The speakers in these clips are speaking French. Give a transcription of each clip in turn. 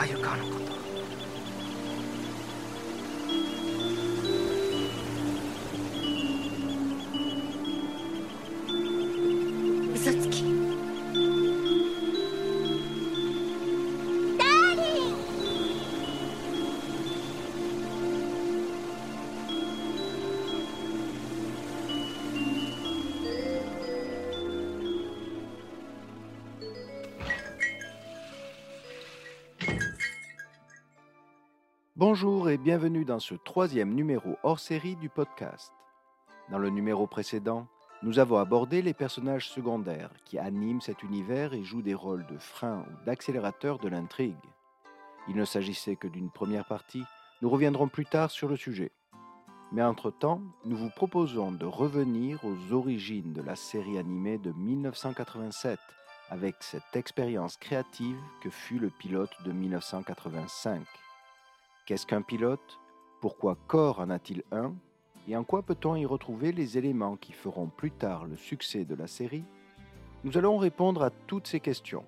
Are you can't. Bonjour et bienvenue dans ce troisième numéro hors série du podcast. Dans le numéro précédent, nous avons abordé les personnages secondaires qui animent cet univers et jouent des rôles de frein ou d'accélérateur de l'intrigue. Il ne s'agissait que d'une première partie, nous reviendrons plus tard sur le sujet. Mais entre-temps, nous vous proposons de revenir aux origines de la série animée de 1987 avec cette expérience créative que fut le pilote de 1985. Qu'est-ce qu'un pilote? Pourquoi Core en a-t-il un? Et en quoi peut-on y retrouver les éléments qui feront plus tard le succès de la série? Nous allons répondre à toutes ces questions.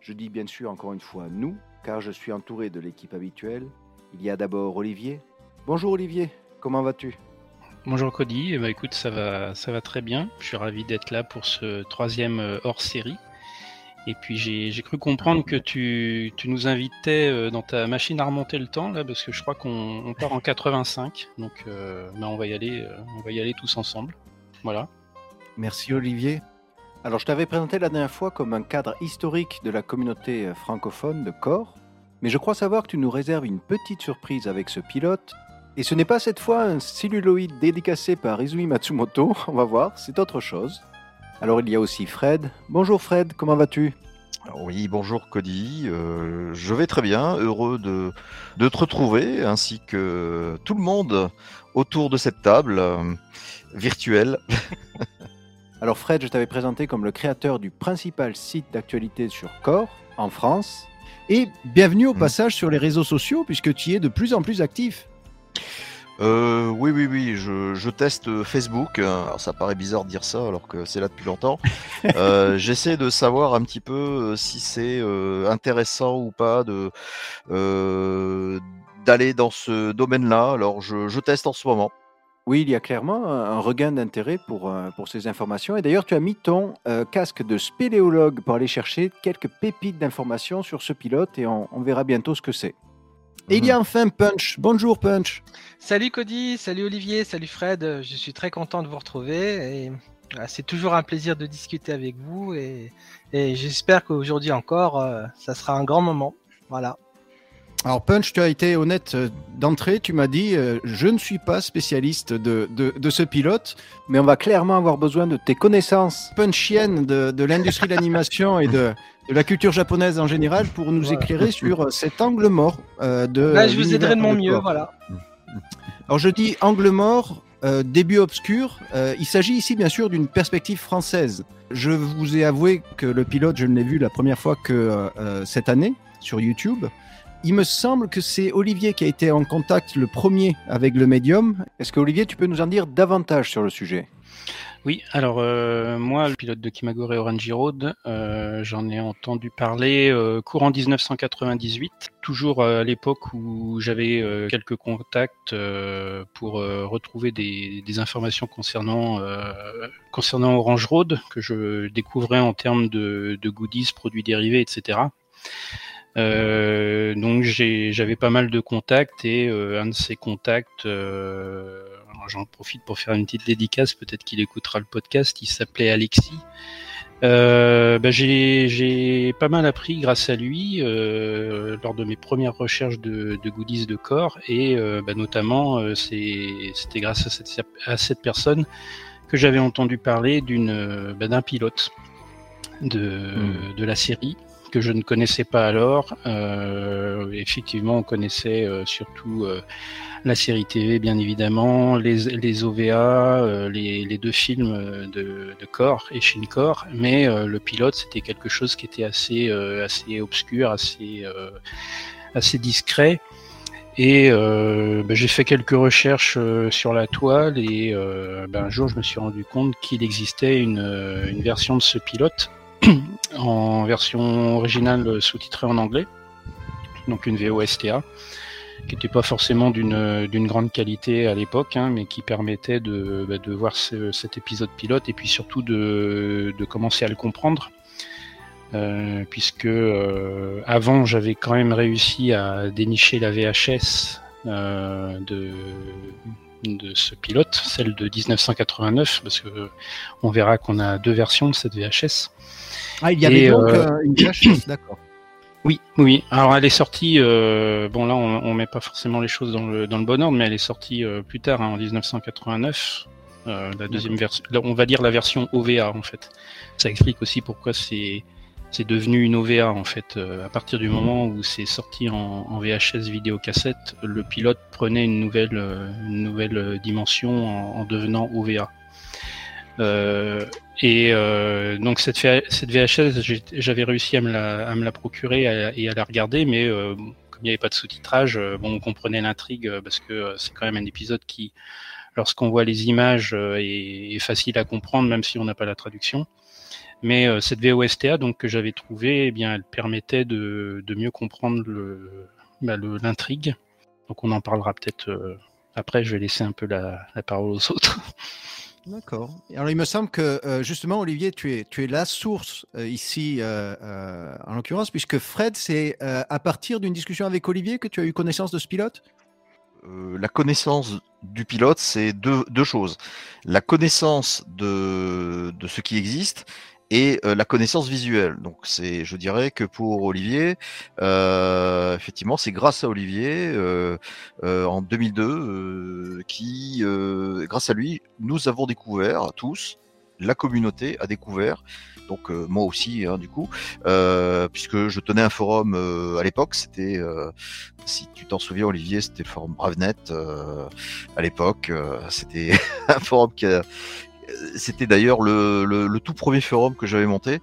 Je dis bien sûr encore une fois nous, car je suis entouré de l'équipe habituelle. Il y a d'abord Olivier. Bonjour Olivier, comment vas-tu? Bonjour Cody, eh ben, écoute ça va, ça va très bien. Je suis ravi d'être là pour ce troisième euh, hors série. Et puis j'ai cru comprendre que tu, nous invitais euh, dans ta machine à remonter le temps là, parce que je crois qu'on on part en 85, donc euh, on va y aller, euh, on va y aller tous ensemble. Voilà. Merci Olivier. Alors je t'avais présenté la dernière fois comme un cadre historique de la communauté francophone de Core, mais je crois savoir que tu nous réserves une petite surprise avec ce pilote. Et ce n'est pas cette fois un celluloïd dédicacé par Izumi Matsumoto, on va voir, c'est autre chose. Alors il y a aussi Fred. Bonjour Fred, comment vas-tu? Oui, bonjour Cody, Euh, je vais très bien, heureux de, de te retrouver, ainsi que tout le monde autour de cette table euh, virtuelle. Alors Fred, je t'avais présenté comme le créateur du principal site d'actualité sur Core en France. Et bienvenue au Mhm. passage sur les réseaux sociaux puisque tu y es de plus en plus actif. Euh, oui, oui, oui, je, je teste Facebook. Alors ça paraît bizarre de dire ça alors que c'est là depuis longtemps. Euh, J'essaie de savoir un petit peu euh, si c'est euh, intéressant ou pas de d'aller dans ce domaine-là. Alors je, je teste en ce moment. Oui, il y a clairement un regain d'intérêt pour, pour ces informations. Et d'ailleurs, tu as mis ton casque de spéléologue pour aller chercher quelques pépites d'informations sur ce pilote et on, on verra bientôt ce que c'est. Et il y a enfin Punch. Bonjour Punch. Salut Cody, salut Olivier, salut Fred, je suis très content de vous retrouver et euh, c'est toujours un plaisir de discuter avec vous et, et j'espère qu'aujourd'hui encore euh, ça sera un grand moment. Voilà. Alors Punch, tu as été honnête euh, d'entrée, tu m'as dit euh, je ne suis pas spécialiste de, de, de ce pilote, mais on va clairement avoir besoin de tes connaissances punchiennes de, de l'industrie de l'animation et de, de la culture japonaise en général pour nous Voilà. éclairer sur euh, cet angle mort euh, de Là je vous aiderai de mon mieux, voilà. Alors je dis angle mort, euh, début obscur. Euh, il s'agit ici bien sûr d'une perspective française. Je vous ai avoué que le pilote, je ne l'ai vu la première fois que cette année sur YouTube. Il me semble que c'est Olivier qui a été en contact le premier avec le médium. Est-ce que Olivier, tu peux nous en dire davantage sur le sujet? Oui, alors euh, moi, le pilote de Kimagure Orange Road, euh, j'en ai entendu parler euh, courant 1998, toujours à l'époque où j'avais quelques contacts pour retrouver des, informations concernant concernant Orange Road que je découvrais en termes de goodies, produits dérivés, etc. Euh, donc j'avais pas mal de contacts et euh, un de ces contacts, euh, j'en profite pour faire une petite dédicace, peut-être qu'il écoutera le podcast, il s'appelait Alexis. Euh, bah, j'ai pas mal appris grâce à lui euh, lors de mes premières recherches de, de goodies de corps et euh, bah, notamment euh, c'était grâce à cette, à cette personne que j'avais entendu parler d'une bah, d'un pilote de, de la série que je ne connaissais pas alors. Euh, effectivement, on connaissait euh, surtout euh, la série TV, bien évidemment, les, OVA, les, deux films de, de Core et Shin Core, mais le pilote, c'était quelque chose qui était assez, assez obscur, assez, assez discret. Et ben, j'ai fait quelques recherches sur la toile et ben, un jour je me suis rendu compte qu'il existait une version de ce pilote en version originale sous-titrée en anglais. donc une VOSTA, qui n'était pas forcément d'une d'une grande qualité à l'époque, hein, mais qui permettait de, bah, de voir ce- cet épisode pilote et puis surtout de, de commencer à le comprendre. Euh, puisque euh, avant j'avais quand même réussi à dénicher la VHS euh, de, de ce pilote, celle de 1989, parce que on verra qu'on a deux versions de cette VHS. Ah, il y avait Et, donc euh, euh, une VHS, d'accord. Oui, oui. Alors elle est sortie. euh, bon là, on, on met pas forcément les choses dans le dans le bon ordre, mais elle est sortie euh, plus tard, hein, en 1989. Euh, la deuxième version, on va dire la version OVA en fait. Ça explique aussi pourquoi c'est c'est devenu une OVA en fait. À partir du moment où c'est sorti en, en VHS vidéocassette, le pilote prenait une nouvelle une nouvelle dimension en, en devenant OVA. Euh, et euh, donc cette, cette VHS, j'avais réussi à me la, à me la procurer et à la regarder, mais euh, comme il n'y avait pas de sous-titrage, bon, on comprenait l'intrigue parce que c'est quand même un épisode qui, lorsqu'on voit les images, est, facile à comprendre, même si on n'a pas la traduction. Mais euh, cette VOSTA donc que j'avais trouvée, eh bien, elle permettait de, de mieux comprendre bah, l'intrigue. Donc on en parlera peut-être euh, après. Je vais laisser un peu la, la parole aux autres. D'accord. Alors, il me semble que, euh, justement, Olivier, tu es, tu es la source euh, ici, euh, en l'occurrence, puisque Fred, c'est à partir d'une discussion avec Olivier que tu as eu connaissance de ce pilote? La connaissance du pilote, c'est deux, deux choses. La connaissance de, de ce qui existe et euh, la connaissance visuelle. Donc c'est, je dirais que pour Olivier, euh, effectivement, c'est grâce à Olivier euh, euh, en 2002 euh, qui, euh, grâce à lui, nous avons découvert tous, la communauté a découvert. Donc moi aussi, hein, du coup, puisque je tenais un forum à l'époque, c'était si tu t'en souviens, Olivier, c'était le forum Bravnet euh, à l'époque. c'était un forum qui a- c'était d'ailleurs le, le- le tout premier forum que j'avais monté.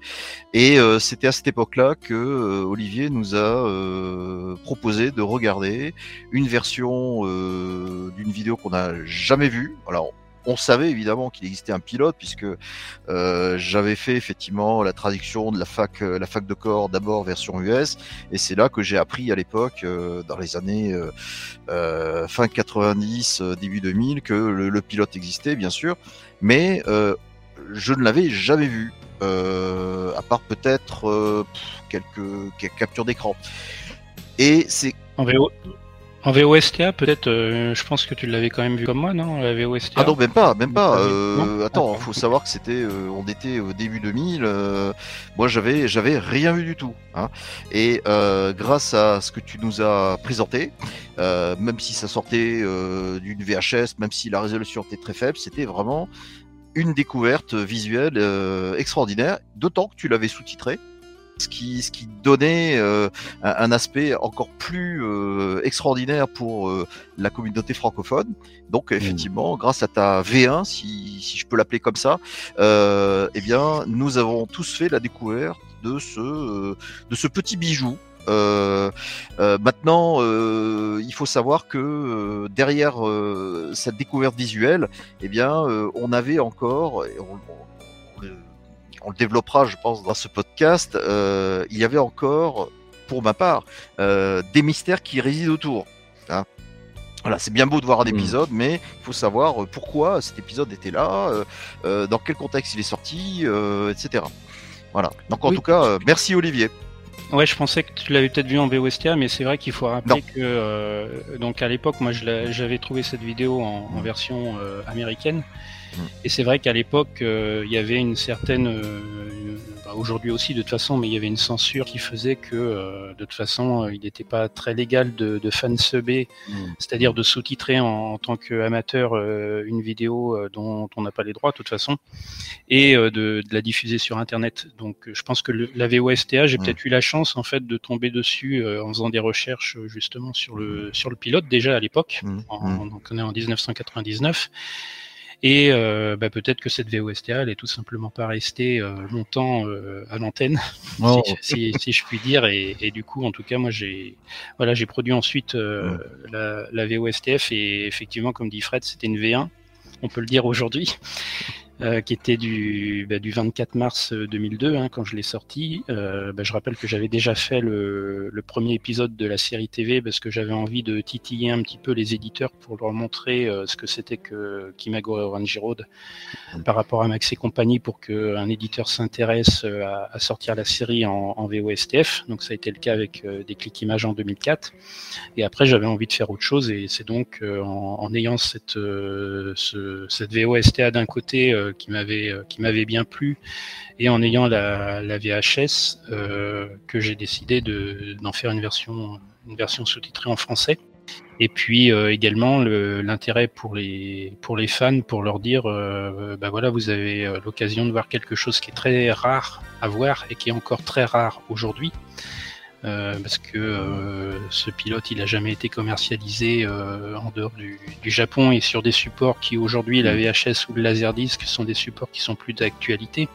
Et euh, c'était à cette époque-là que euh, Olivier nous a euh, proposé de regarder une version euh, d'une vidéo qu'on n'a jamais vue. Alors, on savait évidemment qu'il existait un pilote puisque euh, j'avais fait effectivement la traduction de la fac, euh, la fac de corps d'abord version US et c'est là que j'ai appris à l'époque, euh, dans les années euh, fin 90, euh, début 2000, que le, le pilote existait bien sûr, mais euh, je ne l'avais jamais vu, euh, à part peut-être euh, quelques, quelques captures d'écran. Et c'est En VO. En VOSTA, peut-être, euh, je pense que tu l'avais quand même vu comme moi, non La VOSTA Ah non, même pas, même pas. Euh, attends, D'accord. faut savoir que c'était, euh, on était au début 2000. euh, moi, j'avais, j'avais rien vu du tout. Hein. Et grâce à ce que tu nous as présenté, même si ça sortait d'une VHS, même si la résolution était très faible, c'était vraiment une découverte visuelle extraordinaire. D'autant que tu l'avais sous-titré. Ce qui, ce qui donnait euh, un, un aspect encore plus euh, extraordinaire pour euh, la communauté francophone. Donc effectivement, grâce à ta V1, si, si je peux l'appeler comme ça, eh bien, nous avons tous fait la découverte de ce, de ce petit bijou. Euh, euh, maintenant, euh, il faut savoir que derrière cette découverte visuelle, eh bien, on avait encore, on, on le développera, je pense, dans ce podcast, euh, il y avait encore, pour ma part, euh, des mystères qui résident autour. hein. Voilà, c'est bien beau de voir un Mm. épisode, mais il faut savoir euh, pourquoi cet épisode était là, euh, dans quel contexte il est sorti, etc. Voilà. Donc en Oui. tout cas, merci Olivier. Ouais, je pensais que tu l'avais peut-être vu en VOSTA, mais c'est vrai qu'il faut rappeler que euh, donc à l'époque, moi, j'avais trouvé cette vidéo en, en version euh, américaine, Et c'est vrai qu'à l'époque, euh, il y avait une certaine, euh, bah, aujourd'hui aussi de toute façon, mais il y avait une censure qui faisait que euh, de toute façon, il n'était pas très légal de, de fansubber, c'est-à-dire de sous-titrer en, en tant qu'amateur euh, une vidéo dont on n'a pas les droits de toute façon, et euh, de, de la diffuser sur Internet. Donc, je pense que le- la VOSTA, j'ai Mm. peut-être eu la chance en fait de tomber dessus euh, en faisant des recherches justement sur le sur le pilote déjà à l'époque. Mm, En, mm. on est en 1999. Et euh, bah, peut-être que cette VOSTA, elle est tout simplement pas restée euh, longtemps euh, à l'antenne, Oh. si, si, si je puis dire. Et, et du coup, en tout cas, moi, j'ai voilà, j'ai produit ensuite euh, la, la VOSTF et effectivement, comme dit Fred, c'était une V1. On peut le dire aujourd'hui. Euh, qui était du, bah, du 24 mars 2002 hein, quand je l'ai sorti. Euh, bah, je rappelle que j'avais déjà fait le, le, premier épisode de la série TV parce que j'avais envie de titiller un petit peu les éditeurs pour leur montrer euh, ce que c'était que Kimagure Orange Road par rapport à Max et compagnie pour qu'un éditeur s'intéresse à, à, sortir la série en, en, VOSTF. Donc ça a été le cas avec des clics images en 2004. Et après j'avais envie de faire autre chose et c'est donc en, en, ayant cette, ce, cette VOSTA d'un côté euh, qui m'avait euh, qui m'avait bien plu et en ayant la, la VHS euh, que j'ai décidé de d'en faire une version une version sous-titrée en français. Et puis également l'intérêt pour les pour les fans pour leur dire bah voilà vous avez l'occasion de voir quelque chose qui est très rare à voir et qui est encore très rare aujourd'hui euh, parce que euh, ce pilote il a jamais été commercialisé euh, en dehors du, du, Japon et sur des supports qui aujourd'hui la VHS ou le Laserdisc sont des supports qui sont plus d'actualité.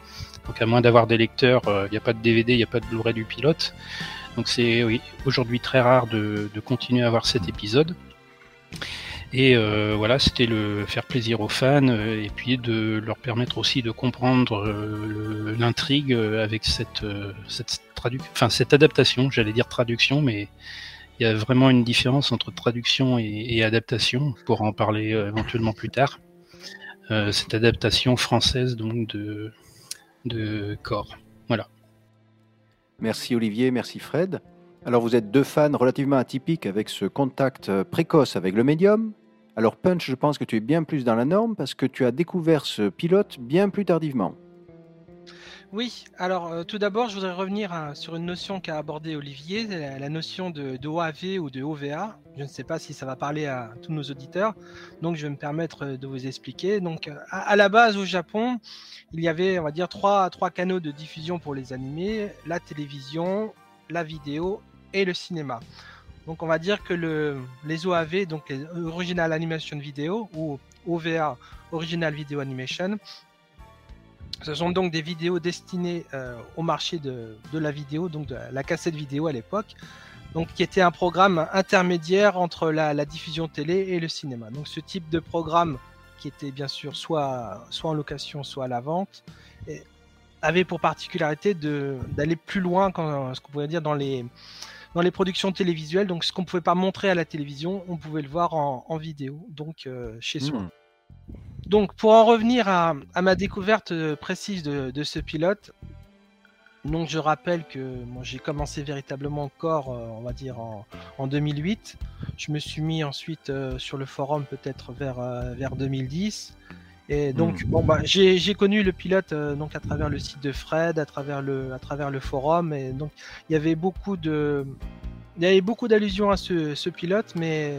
Donc à moins d'avoir des lecteurs, il n'y a pas de DVD, il n'y a pas de Blu-ray du pilote. Donc c'est oui, aujourd'hui très rare de, de, continuer à voir cet épisode. Et euh, voilà, c'était le faire plaisir aux fans et puis de leur permettre aussi de comprendre l'intrigue avec cette, enfin cette adaptation, j'allais dire traduction, mais il y a vraiment une différence entre traduction et, adaptation. On pourra en parler euh, éventuellement plus tard. Euh, cette adaptation française donc de de corps. Voilà. Merci Olivier, merci Fred. Alors vous êtes deux fans relativement atypiques avec ce contact euh, précoce avec le médium. Alors Punch, je pense que tu es bien plus dans la norme parce que tu as découvert ce pilote bien plus tardivement. Oui, alors euh, tout d'abord, je voudrais revenir sur une notion qu'a abordée Olivier, la, notion de, OAV ou de OVA. Je ne sais pas si ça va parler à tous nos auditeurs, donc je vais me permettre de vous expliquer. Donc, à, la base, au Japon, il y avait, on va dire, trois, trois canaux de diffusion pour les animés la télévision, la vidéo et le cinéma. Donc, on va dire que le, les OAV, donc les Original Animation Video ou OVA, Original Video Animation, ce sont donc des vidéos destinées euh, au marché de, la vidéo, donc de la cassette vidéo à l'époque, donc qui était un programme intermédiaire entre la, diffusion télé et le cinéma. Donc ce type de programme, qui était bien sûr soit, en location, soit à la vente, avait pour particularité d'aller plus loin, ce qu'on pourrait dire dans les, dans les productions télévisuelles. Donc ce qu'on ne pouvait pas montrer à la télévision, on pouvait le voir en, vidéo, donc euh, chez soi. Hmm. Donc, pour en revenir à, ma découverte euh, précise de, ce pilote, donc je rappelle que j'ai commencé véritablement corps, euh, on va dire en, 2008. Je me suis mis ensuite euh, sur le forum peut-être vers vers 2010. Et donc, hmm. bon, bah, j'ai connu le pilote donc à travers le site de Fred, à travers le, à travers le forum. Et donc, il y avait beaucoup de, il y avait beaucoup d'allusions à ce, ce, pilote, mais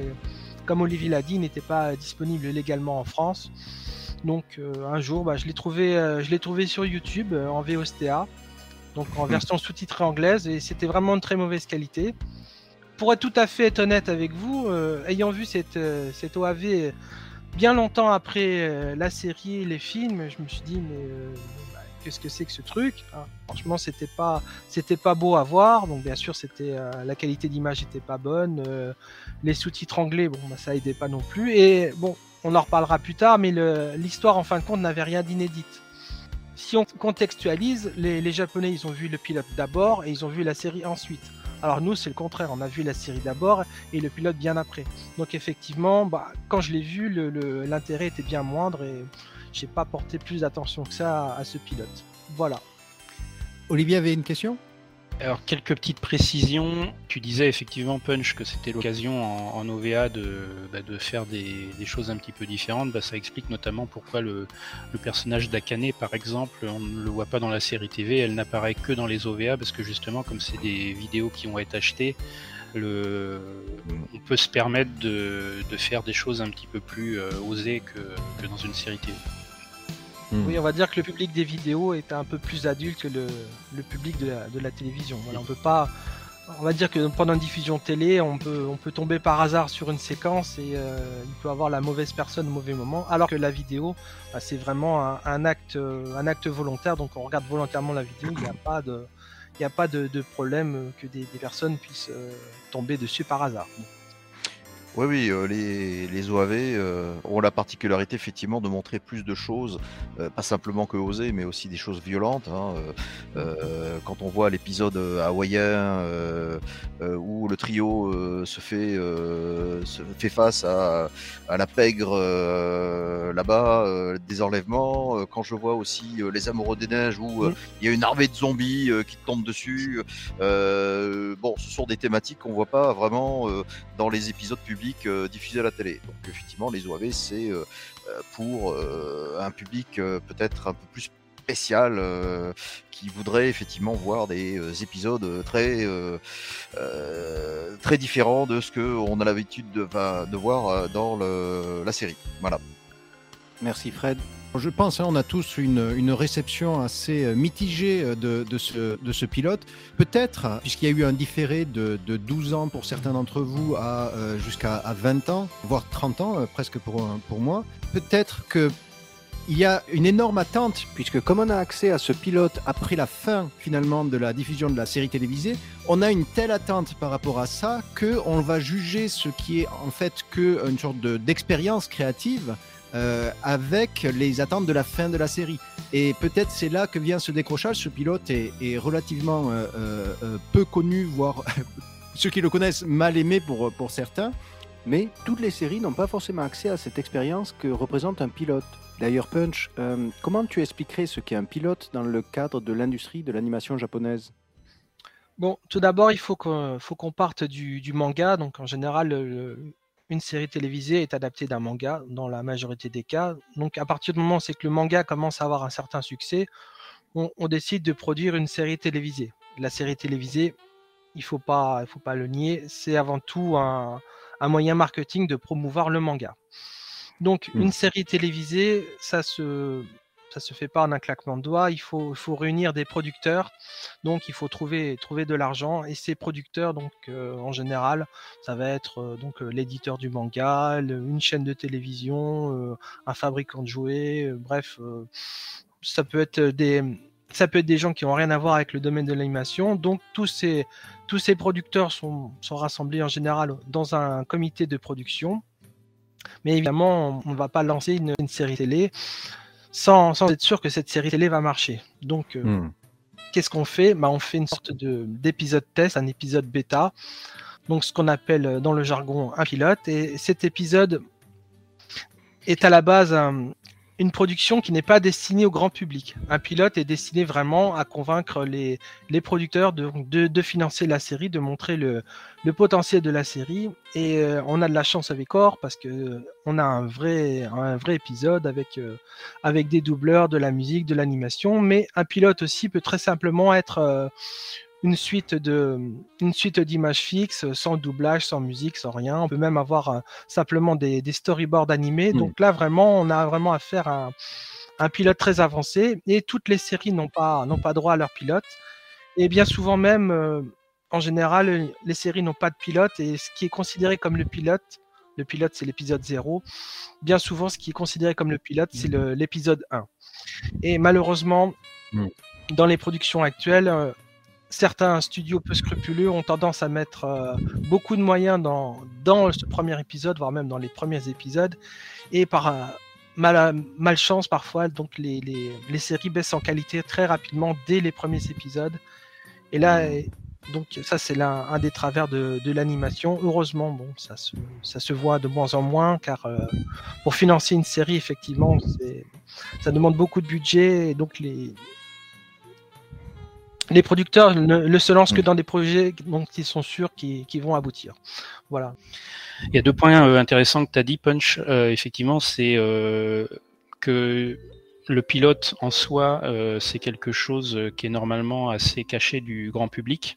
comme Olivier l'a dit, il n'était pas disponible légalement en France. Donc euh, un jour, bah, je l'ai trouvé, euh, je l'ai trouvé sur YouTube euh, en VOSTA, donc en hmm. version sous-titrée anglaise, et c'était vraiment de très mauvaise qualité. Pour être tout à fait honnête avec vous, ayant vu cette, cette OAV bien longtemps après la série et les films, je me suis dit mais bah, qu'est-ce que c'est que ce truc hein Franchement, c'était pas, c'était pas beau à voir. Donc bien sûr, c'était la qualité d'image était pas bonne, les sous-titres anglais, bon, bah, ça aidait pas non plus. Et bon, on en reparlera plus tard, mais l'histoire en fin de compte n'avait rien d'inédite. Si on contextualise, les, Japonais ils ont vu le pilote d'abord et ils ont vu la série ensuite. Alors nous c'est le contraire, on a vu la série d'abord et le pilote bien après. Donc effectivement, bah, quand je l'ai vu, l'intérêt était bien moindre et j'ai pas porté plus d'attention que ça à ce pilote. Voilà. Olivier avait une question? Alors, quelques petites précisions. Tu disais effectivement, Punch, que c'était l'occasion en, OVA de, bah, de faire des, choses un petit peu différentes. Bah, ça explique notamment pourquoi le, personnage d'Akane, par exemple, on ne le voit pas dans la série TV, elle n'apparaît que dans les OVA, parce que justement, comme c'est des vidéos qui vont être achetées, on peut se permettre de, faire des choses un petit peu plus euh, osées que dans une série TV. Hmm. Oui, on va dire que le public des vidéos est un peu plus adulte que le, public de la, télévision. on peut pas. On va dire que pendant une diffusion télé, on peut, on peut tomber par hasard sur une séquence et euh, il peut avoir la mauvaise personne au mauvais moment. Alors que la vidéo, bah, c'est vraiment un, acte, un acte volontaire. Donc on regarde volontairement la vidéo. Il n'y a pas de, il a pas de, problème que des, personnes puissent euh, tomber dessus par hasard. Oui, oui, euh, les, les OAV euh, ont la particularité effectivement de montrer plus de choses, euh, pas simplement que oser, mais aussi des choses violentes. hein, euh, euh, quand on voit l'épisode euh, hawaïen où le trio euh, se fait euh, se fait face à, à la pègre euh, là-bas, euh, des enlèvements. euh, quand je vois aussi euh, les Amoureux des neiges où il y a une armée de zombies euh, qui te tombent dessus. euh, bon, ce sont des thématiques qu'on voit pas vraiment. euh, dans les épisodes publics euh, diffusés à la télé. Donc effectivement, les OAV, c'est euh, euh, pour un public peut-être un peu plus spécial qui voudrait effectivement voir des épisodes très très différents de ce que on a l'habitude de, de voir dans le- la série. Voilà. Merci Fred. Je pense hein, on a tous une, réception assez euh, mitigée euh, de, ce, pilote. Peut-être, puisqu'il y a eu un différé de, de 12 ans pour certains d'entre vous à euh, jusqu'à à 20 ans, voire 30 ans presque pour, moi, peut-être que il y a une énorme attente Puisque comme on a accès à ce pilote après la fin finalement de la diffusion de la série télévisée, on a une telle attente par rapport à ça que on va juger ce qui est en fait que une sorte de- d'expérience créative avec les attentes de la fin de la série. Et peut-être c'est là que vient ce décrochage. Ce pilote est, relativement euh, euh, euh, peu connu, voire ceux qui le connaissent mal aimé pour, pour certains. Mais toutes les séries n'ont pas forcément accès à cette expérience que représente un pilote. D'ailleurs, Punch, euh, comment tu expliquerais ce qu'est un pilote dans le cadre de l'industrie de l'animation japonaise? Bon, tout d'abord, il faut qu'on faut qu'on parte du, manga. Donc, en général, une série télévisée est adaptée d'un manga dans la majorité des cas. Donc, à partir du moment où c'est que le manga commence à avoir un certain succès, on, on décide de produire une série télévisée. La série télévisée, il faut pas, il faut pas le nier, c'est avant tout un, un moyen marketing de promouvoir le manga. Donc, Hmm. une série télévisée, ça se, ça se fait pas en un claquement de doigts. Il faut, réunir des producteurs donc il faut trouver, trouver de l'argent et ces producteurs, donc euh, en général, ça va être euh, donc euh, l'éditeur du manga, une chaîne de télévision, un fabricant de jouets, bref, ça peut être des ça peut être des gens qui n'ont rien à voir avec le domaine de l'animation. Donc tous ces tous ces producteurs sont, sont rassemblés en général dans un comité de production. Mais évidemment, on ne va pas lancer une série télé sans, sans être sûr que cette série télé va marcher. Donc euh, Hmm. qu'est-ce qu'on fait? Bah, On fait une sorte de d'épisode test, un épisode bêta, donc ce qu'on appelle euh, dans le jargon un pilote. Et cet épisode est à la base un- une production qui n'est pas destinée au grand public. Un pilote est destiné vraiment à convaincre les, les producteurs de, de, financer la série, de montrer le, le potentiel de la série. Et euh, on a de la chance avec Or parce que euh, on a un vrai, un vrai épisode avec, euh, avec des doubleurs, de la musique, de l'animation. Mais un pilote aussi peut très simplement être une suite de une suite d'images fixes, sans doublage, sans musique, sans rien. On peut même avoir euh, simplement des, des storyboards animés. Mm. Donc là, vraiment, on a vraiment affaire à un, un pilote très avancé. Et toutes les séries n'ont pas n'ont pas droit à leur pilote. Et bien souvent même, euh, en général, les séries n'ont pas de pilote. Et ce qui est considéré comme le pilote, le pilote c'est l'épisode 0. Bien souvent, ce qui est considéré comme le pilote, c'est l'épisode 1. Et malheureusement, Mm. dans les productions actuelles, euh, certains studios peu scrupuleux ont tendance à mettre euh, beaucoup de moyens dans, dans ce premier épisode, voire même dans les premiers épisodes. Et par euh, mal, malchance, parfois, donc les, les, les séries baissent en qualité très rapidement dès les premiers épisodes. Et là, euh, donc ça, c'est l'un- un des travers de, de l'animation. Heureusement, bon, ça se, ça se voit de moins en moins, car euh, pour financer une série, effectivement, ça demande beaucoup de budget, et donc les, les producteurs ne, ne se lancent que Mm. dans des projets dont ils sont sûrs qu'ils vont aboutir. Voilà. Il y a deux points euh, intéressants que tu as dit, Punch. Euh, effectivement, c'est euh, que le pilote en soi, c'est quelque chose qui est normalement assez caché du grand public.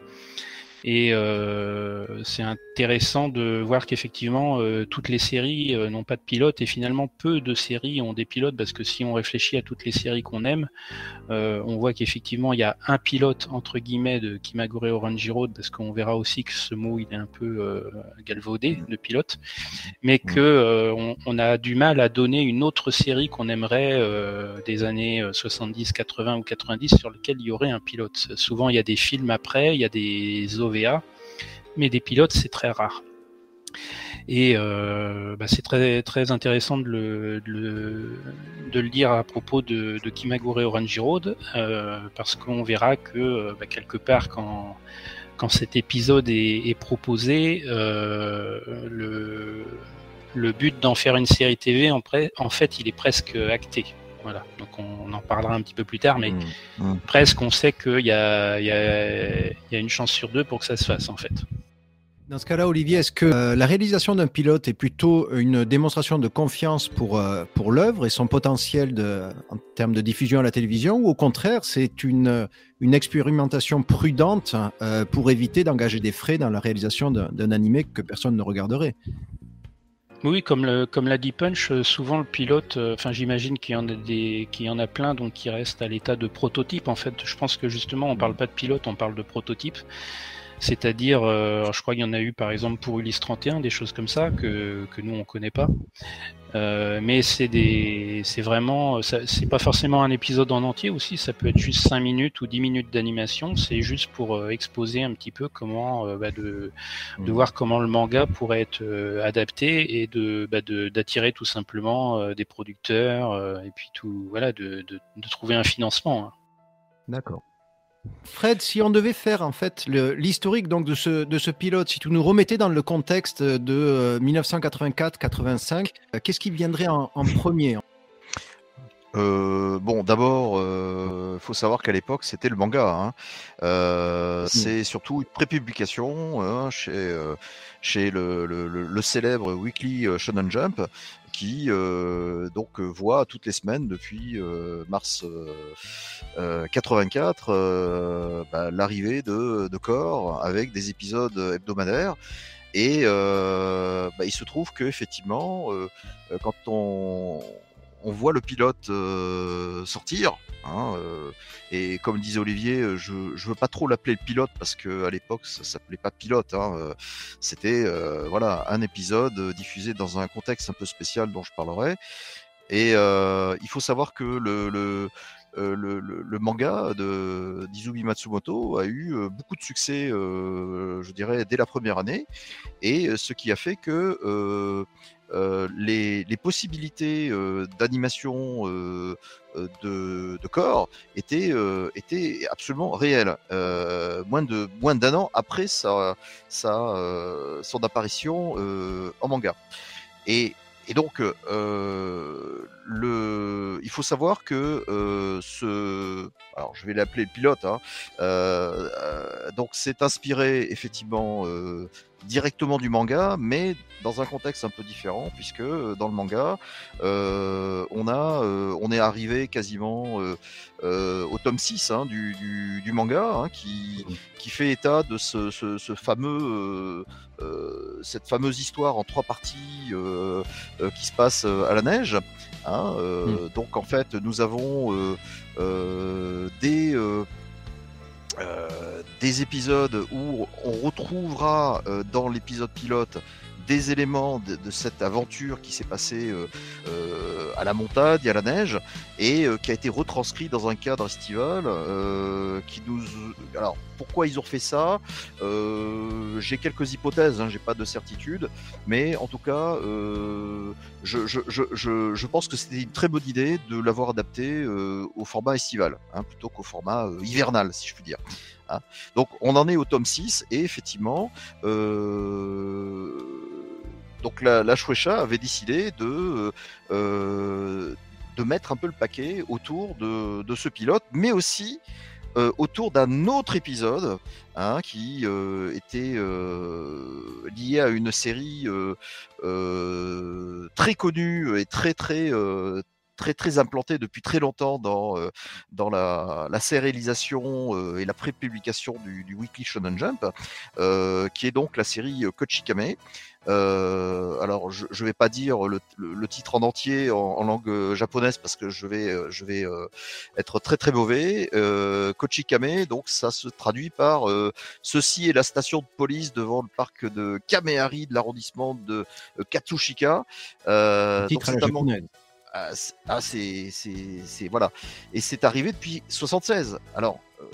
Et euh, c'est intéressant de voir qu'effectivement, euh, toutes les séries euh, n'ont pas de pilote et finalement peu de séries ont des pilotes parce que si on réfléchit à toutes les séries qu'on aime, on voit qu'effectivement il y a un pilote entre guillemets de Kimagure Orange Road parce qu'on verra aussi que ce mot il est un peu galvaudé de pilote, mais que euh, on, on a du mal à donner une autre série qu'on aimerait des années euh, 70, 80 ou 90 sur lequel il y aurait un pilote. Souvent il y a des films après, il y a des Mais des pilotes c'est très rare. Et euh, bah, c'est très très intéressant de le, de le, dire à propos de, de Kimagure Orange Road, euh, parce qu'on verra que euh, bah, quelque part quand quand cet épisode est, proposé, le, le but d'en faire une série TV, en, en fait, il est presque acté. Voilà. Donc on, on en parlera un petit peu plus tard, mais Mm, mm. presque on sait qu'il y a, il y, a, il y a une chance sur deux pour que ça se fasse en fait. Dans ce cas-là, Olivier, est-ce que euh, la réalisation d'un pilote est plutôt une démonstration de confiance pour, euh, pour l'œuvre et son potentiel de, en termes de diffusion à la télévision, ou au contraire, c'est une, une expérimentation prudente euh, pour éviter d'engager des frais dans la réalisation d'un d'un animé que personne ne regarderait? Oui, comme le, comme l'a dit Punch, euh, souvent le pilote, euh, enfin j'imagine qu'il y en a des, qu'il y en a plein donc qui restent à l'état de prototype. En fait, je pense que justement on parle pas de pilote, on parle de prototype. C'est-à-dire, euh, je crois qu'il y en a eu par exemple pour Ulysse 31, des choses comme ça que, que nous on connaît pas. Euh, mais c'est des, c'est vraiment, c'est pas forcément un épisode en entier aussi. Ça peut être juste 5 minutes ou 10 minutes d'animation. C'est juste pour euh, exposer un petit peu comment, bah, de, de Mm. voir comment le manga pourrait être adapté et de, bah, de d'attirer tout simplement des producteurs et puis tout, voilà, de, de, de trouver un financement. hein. D'accord. Fred, si on devait faire en fait l'historique donc de ce, de ce pilote, si tu nous remettais dans le contexte de euh, 1984-85, euh, qu'est-ce qui viendrait en, en premier? Euh, bon, d'abord, euh, faut savoir qu'à l'époque, c'était le manga. hein. Euh, C'est surtout une prépublication hein, chez, euh, chez le, le- le- le célèbre Weekly euh, Shonen Jump, qui euh, donc euh, voit toutes les semaines depuis euh, mars euh, euh, 84 euh, bah, l'arrivée de, de corps avec des épisodes hebdomadaires. Et bah, il se trouve que effectivement, quand on, on voit le pilote euh, sortir, hein, euh, et comme disait Olivier, euh, je je veux pas trop l'appeler le pilote parce que à l'époque ça s'appelait pas pilote, hein, c'était voilà un épisode diffusé dans un contexte un peu spécial dont je parlerai. Et il faut savoir que le, manga de d'Izumi Matsumoto a eu beaucoup de succès, je dirais, dès la première année, et ce qui a fait que les, les possibilités euh, d'animation euh, euh, de, de corps étaient, euh, étaient absolument réelles. Euh, moins de moins d'un an après sa, sa, euh, son apparition euh, en manga. Et, et donc, euh, le, il faut savoir que euh, ce, alors je vais l'appeler le pilote, hein, euh, donc c'est inspiré effectivement euh, directement du manga, mais dans un contexte un peu différent, puisque dans le manga, on a, on est arrivé quasiment au tome 6 hein, du, manga, hein, qui, qui fait état de ce, fameux, cette fameuse histoire en trois parties qui se passe à la neige. Euh, Donc en fait, nous avons euh, euh, des des épisodes où on retrouvera dans l'épisode pilote des éléments de, cette aventure qui s'est passée euh, euh, à la montagne, à la neige, et euh, qui a été retranscrit dans un cadre estival. qui nous, alors pourquoi ils ont fait ça? J'ai quelques hypothèses, hein, j'ai pas de certitude, mais en tout cas, je, pense que c'était une très bonne idée de l'avoir adapté au format estival, hein, plutôt qu'au format hivernal, si je puis dire. hein. Donc on en est au tome 6, et effectivement, donc la, la Shueisha avait décidé de, euh, de mettre un peu le paquet autour de, ce pilote, mais aussi euh, autour d'un autre épisode hein, qui euh, était lié à une série très connue et très très très implantée depuis très longtemps dans la, la sérialisation et la prépublication du, du Weekly Shonen Jump, qui est donc la série Kochikame. Euh, alors, je ne vais pas dire le, le- le titre en entier en, en langue euh, japonaise parce que je vais, euh, je vais euh, être très très mauvais. Euh, Kochikame, donc ça se traduit par euh, ceci est la station de police devant le parc de Kamehari de l'arrondissement de Katsushika. Euh, Le titre donc à la japonaise. ah, c'est- ah, c'est c'est- c'est- voilà et c'est arrivé depuis 76 alors euh,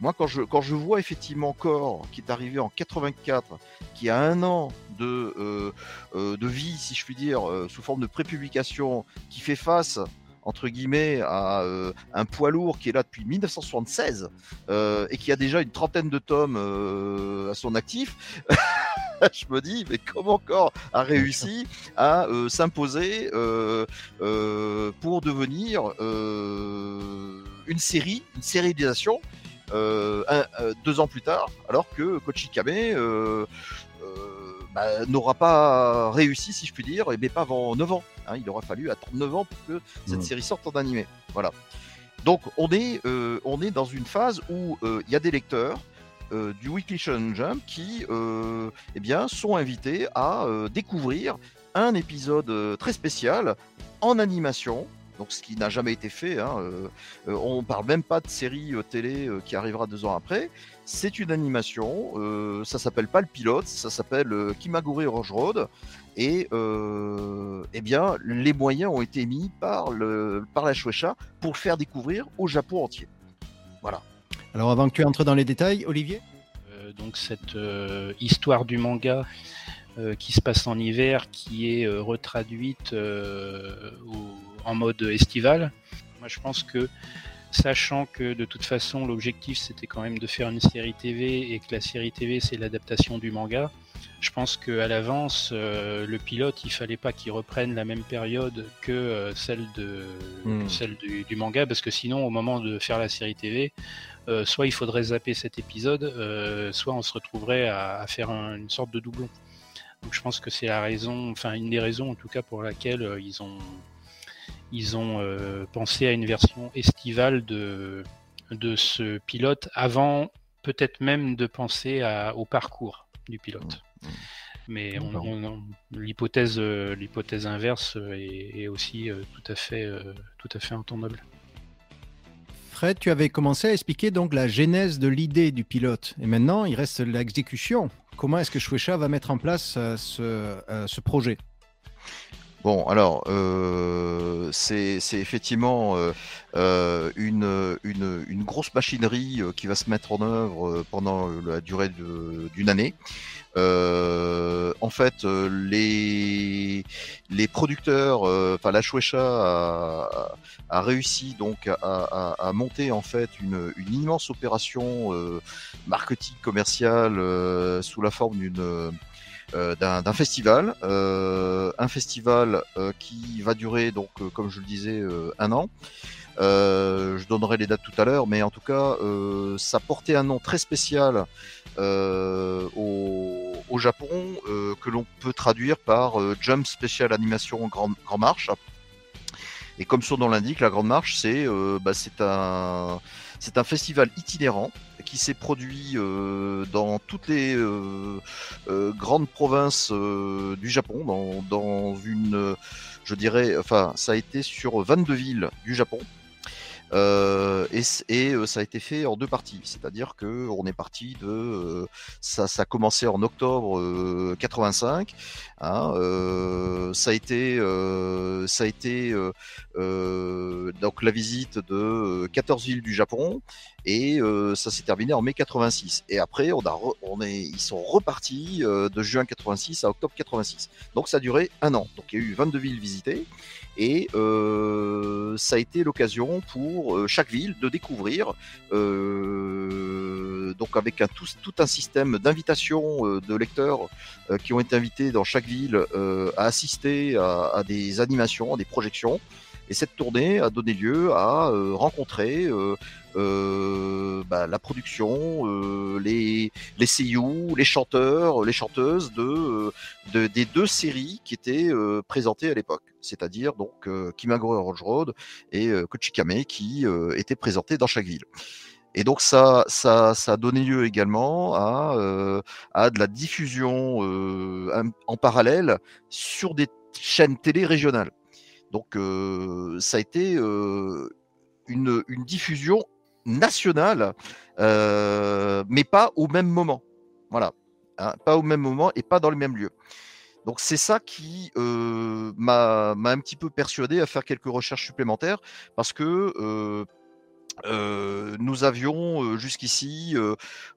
moi quand je quand je vois effectivement Core qui est arrivé en 84 qui a un an de euh, euh, de vie si je puis dire euh, sous forme de prépublication qui fait face entre guillemets à euh, un poids lourd qui est là depuis 1976 euh, et qui a déjà une trentaine de tomes à son actif je me dis mais comment encore a réussi à euh, s'imposer euh, euh, pour devenir une série, une sérialisation un- euh, deux ans plus tard, alors que Kochikame euh, euh, bah, n'aura pas réussi, si je puis dire, mais pas avant 9 ans. hein. il aura fallu attendre 9 ans pour que cette Mhm. série sorte en animé. Voilà. Donc on est, euh, on est dans une phase où euh, il y a des lecteurs euh, du Weekly Shonen Jump qui euh, eh bien, sont invités à euh, découvrir un épisode euh, très spécial en animation. Donc, ce qui n'a jamais été fait. Hein, euh, euh, on parle même pas de série euh, télé euh, qui arrivera deux ans après. C'est une animation. euh, ça s'appelle pas le pilote. Ça s'appelle euh, Kimagure Rush Road. Et euh, eh bien, les moyens ont été mis par, le, par la Shueisha pour le faire découvrir au Japon entier. Voilà. Alors avant que tu entres dans les détails, Olivier? Euh, donc cette euh, histoire du manga euh, qui se passe en hiver, qui est euh, retraduite euh, au- en mode estival. Moi, je pense que sachant que de toute façon l'objectif c'était quand même de faire une série TV et que la série TV c'est l'adaptation du manga, je pense qu'à l'avance euh, le pilote il fallait pas qu'il reprenne la même période que euh, celle de Hmm. celle du, du manga parce que sinon au moment de faire la série TV euh, soit il faudrait zapper cet épisode, soit on se retrouverait à, à faire un- une sorte de doublon. Donc je pense que c'est la raison, enfin une des raisons en tout cas pour laquelle ils ont ils ont euh, pensé à une version estivale de de ce pilote avant peut-être même de penser à- au parcours du pilote. Mais on- on- on- l'hypothèse euh, l'hypothèse inverse euh, est, est aussi euh, tout à fait euh, tout à fait entendable. Fred, tu avais commencé à expliquer donc la genèse de l'idée du pilote. Et maintenant, il reste l'exécution. Comment est-ce que Shueisha va mettre en place ce, ce projet? Bon, alors, euh, c'est effectivement euh, euh, une, une, grosse machinerie euh, qui va se mettre en œuvre pendant la durée d'une année. En fait, les, les producteurs, enfin la Shueisha a, a réussi donc à, à- monter en fait une, une immense opération marketing commercial euh, sous la forme d'une d'un d'un festival, euh, un festival euh, qui va durer donc euh, comme je le disais euh, un an. Euh, je donnerai les dates tout à l'heure, mais en tout cas, euh, ça portait un nom très spécial euh, au, au Japon euh, que l'on peut traduire par euh, Jump Special Animation Grand, Grand Marche. Et comme son nom l'indique, la Grande Marche, c'est euh, bah, un c'est un festival itinérant qui s'est produit euh, dans toutes les euh, euh, grandes provinces du Japon, dans, dans une, je dirais, enfin, ça a été sur 22 villes du Japon. Euh, et euh, ça a été fait en deux parties, c'est-à-dire que on est parti de euh, ça, a commencé en octobre euh, 85, hein, ça a été ça a été donc la visite de euh, 14 villes du Japon et ça s'est terminé en mai 86. Et après, on a on est, ils sont repartis de juin 86 à octobre 86. Donc ça a duré un an. Donc il y a eu 22 villes visitées et euh, ça a été l'occasion pour euh, chaque ville de découvrir, euh, donc avec tout, un système d'invitation de lecteurs qui ont été invités dans chaque ville à assister à, des animations, à des projections. Et cette tournée a donné lieu à rencontrer bah, la production, les, les seiyuu, les chanteurs, les chanteuses de, de- des deux séries qui étaient présentées à l'époque, c'est-à-dire donc euh, Kimagure Road Road et euh, Kochikame qui euh, étaient présentés dans chaque ville. Et donc ça, ça, a donné lieu également à, de la diffusion en parallèle sur des chaînes télé régionales. Donc ça a été une, diffusion nationale, mais pas au même moment. Voilà, Hein, pas au même moment et pas dans les mêmes lieux. Donc c'est ça qui euh, m'a m'a un petit peu persuadé à faire quelques recherches supplémentaires parce que nous avions jusqu'ici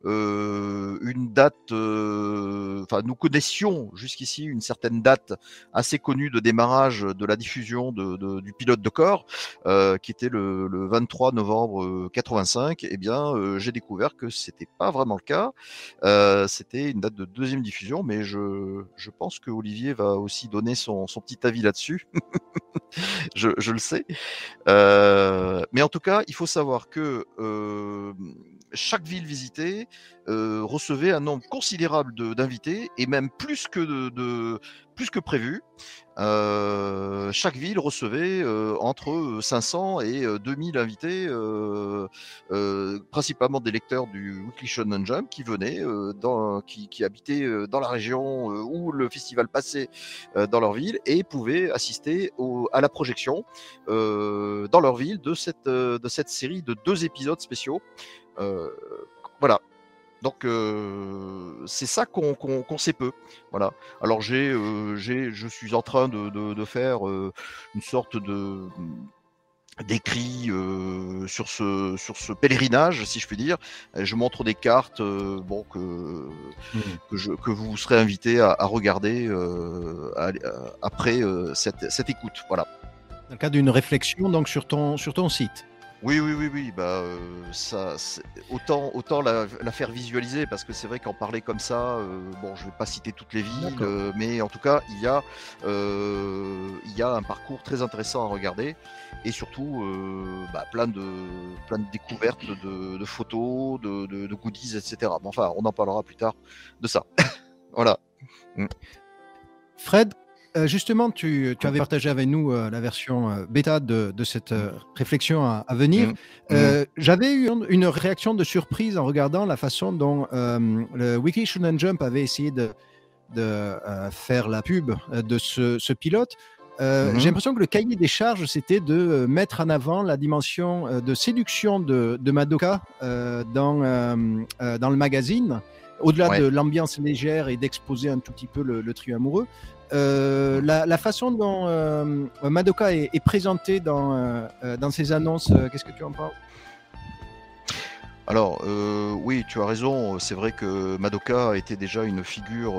une date, enfin nous connaissions jusqu'ici une certaine date assez connue de démarrage de la diffusion du pilote de corps, qui était le, le 23 novembre euh, 85. Eh bien, j'ai découvert que c'était pas vraiment le cas. C'était une date de deuxième diffusion, mais je, pense que Olivier va aussi donner son, petit avis là-dessus. je, je le sais. Mais en tout cas, il faut savoir que euh, chaque ville visitée euh, recevait un nombre considérable d'invités et même plus que de, plus que prévu. Euh, chaque ville recevait euh, entre 500 et euh, 2000 invités, principalement des lecteurs du Weekly Shonen Jump qui venaient, qui, habitaient dans la région où le festival passait dans leur ville et pouvaient assister à la projection dans leur ville de cette, de cette série de deux épisodes spéciaux. Voilà. Donc euh, c'est ça qu'on sait peu. Voilà. Alors j'ai, euh, je suis en train de, de, de faire euh, une sorte de d'écrit euh, sur ce sur ce pèlerinage, si je puis dire. Je montre des cartes, euh, bon que que, je, que vous serez invité à, à regarder euh, à- à- après cette, cette écoute. Voilà. Dans le cadre d'une réflexion donc sur ton, sur ton site. Oui, oui, oui, oui. Bah, euh, ça, autant, autant la, la faire visualiser parce que c'est vrai qu'en parler comme ça, euh, bon, je vais pas citer toutes les villes, euh, mais en tout cas, il y a, euh, il y a un parcours très intéressant à regarder et surtout, euh, bah, plein de, plein de découvertes de, de photos, de, de, de goodies, etc. Mais enfin, on en parlera plus tard de ça. voilà. Fred, euh, justement, tu, tu avais partagé avec nous euh, la version euh, bêta de, de cette réflexion à, à venir. Mm. Euh, J'avais eu une, une réaction de surprise en regardant la façon dont le Wiki Shonen Jump avait essayé de, de faire la pub de ce, ce pilote. Mhm. J'ai l'impression que le cahier des charges, c'était de mettre en avant la dimension de séduction de, de Madoka dans, dans le magazine, au-delà Ouais. de l'ambiance légère et d'exposer un tout petit peu le, le trio amoureux. Euh, la, façon dont euh, Madoka est, est présentée dans, euh, dans ses annonces, qu'est-ce que tu en penses? Alors, oui, tu as raison. C'est vrai que Madoka était déjà une figure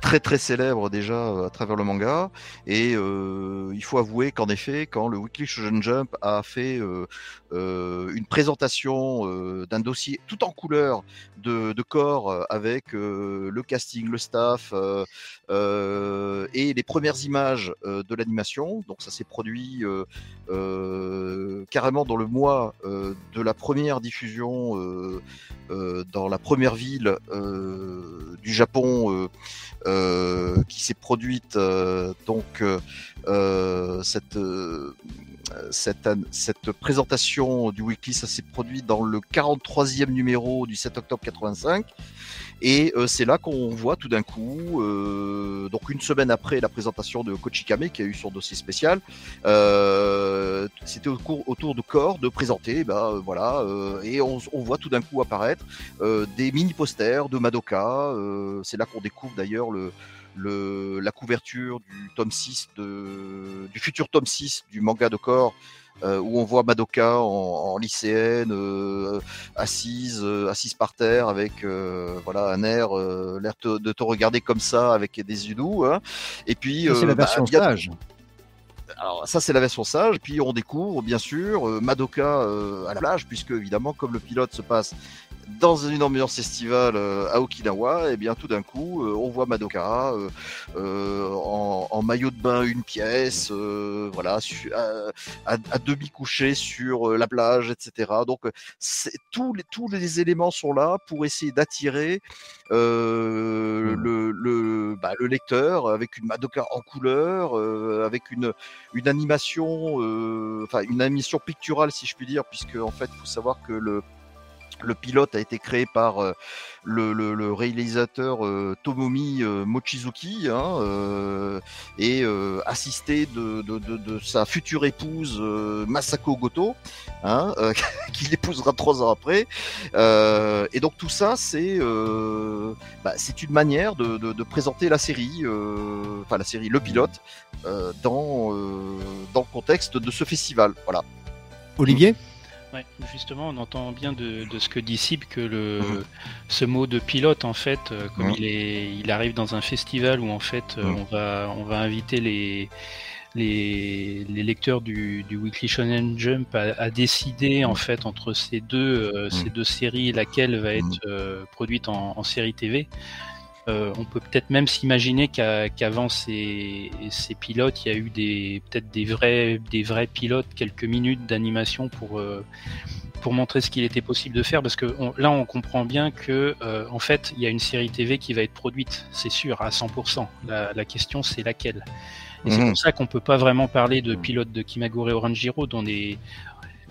très très célèbre déjà à travers le manga. Et il faut avouer qu'en effet, quand le Weekly Shonen Jump a fait une présentation euh, d'un dossier tout en couleur de, corps euh, avec euh, le casting, le staff euh, euh, et les premières images euh, de l'animation, donc ça s'est produit euh, euh, carrément dans le mois euh, de la première diffusion euh, euh, dans la première ville euh, du Japon euh, euh, qui s'est produite euh, donc euh, euh, cette euh, cette, cette présentation du weekly, ça s'est produit dans le 43e numéro du 7 octobre 85. Et euh, c'est là qu'on voit tout d'un coup, euh, donc une semaine après la présentation de Kochikame, qui a eu son dossier spécial, euh, c'était autour de corps de présenter, euh, voilà, euh, et on, on voit tout d'un coup apparaître euh, des mini posters de Madoka. euh, c'est là qu'on découvre d'ailleurs le, le, la couverture du tome 6 de, du futur tome 6 du manga de corps euh, où on voit Madoka en, en lycéenne euh, assise euh, assise par terre avec voilà un air l'air te- de te regarder comme ça avec des yeux doux hein. et puis C'est la bah, version stage. alors ça c'est la version sage, puis on découvre bien sûr Madoka euh, à la plage, puisque évidemment comme le pilote se passe dans une ambiance estivale euh, à Okinawa, et bien tout d'un coup euh, on voit Madoka euh, euh, en, en maillot de bain une pièce, euh, voilà, su- à, à- à demi couché sur la plage, etc. Donc tous les tous les éléments sont là pour essayer d'attirer euh, le, le, bah, le lecteur avec une Madoka en couleur, euh, avec une, une animation, euh, enfin une animation picturale si je puis dire, puisque en fait il faut savoir que le Le pilote a été créé par euh, le, réalisateur euh, Tomomi euh, Mochizuki hein, et assisté de, sa future épouse Masako Goto, hein, qui l'épousera trois ans après. Et donc tout ça, c'est bah, une manière de, présenter la série, enfin la série, le pilote, dans, dans le contexte de ce festival. Voilà. Olivier? Ouais, justement, on entend bien de, de ce que dit Sib que le, Mhm. ce mot de pilote, en fait, euh, comme Mhm. il, est, il arrive dans un festival où en fait euh, Mhm. on, va, on va inviter les, les, les lecteurs du, du Weekly Shonen Jump à, à décider en fait entre ces deux, euh, ces deux séries laquelle va être euh, produite en, en série TV. Euh, on peut peut-être même s'imaginer qu'avant ces, ces pilotes, il y a eu des peut-être des vrais des vrais pilotes, quelques minutes d'animation pour euh, pour montrer ce qu'il était possible de faire, parce que on- là on comprend bien que euh, en fait il y a une série TV qui va être produite, c'est sûr à 100%. La, la question c'est laquelle? Et c'est Mhm. pour ça qu'on peut pas vraiment parler de pilote de Kimagure Oranjiro dont des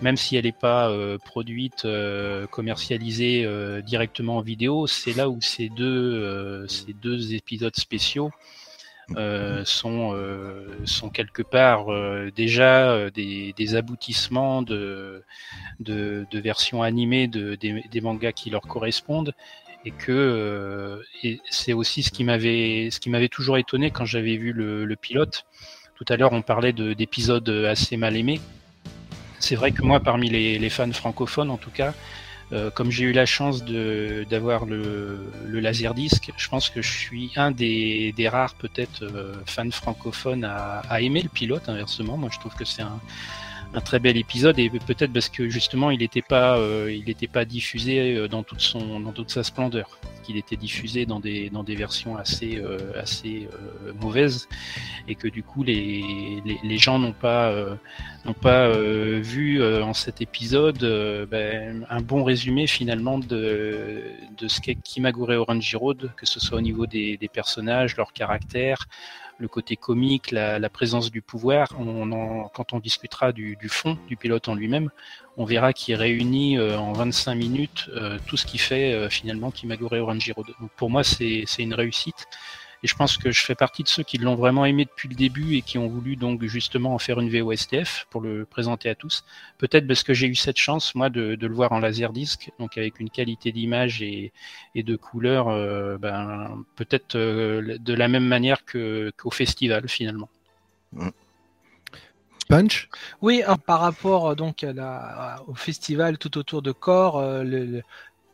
même si elle n'est pas euh, produite, euh, commercialisée euh, directement en vidéo, c'est là où ces deux, ces deux épisodes spéciaux euh, sont, sont quelque part déjà des, des aboutissements de, de, de versions animées de, des, des mangas qui leur correspondent et que c'est aussi ce qui m'avait ce qui m'avait toujours étonné quand j'avais vu le, le pilote. Tout à l'heure, on parlait de- d'épisodes assez mal aimés. C'est vrai que moi, parmi les, fans francophones, en tout cas, euh, comme j'ai eu la chance d'avoir le, laserdisc, je pense que je suis un des, rares peut-être euh, fans francophones à aimer le pilote. Inversement, moi, je trouve que c'est un, un très bel épisode et peut-être parce que justement, il n'était pas euh, il n'était pas diffusé euh, dans toute son dans toute sa splendeur, qu'il était diffusé dans des dans des versions assez euh, assez euh, mauvaises et que du coup les les, les gens n'ont pas euh, n'ont pas euh, vu en cet épisode ben, un bon résumé finalement de, de ce qu'est Kimagure Orange Road, que ce soit au niveau des, des personnages, leur caractère, le côté comique, la, la présence du pouvoir. On en- quand on discutera du, du fond du pilote en lui-même, on verra qu'il réunit euh, en 25 minutes euh, tout ce qui fait euh, finalement Kimagure Orange Road. Donc pour moi, c'est c'est une réussite. Et je pense que je fais partie de ceux qui l'ont vraiment aimé depuis le début et qui ont voulu donc justement en faire une VOSTF pour le présenter à tous. Peut-être parce que j'ai eu cette chance, moi, de, de le voir en laserdisc, donc avec une qualité d'image et, et de couleur, euh, ben, peut-être euh, de la même manière que- qu'au festival finalement. Punch? Oui, hein, par rapport euh, donc à la- au festival tout autour de Corps, euh, le, le-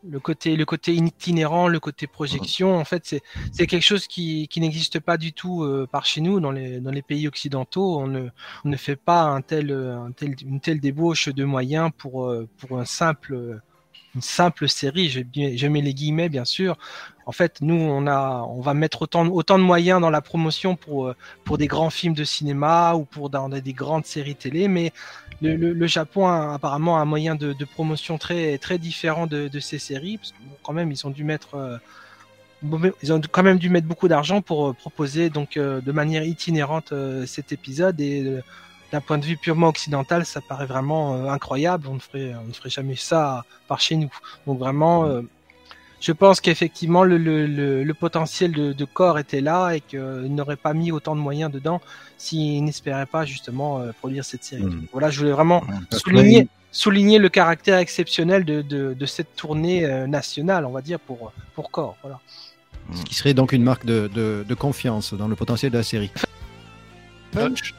le côté le côté itinérant, le côté projection, en fait, c'est c'est quelque chose qui, qui n'existe pas du tout euh, par chez nous dans les dans les pays occidentaux. On ne on ne fait pas un tel un tel une telle débauche de moyens pour euh, pour un simple une simple série. Je, je mets les guillemets bien sûr. En fait, nous on a on va mettre autant autant de moyens dans la promotion pour euh, pour des grands films de cinéma ou pour dans des grandes séries télé, mais le, le- Japon a apparemment un moyen de, promotion très très différent de, ces séries, parce que quand même ils ont dû mettre euh, ils ont quand même dû mettre beaucoup d'argent pour euh, proposer donc euh, de manière itinérante cet épisode et d'un point de vue purement occidental, ça paraît vraiment incroyable. On ne ferait on ne ferait jamais ça par chez nous. Donc vraiment. Euh, je pense qu'effectivement le, le, le, le potentiel de, de corps était là et qu'il n'aurait pas mis autant de moyens dedans s'il n'espérait pas justement euh, produire cette série. Mhm. Voilà, je voulais vraiment Après, souligner, souligner le caractère exceptionnel de, de, de cette tournée euh, nationale, on va dire, pour, pour corps. Voilà. Ce qui serait donc une marque de, de- de confiance dans le potentiel de la série. Punch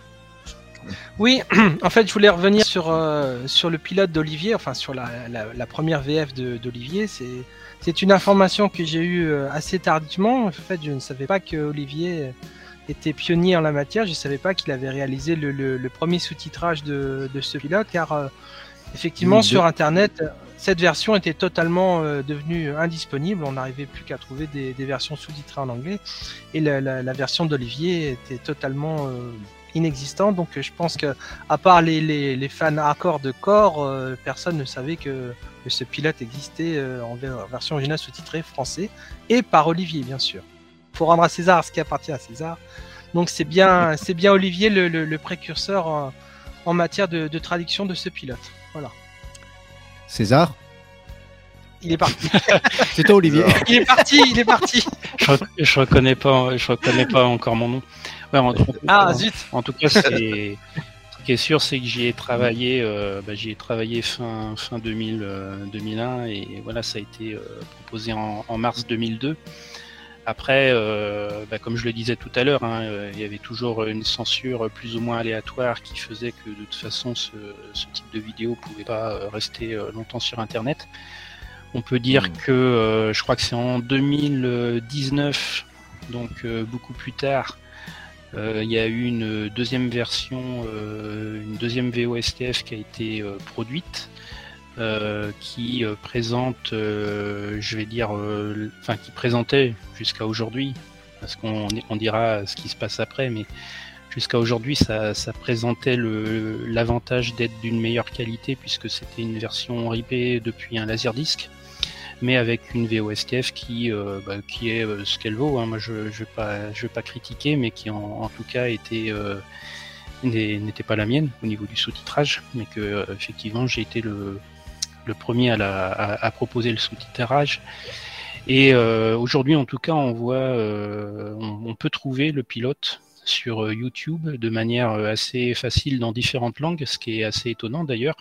Oui, en fait, je voulais revenir sur, euh, sur le pilote d'Olivier, enfin sur la, la, la première VF de- d'Olivier. C'est c'est une information que j'ai eue euh, assez tardivement. En fait, je ne savais pas que Olivier était pionnier en la matière. Je ne savais pas qu'il avait réalisé le, le, le premier sous-titrage de, de ce pilote, car euh, effectivement, Oui, sur Internet, cette version était totalement euh, devenue indisponible. On n'arrivait plus qu'à trouver des, des versions sous-titrées en anglais. Et la, la, la version d'Olivier était totalement euh, inexistante. Donc euh, je pense que à part les, les, les fans hardcore de corps, euh, personne ne savait que, que ce pilote existait euh, en ver- version originale sous-titrée français et par Olivier bien sûr. Faut rendre à César ce qui appartient à César. Donc c'est bien, c'est bien Olivier le, le, le précurseur en, en matière de, de traduction de ce pilote. Voilà. César? Il est parti. C'est toi, Olivier. Il est parti, il est parti. Je, re- je reconnais pas, je reconnais pas encore mon nom. Ouais, en, Ah zut. en tout cas, c'est- ce qui est sûr, c'est que j'y ai travaillé, euh, bah, j'y ai travaillé fin fin 2000, euh, 2001 et voilà, ça a été euh, proposé en, en mars 2002. Après, bah, comme je le disais tout à l'heure, hein, il y avait toujours une censure plus ou moins aléatoire qui faisait que de toute façon, ce, ce type de vidéo pouvait pas rester longtemps sur Internet. On peut dire Mm. que je crois que c'est en 2019, donc beaucoup plus tard, il y a eu une deuxième version, euh, une deuxième VOSTF qui a été euh, produite, euh, qui euh, présente, euh, je vais dire, euh, enfin qui présentait jusqu'à aujourd'hui, parce qu'on on dira ce qui se passe après, mais jusqu'à aujourd'hui, ça, présentait l'avantage d'être d'une meilleure qualité puisque c'était une version ripée depuis un laserdisc mais avec une VOSTF qui, euh, bah, qui est euh, ce qu'elle vaut. hein. Moi, je ne pas- je vais pas critiquer, mais qui en, en tout cas était, euh, n'était pas la mienne au niveau du sous-titrage, mais que effectivement j'ai été le, le premier à, la, à, proposer le sous-titrage. Et aujourd'hui, en tout cas, on voit, on, peut trouver le pilote sur YouTube de manière assez facile dans différentes langues, ce qui est assez étonnant d'ailleurs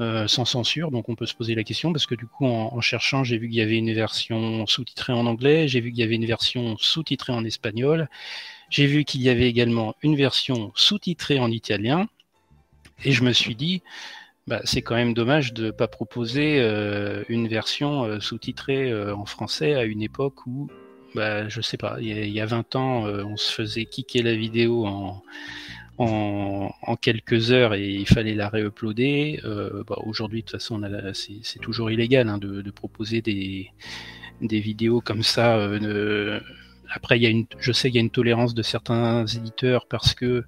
euh, sans censure. Donc on peut se poser la question parce que du coup en, cherchant j'ai vu qu'il y avait une version sous-titrée en anglais, j'ai vu qu'il y avait une version sous-titrée en espagnol, j'ai vu qu'il y avait également une version sous-titrée en italien et je me suis dit bah, c'est quand même dommage de ne pas proposer euh, une version euh, sous-titrée en français à une époque où bah, je sais pas, il y a, il y a 20 ans, on se faisait kicker la vidéo en, en, en quelques heures et il fallait la réuploader. Euh, bah, Aujourd'hui, de toute façon, c'est toujours illégal hein, de, de proposer des, des vidéos comme ça. euh, Après, il y a une, je sais qu'il y a une tolérance de certains éditeurs parce que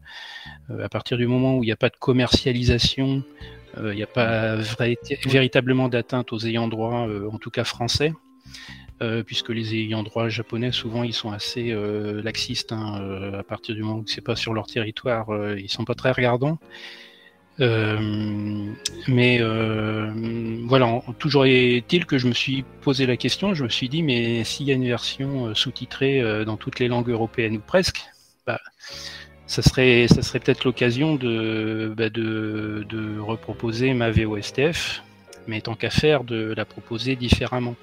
euh, à partir du moment où il n'y a pas de commercialisation, euh, il n'y a pas véritablement d'atteinte aux ayants droit, euh, en tout cas français. Euh, puisque les ayants droit japonais souvent ils sont assez euh, laxistes hein, euh, à partir du moment où c'est pas sur leur territoire ils sont pas très regardants mais voilà, toujours est-il que je me suis posé la question, je me suis dit, mais s'il y a une version sous-titrée dans toutes les langues européennes ou presque, bah, ça serait, ça serait peut-être l'occasion de, bah, de, de reproposer ma VOSTF, mais tant qu'à faire, de la proposer différemment.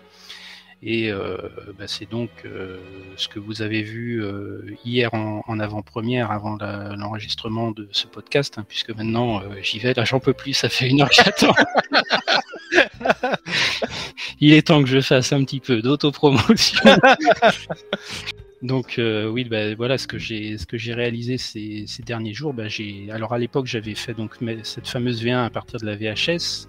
Et euh, bah, c'est donc euh, ce que vous avez vu euh, hier en, en avant-première, avant l'enregistrement de ce podcast, hein, puisque maintenant j'y vais, là j'en peux plus, ça fait une heure que j'attends. Il est temps que je fasse un petit peu d'autopromotion. Donc euh, oui, bah, voilà ce que j'ai ce que j'ai réalisé ces, ces derniers jours. Bah, j'ai alors à l'époque j'avais fait donc cette fameuse V1 à partir de la VHS.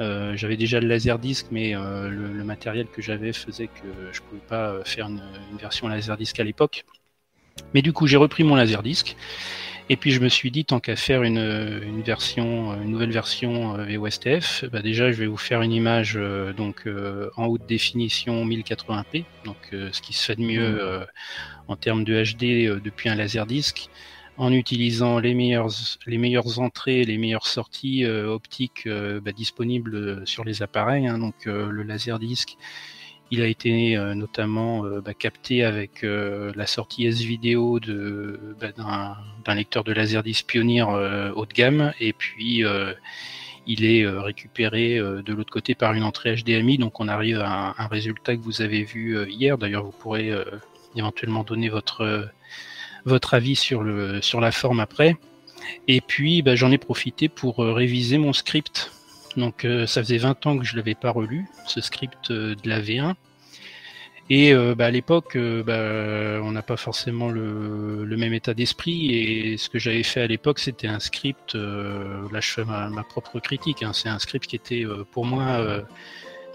Euh, j'avais déjà le laserdisc, mais euh, le, le matériel que j'avais faisait que je pouvais pas euh, faire une, une version laserdisc à l'époque. Mais du coup, j'ai repris mon laserdisc. Et puis je me suis dit tant qu'à faire une, une version, une nouvelle version VOSTF, bah déjà je vais vous faire une image donc en haute définition 1080p, donc ce qui se fait de mieux euh, en termes de HD depuis un laserdisc en utilisant les meilleures, les meilleures entrées, les meilleures sorties euh, optiques euh, bah, disponibles euh, sur les appareils. hein. donc le laserdisc, il a été notamment bah, capté avec la sortie S-Vidéo bah, d'un, lecteur de laserdisc Pioneer haut de gamme, et puis il est récupéré de l'autre côté par une entrée HDMI, donc on arrive à un, résultat que vous avez vu hier. D'ailleurs, vous pourrez éventuellement donner votre votre avis sur, le, sur la forme après. Et puis, bah, j'en ai profité pour euh, réviser mon script. Donc, euh, ça faisait 20 ans que je ne l'avais pas relu, ce script euh, de la V1. Et bah, à l'époque, bah, on n'a pas forcément le, même état d'esprit. Et ce que j'avais fait à l'époque, c'était un script. là, je fais ma, propre critique. hein, c'est un script qui était pour moi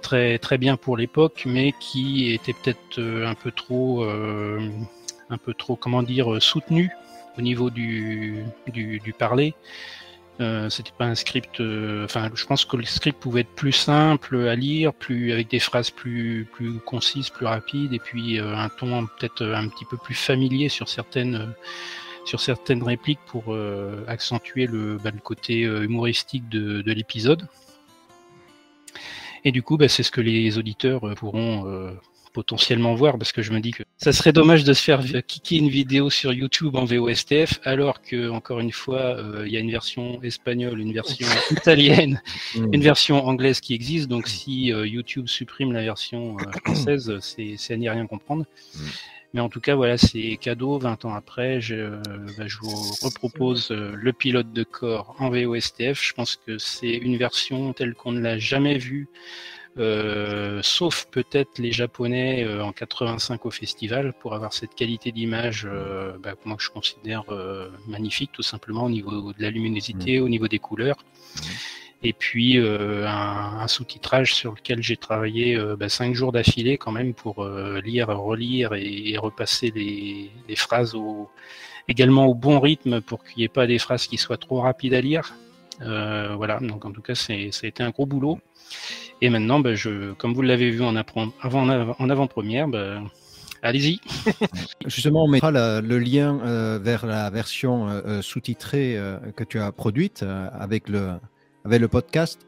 très très bien pour l'époque, mais qui était peut-être un peu trop un peu trop, comment dire, soutenu au niveau du, parler. Euh, c'était pas un script. euh, je pense que le script pouvait être plus simple à lire, plus avec des phrases plus concises, plus rapides, et puis euh, un ton peut-être un petit peu plus familier sur certaines euh, sur répliques pour euh, accentuer le, bah, côté euh, humoristique de, de l'épisode. Et du coup, bah, c'est ce que les auditeurs euh, pourront euh, potentiellement voir, parce que je me dis que ça serait dommage de se faire kicker une vidéo sur YouTube en VOSTF, alors que, encore une fois, euh, il y a une version espagnole, une version italienne, Mm. une version anglaise qui existe. Donc, si euh, YouTube supprime la version euh, française, c'est à n'y rien comprendre. Mm. Mais en tout cas, voilà, c'est cadeau. 20 ans après, je, bah, je vous repropose le pilote de corps en VOSTF. Je pense que c'est une version telle qu'on ne l'a jamais vue, euh, sauf peut-être les Japonais euh, en 85 au festival, pour avoir cette qualité d'image, euh, bah, que je considère euh, magnifique, tout simplement au niveau de la luminosité, au niveau des couleurs. Et puis un, un sous-titrage sur lequel j'ai travaillé bah, cinq jours d'affilée quand même pour lire, relire et, et repasser les, les phrases au, également au bon rythme pour qu'il n'y ait pas des phrases qui soient trop rapides à lire. Voilà, donc en tout cas, ça a été un gros boulot. Et maintenant, bah, je, comme vous l'avez vu en, appren- avant, en avant-première, bah, allez-y. Justement, on mettra la- le lien euh, vers la version euh, euh, sous-titrée euh, que tu as produite euh, avec, le, avec le podcast.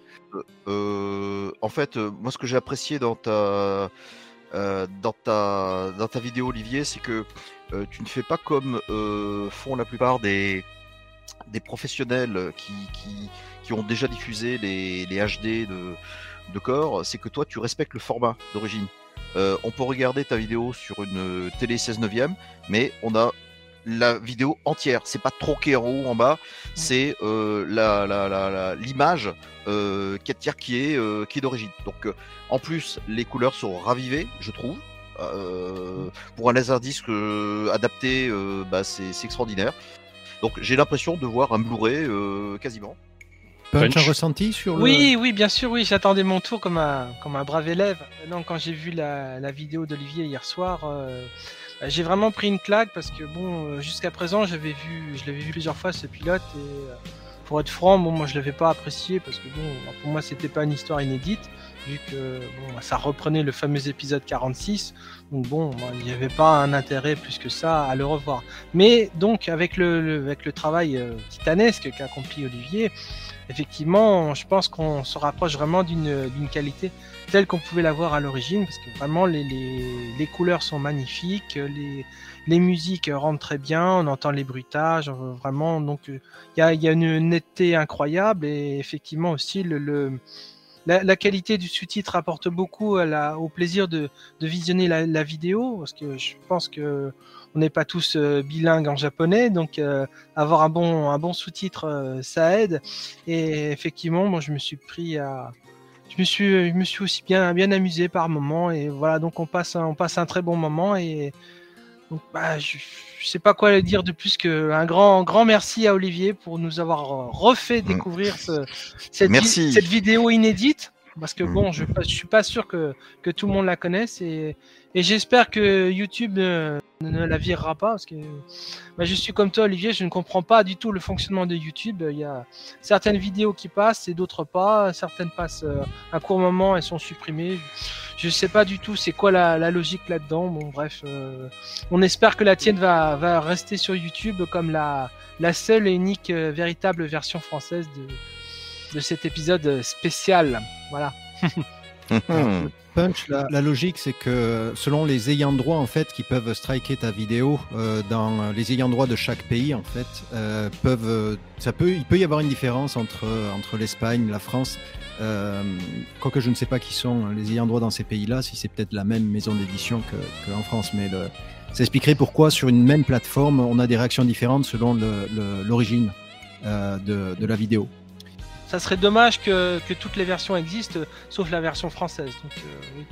Euh, en fait, euh, moi, ce que j'ai apprécié dans ta, euh, dans ta, dans ta vidéo, Olivier, c'est que euh, tu ne fais pas comme euh, font la plupart des, des professionnels qui, qui, qui ont déjà diffusé les, les HD de, de corps. C'est que toi, tu respectes le format d'origine. Euh, on peut regarder ta vidéo sur une télé 16 neuvième, mais on a la vidéo entière. C'est pas troqué en haut, en bas. C'est euh, la, la, la, la- l'image euh, qui est, qui est, euh, d'origine. Donc, euh, en plus, les couleurs sont ravivées, je trouve. Euh, pour un laserdisc euh, adapté, euh, bah, c'est, c'est extraordinaire. Donc, j'ai l'impression de voir un Blu-ray euh, quasiment. Punch, Punch. un ressenti sur le... Oui, oui, bien sûr, oui, j'attendais mon tour comme un, comme un brave élève. Donc, quand j'ai vu la, la vidéo d'Olivier hier soir, euh, bah, j'ai vraiment pris une claque parce que, bon, euh, jusqu'à présent, j'avais vu, je l'avais vu plusieurs fois ce pilote et, euh, pour être franc, bon, moi, je l'avais pas apprécié parce que, bon, pour moi, c'était pas une histoire inédite vu que, bon, ça reprenait le fameux épisode 46. Donc, bon, il n'y avait pas un intérêt plus que ça à le revoir. Mais, donc, avec le, le- avec le travail euh, titanesque qu'a accompli Olivier, effectivement, je pense qu'on se rapproche vraiment d'une qualité telle qu'on pouvait l'avoir à l'origine, parce que vraiment les, les, les couleurs sont magnifiques, les, les musiques rentrent très bien, on entend les bruitages, euh, vraiment, donc euh, il y a, y a une netteté incroyable et effectivement aussi le, le la, la qualité du sous-titre apporte beaucoup à la, au plaisir de, de visionner la, la vidéo, parce que je pense que on n'est pas tous euh, bilingues en japonais, donc euh, avoir un bon, un bon sous-titre, euh, ça aide. Et effectivement, moi, je me suis pris à, je me suis, je me suis aussi bien, bien amusé par moment. Et voilà, donc on passe, un, on passe un très bon moment. Et donc, bah, je, je sais pas quoi dire de plus que un grand, grand merci à Olivier pour nous avoir refait Mm. découvrir ce, cette, cette vidéo inédite. Parce que Mm. bon, je, je suis pas sûr que, que tout le monde la connaisse et, et j'espère que YouTube euh, ne la virera pas parce que bah, je suis comme toi Olivier, je ne comprends pas du tout le fonctionnement de YouTube. Il y a certaines vidéos qui passent et d'autres pas. Certaines passent euh, un court moment et sont supprimées. Je sais pas du tout c'est quoi la, la logique là-dedans. Bon bref, euh, on espère que la tienne va, va rester sur YouTube comme la, la seule et unique euh, véritable version française de, de cet épisode spécial. Voilà. Hmm. Punch, la, la logique, c'est que selon les ayants droit en fait qui peuvent striker ta vidéo euh, dans les ayants droit de chaque pays en fait euh, peuvent, ça peut, il peut y avoir une différence entre entre l'Espagne, la France. Euh, quoique je ne sais pas qui sont les ayants droit dans ces pays-là, si c'est peut-être la même maison d'édition que, que en France, mais le, ça expliquerait pourquoi sur une même plateforme on a des réactions différentes selon l'origine euh, de, de la vidéo. Ça serait dommage que, toutes les versions existent, sauf la version française. Donc, euh, oui.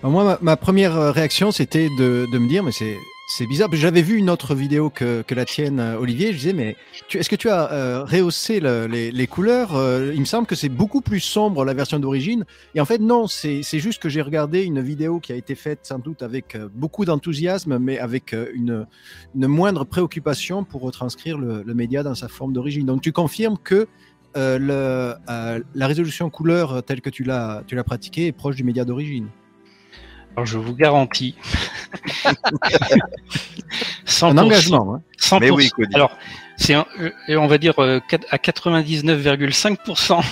Alors moi, ma, ma première euh, réaction, c'était de, de me dire, mais c'est c'est bizarre. J'avais vu une autre vidéo que, que la tienne, euh, Olivier. Je disais, mais est-ce que tu as euh, rehaussé le- les, les couleurs Euh, Il me semble que c'est beaucoup plus sombre la version d'origine. Et en fait, non, c'est juste que j'ai regardé une vidéo qui a été faite sans doute avec beaucoup d'enthousiasme, mais avec une, une moindre préoccupation pour retranscrire le, média dans sa forme d'origine. Donc tu confirmes que la résolution couleur telle que tu l'as pratiquée est proche du média d'origine. Alors je vous garantis. 100%, Un engagement. Hein. 100%. Mais oui, Cody. Alors, c'est un- euh, on va dire euh, à 99,5%.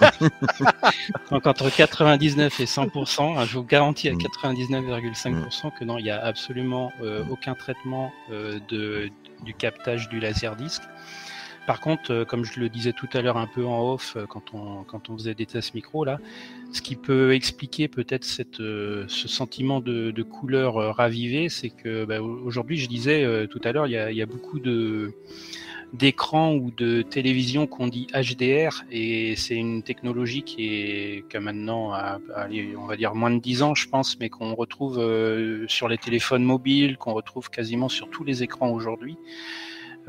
Donc entre 99 et 100%, hein, je vous garantis à 99,5% que non, il n'y a absolument euh, aucun traitement euh, de, du captage du laser disque. Par contre, euh, comme je le disais tout à l'heure un peu en off euh, quand on, quand on faisait des tests micro là, ce qui peut expliquer peut-être cette, euh, ce sentiment de, de couleur ravivée, c'est que bah, aujourd'hui, je disais tout à l'heure, il y a, il y a beaucoup de d'écrans ou de télévision qu'on dit HDR et c'est une technologie qui est qui a maintenant on va dire moins de 10 ans je pense mais qu'on retrouve euh, sur les téléphones mobiles qu'on retrouve quasiment sur tous les écrans aujourd'hui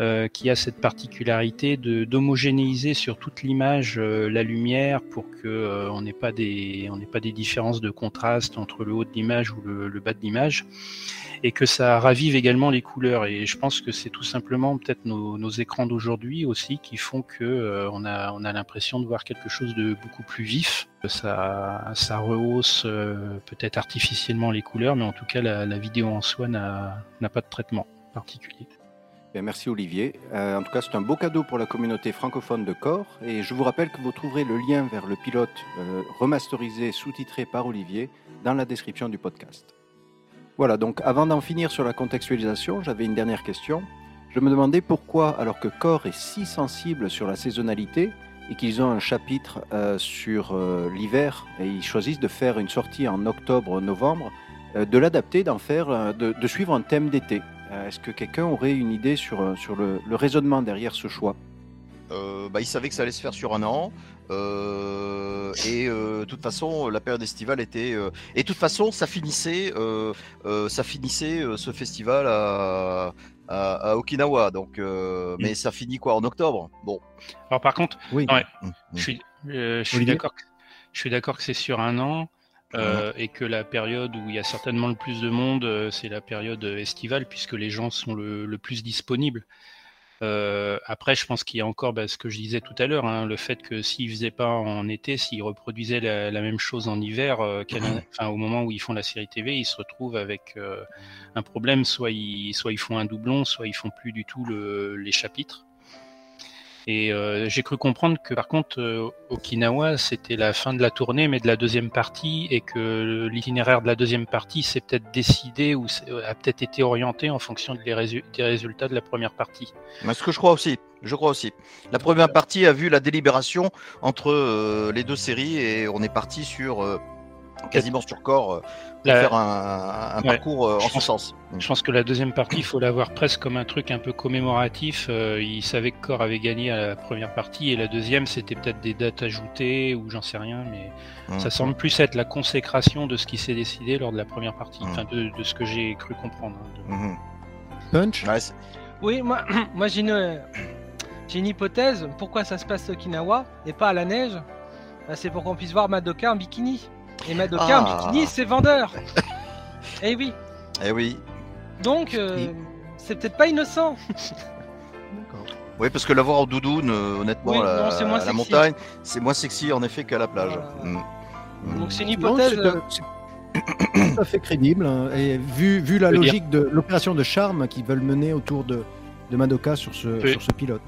euh, qui a cette particularité d'homogénéiser sur toute l'image euh, la lumière pour que euh, on n'ait pas des on n'ait pas des différences de contraste entre le haut de l'image ou le, le bas de l'image et que ça ravive également les couleurs. Et je pense que c'est tout simplement peut-être nos, nos écrans d'aujourd'hui aussi qui font que euh, on a on a l'impression de voir quelque chose de beaucoup plus vif. Ça ça rehausse euh, peut-être artificiellement les couleurs mais en tout cas la, la vidéo en soi n'a pas de traitement particulier Bien, merci Olivier. Euh, en tout cas, c'est un beau cadeau pour la communauté francophone de Core. Et je vous rappelle que vous trouverez le lien vers le pilote euh, remasterisé, sous-titré par Olivier, dans la description du podcast. Voilà, donc avant d'en finir sur la contextualisation, j'avais une dernière question. Je me demandais pourquoi, alors que Core est si sensible sur la saisonnalité et qu'ils ont un chapitre euh, sur l'hiver et ils choisissent de faire une sortie en octobre-novembre, de l'adapter, d'en faire, de suivre un thème d'été. Euh, Est-ce que quelqu'un aurait une idée sur, euh, sur le, le raisonnement derrière ce choix? Euh, bah, il savait que ça allait se faire sur un an. euh, et euh, de toute façon, la période estivale était. euh, et de toute façon, ça finissait, euh, euh, ça finissait euh, ce festival à, à, à Okinawa. Donc, euh, mais ça finit quoi en octobre? Bon. alors par contre Oui. Ouais. Mm, Je suis, euh, je suis Olivier? d'accord. que- Je suis d'accord que c'est sur un an euh, et que la période où il y a certainement le plus de monde, euh, c'est la période estivale puisque les gens sont le, le plus disponibles. Euh, après, je pense qu'il y a encore bah, ce que je disais tout à l'heure, hein, le fait que s'ils faisaient pas en été, s'ils reproduisaient la, la même chose en hiver, euh, au moment où ils font la série TV, ils se retrouvent avec un problème. Soit ils, soit ils font un doublon, soit ils font plus du tout le, les chapitres. Et euh, j'ai cru comprendre que par contre euh, Okinawa c'était la fin de la tournée mais de la deuxième partie et que l'itinéraire de la deuxième partie s'est peut-être décidé ou s'est- a peut-être été orienté en fonction des, résu- des résultats de la première partie. Ce que je crois aussi. Je crois aussi. La première partie a vu la délibération entre euh, les deux séries et on est parti sur euh, quasiment sur corps euh, pour La- faire un, un Ouais. parcours euh, en Je ce sens. Je pense que la deuxième partie il faut la voir presque comme un truc un peu commémoratif. Euh, il savait que Core avait gagné à la première partie et la deuxième c'était peut-être des dates ajoutées ou j'en sais rien mais Mmh. ça semble plus être la consécration de ce qui s'est décidé lors de la première partie, Mhm. enfin de, de ce que j'ai cru comprendre. hein, de- Mhm. Punch Ouais, Oui, moi, moi j'ai une, j'ai une hypothèse. Pourquoi ça se passe à Okinawa et pas à la neige? Bah, C'est pour qu'on puisse voir Madoka en bikini. Et Madoka Ah. en bikini, c'est vendeur. Eh oui. Eh oui. Donc, euh, c'est peut-être pas innocent. Oui, parce que l'avoir en doudoune, euh, honnêtement, Oui, la, non, c'est moins à la sexy. montagne, c'est moins sexy en effet qu'à la plage. Voilà. Mm. Mm. Donc c'est une Non, hypothèse. c'est c'est tout à fait crédible. hein, Et vu, vu la dire- logique de l'opération de charme qu'ils veulent mener autour de, de Madoka sur ce, Oui. sur ce pilote.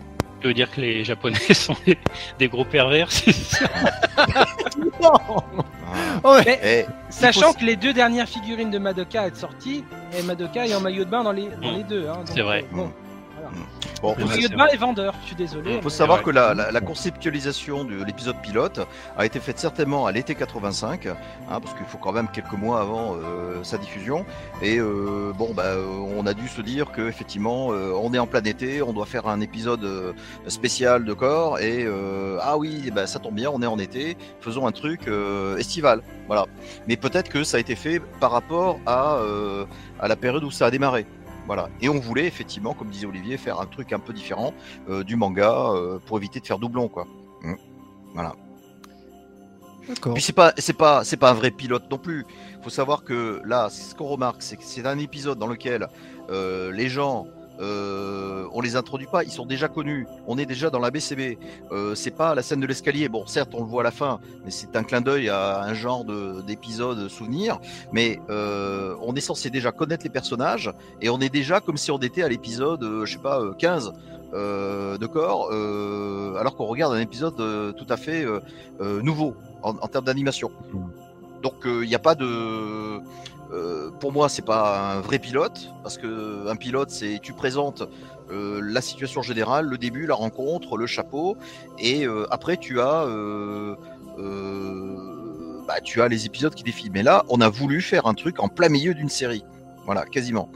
Tu veux dire que les Japonais sont des, des gros pervers. Mais- Eh, Sachant que les deux dernières figurines de Madoka sont sorties, et Madoka est en maillot de bain dans les, dans Mm. les deux. hein, C'est vrai. euh, bon, bon, le vrai. est vendeur, je suis désolé. Il faut mais- savoir que la, la- la conceptualisation de l'épisode pilote a été faite certainement à l'été 85, hein, parce qu'il faut quand même quelques mois avant euh, sa diffusion. Et euh, bon, bah, on a dû se dire que effectivement, euh, on est en plein été, on doit faire un épisode spécial de corps. Et ah oui, bah, ça tombe bien, on est en été, faisons un truc estival. Voilà. Mais peut-être que ça a été fait par rapport à, à la période où ça a démarré. Voilà. Et on voulait effectivement, comme disait Olivier, faire un truc un peu différent euh, du manga euh, pour éviter de faire doublon, quoi. Mm. Voilà. Puis c'est pas, c'est pas, c'est pas un vrai pilote non plus. Faut savoir que là, ce qu'on remarque, c'est que c'est un épisode dans lequel euh, les gens euh, on les introduit pas, ils sont déjà connus. On est déjà dans la BCB. Euh, c'est pas la scène de l'escalier. Bon, certes, on le voit à la fin, mais c'est un clin d'œil à un genre de- d'épisode souvenir. Mais euh, on est censé déjà connaître les personnages et on est déjà comme si on était à l'épisode, euh, je sais pas, euh, 15 euh, de corps, alors qu'on regarde un épisode tout à fait nouveau en, en termes d'animation. Donc il n'y a pas de euh, pour moi, c'est pas un vrai pilote parce que un pilote, c'est tu présentes euh, la situation générale, le début, la rencontre, le chapeau, et euh, après tu as bah, tu as les épisodes qui défilent. Mais là, on a voulu faire un truc en plein milieu d'une série, voilà, quasiment.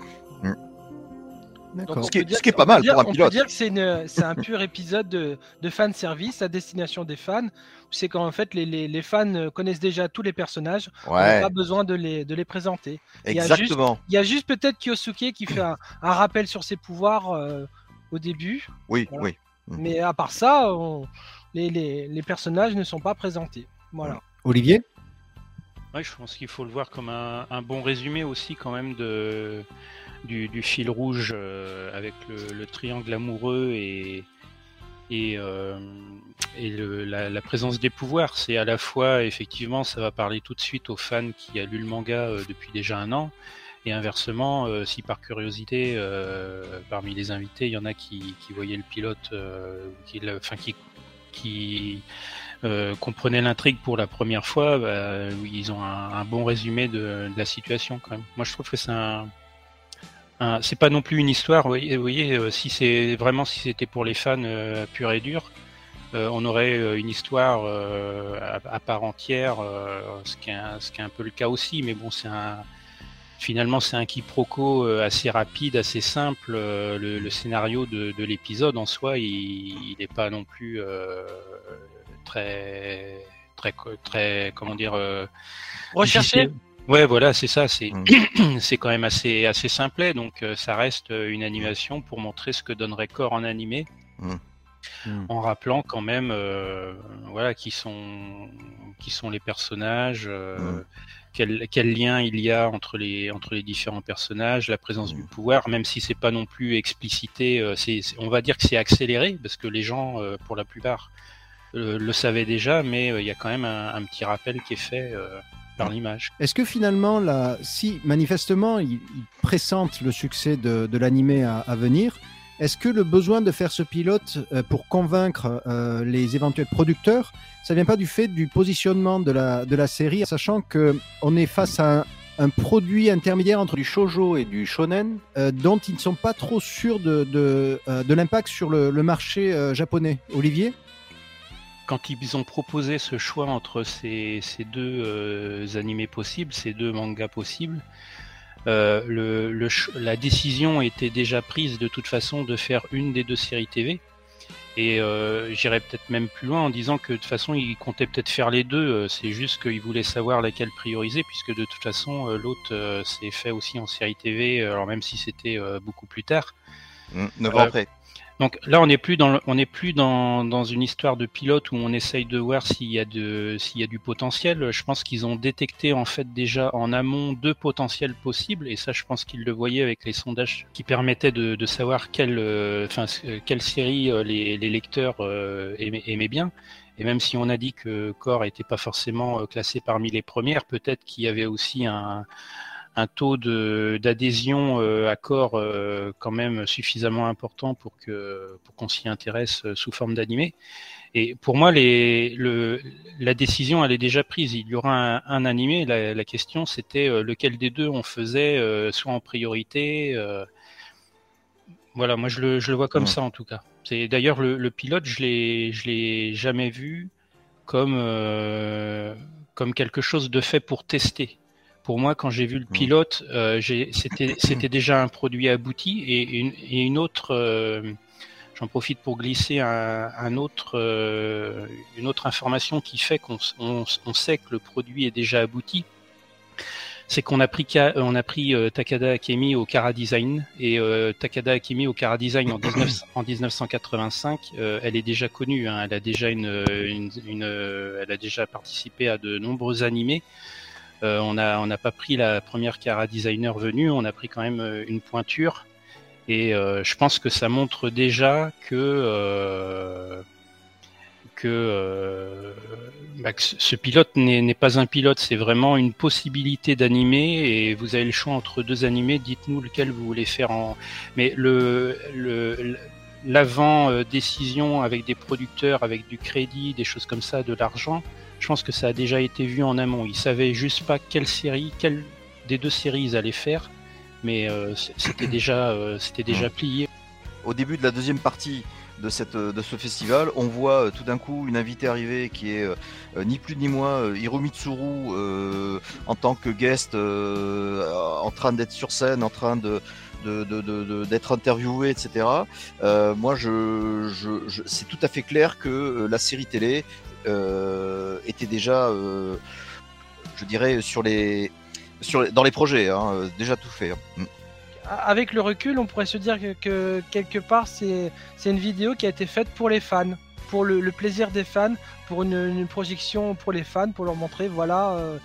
D'accord. Ce qui est- On peut dire- ce qui est pas on mal dire- pour un On pilote. peut dire que c'est un pur épisode de, de fan service à destination des fans. C'est qu'en fait, les, les- les fans connaissent déjà tous les personnages. On n'a pas besoin de les, de les présenter. il y a exactement. Il y a juste peut-être Kyosuke qui fait un, un rappel sur ses pouvoirs euh, au début. Oui, Voilà. oui. Mais à part ça, on- les, les- les personnages ne sont pas présentés. Voilà. Olivier? Ouais, je pense qu'il faut le voir comme un, un bon résumé aussi quand même de, du, du fil rouge euh, avec le, le triangle amoureux et, et, euh, la, présence des pouvoirs. C'est à la fois, effectivement, ça va parler tout de suite aux fans qui a lu le manga euh, depuis déjà un an. Et inversement, euh, si par curiosité, parmi les invités, il y en a qui, voyaient le pilote, qui, enfin, qui, comprenaient l'intrigue pour la première fois, bah, ils ont un, un bon résumé de, de la situation quand même. Moi, je trouve que c'est un, un- c'est pas non plus une histoire. Vous voyez, vous voyez, euh, si c'est vraiment si c'était pour les fans euh, purs et durs, euh, on aurait euh, une histoire euh, à, à part entière, euh, ce qui est un, ce qui est un peu le cas aussi. Mais bon, c'est un finalement c'est un quiproquo assez rapide, assez simple. Euh, le, le scénario de, de l'épisode en soi, il n'est pas non plus euh, très très très comment dire euh, Recherché? difficile. Ouais, voilà, c'est ça. C'est Mm. c'est quand même assez assez simplet. Donc euh, ça reste euh, une animation pour montrer ce que donnerait corps en animé, Mm. Mm. en rappelant quand même euh, voilà qui sont qui sont les personnages. euh, Mm. Quel, quel lien il y a entre les entre les différents personnages, la présence Mm. du pouvoir, même si c'est pas non plus explicité, c'est on va dire que c'est accéléré parce que les gens, pour la plupart, le savaient déjà, mais il y a quand même un, un petit rappel qui est fait par l'image. Est-ce que finalement, là, si manifestement il, il pressente le succès de, de l'animé à, à venir, est-ce que le besoin de faire ce pilote euh, pour convaincre euh, les éventuels producteurs, ça vient pas du fait du positionnement de la, de la série, sachant que on est face à un, un produit intermédiaire entre Du shojo et du shonen, euh, dont ils ne sont pas trop sûrs de, de, de l'impact sur le, le marché japonais? Olivier? Quand ils ont proposé ce choix entre ces, ces deux euh, animés possibles, ces deux mangas possibles, euh, le, le ch- la décision était déjà prise de toute façon de faire une des deux séries TV. Et euh, j'irais peut-être même plus loin en disant que de toute façon ils comptaient peut-être faire les deux. euh, C'est juste qu'ils voulaient savoir laquelle prioriser, puisque de toute façon l'autre s'est fait aussi en série TV, alors même si c'était beaucoup plus tard. Mm. Neuf ans après. Donc là, on n'est plus dans le- on n'est plus dans, dans une histoire de pilote où on essaye de voir s'il y a de s'il y a du potentiel. Je pense qu'ils ont détecté en fait déjà en amont deux potentiels possibles et ça, je pense qu'ils le voyaient avec les sondages qui permettaient de, de savoir quelle euh, euh, quelle série euh, les, les lecteurs euh, aimaient, aimaient bien. Et même si on a dit que Core n'était pas forcément classé parmi les premières, peut-être qu'il y avait aussi un un taux d'adhésion euh, à corps euh, quand même suffisamment important pour que pour qu'on s'y intéresse euh, sous forme d'animé. Et pour moi, les, le, la décision elle est déjà prise. Il y aura un, un animé. La, la question c'était euh, lequel des deux on faisait euh, soit en priorité. euh. voilà, moi je le, je le vois comme Ouais. ça en tout cas. C'est d'ailleurs le, le pilote, je l'ai je l'ai jamais vu comme euh, comme quelque chose de fait pour tester pour moi, quand j'ai vu le pilote, euh, c'était déjà un produit abouti et une, et une autre. euh, J'en profite pour glisser un, un autre, euh, une autre information qui fait qu'on on, on sait que le produit est déjà abouti. C'est qu'on a pris, Ka- on a pris Takada Akemi au Kara Design et Takada Akemi au Kara Design en, 19 en 1985. euh, elle est déjà connue. hein, elle a déjà une, une, une, elle a déjà participé à de nombreux animés. Euh, on n'a pas pris la première Cara designer venue, on a pris quand même euh, une pointure. Et euh, je pense que ça montre déjà que bah, ce pilote n'est pas un pilote, c'est vraiment une possibilité d'animer et vous avez le choix entre deux animés. Dites-nous lequel vous voulez faire en. Mais le le l'avant euh, décision avec des producteurs, avec du crédit, des choses comme ça, de l'argent. Je pense que ça a déjà été vu en amont. Ils savaient juste pas quelle série, quelle des deux séries ils allaient faire, mais euh, c'était déjà euh, c'était déjà plié. Au début de la deuxième partie de, cette, de ce festival, on voit euh, tout d'un coup une invitée arriver qui est euh, euh, ni plus ni moins euh, Hiromi Tsuru euh, en tant que guest, euh, en train d'être sur scène, en train de de- de- de- de- d'être interviewé, etc. Euh, moi, je, je, je- c'est tout à fait clair que euh, la série télé euh, était déjà, euh, je dirais, sur les, sur dans les projets, hein, euh, déjà tout fait. hein. Mm. Avec le recul, on pourrait se dire que, que quelque part, c'est une vidéo qui a été faite pour les fans, pour le, plaisir des fans, pour une, projection pour les fans, pour leur montrer, voilà, euh,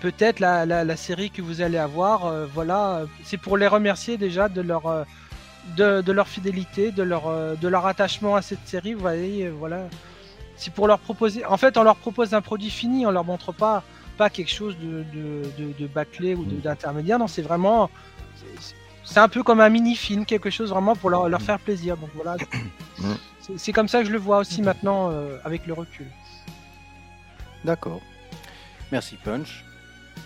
peut-être la, la, série que vous allez avoir, euh, voilà, euh, c'est pour les remercier déjà de leur, euh, de, leur fidélité, de leur, euh, de leur attachement à cette série, vous voyez, euh, voilà. C'est pour leur proposer, en fait, on leur propose un produit fini, on leur montre pas, pas quelque chose de, de, de, de bâclé ou de- d'intermédiaire, non, c'est vraiment c'est- un peu comme un mini-film, quelque chose vraiment pour leur, leur faire plaisir. Donc voilà, Mm. c'est c'est comme ça que je le vois aussi maintenant euh, avec le recul. D'accord. Merci Punch.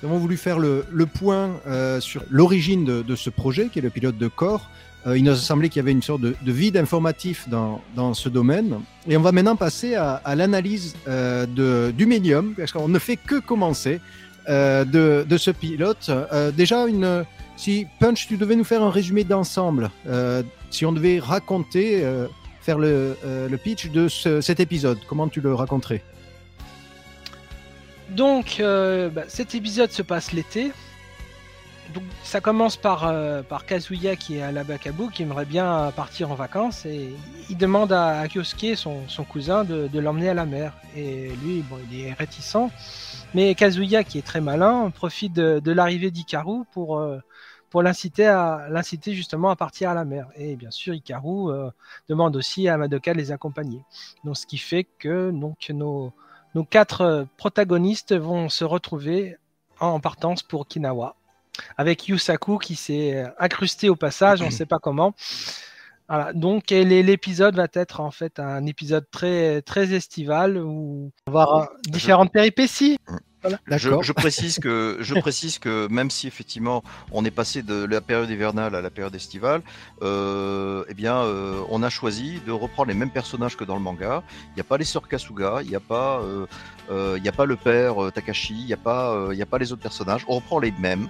Nous avons voulu faire le, le point euh, sur l'origine de, de ce projet, qui est le pilote de corps. Euh, il nous a semblé qu'il y avait une sorte de, de vide informatif dans, dans ce domaine. Et on va maintenant passer à, l'analyse euh, du médium, parce qu'on ne fait que commencer euh, de, de ce pilote. Euh, déjà, une, si Punch, tu devais nous faire un résumé d'ensemble, si on devait raconter, faire le, le pitch de ce- cet épisode, comment tu le raconterais? Donc bah, cet épisode se passe l'été. Donc ça commence par, euh, par Kazuya qui est à Labakabu, qui aimerait bien partir en vacances et il demande à, à Kyosuke, son, cousin, de, l'emmener à la mer. Et lui, bon, il est réticent. Mais Kazuya, qui est très malin, profite de, l'arrivée d'Ikaru pour, euh, pour l'inciter à l'inciter justement à partir à la mer. Et bien sûr, Ikaru euh, demande aussi à Madoka de les accompagner. Donc ce qui fait que donc nos nos quatre euh, protagonistes vont se retrouver en partance pour Kinawa, avec Yusaku qui s'est euh, incrusté au passage, on ne sait pas comment. Voilà, donc l'épisode va être en fait un épisode très très estival où on va avoir différentes péripéties. Je, précise que je précise que même si effectivement on est passé de la période hivernale à la période estivale, euh, eh bien euh, on a choisi de reprendre les mêmes personnages que dans le manga. Il n'y a pas les sœurs Kasuga, il n'y a pas euh, euh, a pas le père euh, Takashi, il n'y a pas euh, il a pas les autres personnages. On reprend les mêmes.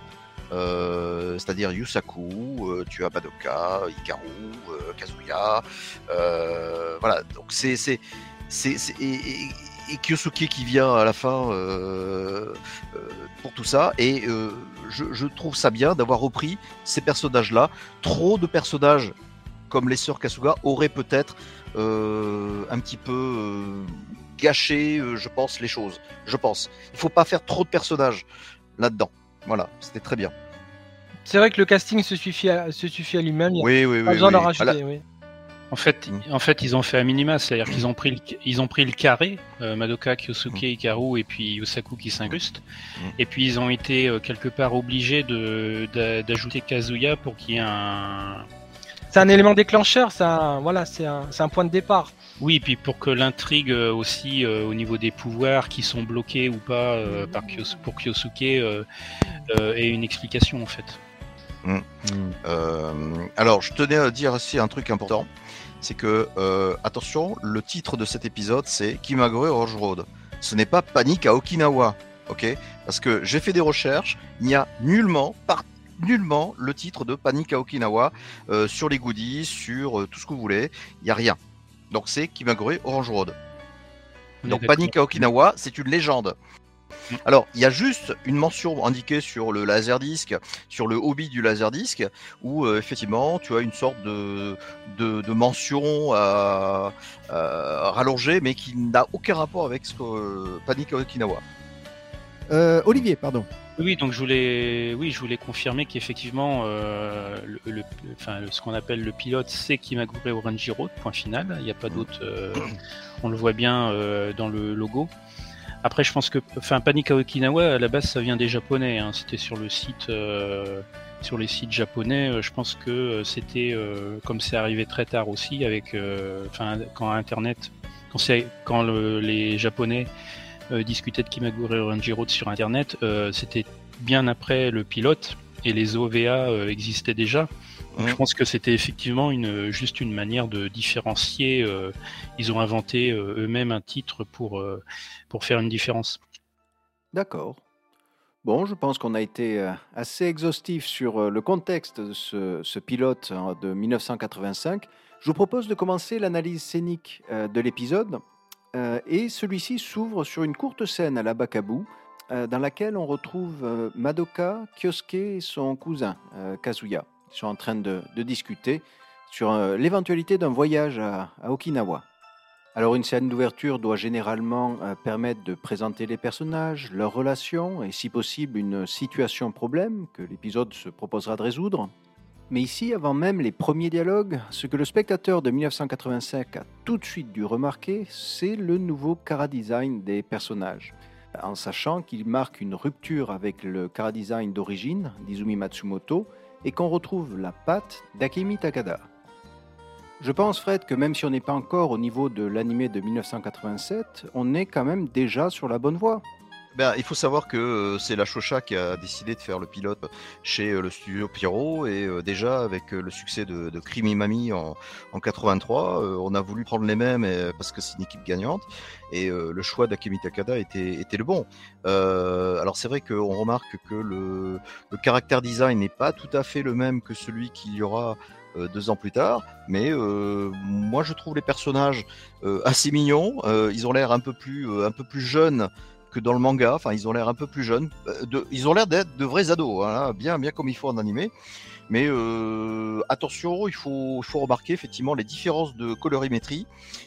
Euh, c'est-à-dire Yusaku, euh, tu as Hikaru, euh, Kazuya, euh, voilà. Donc c'est c'est c'est et, Kyosuke qui vient à la fin pour tout ça et je, trouve ça bien d'avoir repris ces personnages-là. Trop de personnages comme les sœurs Kasuga auraient peut-être un petit peu gâché, je pense, les choses. Je pense. Il faut pas faire trop de personnages là-dedans. Voilà, c'était très bien. C'est vrai que le casting se suffit à, se suffit à lui-même, il n'y a Oui, oui, pas oui. besoin oui. d'en rajouter. oui. En fait, en fait, ils ont fait à minima, c'est-à-dire qu'ils ont pris le, ils ont pris le carré, euh, Madoka, Kyosuke, Hikaru et puis Yusaku qui s'incruste. Mm. Et puis ils ont été euh, quelque part obligés de d'a- d'ajouter Kazuya pour qu'il y ait un, C'est un élément déclencheur, c'est un, voilà, c'est un, c'est un point de départ. oui, et puis pour que l'intrigue euh, aussi euh, au niveau des pouvoirs qui sont bloqués ou pas euh, par Kyos- pour Kyosuke euh, euh, ait une explication en fait. Euh, alors, je tenais à dire aussi un truc important, c'est que euh, attention, le titre de cet épisode c'est Kimagure Orange Road. Ce n'est pas Panique à Okinawa, ok? Parce que j'ai fait des recherches, il n'y a nullement, par, nullement le titre de Panique à Okinawa euh, sur les goodies, sur euh, tout ce que vous voulez. Il n'y a rien. Donc c'est Kimagure Orange Road. Donc. Panique à Okinawa, c'est une légende. Alors, il y a juste une mention indiquée sur le laserdisc, sur le hobby du laserdisc, où euh, effectivement tu as une sorte de, de, de mention rallonger, mais qui n'a aucun rapport avec ce que euh, Panic Okinawa. Euh, Olivier, pardon. Oui, donc je voulais, oui, je voulais confirmer qu'effectivement, euh, le, le- enfin, le- ce qu'on appelle le pilote, c'est Kimagure Oranjiro, point final. Il n'y a pas d'autre. euh, on le voit bien euh, dans le logo. Après, je pense que, enfin, Panic à Okinawa, à la base, ça vient des japonais. hein. C'était sur le site, euh, sur les sites japonais. Euh, Je pense que euh, c'était, euh, comme c'est arrivé très tard aussi, avec, euh, enfin, quand Internet, quand les japonais discutaient de Kimagure Oranjiro sur Internet, c'était bien après le pilote et les OVA existaient déjà. Donc. Je pense que c'était effectivement une, juste une manière de différencier. euh, ils ont inventé euh, eux-mêmes un titre pour, euh, pour faire une différence. D'accord. Bon, je pense qu'on a été assez exhaustif sur le contexte de ce, ce pilote hein, de 1985. Je vous propose de commencer l'analyse scénique de l'épisode. et celui-ci s'ouvre sur une courte scène à la Bakabu, euh, dans laquelle on retrouve Madoka, Kyosuke et son cousin, Kazuya. Sont en train de, discuter sur euh, l'éventualité d'un voyage à- à Okinawa. Alors une scène d'ouverture doit généralement euh, permettre de présenter les personnages, leurs relations et si possible une situation problème que l'épisode se proposera de résoudre. Mais ici, avant même les premiers dialogues, ce que le spectateur de 1985 a tout de suite dû remarquer, c'est le nouveau chara-design des personnages. En sachant qu'il marque une rupture avec le chara-design d'origine d'Izumi Matsumoto et qu'on retrouve la patte d'Akemi Takada. Je pense, Fred, que même si on n'est pas encore au niveau de l'animé de 1987, on est quand même déjà sur la bonne voie. Ben, il faut savoir que euh, c'est la Shosha qui a décidé de faire le pilote chez euh, le studio Pyro et euh, déjà avec le succès de, de Crimi Mami en, en 83, euh, on a voulu prendre les mêmes parce que c'est une équipe gagnante et le choix d'Akemi Takada était, était le bon. Alors c'est vrai qu'on remarque que le, le caractère design n'est pas tout à fait le même que celui qu'il y aura deux ans plus tard, mais moi je trouve les personnages assez mignons. Ils ont l'air un peu plus un peu plus jeunes que dans le manga. Enfin, ils ont l'air un peu plus jeunes. Euh, de- ils ont l'air d'être de vrais ados, hein, bien, bien comme il faut en animé. Mais euh, attention, il faut, remarquer effectivement les différences de colorimétrie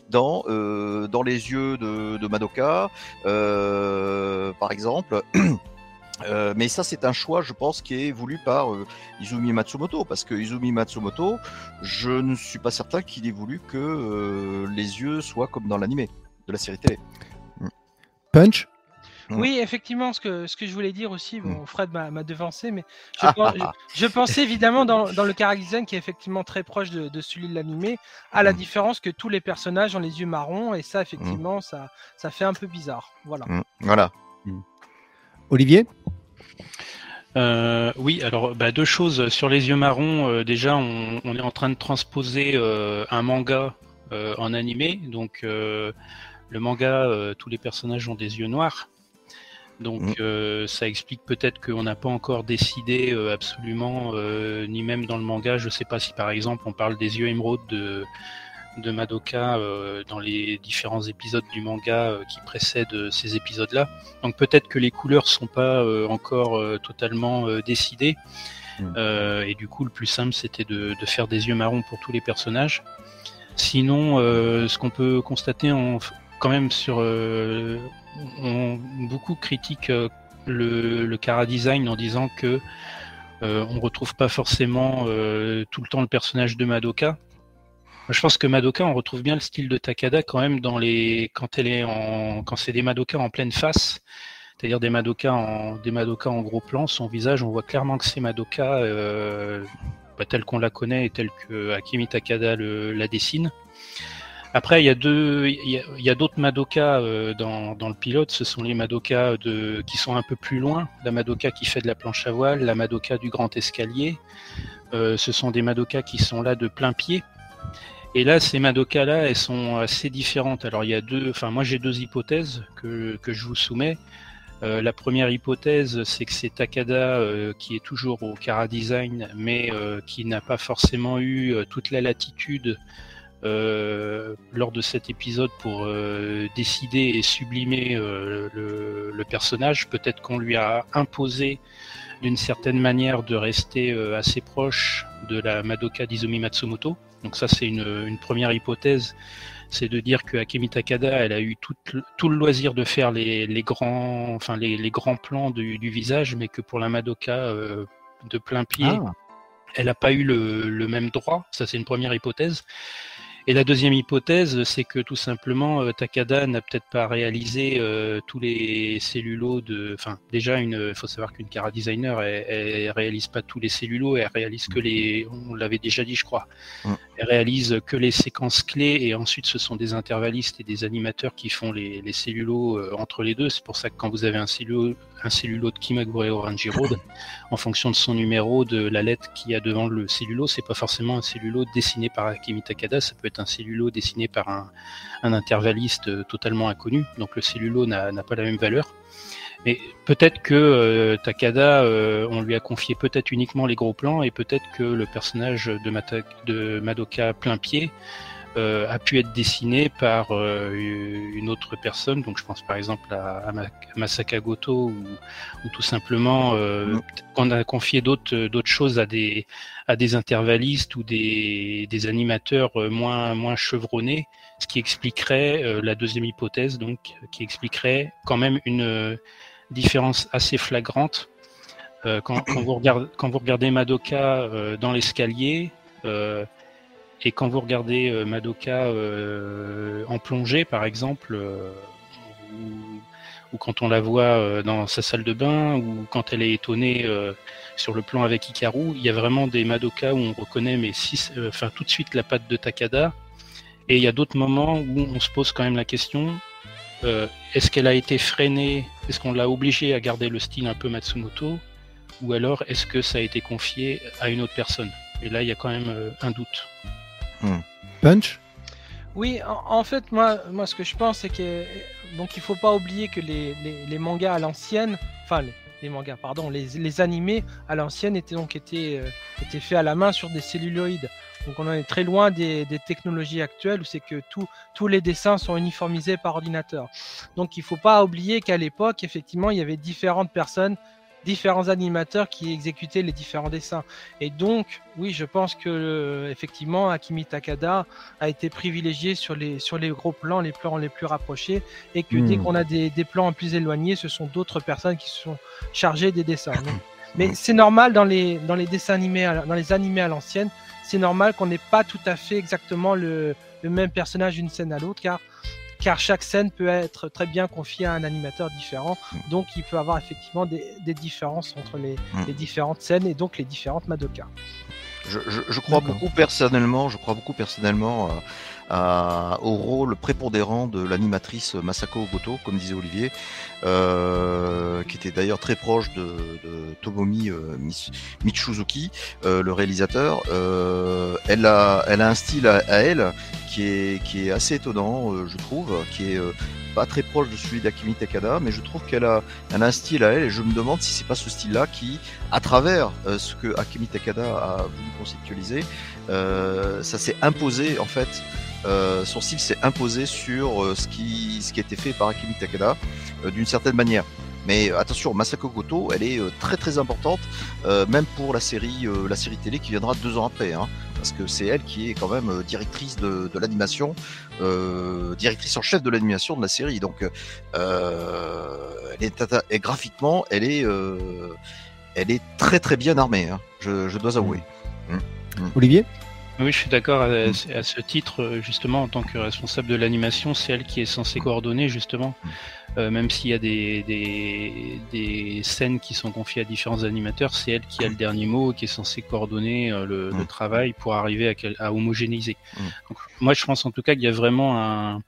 dans, euh, dans les yeux de, Madoka, par exemple. Mais ça, c'est un choix, je pense, qui est voulu par Izumi Matsumoto, parce que Izumi Matsumoto, je ne suis pas certain qu'il ait voulu que les yeux soient comme dans l'animé de la série télé. Punch? Oui, effectivement, ce que, ce que je voulais dire aussi, bon, Fred m'a devancé, mais je, pen- je- je pensais évidemment dans, dans le chara design qui est effectivement très proche de, de celui de l'animé, à la Mm. différence que tous les personnages ont les yeux marrons, et ça, effectivement, ça, ça fait un peu bizarre. Voilà. Mm, Voilà. Olivier? Euh, oui, alors bah, deux choses sur les yeux marrons. euh, déjà, on, on est en train de transposer euh, un manga euh, en animé. Donc, euh, le manga, euh, tous les personnages ont des yeux noirs. Donc, Mm. euh, ça explique peut-être qu'on n'a pas encore décidé euh, absolument, euh, ni même dans le manga. Je sais pas si par exemple on parle des yeux émeraudes de, de Madoka euh, dans les différents épisodes du manga euh, qui précèdent euh, ces épisodes-là. Donc peut-être que les couleurs sont pas euh, encore euh, totalement euh, décidées. Mm. Euh, et du coup, le plus simple, c'était de, de faire des yeux marrons pour tous les personnages. Sinon, euh, ce qu'on peut constater en, quand même sur... on, beaucoup critiquent euh, le, le Kara Design en disant que euh, on retrouve pas forcément euh, tout le temps le personnage de Madoka. Je pense que Madoka, on retrouve bien le style de Takada quand même dans les quand elle est en quand c'est des Madoka en pleine face, c'est-à-dire des Madoka en des Madoka en gros plan, son visage, on voit clairement que c'est Madoka euh, bah, telle qu'on la connaît et telle que Akemi Takada la dessine. Après, il y a deux, il y a, d'autres Madoka euh, dans, le pilote. Ce sont les Madoka qui sont un peu plus loin. La Madoka qui fait de la planche à voile, la Madoka du grand escalier. Euh, ce sont des Madoka qui sont là de plein pied. Et là, ces Madoka-là, elles sont assez différentes. Alors, il y a deux, enfin, moi j'ai deux hypothèses que, que je vous soumets. Euh, la première hypothèse, c'est que c'est Takada qui est toujours au Kara Design, mais qui n'a pas forcément eu toute la latitude lors de cet épisode pour euh, décider et sublimer euh, le, le personnage. Peut-être qu'on lui a imposé d'une certaine manière de rester euh, assez proche de la Madoka d'Izumi Matsumoto. Donc ça, c'est une, une première hypothèse c'est de dire que Akemi Takada, elle a eu tout, le- tout le loisir de faire les, les grands, enfin les, les grands plans du, du visage, mais que pour la Madoka euh, de plein pied, Ah, elle n'a pas eu le, le même droit. Ça, c'est une première hypothèse. Et la deuxième hypothèse, c'est que tout simplement, euh, Takada n'a peut-être pas réalisé euh, tous les cellulos de. Enfin, déjà, il faut savoir qu'une cara designer, elle, elle réalise pas tous les cellulos, elle réalise que les. On l'avait déjà dit, je crois. Elle réalise que les séquences clés, et ensuite, ce sont des intervallistes et des animateurs qui font les, les cellulos euh, entre les deux. C'est pour ça que quand vous avez un cellulo, un cellulo de Kimagure Orange Road, en fonction de son numéro, de la lettre qu'il y a devant le cellulo, c'est pas forcément un cellulo dessiné par Akemi Takada, ça peut être un cellulo dessiné par un, intervalliste euh, totalement inconnu, donc le cellulo n'a pas la même valeur. Mais peut-être que euh, Takada, euh, on lui a confié peut-être uniquement les gros plans, et peut-être que le personnage de, de Madoka plein pied euh, a pu être dessiné par euh, une autre personne. Donc je pense par exemple à, à Ma- à Masaka Goto ou, ou tout simplement euh, Mm. qu'on a confié d'autres d'autres choses à des à des intervallistes ou des, des animateurs euh, moins moins chevronnés, ce qui expliquerait la deuxième hypothèse, donc qui expliquerait quand même une différence assez flagrante. Quand, quand, vous regardez, quand vous regardez Madoka dans l'escalier, et quand vous regardez euh, Madoka euh, en plongée, par exemple, euh, ou, quand on la voit dans sa salle de bain, ou quand elle est étonnée sur le plan avec Hikaru, il y a vraiment des Madoka où on reconnaît mais tout de suite la patte de Takada. Et il y a d'autres moments où on se pose quand même la question est-ce qu'elle a été freinée? Est-ce qu'on l'a obligée à garder le style un peu Matsumoto? Ou alors est-ce que ça a été confié à une autre personne? Et là, il y a quand même un doute. Punch Oui, en, en fait, moi, moi, ce que je pense, c'est que donc il faut pas oublier que les, les, les mangas à l'ancienne, enfin les, les mangas, pardon, les, les animés à l'ancienne étaient donc étaient, euh, étaient faits à la main sur des celluloïdes. Donc on en est très loin des, des technologies actuelles où c'est que tout, tous les dessins sont uniformisés par ordinateur. Donc il faut pas oublier qu'à l'époque, effectivement, il y avait différentes personnes, différents animateurs qui exécutaient les différents dessins. Et donc, oui, je pense que euh, effectivement, Akimi Takada a été privilégié sur les, sur les gros plans, les plans les plus rapprochés, et que Hmm. dès qu'on a des, des plans plus éloignés, ce sont d'autres personnes qui se sont chargées des dessins. Donc, mais c'est normal dans les, dans les dessins animés, à- dans les animés à l'ancienne, c'est normal qu'on n'ait pas tout à fait exactement le, le même personnage d'une scène à l'autre, car, car chaque scène peut être très bien confiée à un animateur différent, donc il peut avoir effectivement des, des différences entre les, Mm. les différentes scènes et donc les différentes Madoka. Je, je, je crois beaucoup personnellement, je crois beaucoup personnellement à- à- au rôle prépondérant de l'animatrice Masako Goto, comme disait Olivier, euh, qui était d'ailleurs très proche de, de Tomomi euh, Michuzuki, euh, le réalisateur. Euh, elle a, elle a un style à, elle qui est, qui est assez étonnant, euh, je trouve, qui est pas très proche de celui d'Akimi Takada, mais je trouve qu'elle a, elle a un style à elle, et je me demande si c'est pas ce style-là qui, à travers ce que Akemi Takada a voulu conceptualiser, ça s'est imposé en fait. euh, son style s'est imposé sur euh, ce qui ce qui a été fait par Akemi Takada euh, d'une certaine manière. Mais euh, attention, Masako Goto, elle est euh, très très importante, euh, même pour la série euh, la série télé qui viendra deux ans après, hein, parce que c'est elle qui est quand même euh, directrice de, de l'animation, euh, directrice en chef de l'animation de la série. Donc, euh, elle est et graphiquement, elle est euh, elle est très très bien armée, hein, je, je dois avouer. Olivier Oui, je suis d'accord à, Mm. ce titre, euh, justement, en tant que responsable de l'animation, c'est elle qui est censée coordonner, justement, Mm. Euh, même s'il y a des, des, des scènes qui sont confiées à différents animateurs, c'est elle qui a le dernier mot, qui est censée coordonner euh, le, le Mm. travail pour arriver à, quel- à homogénéiser. Mm. Donc, moi, je pense en tout cas qu'il y a vraiment un...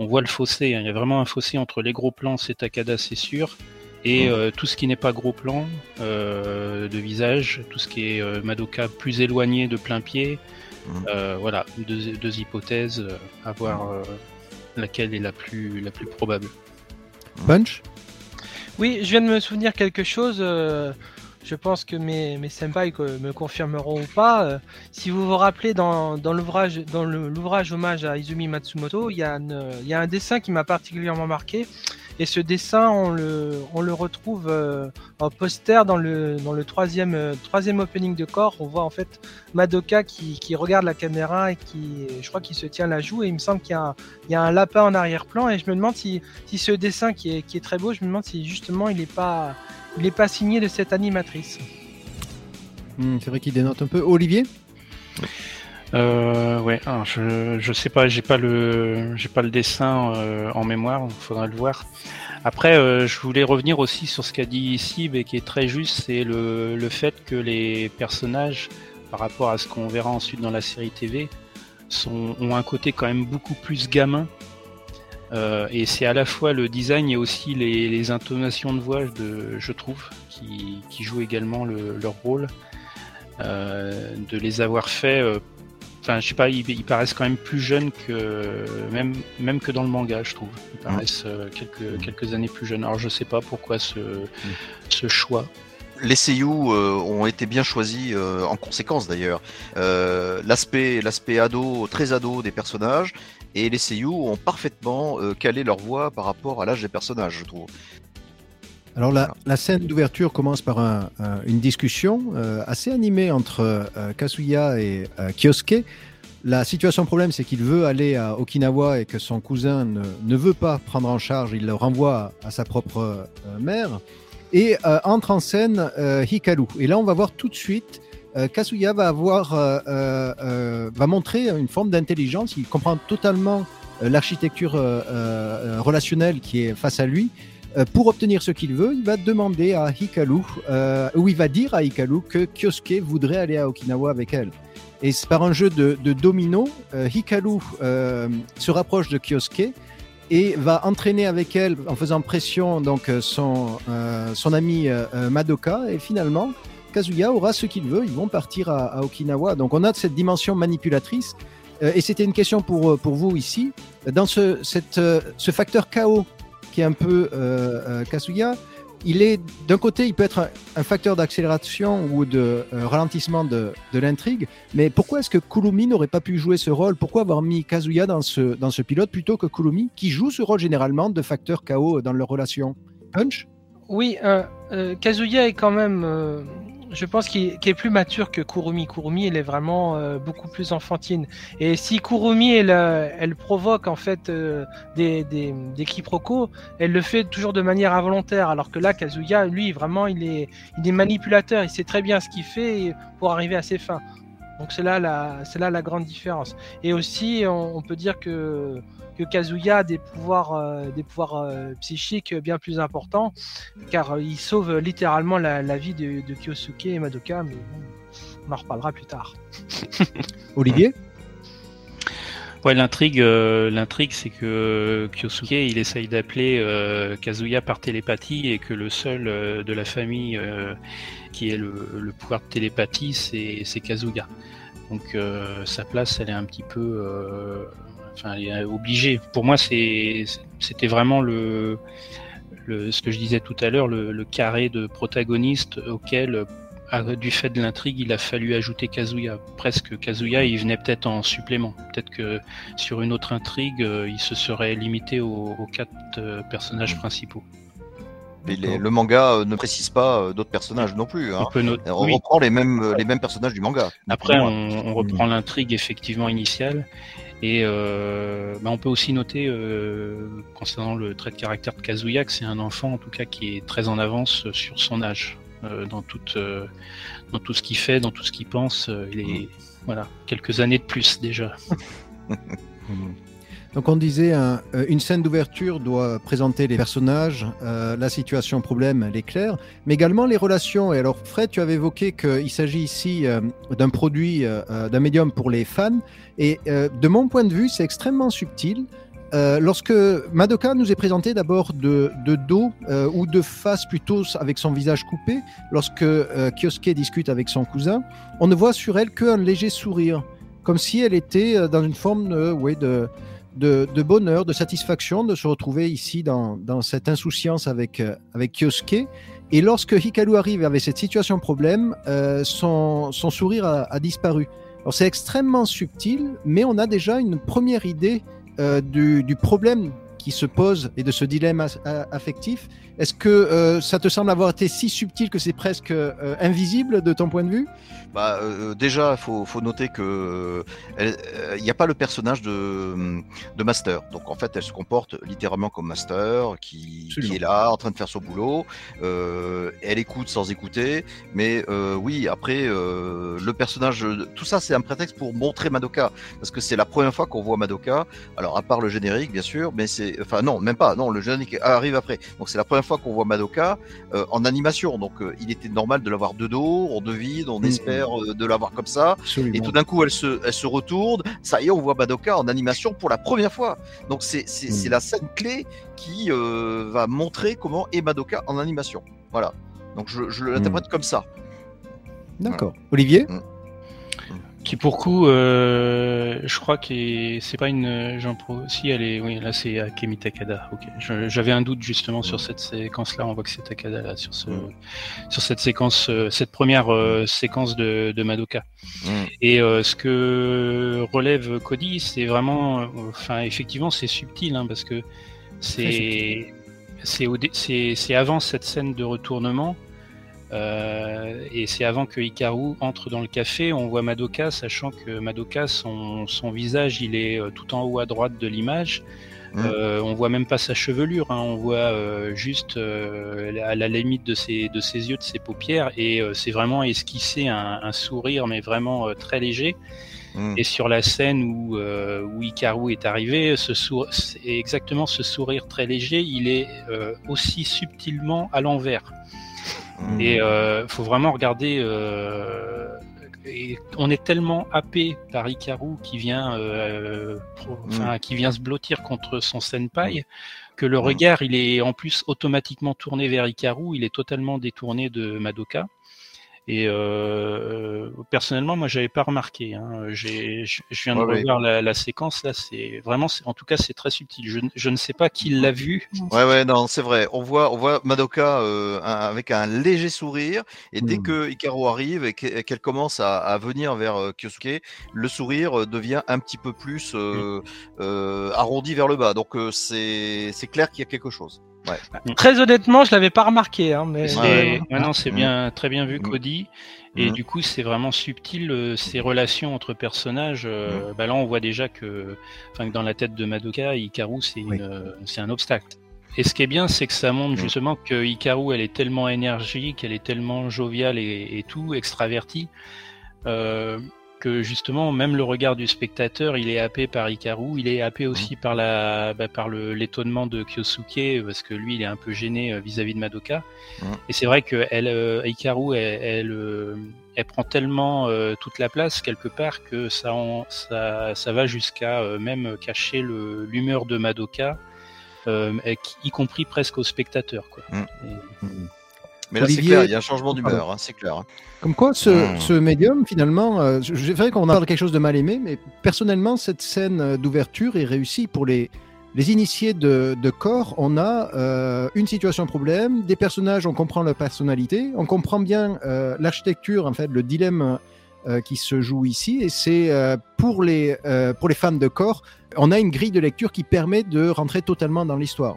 On voit le fossé, hein, il y a vraiment un fossé entre les gros plans, c'est Takada, c'est sûr, et euh, tout ce qui n'est pas gros plan euh, de visage, tout ce qui est euh, Madoka plus éloigné de plein pied, Mm. euh, voilà, deux, deux hypothèses, à voir euh, laquelle est la plus, la plus probable. Punch? Oui, je viens de me souvenir quelque chose. euh, je pense que mes, mes senpai que- me confirmeront ou pas. euh, si vous vous rappelez, dans, dans l'ouvrage dans le- l'ouvrage hommage à Izumi Matsumoto, il y, a une- il y a un dessin qui m'a particulièrement marqué. Et ce dessin, on le, retrouve euh, en poster dans le, dans le troisième, euh, troisième opening de corps. On voit en fait Madoka qui, regarde la caméra et qui, je crois qu'il se tient la joue. Et il me semble qu'il y, a un- lapin en arrière-plan. Et je me demande si, ce dessin qui est, très beau, je me demande si justement il n'est pas, pas signé de cette animatrice. Hmm, c'est vrai qu'il dénote un peu. Olivier? Euh, ouais, alors, je je sais pas, j'ai pas le j'ai pas le dessin euh, en mémoire, il faudra le voir. Après, euh, je voulais revenir aussi sur ce qu'a dit ici, mais qui est très juste, c'est le le fait que les personnages, par rapport à ce qu'on verra ensuite dans la série TV, sont ont un côté quand même beaucoup plus gamin. Et c'est à la fois le design et aussi les, les intonations de voix, je trouve, qui, qui jouent également le- leur rôle. De les avoir fait enfin je sais pas ils, ils paraissent quand même plus jeunes que même même que dans le manga je trouve. Ils paraissent euh, quelques quelques années plus jeunes. Alors je sais pas pourquoi ce ce choix. Les seiyuu euh, ont été bien choisis euh, en conséquence d'ailleurs. Euh, l'aspect, l'aspect ado, très ado des personnages, et les seiyuu ont parfaitement calé leur voix par rapport à l'âge des personnages, je trouve. Alors la, la scène d'ouverture commence par un- un- une discussion euh, assez animée entre euh, Kazuya et euh, Kyosuke. La situation problème, c'est qu'il veut aller à Okinawa et que son cousin ne, ne veut pas prendre en charge, il le renvoie à, à sa propre euh, mère. Et euh, entre en scène Hikaru. Et là, on va voir tout de suite, Kazuya va avoir, euh, euh, euh, va montrer une forme d'intelligence. Il comprend totalement l'architecture euh, relationnelle qui est face à lui. Euh, pour obtenir ce qu'il veut, il va demander à Hikaru, euh, ou il va dire à Hikaru que Kyosuke voudrait aller à Okinawa avec elle. Et c'est par un jeu de, de domino, euh, Hikaru se rapproche de Kyosuke et va entraîner avec elle en faisant pression donc son, son ami Madoka. Et finalement, Kazuya aura ce qu'il veut. Ils vont partir à, Okinawa. Donc on a cette dimension manipulatrice. Et c'était une question pour, pour vous ici. Dans ce, cette, ce facteur chaos qui est un peu euh, euh, Kazuya, il est d'un côté, il peut être un, facteur d'accélération ou de euh, ralentissement de, l'intrigue, mais pourquoi est-ce que Kurumi n'aurait pas pu jouer ce rôle? Pourquoi avoir mis Kazuya dans ce, dans ce pilote plutôt que Kurumi, qui joue ce rôle généralement de facteur chaos dans leur relation? Punch? Oui, Kazuya est quand même, je pense qu'il est plus mature que Kurumi. Kurumi, elle est vraiment euh, beaucoup plus enfantine. Et si Kurumi, elle, euh, provoque en fait euh, des, des, quiproquos, elle le fait toujours de manière involontaire. Alors que là, Kazuya, lui, vraiment, il est, manipulateur. Il sait très bien ce qu'il fait pour arriver à ses fins. Donc c'est là la, grande différence. Et aussi, on peut dire que que Kazuya a des pouvoirs, euh, des pouvoirs euh, psychiques bien plus importants, car euh, il sauve littéralement la, la vie de, de Kyosuke et Madoka, mais bon, on en reparlera plus tard. Olivier? Ouais, l'intrigue, euh, l'intrigue, c'est que Kyosuke, il essaye d'appeler euh, Kazuya par télépathie et que le seul euh, de la famille euh, qui ait le, le pouvoir de télépathie, c'est, c'est Kazuya. Donc euh, sa place, elle est un petit peu, euh, enfin, obligée. Pour moi, c'était vraiment le, le, ce que je disais tout à l'heure, le, le carré de protagonistes auquel à- du fait de l'intrigue, il a fallu ajouter Kazuya. Presque Kazuya, il venait peut-être en supplément. Peut-être que sur une autre intrigue, euh, il se serait limité aux, aux quatre euh, personnages principaux. Mais les- le manga euh, ne précise pas euh, d'autres personnages non plus. Hein. On peut noter. On oui. reprend les mêmes, euh, les mêmes personnages du manga. Après, on, on reprend l'intrigue effectivement initiale. Et euh, bah, on peut aussi noter, euh, concernant le trait de caractère de Kazuya, que c'est un enfant en tout cas qui est très en avance sur son âge. Euh, dans, tout, euh, dans tout ce qu'il fait, dans tout ce qu'il pense. euh, il est voilà, quelques années de plus déjà. Donc on disait, un- euh, une scène d'ouverture doit présenter les personnages, euh, la situation problème, elle est claire, mais également les relations. Et alors Fred, tu avais évoqué qu'il s'agit ici euh, d'un produit, d'un médium pour les fans. Et de mon point de vue, c'est extrêmement subtil. Lorsque Madoka nous est présentée d'abord de, dos ou de face plutôt avec son visage coupé, lorsque Kyosuke discute avec son cousin, on ne voit sur elle qu'un léger sourire, comme si elle était dans une forme de, de, bonheur, de satisfaction de se retrouver ici dans, cette insouciance avec, euh, Kyosuke. Et lorsque Hikaru arrive avec cette situation problème, euh, son, sourire a, disparu. Alors c'est extrêmement subtil, mais on a déjà une première idée euh, du, problème qui se pose et de ce dilemme affectif. Est-ce que euh, ça te semble avoir été si subtil que c'est presque euh, invisible de ton point de vue? Bah, euh, déjà, il faut, faut noter que il n'y a pas le personnage de, de Master. Donc en fait, elle se comporte littéralement comme Master, qui, qui est là, en train de faire son boulot. Elle écoute sans écouter. Mais oui, après, le personnage, tout ça, c'est un prétexte pour montrer Madoka, parce que c'est la première fois qu'on voit Madoka. Alors à part le générique, bien sûr, mais c'est, enfin non, même pas. Non, le générique arrive après. Donc c'est la première fois qu'on voit Madoka euh, en animation. Donc euh, il était normal de l'avoir de dos, on devine, on Mhm. espère euh, de l'avoir comme ça. Absolument. Et tout d'un coup, elle se, elle se retourne. Ça y est, on voit Madoka en animation pour la première fois. Donc c'est, c'est, Mm. la scène clé qui va montrer comment est Madoka en animation. Voilà. Donc je, je l'interprète comme ça. D'accord. Olivier? Qui pour coup, euh, je crois que c'est pas une Jean Pro. Si elle est, oui, là c'est Akemi Takada. Ok. J'avais un doute justement sur cette séquence-là. On voit que c'est Takada là sur ce, Mm. sur cette séquence, euh, cette première euh, séquence de, de Madoka. Mm. Et euh, ce que relève Cody, c'est vraiment, euh, enfin effectivement, c'est subtil hein, parce que c'est c'est avant cette scène de retournement. Euh, et c'est avant que Hikaru entre dans le café, on voit Madoka, sachant que Madoka, son, son visage, il est euh, tout en haut à droite de l'image. Mm. Euh, on voit même pas sa chevelure, hein, on voit euh, juste à la limite de ses, de ses yeux, de ses paupières, et c'est vraiment esquissé un, un sourire, mais vraiment très léger. Mm. Et sur la scène où, où Hikaru est arrivé, ce sour- c'est exactement ce sourire très léger, il est aussi subtilement à l'envers. Mm. Et euh, faut vraiment regarder. euh, et on est tellement happé par Hikaru qui vient, euh, pro- enfin, qui vient se blottir contre son senpai que le regard, il est en plus automatiquement tourné vers Hikaru. Il est totalement détourné de Madoka. Et euh, personnellement, moi, j'avais pas remarqué. Hein. J'ai, je je viens de Ouais, ouais. revoir la, la séquence là. C'est vraiment, c'est- en tout cas, c'est très subtil. Je, ne- je ne sais pas qui l'a vu. Ouais, ouais, non, c'est vrai. On voit, on voit Madoka euh, un- avec un léger sourire, et dès Mm. que Hikaru arrive et que- qu'elle commence à, à venir vers euh, Kyosuke, le sourire euh, devient un petit peu plus euh, euh, arrondi vers le bas. Donc euh, c'est c'est clair qu'il y a quelque chose. Très honnêtement, je l'avais pas remarqué, hein, mais C'est- Ouais. ouais, non, c'est Mm. bien, très bien vu, Mm. Cody. Et Mm. du coup, c'est vraiment subtil euh, ces relations entre personnages. euh, bah là, on voit déjà que, enfin, que dans la tête de Madoka, Hikaru, c'est Oui. une, euh, c'est un obstacle. Et ce qui est bien, c'est que ça montre justement que Hikaru, elle est tellement énergique, elle est tellement joviale et, et tout, extravertie, euh, que justement, même le regard du spectateur, il est happé par Hikaru, il est happé aussi par la, bah, par le l'étonnement de Kyosuke, parce que lui, il est un peu gêné euh, vis-à-vis de Madoka. Mhm. Et c'est vrai que elle, euh, Hikaru, elle, elle, euh, elle prend tellement euh, toute la place quelque part que ça, en- ça, ça va jusqu'à euh, même cacher l'humeur de Madoka, y compris presque au spectateur. Quoi. Mhm. Et- Mais là, c'est clair, il y a un changement d'humeur, hein, c'est clair. hein. Comme quoi, ce, Mm. ce médium, finalement, euh, je- dirais qu'on parle de quelque chose de mal aimé, mais personnellement, cette scène euh, d'ouverture est réussie pour les, les initiés de, de corps. On a euh, une situation problème, des personnages, on comprend leur personnalité, on comprend bien euh, l'architecture, en fait, le dilemme euh, qui se joue ici, et c'est pour, les, pour les fans de corps, on a une grille de lecture qui permet de rentrer totalement dans l'histoire.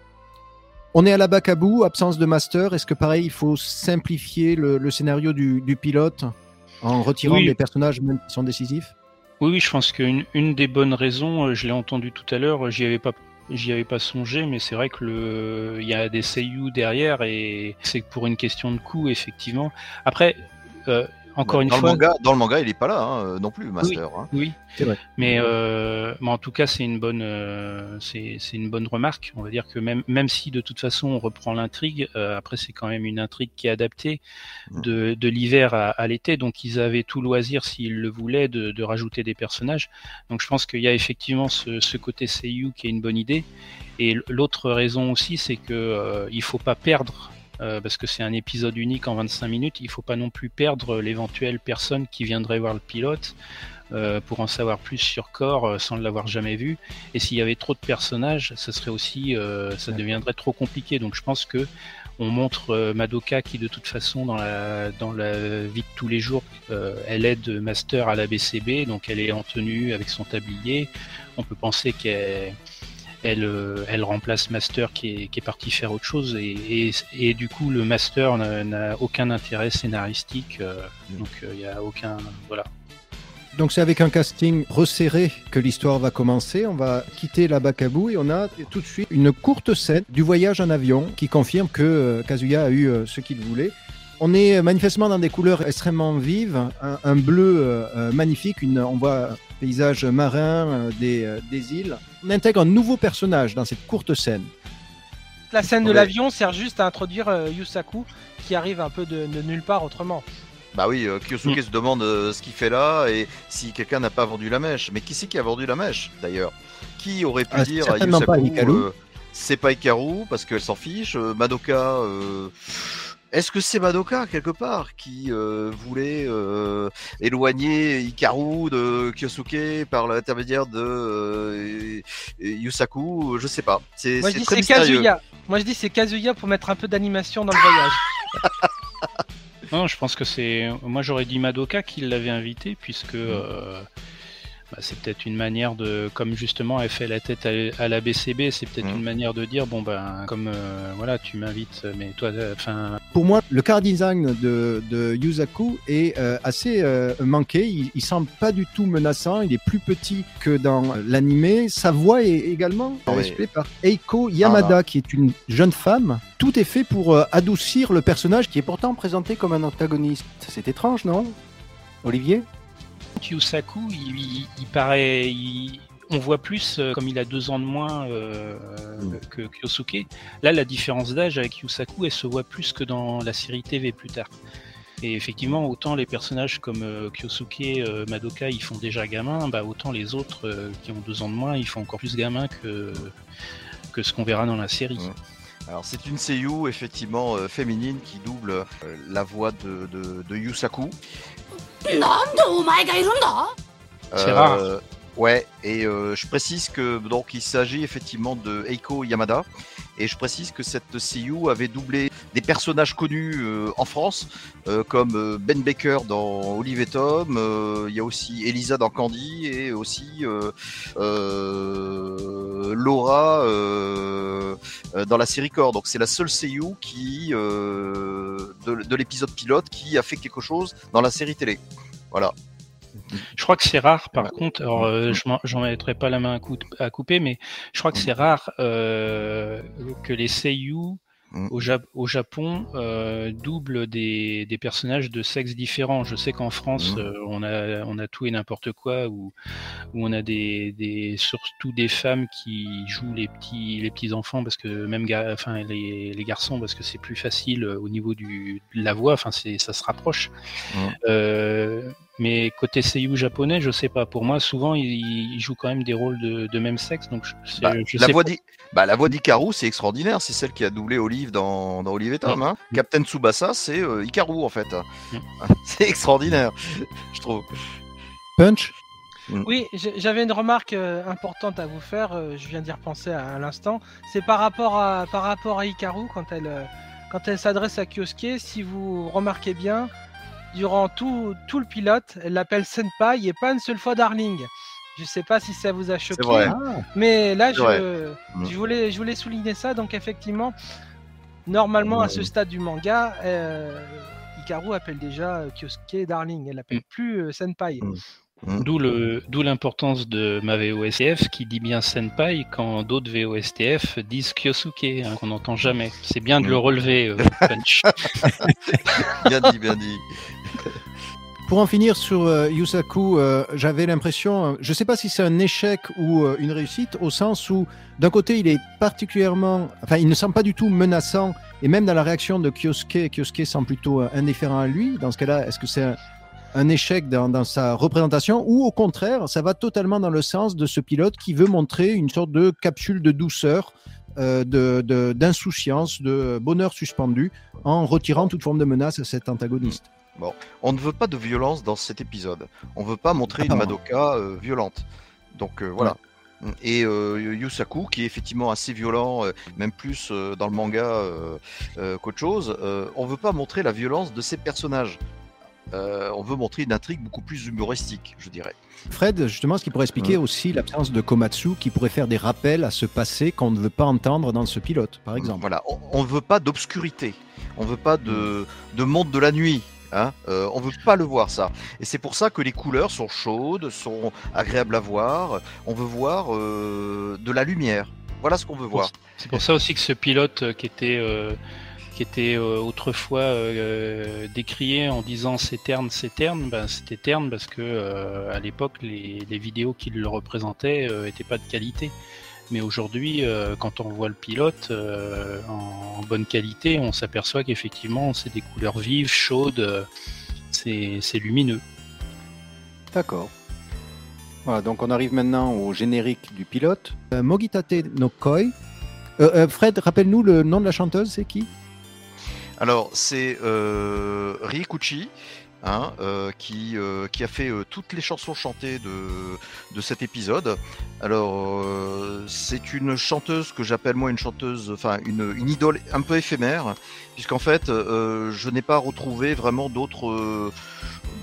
On est à la bac à bout, absence de master. Est-ce que pareil, il faut simplifier le, le scénario du, du pilote en retirant Oui. les personnages même qui sont décisifs? Oui, oui, je pense qu'une une des bonnes raisons, euh, je l'ai entendu tout à l'heure, j'y avais pas, j'y avais pas songé, mais c'est vrai que le, il y a des seiyuu derrière et c'est pour une question de coût, effectivement. Après, euh, encore une dans, fois, le manga, dans le manga, il est pas là hein, euh, non plus, Master. hein. oui, C'est vrai. mais, euh, mais en tout cas, c'est une bonne, euh, c'est c'est une bonne remarque. On va dire que même, même si de toute façon on reprend l'intrigue, euh, après c'est quand même une intrigue qui est adaptée de, de l'hiver à, à l'été, donc ils avaient tout loisir s'ils le voulaient de, de rajouter des personnages. Donc je pense qu'il y a effectivement ce, ce côté Seiyu qui est une bonne idée. Et l'autre raison aussi, c'est que euh, il faut pas perdre. Euh, parce que c'est un épisode unique en 25 minutes, il faut pas non plus perdre l'éventuelle personne qui viendrait voir le pilote euh, pour en savoir plus sur Core euh, sans l'avoir jamais vu. Et s'il y avait trop de personnages, ça serait aussi, ça deviendrait trop compliqué. Donc je pense que on montre Madoka qui de toute façon dans la dans la vie de tous les jours, elle aide Master à la BCB, donc elle est en tenue avec son tablier. On peut penser qu'elle elle, euh, elle remplace Master qui est, qui est parti faire autre chose et, et, et du coup le Master n'a- aucun intérêt scénaristique, euh, donc euh, il y a aucun voilà. Donc c'est avec un casting resserré que l'histoire va commencer. On va quitter la Bakabu et on a tout de suite une courte scène du voyage en avion qui confirme que Kazuya a eu ce qu'il voulait. On est manifestement dans des couleurs extrêmement vives, un, un bleu euh, euh, magnifique, une, on voit un paysage marin euh, des, euh, des îles. On intègre un nouveau personnage dans cette courte scène. La scène de Ouais. l'avion sert juste à introduire euh, Yusaku qui arrive un peu de, de nulle part autrement. Bah oui, euh, Kyosuke se demande euh, ce qu'il fait là et si quelqu'un n'a pas vendu la mèche. Mais qui c'est qui a vendu la mèche d'ailleurs? Qui aurait pu Ah, dire à Yusaku c'est pas Hikaru parce qu'elle s'en fiche euh, Madoka euh, est-ce que c'est Madoka quelque part qui euh, voulait euh, éloigner Hikaru de Kyosuke par l'intermédiaire de euh, Yusaku? Je sais pas. C'est Moi je dis très c'est mystérieux. Kazuya. Moi je dis c'est Kazuya pour mettre un peu d'animation dans le voyage. Non, je pense que c'est. Moi, j'aurais dit Madoka qui l'avait invité, puisque euh, bah, c'est peut-être une manière de. Comme justement, elle fait la tête à, à la BCB, c'est peut-être Mhm. une manière de dire bon, ben, comme euh, voilà, tu m'invites, mais toi, euh, enfin. Pour moi, le car design de, de Yusaku est euh, assez euh, manqué. Il, il semble pas du tout menaçant. Il est plus petit que dans l'animé. Sa voix est également Ah oui. respectée par Eiko Yamada, qui est une jeune femme. Tout est fait pour euh, adoucir le personnage qui est pourtant présenté comme un antagoniste. C'est étrange, non? Olivier? Yusaku, il, il- il paraît. il- on voit plus, euh, comme il a deux ans de moins euh, mm. que Kyosuke, là la différence d'âge avec Yusaku, elle se voit plus que dans la série TV plus tard. Et effectivement, autant les personnages comme euh, Kyosuke, Madoka, ils font déjà gamin, bah, autant les autres qui ont deux ans de moins, ils font encore plus gamin que, ce qu'on verra dans la série. Mm. Alors c'est une seiyuu effectivement féminine qui double la voix de, de, de Yusaku. C'est rare. Ouais, et euh, je précise que donc il s'agit effectivement de Eiko Yamada, et je précise que cette seiyuu avait doublé des personnages connus euh, en France, euh, comme Ben Baker dans Olive et Tom, il y a aussi Elisa dans Candy, et aussi Laura dans la série Core. Donc c'est la seule seiyuu qui de l'épisode pilote qui a fait quelque chose dans la série télé. Voilà. Je crois que c'est rare, par contre. Alors, euh, j'en mettrai pas la main à, coup- à couper, mais je crois que c'est rare euh, que les seiyuu Mm. au, Jap- au Japon euh, doublent des, des personnages de sexe différents. Je sais qu'en France, Mm. euh, on a on a tout et n'importe quoi, où, où on a des, des surtout des femmes qui jouent les petits les petits enfants parce que même enfin les, les garçons parce que c'est plus facile euh, au niveau du de la voix. Enfin ça se rapproche. Mm. Mais côté seiyuu japonais, je sais pas. Pour moi, souvent, ils, ils jouent quand même des rôles de, de même sexe. Donc, je, Bah, je la, sais voix bah, la voix d'Ikaru, c'est extraordinaire. C'est celle qui a doublé Olive dans, dans Olive et Tom. Hein. Mm. Captain Tsubasa, c'est euh, Ikaru en fait. Mm. C'est extraordinaire, je trouve. Punch? Oui, j'ai- j'avais une remarque euh, importante à vous faire. euh, je viens d'y repenser à, à l'instant. C'est par rapport à par rapport à Hikaru quand elle euh, quand elle s'adresse à Kyosuke. Si vous remarquez bien, durant tout tout le pilote, elle l'appelle Senpai et pas une seule fois Darling. Je sais pas si ça vous a choqué, vrai. Mais là je, Mm. voulais je voulais souligner ça. Donc effectivement, normalement à ce stade du manga, euh, Hikaru appelle déjà Kyosuke Darling. Elle appelle Mm. plus euh, Senpai. Mm. Mm. D'où le d'où l'importance de ma VOSTF qui dit bien Senpai quand d'autres VOSTF disent Kyosuke, hein, qu'on n'entend jamais. C'est bien de Mm. le relever, euh, Punch. Bien dit, bien dit. Pour en finir sur euh, Yusaku, euh, j'avais l'impression, euh, je ne sais pas si c'est un échec ou une réussite, au sens où d'un côté il est particulièrement, enfin il ne semble pas du tout menaçant, et même dans la réaction de Kyosuke, Kyosuke semble plutôt indifférent à lui. Dans ce cas-là, est-ce que c'est un, échec dans, sa représentation, ou au contraire, ça va totalement dans le sens de ce pilote qui veut montrer une sorte de capsule de douceur, euh, de- d'insouciance, de, bonheur suspendu, en retirant toute forme de menace à cet antagoniste. On ne veut pas de violence dans cet épisode. On veut pas montrer une Ah. Madoka euh, violente. Donc euh, voilà. Et euh, Yusaku, qui est effectivement assez violent, même plus dans le manga qu'autre chose, on veut pas montrer la violence de ces personnages. Euh, on veut montrer une intrigue beaucoup plus humoristique, je dirais. Fred, justement, ce qui pourrait expliquer aussi l'absence de Komatsu qui pourrait faire des rappels à ce passé qu'on ne veut pas entendre dans ce pilote, par exemple. Voilà, on ne veut pas d'obscurité, on veut pas de, de monde de la nuit. Hein euh, on veut pas le voir ça. Et c'est pour ça que les couleurs sont chaudes, sont agréables à voir. On veut voir euh, de la lumière. Voilà ce qu'on veut voir. C'est pour ça aussi que ce pilote euh, qui était euh, qui était autrefois décrié en disant c'est terne, c'est terne, ben, c'était terne parce que à l'époque les, les vidéos qui le représentaient n'étaient pas de qualité. Mais aujourd'hui, euh, quand on voit le pilote euh, en, en bonne qualité, on s'aperçoit qu'effectivement c'est des couleurs vives, chaudes, euh, c'est c'est lumineux. D'accord. Voilà, donc on arrive maintenant au générique du pilote. Euh, Mogitate no Koi. Euh, euh, Fred, rappelle-nous le nom de la chanteuse, c'est qui? Alors, c'est euh, Riekuchi. Hein, euh, qui, euh, qui a fait euh, toutes les chansons chantées de, de cet épisode. Alors, c'est une chanteuse que j'appelle moi une chanteuse, enfin une, une idole un peu éphémère, puisqu'en fait, je n'ai pas retrouvé vraiment d'autres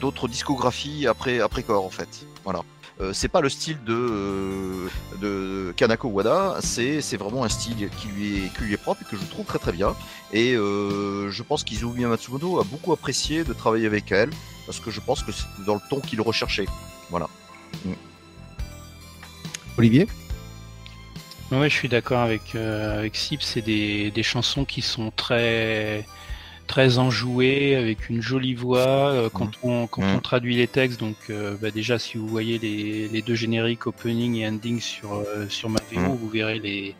d'autres discographies après après Core en fait. Voilà. Euh, c'est pas le style de, euh, de Kanako Wada, c'est c'est vraiment un style qui lui est qui lui est propre et que je trouve très très bien. Et euh, je pense qu'Izumi Matsumoto a beaucoup apprécié de travailler avec elle parce que je pense que c'était dans le ton qu'il recherchait. Voilà. Olivier? Ouais, je suis d'accord avec euh, avec Sip. C'est des, des chansons qui sont très très enjouées avec une jolie voix. Euh, quand on quand on traduit les textes, donc euh, bah, déjà si vous voyez les, les deux génériques opening et ending sur euh, sur ma VO, Mhm. vous verrez les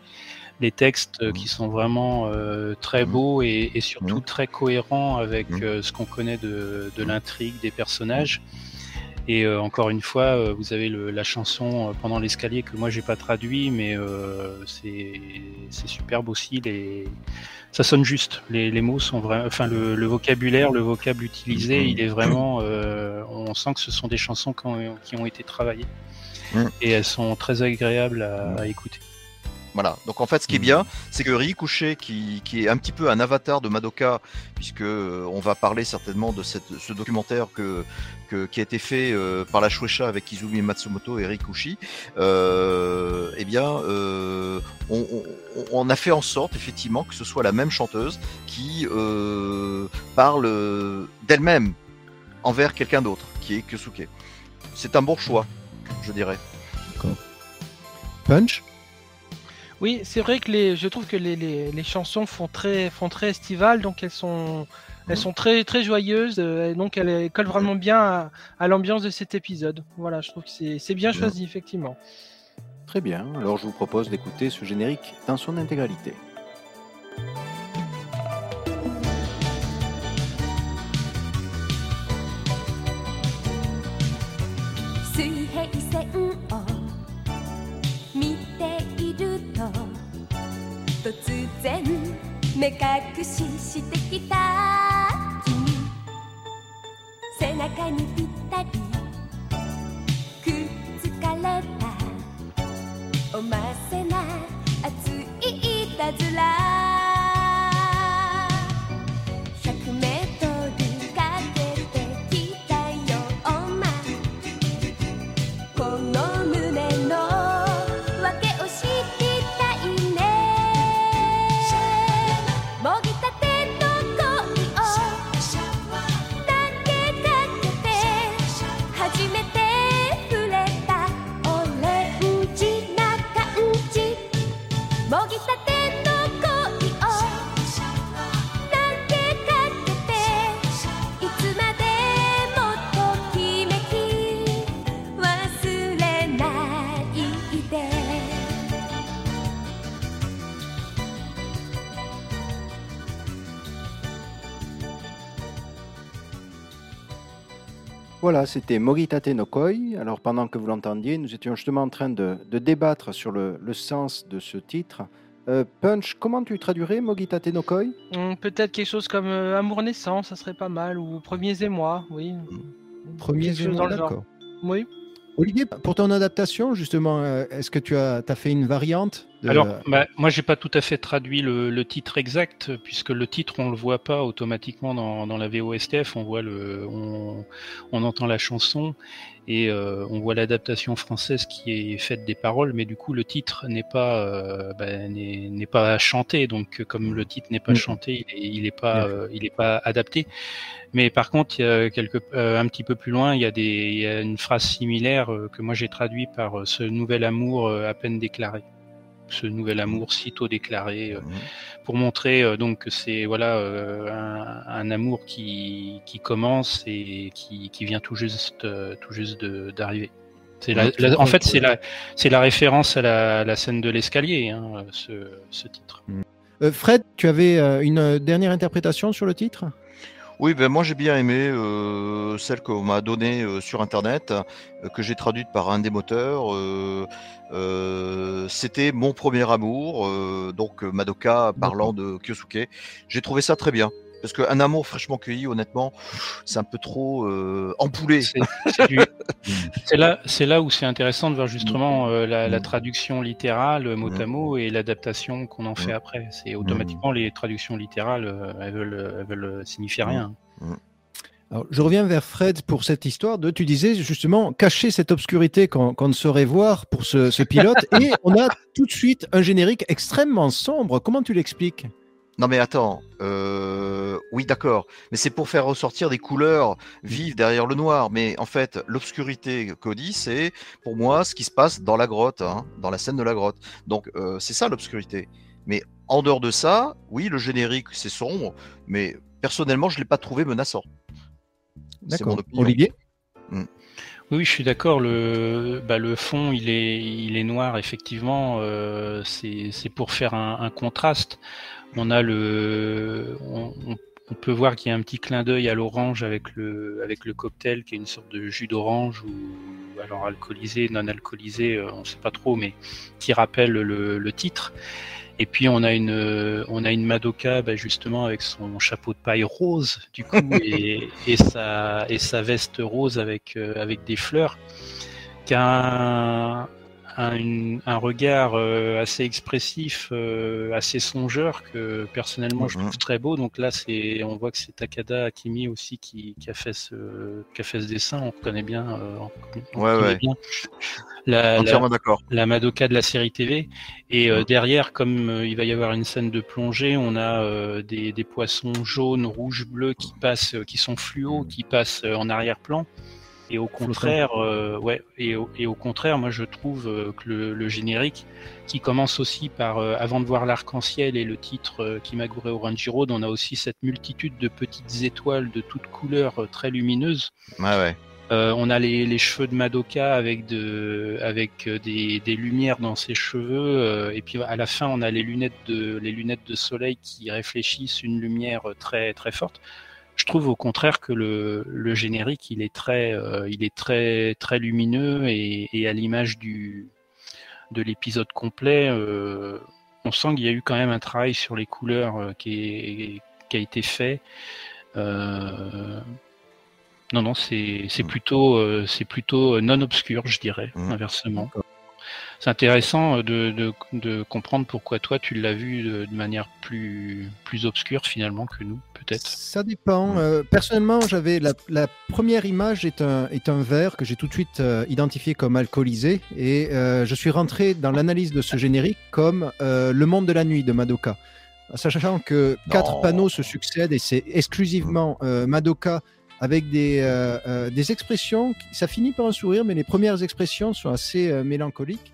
les textes qui sont vraiment euh, très beaux et, et surtout très cohérents avec euh, ce qu'on connaît de, de l'intrigue des personnages. Et euh, encore une fois, euh, vous avez le, la chanson euh, pendant l'escalier que moi j'ai pas traduit, mais euh, c'est superbe aussi. Les... Ça sonne juste. Les, les mots sont vraiment, enfin le, le vocabulaire, le vocable utilisé, il est vraiment. euh, on sent que ce sont des chansons qui ont, qui ont été travaillées Mhm. et elles sont très agréables à, à écouter. Voilà. Donc en fait, ce qui est bien, c'est que Rikuche, qui, qui est un petit peu un avatar de Madoka, puisque euh, on va parler certainement de cette, ce documentaire que, que- qui a été fait euh, par la Shueisha avec Izumi Matsumoto et Rikushi, euh, eh bien, euh, on, on- on a fait en sorte effectivement que ce soit la même chanteuse qui parle d'elle-même envers quelqu'un d'autre, qui est Kyosuke. C'est un bon choix, je dirais. Punch? Oui, c'est vrai que les, je trouve que les, les, les chansons font très, font très estivales, donc elles sont, elles sont très, très joyeuses, euh, et donc elles, elles collent vraiment bien à, à l'ambiance de cet épisode. Voilà, je trouve que c'est, c'est bien choisi, effectivement. Très bien, alors je vous propose d'écouter ce générique dans son intégralité. 目隠ししてきた。君背中にぴったりくっつかれた。おませな熱いいたずら。Voilà, c'était Mogitate no Koi. Alors pendant que vous l'entendiez, nous étions justement en train de, de débattre sur le, le sens de ce titre. Euh, Punch, comment tu traduirais Mogitate no Koi Hum, Peut-être quelque chose comme euh, Amour naissant, ça serait pas mal, ou Premiers émois, oui. Premier Quelque chose dans le genre. d'accord. Oui. Olivier, pour ton adaptation, justement, euh, est-ce que tu as, fait une variante de- Alors, bah, moi, j'ai pas tout à fait traduit le, titre exact, puisque le titre, on le voit pas automatiquement dans, la VOSTF. On voit le, on entend la chanson et euh, on voit l'adaptation française qui est faite des paroles, mais du coup, le titre n'est pas, euh, bah, n'est pas chanté. Donc, comme le titre n'est pas Mm. chanté, il est, il est pas, euh, il est pas adapté. Mais par contre, il y a quelque, un petit peu plus loin, il y a des, il y a une phrase similaire que moi j'ai traduit par ce nouvel amour à peine déclaré ce nouvel amour sitôt déclaré euh, Mhm. pour montrer euh, donc que c'est voilà euh, un, un amour qui, qui commence et qui, qui vient tout juste tout juste d'arriver. Ouais, en fait c'est la c'est la référence à la, la scène de l'escalier hein, ce, ce titre. Euh, Fred, tu avais une dernière interprétation sur le titre? Oui, ben moi j'ai bien aimé euh, celle qu'on m'a donnée euh, sur internet, euh, que j'ai traduite par un des moteurs. euh, euh, C'était mon premier amour, euh, donc Madoka parlant de Kyosuke. J'ai trouvé ça très bien. Parce qu'un amour fraîchement cueilli, honnêtement, c'est un peu trop euh, empoulé. C'est c'est du- là, c'est là où c'est intéressant de voir justement euh, la, la Mm. traduction littérale mot à Mm. mot et l'adaptation qu'on en fait Mm. après. C'est automatiquement les traductions littérales, euh, elles veulent, elles veulent signifier rien. Alors, je reviens vers Fred pour cette histoire de, tu disais justement, cacher cette obscurité qu'on ne saurait voir pour ce, ce pilote, et on a tout de suite un générique extrêmement sombre. Comment tu l'expliques? Non mais attends, euh, oui d'accord, mais c'est pour faire ressortir des couleurs vives derrière le noir. Mais en fait, l'obscurité Cody, c'est pour moi ce qui se passe dans la grotte, hein, dans la scène de la grotte. Donc euh, c'est ça l'obscurité. Mais en dehors de ça, oui, le générique c'est sombre, mais personnellement je l'ai pas trouvé menaçant. D'accord. Olivier Oui, oui, je suis d'accord. Le, bah, le fond, il est, il est noir, effectivement. euh, c'est c'est pour faire un, un contraste. On a le, on, on- on peut voir qu'il y a un petit clin d'œil à l'orange avec le, avec le cocktail, qui est une sorte de jus d'orange ou alors alcoolisé, non alcoolisé, euh, on ne sait pas trop, mais qui rappelle le, le titre. Et puis on a une, on a une Madoka, bah, justement avec son chapeau de paille rose du coup et, et sa et sa veste rose avec euh, avec des fleurs, qui a un, un, un regard euh, assez expressif, euh, assez songeur que personnellement je Mhm. trouve très beau. Donc là c'est, on voit que c'est Takada Akimi aussi qui, qui a fait ce qui a fait ce dessin. On reconnaît bien, euh, on, Ouais, ouais. bien la, la, Entièrement d'accord. la Madoka de la série TV. Et euh, Mhm. derrière, comme euh, il va y avoir une scène de plongée, on a euh, des, des poissons jaunes, rouges, bleus qui passent, qui sont fluo, qui passent en arrière-plan. Et au contraire, euh, ouais, et au, et au contraire, moi je trouve euh, que le, le générique, qui commence aussi par euh, avant de voir l'arc-en-ciel et le titre euh, Kimagure Orange Road, on a aussi cette multitude de petites étoiles de toutes couleurs euh, très lumineuses. Ouais, ouais. Euh, on a les, les cheveux de Madoka avec de avec des, des lumières dans ses cheveux euh, et puis à la fin on a les lunettes de les lunettes de soleil qui réfléchissent une lumière très très forte. Je trouve au contraire que le, le générique il est très euh, il est très très lumineux et, et à l'image du de l'épisode complet euh, on sent qu'il y a eu quand même un travail sur les couleurs euh, qui, est, qui a été fait. Non, non, c'est c'est Mm. plutôt c'est plutôt non obscur, je dirais, Mm. inversement. C'est intéressant de, de, de comprendre pourquoi toi tu l'as vu de, de manière plus plus obscure finalement que nous, peut-être. Ça dépend. Euh, personnellement, j'avais la, la première image est un, est un verre que j'ai tout de suite euh, identifié comme alcoolisé et euh, je suis rentré dans l'analyse de ce générique comme euh, le monde de la nuit de Madoka. Sachant que quatre panneaux se succèdent et c'est exclusivement euh, Madoka avec des, euh, euh, des expressions, qui- ça finit par un sourire, mais les premières expressions sont assez euh, mélancoliques.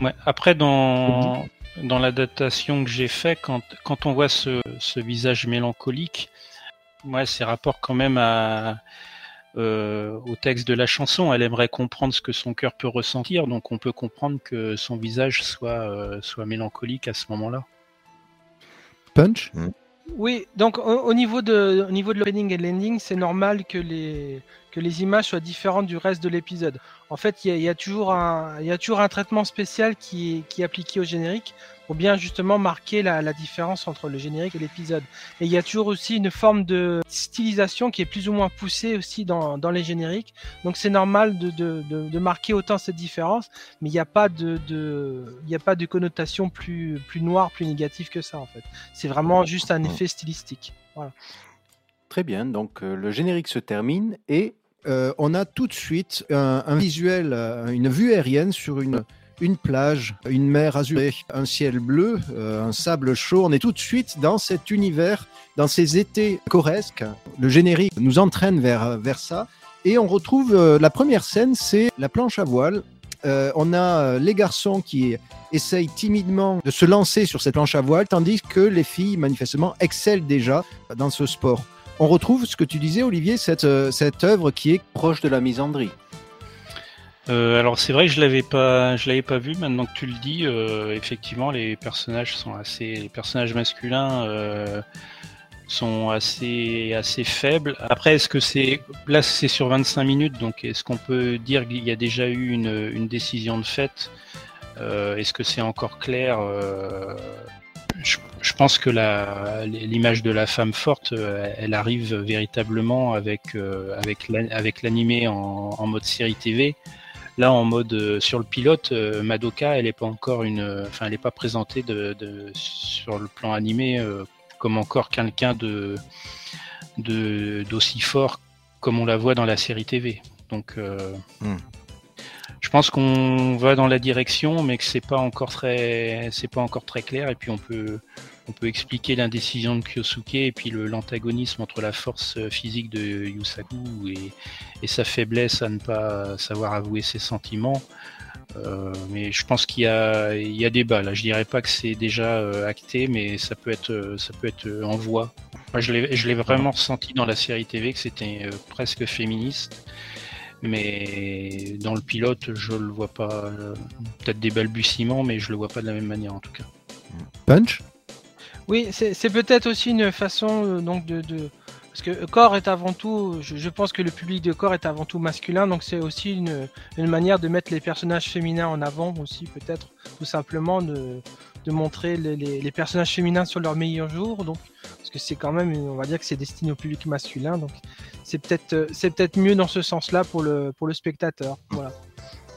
Ouais. Après, dans, dans l'adaptation que j'ai fait, quand, quand on voit ce, ce visage mélancolique, ouais, c'est rapport quand même à, euh, au texte de la chanson. Elle aimerait comprendre ce que son cœur peut ressentir, donc on peut comprendre que son visage soit, euh, soit mélancolique à ce moment-là. Punch? Oui, donc au, au niveau de au niveau de l'opening et de l'ending, c'est normal que les que les images soient différentes du reste de l'épisode. En fait, il y a, y toujours un, il y a toujours un traitement spécial qui est, qui est appliqué au générique pour bien justement marquer la, la différence entre le générique et l'épisode. Et il y a toujours aussi une forme de stylisation qui est plus ou moins poussée aussi dans, dans les génériques. Donc c'est normal de, de, de, de marquer autant cette différence, mais il n'y a pas de, de, il n'y a pas de connotation plus, plus noire, plus négative que ça en fait. C'est vraiment juste un effet stylistique. Voilà. Très bien, donc euh, le générique se termine et Euh, on a tout de suite un, visuel, euh, une vue aérienne sur une, une plage, une mer azurée, un ciel bleu, euh, un sable chaud. On est tout de suite dans cet univers, dans ces étés corresques. Le générique nous entraîne vers, vers ça. Et on retrouve la première scène, c'est la planche à voile. On a les garçons qui essayent timidement de se lancer sur cette planche à voile, tandis que les filles, manifestement, excellent déjà dans ce sport. On retrouve ce que tu disais, Olivier, cette, euh, œuvre qui est proche de la misandrie. Euh, alors c'est vrai que je l'avais pas, l'avais pas vu. Maintenant que tu le dis, euh, effectivement, les personnages sont assez, les personnages masculins sont assez, faibles. Après, est-ce que c'est, là c'est sur 25 minutes, donc est-ce qu'on peut dire qu'il y a déjà eu une, une décision de fait Est-ce que c'est encore clair je, pense que l'image de la femme forte, euh, elle arrive véritablement avec, euh, avec, l'an- avec l'animé en, mode série TV. Là, en mode euh, sur le pilote, Madoka, elle est pas encore une, enfin, elle est pas présentée sur le plan animé comme encore quelqu'un d'aussi fort comme on la voit dans la série TV. Donc, Hmm. Je pense qu'on va dans la direction, mais que c'est pas encore très, c'est pas encore très clair. Et puis on peut, on peut expliquer l'indécision de Kyosuke et puis l'antagonisme entre la force euh, physique de Yusaku et, sa faiblesse à ne pas savoir avouer ses sentiments. Euh, mais je pense qu'il y a, il y a débat là. Je dirais pas que c'est déjà euh, acté, mais ça peut être, ça peut être en voie. Moi, je l'ai, vraiment ressenti dans la série TV que c'était presque féministe. Mais dans le pilote, je le vois pas. euh, Peut-être des balbutiements, mais je le vois pas de la même manière en tout cas. Punch. Oui, c'est c'est peut-être aussi une façon euh, donc de, de- parce que corps est avant tout, je, je pense que le public de corps est avant tout masculin, donc c'est aussi une, une manière de mettre les personnages féminins en avant aussi peut-être tout simplement de, de montrer les, les, les personnages féminins sur leur meilleur jour, donc parce que c'est quand même, on va dire que c'est destiné au public masculin, donc c'est peut-être euh, c'est peut-être mieux dans ce sens-là pour le pour le spectateur, voilà.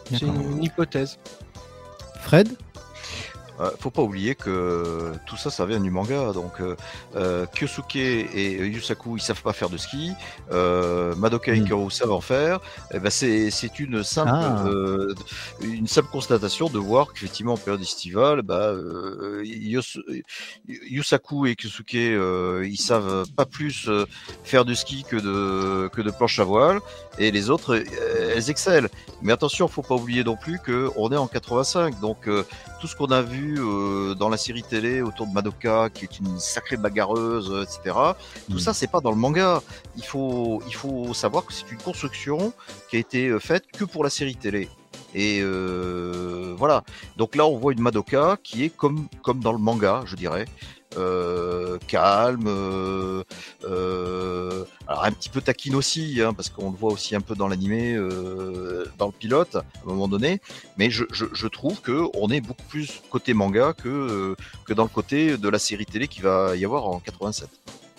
C'est une, une hypothèse. Fred? Euh, faut pas oublier que tout ça, ça vient du manga. Donc, euh, euh, Kyosuke et Yusaku, ils savent pas faire de ski. Euh, Madoka et Mm. Hikaru savent en faire. Eh ben, c'est c'est une simple, Ah. euh, une simple constatation de voir qu'effectivement, en période estivale, bah, Yos- Yusaku et Kyosuke, ils savent pas plus faire de ski que de que de planche à voile, et les autres, elles excellent. Mais attention, faut pas oublier non plus que on est en 85, donc tout ce qu'on a vu euh, dans la série télé autour de Madoka, qui est une sacrée bagarreuse, etc. Tout Mm. ça, c'est pas dans le manga. Il faut, il faut savoir que c'est une construction qui a été euh, faite que pour la série télé. Et euh, voilà. Donc là, on voit une Madoka qui est comme, comme dans le manga, je dirais. Euh, calme, euh, euh, alors un petit peu taquine aussi, hein, parce qu'on le voit aussi un peu dans l'animé, dans le pilote, à un moment donné. Mais je, je, je trouve que on est beaucoup plus côté manga que, que dans le côté de la série télé qui va y avoir en 87.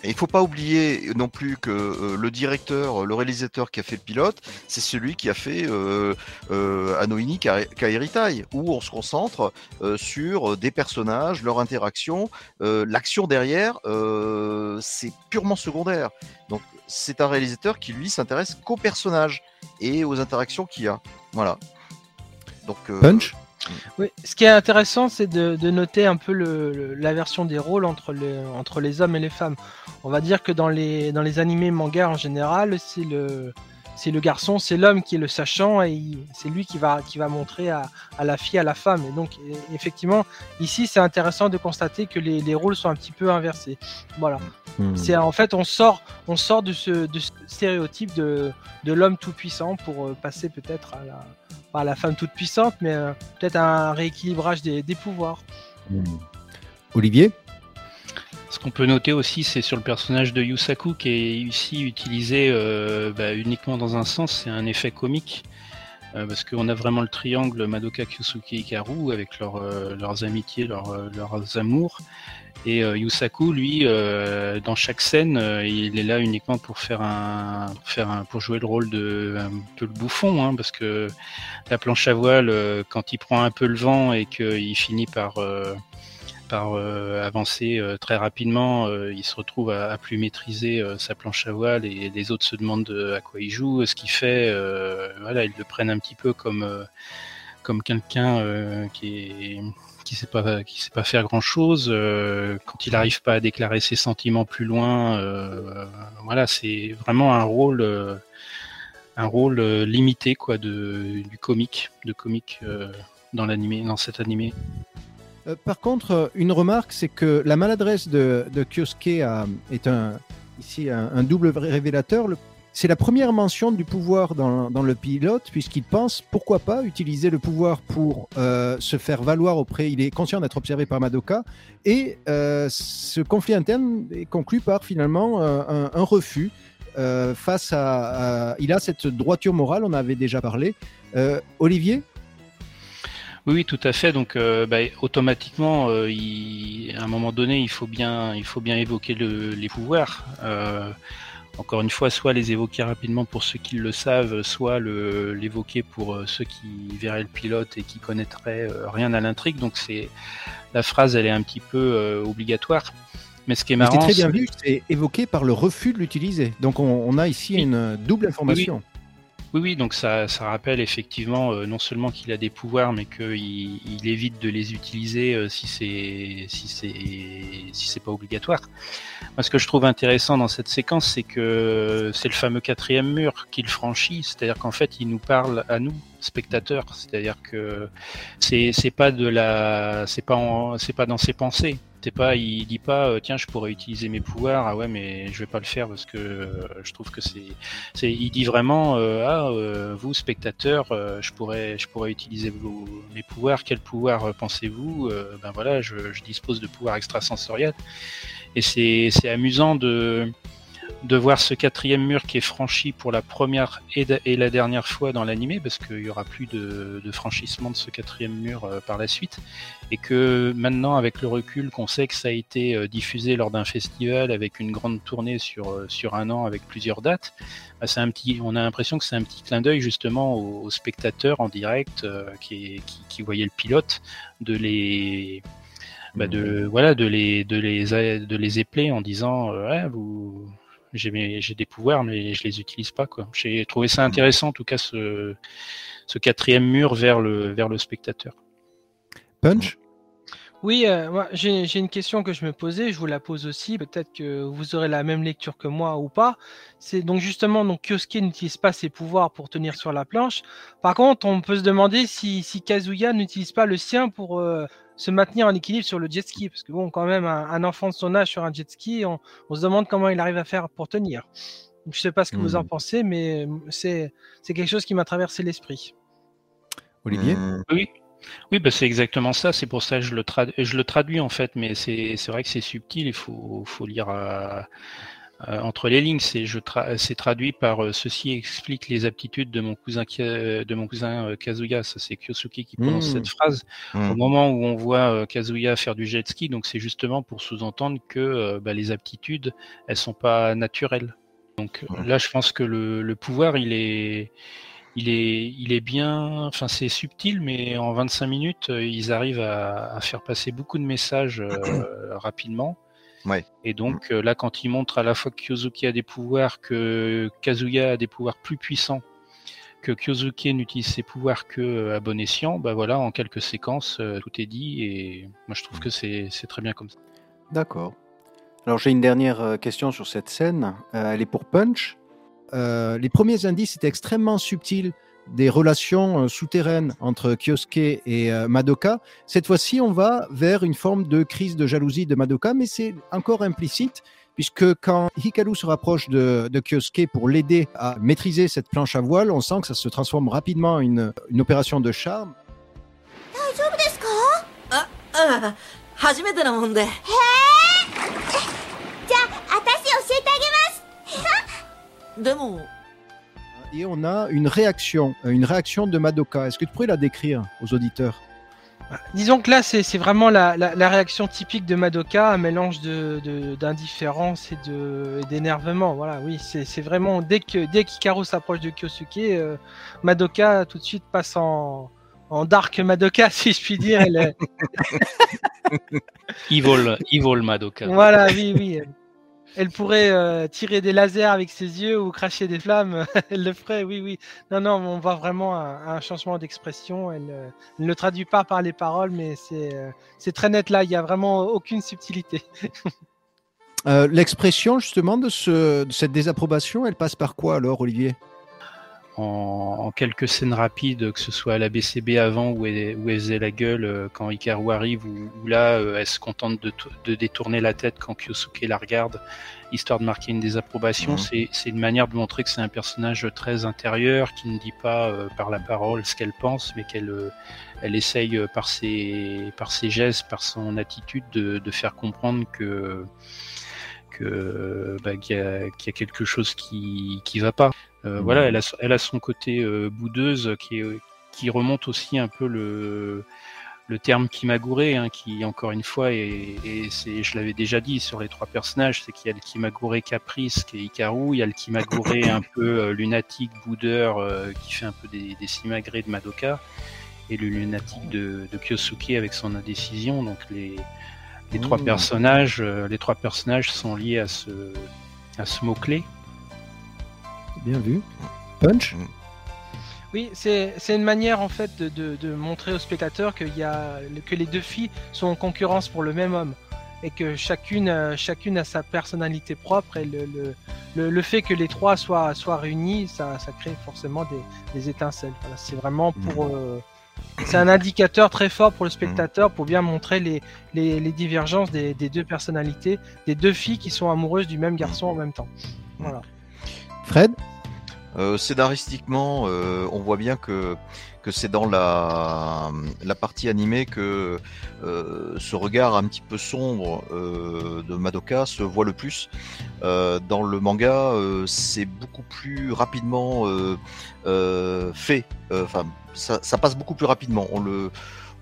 Il faut pas oublier non plus que euh, le directeur, le réalisateur qui a fait le pilote, c'est celui qui a fait euh, euh, Kairitai, où on se concentre euh, sur des personnages, leur interaction, euh, l'action derrière, c'est purement secondaire. Donc c'est un réalisateur qui lui s'intéresse qu'aux personnages et aux interactions qu'il y a. Voilà. Donc Punch? Oui, ce qui est intéressant, c'est de, de noter un peu le, le- la version des rôles entre les, entre les hommes et les femmes. On va dire que dans les, dans les animés mangas en général, c'est le, c'est le garçon, c'est l'homme qui est le sachant et c'est lui qui va, qui va montrer à, à la fille, à la femme. Et donc, e- effectivement, ici, c'est intéressant de constater que les, les rôles sont un petit peu inversés. Voilà. Hmm. C'est en fait, on sort, on sort de ce, de ce stéréotype de, de l'homme tout puissant pour euh, passer peut-être à la, pas la femme toute puissante, mais euh, peut-être un rééquilibrage des, des pouvoirs. Olivier? Ce qu'on peut noter aussi, c'est sur le personnage de Yusaku qui est ici utilisé euh, bah, uniquement dans un sens, c'est un effet comique. Euh, parce qu'on a vraiment le triangle Madoka, Kyusuke Hikaru avec euh, leurs amitiés, euh, leurs amours. Et Yusaku, lui, dans chaque scène, il est là uniquement pour faire un, pour faire un, pour jouer le rôle de le bouffon, hein, parce que la planche à voile, quand il prend un peu le vent et qu'il finit par par euh, avancer euh, très rapidement, euh, il se retrouve à, plus maîtriser sa planche à voile et les autres se demandent de- à quoi il joue, ce qu'il fait. voilà, ils le prennent un petit peu comme comme quelqu'un qui est qui sait pas qui sait pas faire grand chose quand il n'arrive pas à déclarer ses sentiments plus loin voilà c'est vraiment un rôle un rôle limité quoi de du comique de comique dans l'animé dans cet animé Euh, par contre, euh, une remarque, c'est que la maladresse de, de Kyosuke a- est un, ici un, double révélateur. C'est la première mention du pouvoir dans, le pilote, puisqu'il pense, pourquoi pas, utiliser le pouvoir pour euh, se faire valoir auprès. Il est conscient d'être observé par Madoka. Et euh, ce conflit interne est conclu par finalement euh, un, refus. euh, face à, à- Il a cette droiture morale, on avait déjà parlé. Euh, Olivier? Oui, oui, tout à fait. Donc, euh, bah, automatiquement, euh, il- à un moment donné, il faut bien, il faut bien évoquer le- les pouvoirs. Euh, encore une fois, soit les évoquer rapidement pour ceux qui le savent, soit l'évoquer pour ceux qui verraient le pilote et qui connaîtraient rien à l'intrigue. Donc, c'est la phrase, elle est un petit peu obligatoire. Mais ce qui est marrant, très bien c'est- vu, c'est évoqué par le refus de l'utiliser. Donc on, on a ici Oui. une double information. Oui, oui, donc ça, rappelle effectivement euh, non seulement qu'il a des pouvoirs, mais qu'il il évite de les utiliser euh, si c'est pas obligatoire. Moi, ce que je trouve intéressant dans cette séquence, c'est que c'est le fameux quatrième mur qu'il franchit, c'est-à-dire qu'en fait, il nous parle à nous spectateurs, c'est-à-dire que c'est pas de c'est pas dans ses pensées. C'est pas, il dit pas, euh, tiens, je pourrais utiliser mes pouvoirs. Ah ouais, mais je vais pas le faire parce que euh, je trouve que c'est c'est, il dit vraiment, euh, ah, vous spectateurs, je pourrais, je pourrais utiliser vos, mes pouvoirs. Quel pouvoir pensez-vous Ben voilà, je, je dispose de pouvoirs extrasensoriels. Et c'est, c'est amusant de de voir ce quatrième mur qui est franchi pour la première et, la dernière fois dans l'animé, parce qu'il y aura plus de, de franchissement de ce quatrième mur euh, par la suite, et que maintenant, avec le recul, qu'on sait que ça a été euh, diffusé lors d'un festival avec une grande tournée sur euh, sur un an avec plusieurs dates, bah, c'est un petit, on a l'impression que c'est un petit clin d'œil justement aux, aux spectateurs en direct qui, qui, qui voyaient le pilote, de les bah, de voilà de les de les de les épeler en disant ouais, vous j'ai des pouvoirs mais je les utilise pas quoi. J'ai trouvé ça intéressant en tout cas ce ce quatrième mur vers le vers le spectateur. Punch? Oui, euh, moi, j'ai j'ai une question que je me posais, je vous la pose aussi, peut-être que vous aurez la même lecture que moi ou pas. C'est donc justement, donc Kyosuke n'utilise pas ses pouvoirs pour tenir sur la planche. Par contre, on peut se demander si, si Kazuya n'utilise pas le sien pour euh, se maintenir en équilibre sur le jet ski. Parce que bon, quand même, un, un enfant de son âge sur un jet ski, on, on se demande comment il arrive à faire pour tenir. Je sais pas ce que vous en Hmm. pensez, mais c'est c'est quelque chose qui m'a traversé l'esprit. Olivier Mmh. Oui. Oui, bah c'est exactement ça. C'est pour ça que je le, trad- je le traduis en fait, mais c'est c'est vrai que c'est subtil. Il faut, faut lire euh, euh, entre les lignes. C'est tra- traduit par euh, ceci explique les aptitudes de mon cousin Ka- de mon cousin euh, Kazuya. Ça c'est Kyosuke qui prononce Mm. cette phrase. Mm. Au moment où on voit euh, Kazuya faire du jet ski, donc c'est justement pour sous-entendre que euh, bah, les aptitudes elles sont pas naturelles. Donc Mm. là, je pense que le, le pouvoir il est il est, il est bien, enfin c'est subtil, mais en 25 minutes, euh, ils arrivent à, à faire passer beaucoup de messages euh, rapidement. Ouais. Et donc euh, là, quand ils montrent à la fois que Kyosuke a des pouvoirs, que Kazuya a des pouvoirs plus puissants, que Kyosuke n'utilise ses pouvoirs que euh, à bon escient, bah voilà, en quelques séquences, euh, tout est dit. Et moi, je trouve que c'est très bien comme ça. D'accord. Alors j'ai une dernière question sur cette scène. Euh, elle est pour Punch. Euh, les premiers indices étaient extrêmement subtils des relations euh, souterraines entre Kyosuke et euh, Madoka. Cette fois-ci, on va vers une forme de crise de jalousie de Madoka, mais c'est encore implicite puisque quand Hikaru se rapproche de, de Kyosuke pour l'aider à maîtriser cette planche à voile, on sent que ça se transforme rapidement en une, une opération de charme. Et on a une réaction, euh, une réaction de Madoka. Est-ce que tu pourrais la décrire aux auditeurs? Disons que là, c'est vraiment la, la- la réaction typique de Madoka, un mélange de- d'indifférence et de- et d'énervement. Voilà, oui, c'est c'est vraiment dès que dès qu'Hikaru s'approche de Kyosuke, euh, Madoka tout de suite passe en, en Dark Madoka, si je puis dire. Elle est- Evil, Evil Madoka. voilà, oui, oui. Elle pourrait euh, tirer des lasers avec ses yeux ou cracher des flammes. elle le ferait, oui, oui. Non, non, on voit vraiment un, changement d'expression. Elle, euh, elle ne traduit pas par les paroles, mais c'est euh, très net là. Il n'y a vraiment aucune subtilité. Euh, L'expression justement de cette désapprobation, elle passe par quoi alors, Olivier? En, en quelques scènes rapides, que ce soit à la BCB avant où elle, où elle faisait la gueule euh, quand Hikaru arrive, ou, là euh, elle se contente de, tou- de détourner la tête quand Kyosuke la regarde, histoire de marquer une désapprobation. Mhm. C'est une manière de montrer que c'est un personnage très intérieur, qui ne dit pas euh, par la parole ce qu'elle pense, mais qu'elle euh, elle essaye euh, par ses, par ses gestes, par son attitude de, de faire comprendre que bah, qu'il y, y a quelque chose qui qui va pas. Euh, Mhm. Voilà, elle a, son- elle a son côté euh, boudeuse qui, est- qui remonte aussi un peu le, le terme Kimagure, hein, qui encore une fois, et, et c'est, je l'avais déjà dit sur les trois personnages, c'est qu'il y a le Kimagure caprice qui est Hikaru, il y a le Kimagure un peu euh, lunatique, boudeur, euh, qui fait un peu des, des simagrées de Madoka, et le lunatique de, de Kyosuke avec son indécision. Donc les, les trois Mmh. personnages, euh, les trois personnages sont liés à ce, à ce mot clé. Bien vu. Punch Oui, c'est c'est une manière en fait de, de, de montrer au spectateur qu'il y a que les deux filles sont en concurrence pour le même homme et que chacune euh, chacune a sa personnalité propre et le, le, le, le fait que les trois soient soient réunis, ça, ça crée forcément des, des étincelles. Voilà, c'est vraiment pour euh, c'est un indicateur très fort pour le spectateur pour bien montrer les, les, les divergences des, des deux personnalités, des deux filles qui sont amoureuses du même garçon en même temps. Voilà. Fred Euh, scénaristiquement, euh, on voit bien que, que c'est dans la, la partie animée que euh, ce regard un petit peu sombre euh, de Madoka se voit le plus. Euh, dans le manga, euh, c'est beaucoup plus rapidement fait. Enfin, ça, ça passe beaucoup plus rapidement. On le,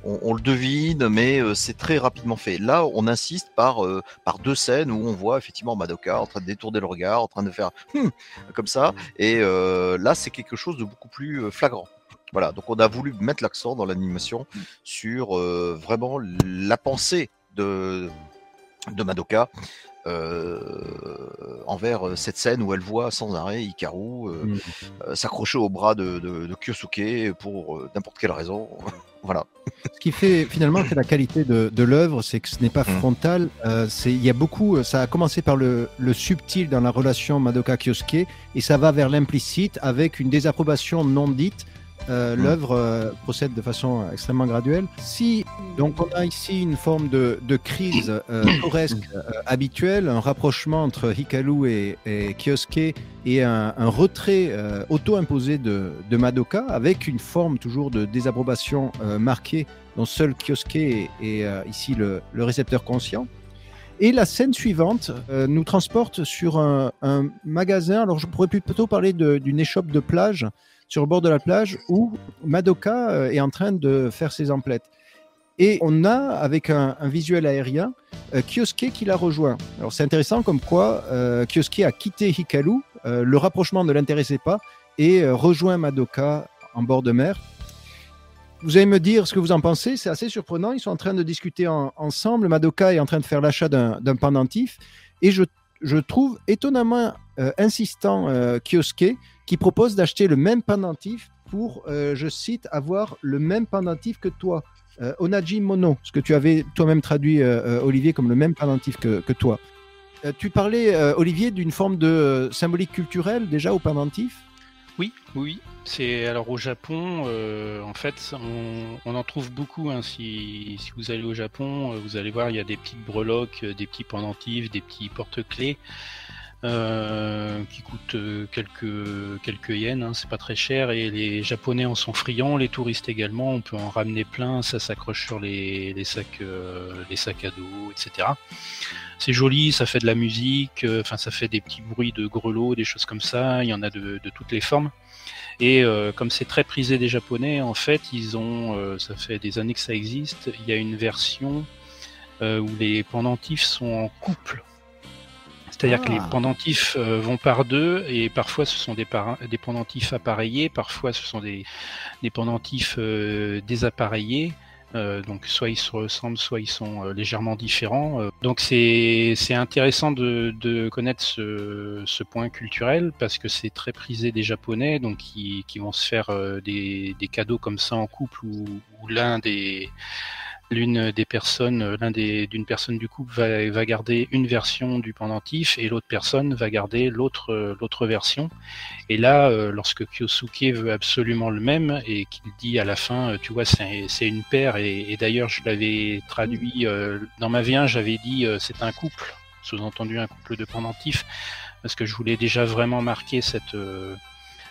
on, on le devine, mais euh, c'est très rapidement fait. Là, on insiste par, euh, par deux scènes où on voit effectivement Madoka en train de détourner le regard, en train de faire Hum comme ça. Et euh, là, c'est quelque chose de beaucoup plus flagrant. Voilà, donc on a voulu mettre l'accent dans l'animation sur euh, vraiment la pensée de, de Madoka euh, envers euh, cette scène où elle voit sans arrêt Hikaru euh, Mm. euh, s'accrocher au bras de, de, de Kyosuke pour n'importe quelle raison. voilà. Ce qui fait finalement que la qualité de, de l'œuvre, c'est que ce n'est pas Mm. frontal. il y a beaucoup. Ça a commencé par le, le subtil dans la relation Madoka Kyosuke et ça va vers l'implicite avec une désapprobation non dite. Euh, Mm. L'œuvre euh, procède de façon extrêmement graduelle. Si donc on a ici une forme de, de crise euh, tauresque euh, habituelle, un rapprochement entre Hikaru et, et Kyosuke et un, un retrait euh, auto-imposé de, de Madoka avec une forme toujours de désapprobation euh, marquée dont seul Kyosuke est, est, ici le, le récepteur conscient. Et la scène suivante nous transporte sur un, un magasin. Alors, je pourrais plutôt parler d'une échoppe de plage sur le bord de la plage où Madoka est en train de faire ses emplettes. Et on a, avec un, visuel aérien, euh, Kyosuke qui la rejoint. Alors, c'est intéressant comme quoi euh, Kyosuke a quitté Hikaru, euh, le rapprochement ne l'intéressait pas, et euh, rejoint Madoka en bord de mer. Vous allez me dire ce que vous en pensez, c'est assez surprenant. Ils sont en train de discuter en- ensemble. Madoka est en train de faire l'achat d'un pendentif. Et je, je trouve étonnamment euh, insistant Kyosuke qui propose d'acheter le même pendentif pour, je cite, avoir le même pendentif que toi. Euh, Onaji Mono, ce que tu avais toi-même traduit, euh, euh, Olivier, comme le même pendentif que, toi. Tu parlais, Olivier, d'une forme de symbolique culturelle déjà au pendentif Oui, oui. C'est alors au Japon, en fait, on, en trouve beaucoup. hein. Si, si vous allez au Japon, vous allez voir, il y a des petites breloques, des petits pendentifs, des petits porte-clés. Euh, qui coûte euh, quelques, quelques yens, hein, c'est pas très cher, et les Japonais en sont friands, les touristes également, on peut en ramener plein, ça s'accroche sur les, les sacs, euh, les sacs à dos, etc. C'est joli, ça fait de la musique, euh, enfin ça fait des petits bruits de grelots, des choses comme ça, il y en a de, de toutes les formes. Et euh, comme c'est très prisé des Japonais, en fait, ils ont, euh, ça fait des années que ça existe, il y a une version euh, où les pendentifs sont en couple. C'est-à-dire que les Ah. pendentifs euh, vont par deux et parfois ce sont des, pendentifs appareillés, parfois ce sont des, des pendentifs euh, désappareillés. Euh, donc soit ils se ressemblent, soit ils sont euh, légèrement différents. Euh, donc c'est c'est intéressant de, de connaître ce, ce point culturel parce que c'est très prisé des Japonais, donc qui, qui vont se faire euh, des, des cadeaux comme ça en couple où, où l'un des l'une des personnes, euh, l'un des d'une personne du couple va, va garder une version du pendentif et l'autre personne va garder l'autre euh, l'autre version. Et là, euh, lorsque Kyosuke veut absolument le même et qu'il dit à la fin, tu vois, c'est une paire et, d'ailleurs je l'avais traduit dans ma V1, j'avais dit c'est un couple, sous-entendu un couple de pendentifs, parce que je voulais déjà vraiment marquer cette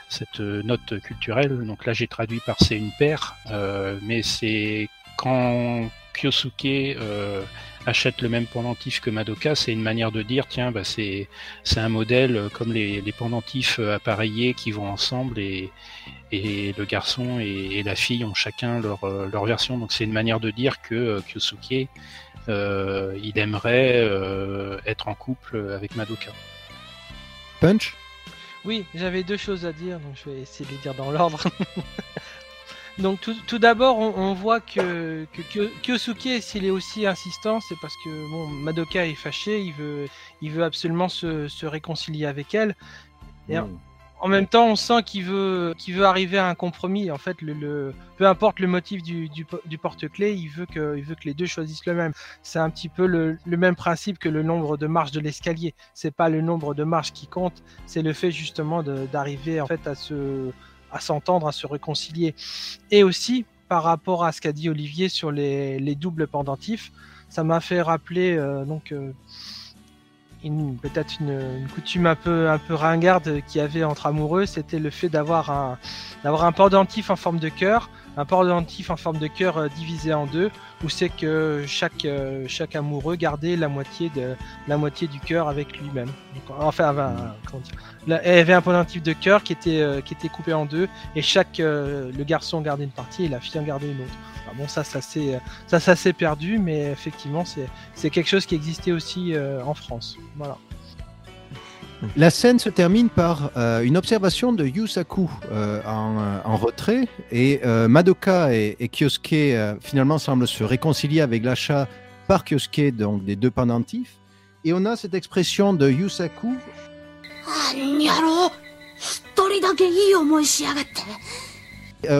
cette note culturelle. Donc là, j'ai traduit par c'est une paire, mais c'est quand Kyosuke euh, achète le même pendentif que Madoka, c'est une manière de dire tiens, bah, c'est un modèle euh, comme les, les pendentifs euh, appareillés qui vont ensemble et, et le garçon et, et la fille ont chacun leur, leur version. Donc c'est une manière de dire que euh, Kyosuke euh, il aimerait euh, être en couple avec Madoka. Punch? Oui, j'avais deux choses à dire, donc je vais essayer de les dire dans l'ordre. donc tout, tout d'abord, on, on voit que, que Kyo- Kyosuke, s'il est aussi insistant, c'est parce que bon, Madoka est fâché, il veut, il veut absolument se, se réconcilier avec elle. Et en- en même temps, on sent qu'il veut, qu'il veut arriver à un compromis. En fait, le, le- peu importe le motif du, du, po- du porte-clés, il veut que, il veut que les deux choisissent le même. C'est un petit peu le, le même principe que le nombre de marches de l'escalier. C'est pas le nombre de marches qui compte, c'est le fait justement d'arriver en fait à se, à s'entendre, à se réconcilier. Et aussi, par rapport à ce qu'a dit Olivier sur les, les doubles pendentifs, ça m'a fait rappeler euh, donc euh, peut-être une, une coutume un peu un peu ringarde qu'il y avait entre amoureux, c'était le fait d'avoir un d'avoir un pendentif en forme de cœur, un pendentif en forme de cœur euh, divisé en deux, où c'est que chaque euh, chaque amoureux gardait la moitié du cœur avec lui-même. Enfin, là, il y avait un pendentif de cœur qui était euh, coupé en deux, et chaque euh, le garçon gardait une partie et la fille en gardait une autre. Bon, ça, ça s'est perdu, mais effectivement, c'est quelque chose qui existait aussi euh, en France. Voilà. La scène se termine par euh, une observation de Yusaku euh, euh, en, retrait et Madoka et, et Kyosuke finalement semblent se réconcilier avec l'achat par Kyosuke donc des deux pendentifs et on a cette expression de Yusaku.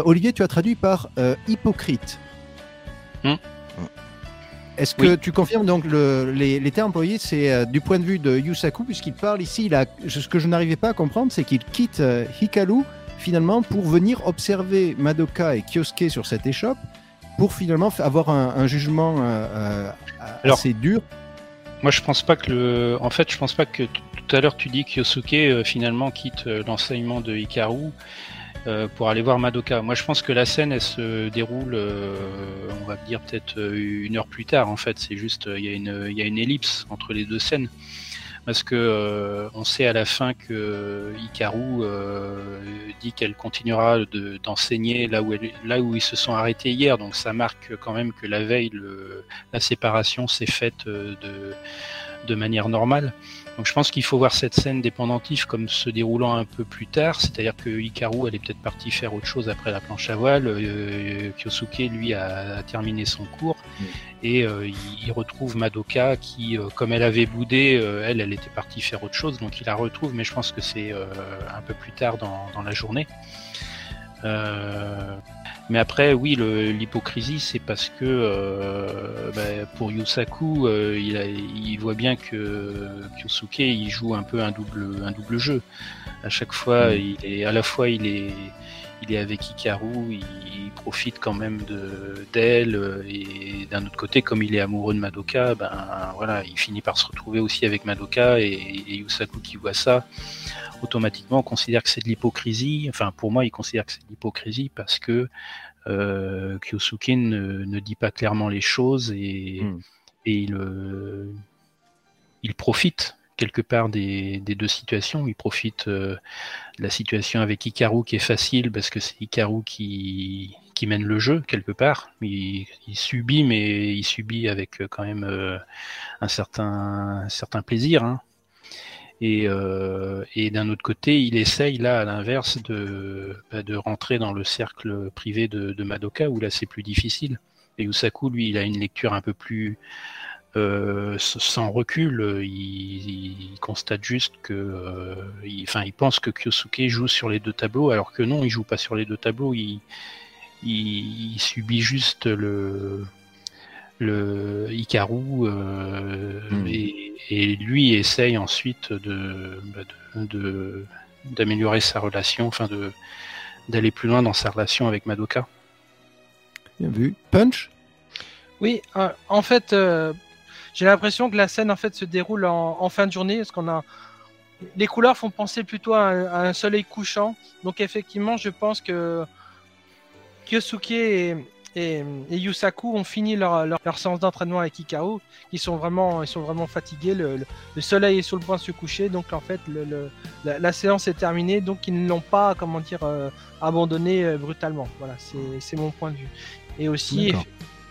Olivier, tu as traduit par hypocrite. Hmm, hmm. Est-ce que Oui. tu confirmes donc le- les, les termes employés c'est euh, du point de vue de Yusaku puisqu'il parle ici il a, ce que je n'arrivais pas à comprendre c'est qu'il quitte euh, Hikaru finalement pour venir observer Madoka et Kyosuke sur cette échoppe pour finalement avoir un, un jugement euh, Alors- assez dur. Moi, je pense pas que le. En fait, je pense pas que tout à l'heure tu dis que Yosuke euh, finalement quitte l'enseignement de Hikaru pour aller voir Madoka. Moi, je pense que la scène, elle se déroule, euh, on va dire peut-être euh, une heure plus tard. En fait, c'est juste, euh, il y a une, ellipse entre les deux scènes. Parce que euh, on sait à la fin que Hikaru euh, dit qu'elle continuera de- d'enseigner là où ils se sont arrêtés hier. Donc ça marque quand même que la veille, le, la séparation s'est faite euh, de manière normale. Donc je pense qu'il faut voir cette scène des pendentifs comme se déroulant un peu plus tard, c'est-à-dire que Hikaru elle est peut-être partie faire autre chose après la planche à voile, euh, Kyosuke lui a, a terminé son cours. Et euh, il, il retrouve Madoka qui, euh, comme elle avait boudé, elle elle était partie faire autre chose, donc il la retrouve, mais je pense que c'est un peu plus tard dans, dans la journée. Euh, mais après, oui, le- l'hypocrisie, c'est parce que euh, bah, pour Yusaku, euh, il, a- il voit bien que Kyosuke, il joue un peu un double, un double jeu. À chaque fois, Mm. il est à la fois, il est, il est avec Hikaru, il, il profite quand même de d'elle et d'un autre côté, comme il est amoureux de Madoka, ben voilà, il finit par se retrouver aussi avec Madoka et, et Yusaku qui voit ça automatiquement considère que c'est de l'hypocrisie. Enfin, pour moi, il considère que c'est de l'hypocrisie parce que euh, Kyosuke ne, ne dit pas clairement les choses et, Hmm. et il, euh, il profite quelque part des, des deux situations. Il profite euh, de la situation avec Hikaru qui est facile parce que c'est Hikaru qui, qui mène le jeu quelque part. Il, il subit, mais il subit avec quand même un certain, un certain plaisir. hein. Et, euh, et d'un autre côté, il essaye là, à l'inverse, de, bah, de rentrer dans le cercle privé de, de Madoka, où là c'est plus difficile. Et Usaku, lui, il a une lecture un peu plus euh, sans recul. Il, il constate juste que, euh, il, enfin, il pense que Kyosuke joue sur les deux tableaux, alors que non, il joue pas sur les deux tableaux. Il, il, il subit juste le le Hikaru euh, Hmm. et, et lui essaye ensuite de bah, de- de- d'améliorer sa relation, enfin de d'aller plus loin dans sa relation avec Madoka. Bien vu. Punch? Oui, euh, en fait, euh, j'ai l'impression que la scène en fait se déroule en, en fin de journée, parce qu'on a les couleurs font penser plutôt à un, à un soleil couchant. Donc effectivement, je pense que Kyosuke et, et, et Yusaku ont fini leur, leur, leur séance d'entraînement avec Hikaru. Ils sont vraiment, ils sont vraiment fatigués. Le, le- le soleil est sur le point de se coucher, donc en fait, le, la, la séance est terminée. Donc ils ne l'ont pas, comment dire, euh, abandonné euh, brutalement. Voilà, c'est mon point de vue. Et aussi,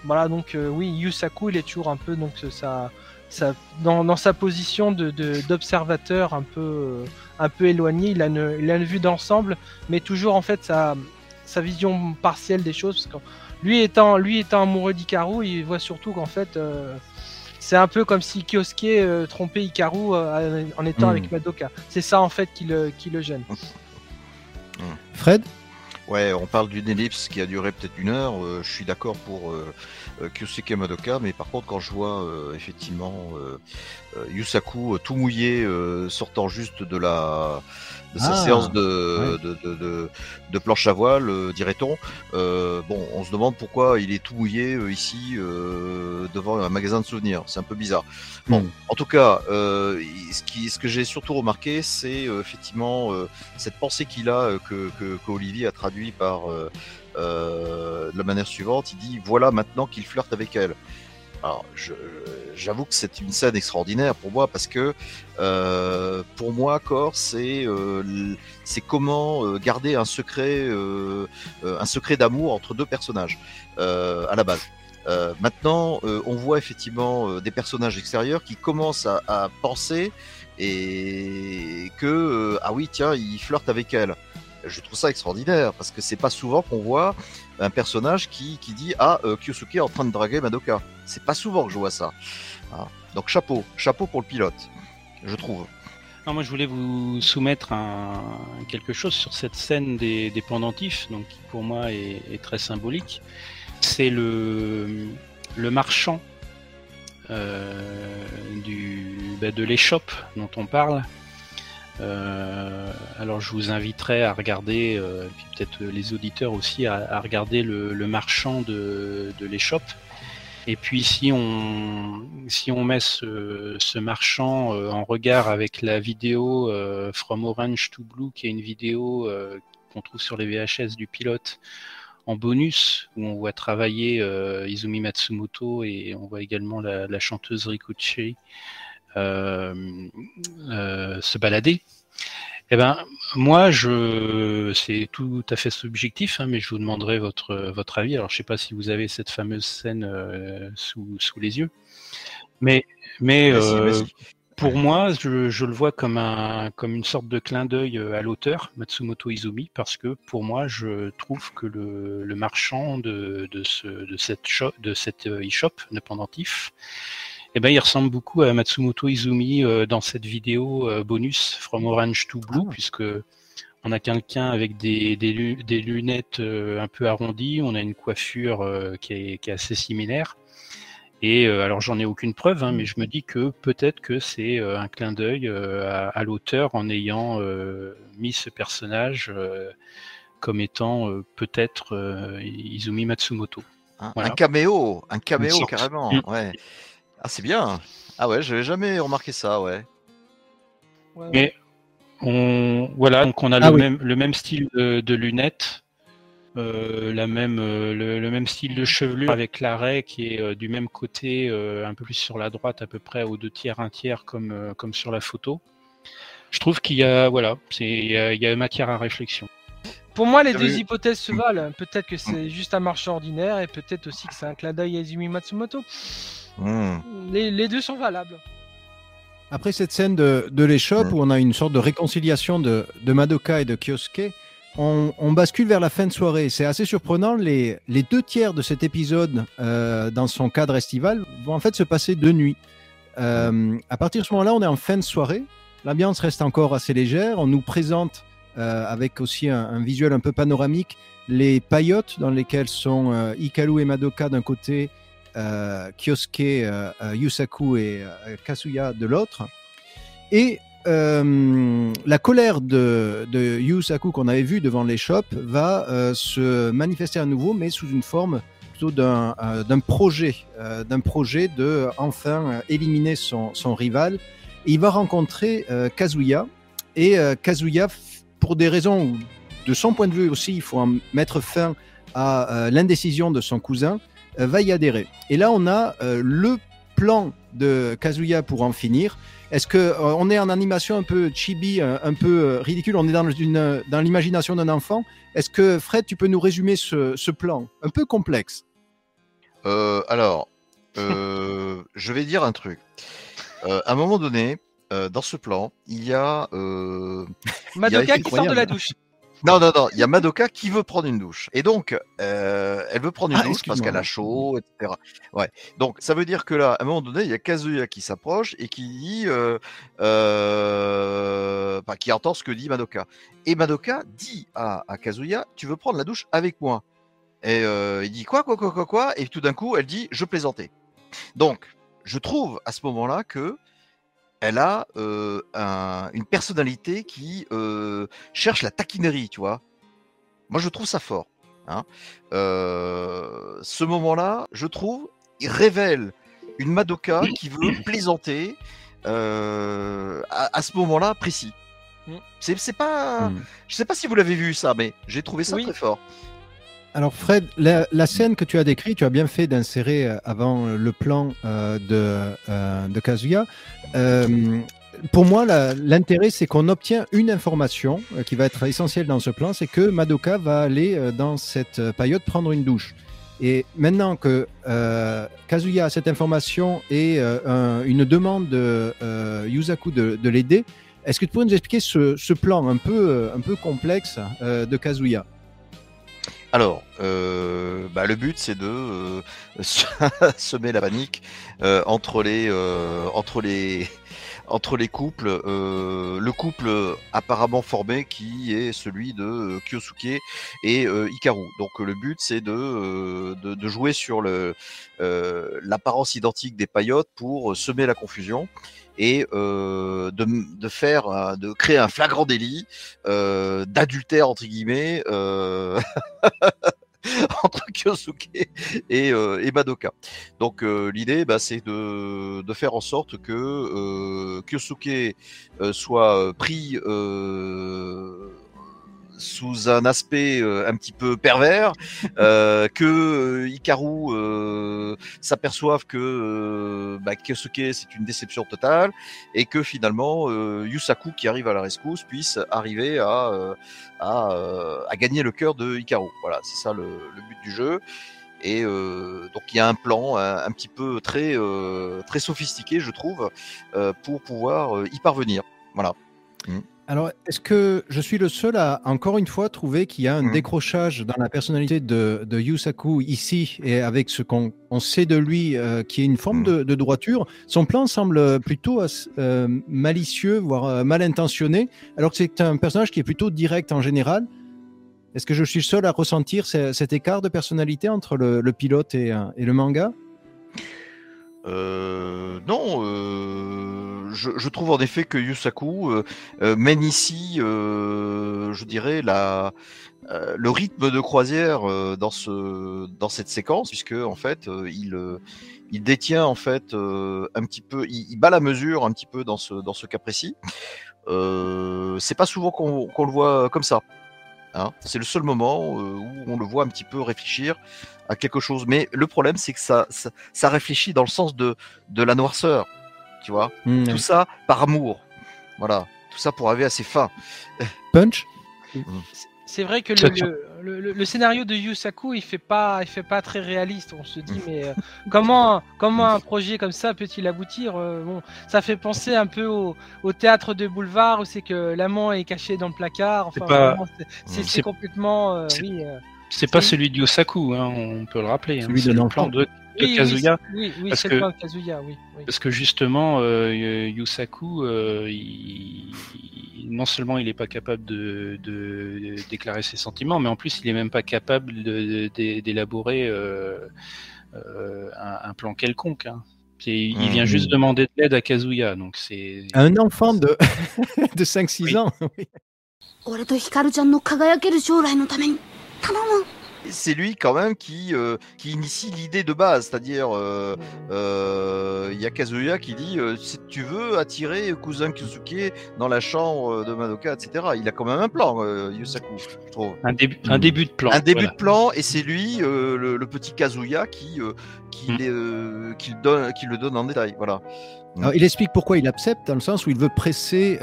voilà, donc euh, oui, Yusaku, il est toujours un peu donc ça, ça dans, dans sa position de de- d'observateur un peu euh, un peu éloigné. Il a une, il a une vue d'ensemble, mais toujours en fait sa sa vision partielle des choses. Parce que lui étant lui étant amoureux d'Ikaru, il voit surtout qu'en fait euh, c'est un peu comme si Kyosuke euh, trompait Ikaru euh, en étant Hmm. avec Madoka. C'est ça en fait qui le qui le gêne. Fred? Ouais, on parle d'une ellipse qui a duré peut-être une heure. euh, je suis d'accord pour euh, Kyosuke Madoka, mais par contre, quand je vois euh, effectivement Yusaku euh, tout mouillé euh, sortant juste de la de sa Ah, séance de, ouais. de, de, de, de planche à voile, euh, dirait-on, euh, bon, on se demande pourquoi il est tout mouillé euh, ici euh, devant un magasin de souvenirs. C'est un peu bizarre. Bon, Hmm. en tout cas, euh, ce, qui, ce que j'ai surtout remarqué, c'est euh, effectivement euh, cette pensée qu'il a, que, que, que Olivier a traduit par euh, euh, de la manière suivante. Il dit voilà maintenant qu'il flirte avec elle. Alors, j'avoue que c'est une scène extraordinaire pour moi parce que euh, pour moi, Cor, c'est euh, c'est comment euh, garder un secret, un secret d'amour entre deux personnages à la base. Maintenant, on voit effectivement des personnages extérieurs qui commencent à, penser et que ah oui tiens il flirte avec elle. Je trouve ça extraordinaire parce que c'est pas souvent qu'on voit un personnage qui, qui dit ah euh, Kyosuke est en train de draguer Madoka. C'est pas souvent que je vois ça. Hein. Donc chapeau, chapeau pour le pilote, je trouve. Non, moi je voulais vous soumettre quelque chose sur cette scène des, des pendentifs, donc qui pour moi est, est très symbolique. C'est le, le marchand euh, du, bah, de l'échoppe dont on parle. Euh, alors je vous inviterai à regarder, euh, puis peut-être les auditeurs aussi, à, regarder le, marchand de, de l'échoppe. Et puis si on si on met ce, marchand euh, en regard avec la vidéo From Orange to Blue, qui est une vidéo qu'on trouve sur les VHS du pilote en bonus, où on voit travailler Izumi Matsumoto et on voit également la, la chanteuse Rikuchi se balader. Eh ben, moi, je, c'est tout à fait subjectif, hein, mais je vous demanderai votre votre avis. Alors, je sais pas si vous avez cette fameuse scène euh, sous sous les yeux, mais mais euh, pour moi, je, je le vois comme un comme une sorte de clin d'œil euh, à l'auteur Matsumoto Izumi, parce que pour moi, je trouve que le, le marchand de de ce de cette shop, de cette euh, e-shop de pendentif, eh ben, il ressemble beaucoup à Matsumoto Izumi euh, dans cette vidéo euh, bonus From Orange to Blue, puisque on a quelqu'un avec des, des, lu- des lunettes euh, un peu arrondies, on a une coiffure qui, est, qui est assez similaire. Et euh, alors j'en ai aucune preuve, hein, mais je me dis que peut-être que c'est euh, un clin d'œil euh, à, à l'auteur en ayant mis ce personnage comme étant peut-être Izumi Matsumoto. Un, Voilà. un caméo, un caméo carrément. Mm. Ouais. Ah, c'est bien. Ah ouais, j'avais jamais remarqué ça, ouais. Ouais, Mais on voilà, donc on a Ah le oui. même le même style de, de lunettes, euh, la même euh, le, le même style de chevelure avec l'arrêt qui est euh, du même côté, euh, un peu plus sur la droite à peu près aux deux tiers, un tiers comme euh, comme sur la photo. Je trouve qu'il y a voilà, c'est il y a, il y a matière à réflexion. Pour moi, les Ah deux hypothèses se valent. Peut-être que c'est juste un marchand ordinaire et peut-être aussi que c'est un clin d'œil à Izumi Matsumoto. Hmm. Les, les deux sont valables. Après cette scène de, de l'échoppe Mm. où on a une sorte de réconciliation de, de Madoka et de Kyosuke, on, on bascule vers la fin de soirée. C'est assez surprenant. Les, les deux tiers de cet épisode, euh, dans son cadre estival, vont en fait se passer de nuit. Euh, à partir de ce moment-là, on est en fin de soirée. L'ambiance reste encore assez légère. On nous présente, euh, avec aussi un, un visuel un peu panoramique, les paillotes dans lesquelles sont euh, Hikaru et Madoka d'un côté, Kyosuke, euh, euh, Yusaku et euh, Kasuya de l'autre. Et euh, la colère de, Yusaku qu'on avait vu devant l'échoppe va euh, se manifester à nouveau, mais sous une forme plutôt d'un euh, projet, euh, d'un projet de euh, enfin euh, éliminer son, rival. Il va rencontrer euh, Kazuya. Et euh, Kazuya, pour des raisons de son point de vue aussi, il faut mettre fin à euh, l'indécision de son cousin, euh, va y adhérer. Et là, on a euh, le plan de Kazuya pour en finir. Est-ce que euh, on est en animation un peu chibi, un, un peu euh, ridicule On est dans, une, dans l'imagination d'un enfant. Est-ce que Fred, tu peux nous résumer ce, ce plan un peu complexe? Euh, alors, euh, je vais dire un truc. Euh, à un moment donné, euh, dans ce plan, il y a. euh, Madoka qui sort de la douche. Non, non, non, il y a Madoka qui veut prendre une douche. Et donc, euh, elle veut prendre une Ah, douche parce qu'elle a chaud, etc. Ouais. Donc, ça veut dire que là, à un moment donné, il y a Kazuya qui s'approche et qui dit. Euh, euh, enfin, qui entend ce que dit Madoka. Et Madoka dit à, à Kazuya Tu veux prendre la douche avec moi? Et euh, il dit Quoi, quoi, quoi, quoi, quoi? Et tout d'un coup, elle dit Je plaisantais. Donc, je trouve à ce moment-là que. Elle a euh, un- une personnalité qui euh, cherche la taquinerie, tu vois. Moi, je trouve ça fort. hein. Euh, ce moment-là, je trouve, il révèle une Madoka qui veut plaisanter à, à ce moment-là précis. Mm. C'est pas, Mm. je sais pas si vous l'avez vu ça, mais j'ai trouvé ça Oui. très fort. Alors Fred, la, scène que tu as décrite, tu as bien fait d'insérer euh, avant euh, le plan euh, de, de Kazuya. Pour moi, l'intérêt, c'est qu'on obtient une information qui va être essentielle dans ce plan, c'est que Madoka va aller dans cette paillote prendre une douche. Et maintenant que Kazuya a cette information et un- une demande de Yusaku de, de l'aider, est-ce que tu pourrais nous expliquer ce, ce plan un peu, un peu complexe de Kazuya? Alors, euh, bah, le but c'est de euh, semer la panique euh, entre les euh, entre les couples, le couple apparemment formé qui est celui de Kyosuke et Hikaru. Donc le but c'est de, jouer sur l'apparence identique des paillotes pour semer la confusion et euh, de, de faire de créer un flagrant délit euh, d'adultère entre guillemets euh, entre Kyosuke et, euh, et Madoka. Donc euh, l'idée, bah, c'est de, de faire en sorte que euh, Kyosuke soit pris sous un aspect euh, un petit peu pervers, euh, que euh, Hikaru euh, s'aperçoive que euh, bah, Kyosuke c'est une déception totale et que finalement euh, Yusaku qui arrive à la rescousse puisse arriver à euh, à, euh, à gagner le cœur de Hikaru. Voilà, c'est ça le, le but du jeu. Et euh, donc il y a un plan un, un petit peu très euh, très sophistiqué, je trouve, euh, pour pouvoir y parvenir. Voilà. Alors, est-ce que je suis le seul à, encore une fois, trouver qu'il y a un Mhm. décrochage dans la personnalité de, de Yusaku ici, et avec ce qu'on on sait de lui, euh, qui est une forme Mhm. de, de droiture? Son plan semble plutôt euh, malicieux, voire euh, mal intentionné, alors que c'est un personnage qui est plutôt direct en général. Est-ce que je suis le seul à ressentir ce- cet écart de personnalité entre le, le pilote et, et le manga? Euh, non, euh, je, je trouve en effet que Yusaku euh, euh, mène ici, euh, je dirais, la, euh, le rythme de croisière euh, dans, ce, dans cette séquence, puisque en fait, euh, il, il détient en fait un petit peu, il, il bat la mesure un petit peu dans ce, dans ce cas précis. C'est pas souvent qu'on qu'on le voit comme ça. Hein. C'est le seul moment où on le voit un petit peu réfléchir à quelque chose. Mais le problème, c'est que ça, ça, ça réfléchit dans le sens de, de la noirceur. Tu vois Hmm, Tout ça par amour. Voilà. Tout ça pour arriver à ses fins. Punch C'est vrai que le, tient. le, le- le scénario de Yusaku, il fait pas, il fait pas très réaliste. On se dit, mais euh, comment, comment un projet comme ça peut-il aboutir Euh, Bon, ça fait penser un peu au, au théâtre de boulevard où c'est que l'amant est caché dans le placard. Enfin, C'est pas- complètement, euh, c'est- oui. euh, C'est pas celui de Yosaku, hein, on peut le rappeler. hein, Celui c'est de le l'enfant. de oui, oui, Kazuya. c'est- oui, oui, parce c'est que- le plan de Kazuya, oui. oui. Parce que justement, euh, Yusaku, euh, il- il- non seulement il n'est pas capable de, de déclarer ses sentiments, mais en plus il est même pas capable de- de- d'élaborer euh, euh, un, un plan quelconque. hein. Il Mhm. vient juste demander de l'aide à Kazuya, donc c'est. Un enfant de, de 5-6 Oui. ans c'est lui quand même qui, euh, qui initie l'idée de base. C'est-à-dire, euh, euh, il y a Kazuya qui dit si tu veux attirer Cousin Kyusuke dans la chambre de Madoka, etc. Il a quand même un plan, Yusaku, je trouve. Un, début, un début de plan. Un début de plan, et c'est lui, le, petit Kazuya, qui, hmm. qui, le donne en détail. Voilà. Hmm. Il explique pourquoi il accepte, dans le sens où il veut presser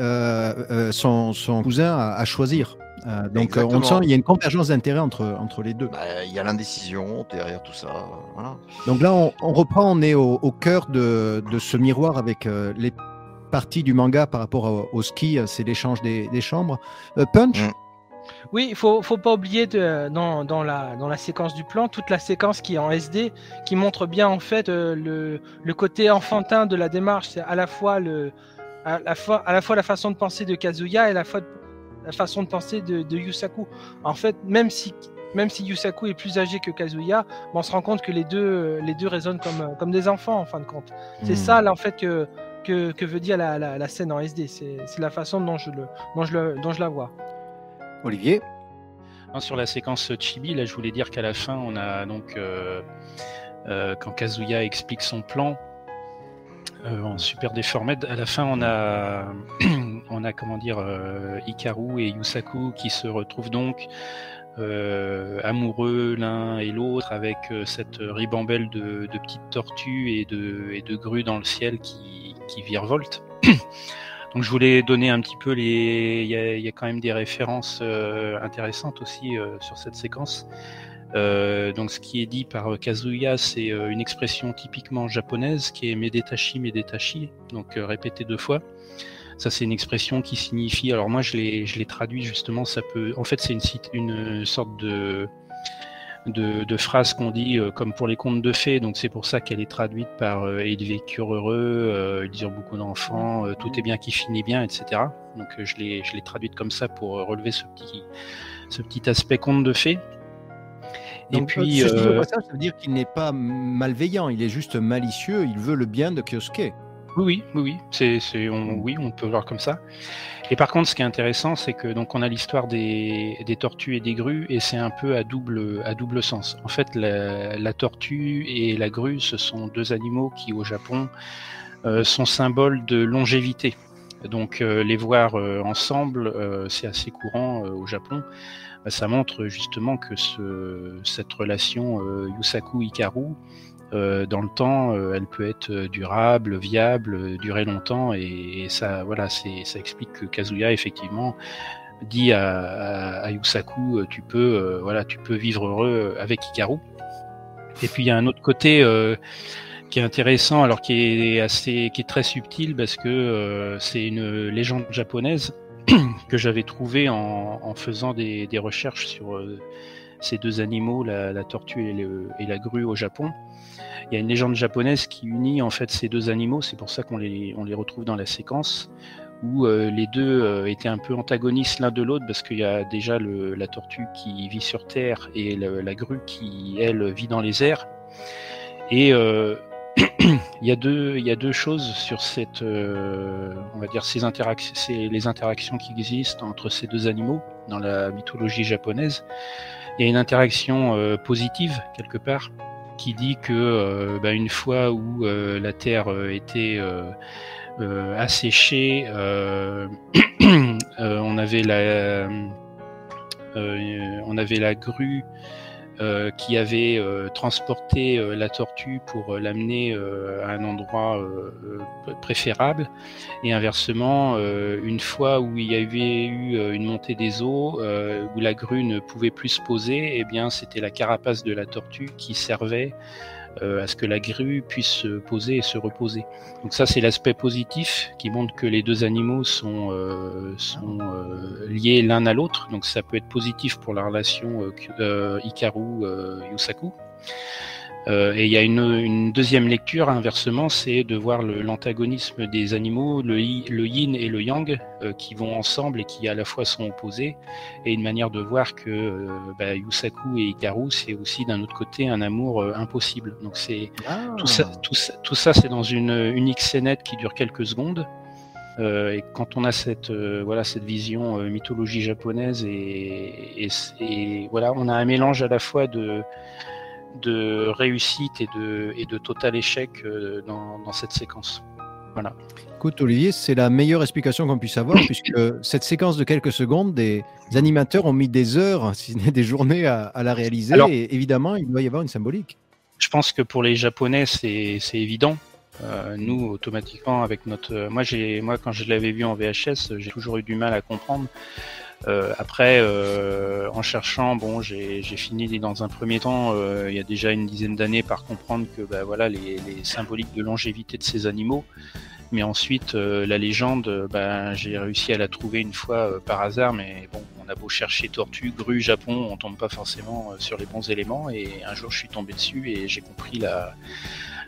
son, cousin à choisir. Euh, donc euh, on sent il y a une convergence d'intérêts entre, entre les deux. Bah, Il y a l'indécision derrière tout ça. Voilà. Donc là, on, on reprend, on est au, au cœur de, de ce miroir avec euh, les parties du manga par rapport au, au ski, c'est l'échange des, des chambres. Euh, Punch Mm. Oui, il faut, faut pas oublier de, dans, dans, la, dans la séquence du plan, toute la séquence qui est en SD, qui montre bien en fait euh, le, le côté enfantin de la démarche. C'est à la fois le, à la fois, à la fois la façon de penser de Kazuya et la, fois, la façon de penser de, de Yusaku. En fait, même si, même si Yusaku est plus âgé que Kazuya, on se rend compte que les deux, les deux résonnent comme, comme des enfants en fin de compte. C'est Mm. ça là en fait que, que, que veut dire la, la, la scène en SD. C'est c'est la façon dont je, le, dont, je le, dont je la vois. Olivier? Sur la séquence Chibi, là, je voulais dire qu'à la fin, on a donc euh, euh, quand Kazuya explique son plan euh, en super déformé, à la fin, on a on a comment dire euh, Hikaru et Yusaku qui se retrouvent donc euh, amoureux l'un et l'autre avec cette ribambelle de, petites tortues et de, et de grues dans le ciel qui, qui virevoltent. Donc je voulais donner un petit peu les. Il y a, quand même des références intéressantes aussi sur cette séquence. Euh, donc ce qui est dit par Kazuya, c'est euh, une expression typiquement japonaise qui est medetashi medetashi, donc euh, répété deux fois. Ça c'est une expression qui signifie. Alors moi je l'ai traduit justement. Ça peut. En fait c'est une sorte de de, de phrases qu'on dit comme pour les contes de fées. Donc c'est pour ça qu'elle est traduite par euh, ils vécurent heureux, ils eurent beaucoup d'enfants, tout est bien qui finit bien, etc. Donc je l'ai traduite comme ça pour relever ce petit aspect conte de fées. Et puis euh, ceci euh, passage, ça veut dire qu'il n'est pas malveillant, il est juste malicieux, il veut le bien de Kyosuke. Oui, oui, oui. C'est, c'est, on, oui, on peut voir comme ça. Et par contre, ce qui est intéressant, c'est que donc on a l'histoire des, des tortues et des grues, et c'est un peu à double, à double sens. En fait, la, la tortue et la grue, ce sont deux animaux qui, au Japon, euh, sont symboles de longévité. Donc, euh, les voir euh, ensemble, c'est assez courant au Japon. Bah, ça montre justement que ce, cette relation euh, Yusaku-Hikaru, euh, dans le temps, euh, elle peut être durable, viable, durer longtemps, et, ça, voilà, ça explique que Kazuya effectivement dit à, à, à Yusaku, tu peux, euh, voilà, tu peux vivre heureux avec Hikaru. Et puis il y a un autre côté euh, qui est intéressant, alors qui est assez, qui est très subtil, parce que euh, c'est une légende japonaise que j'avais trouvée en, faisant des, recherches sur euh, ces deux animaux, la, tortue et, la grue au Japon. Il y a une légende japonaise qui unit en fait ces deux animaux, c'est pour ça qu'on les, on les retrouve dans la séquence, où euh, les deux euh, étaient un peu antagonistes l'un de l'autre, parce qu'il y a déjà la tortue qui vit sur Terre et la grue qui, elle, vit dans les airs. Et il y a deux, il y a deux choses sur cette, euh, on va dire ces interactions, c'est les interactions qui existent entre ces deux animaux dans la mythologie japonaise. Il y a une interaction euh, positive quelque part qui dit que bah, une fois où euh, la terre était asséchée, on avait la, on avait la grue qui avait euh, transporté euh, la tortue pour euh, l'amener euh, à un endroit euh, euh, préférable. Et inversement, euh, une fois où il y avait eu euh, une montée des eaux, euh, où la grue ne pouvait plus se poser, eh bien c'était la carapace de la tortue qui servait euh, à ce que la grue puisse se poser et se reposer. Donc ça c'est l'aspect positif qui montre que les deux animaux sont, euh, sont euh, liés l'un à l'autre. Donc ça peut être positif pour la relation euh, euh, Hikaru-Yusaku. Euh, et il y a une, une deuxième lecture, inversement, c'est de voir l'antagonisme des animaux, le, yi- le yin et le yang, euh, qui vont ensemble et qui à la fois sont opposés, et une manière de voir que euh, bah, Yusaku et Hikaru, c'est aussi d'un autre côté un amour euh, impossible. Donc c'est tout ça, tout ça, tout ça, c'est dans une unique scénette qui dure quelques secondes. Euh, et quand on a cette euh, voilà cette vision euh, mythologie japonaise et, et, et voilà, on a un mélange à la fois de de réussite et de et de total échec euh, dans, dans cette séquence. Voilà. Écoute, Olivier, c'est la meilleure explication qu'on puisse avoir, puisque cette séquence de quelques secondes, des animateurs ont mis des heures, si ce n'est des journées, à, à la réaliser. Alors- et évidemment, il doit y avoir une symbolique. Je pense que pour les Japonais, c'est évident. Euh, nous, automatiquement, avec notre, moi, moi, quand je l'avais vu en VHS, j'ai toujours eu du mal à comprendre. Euh, après, euh, en cherchant, bon, j'ai fini dans un premier temps, euh, il y a déjà une dizaine d'années, par comprendre que, bah, voilà, les, les symboliques de longévité de ces animaux. Mais ensuite, euh, la légende, ben, j'ai réussi à la trouver une fois euh, par hasard, mais bon, on a beau chercher tortue, grue, Japon, on tombe pas forcément euh, sur les bons éléments. Et un jour, je suis tombé dessus et j'ai compris la,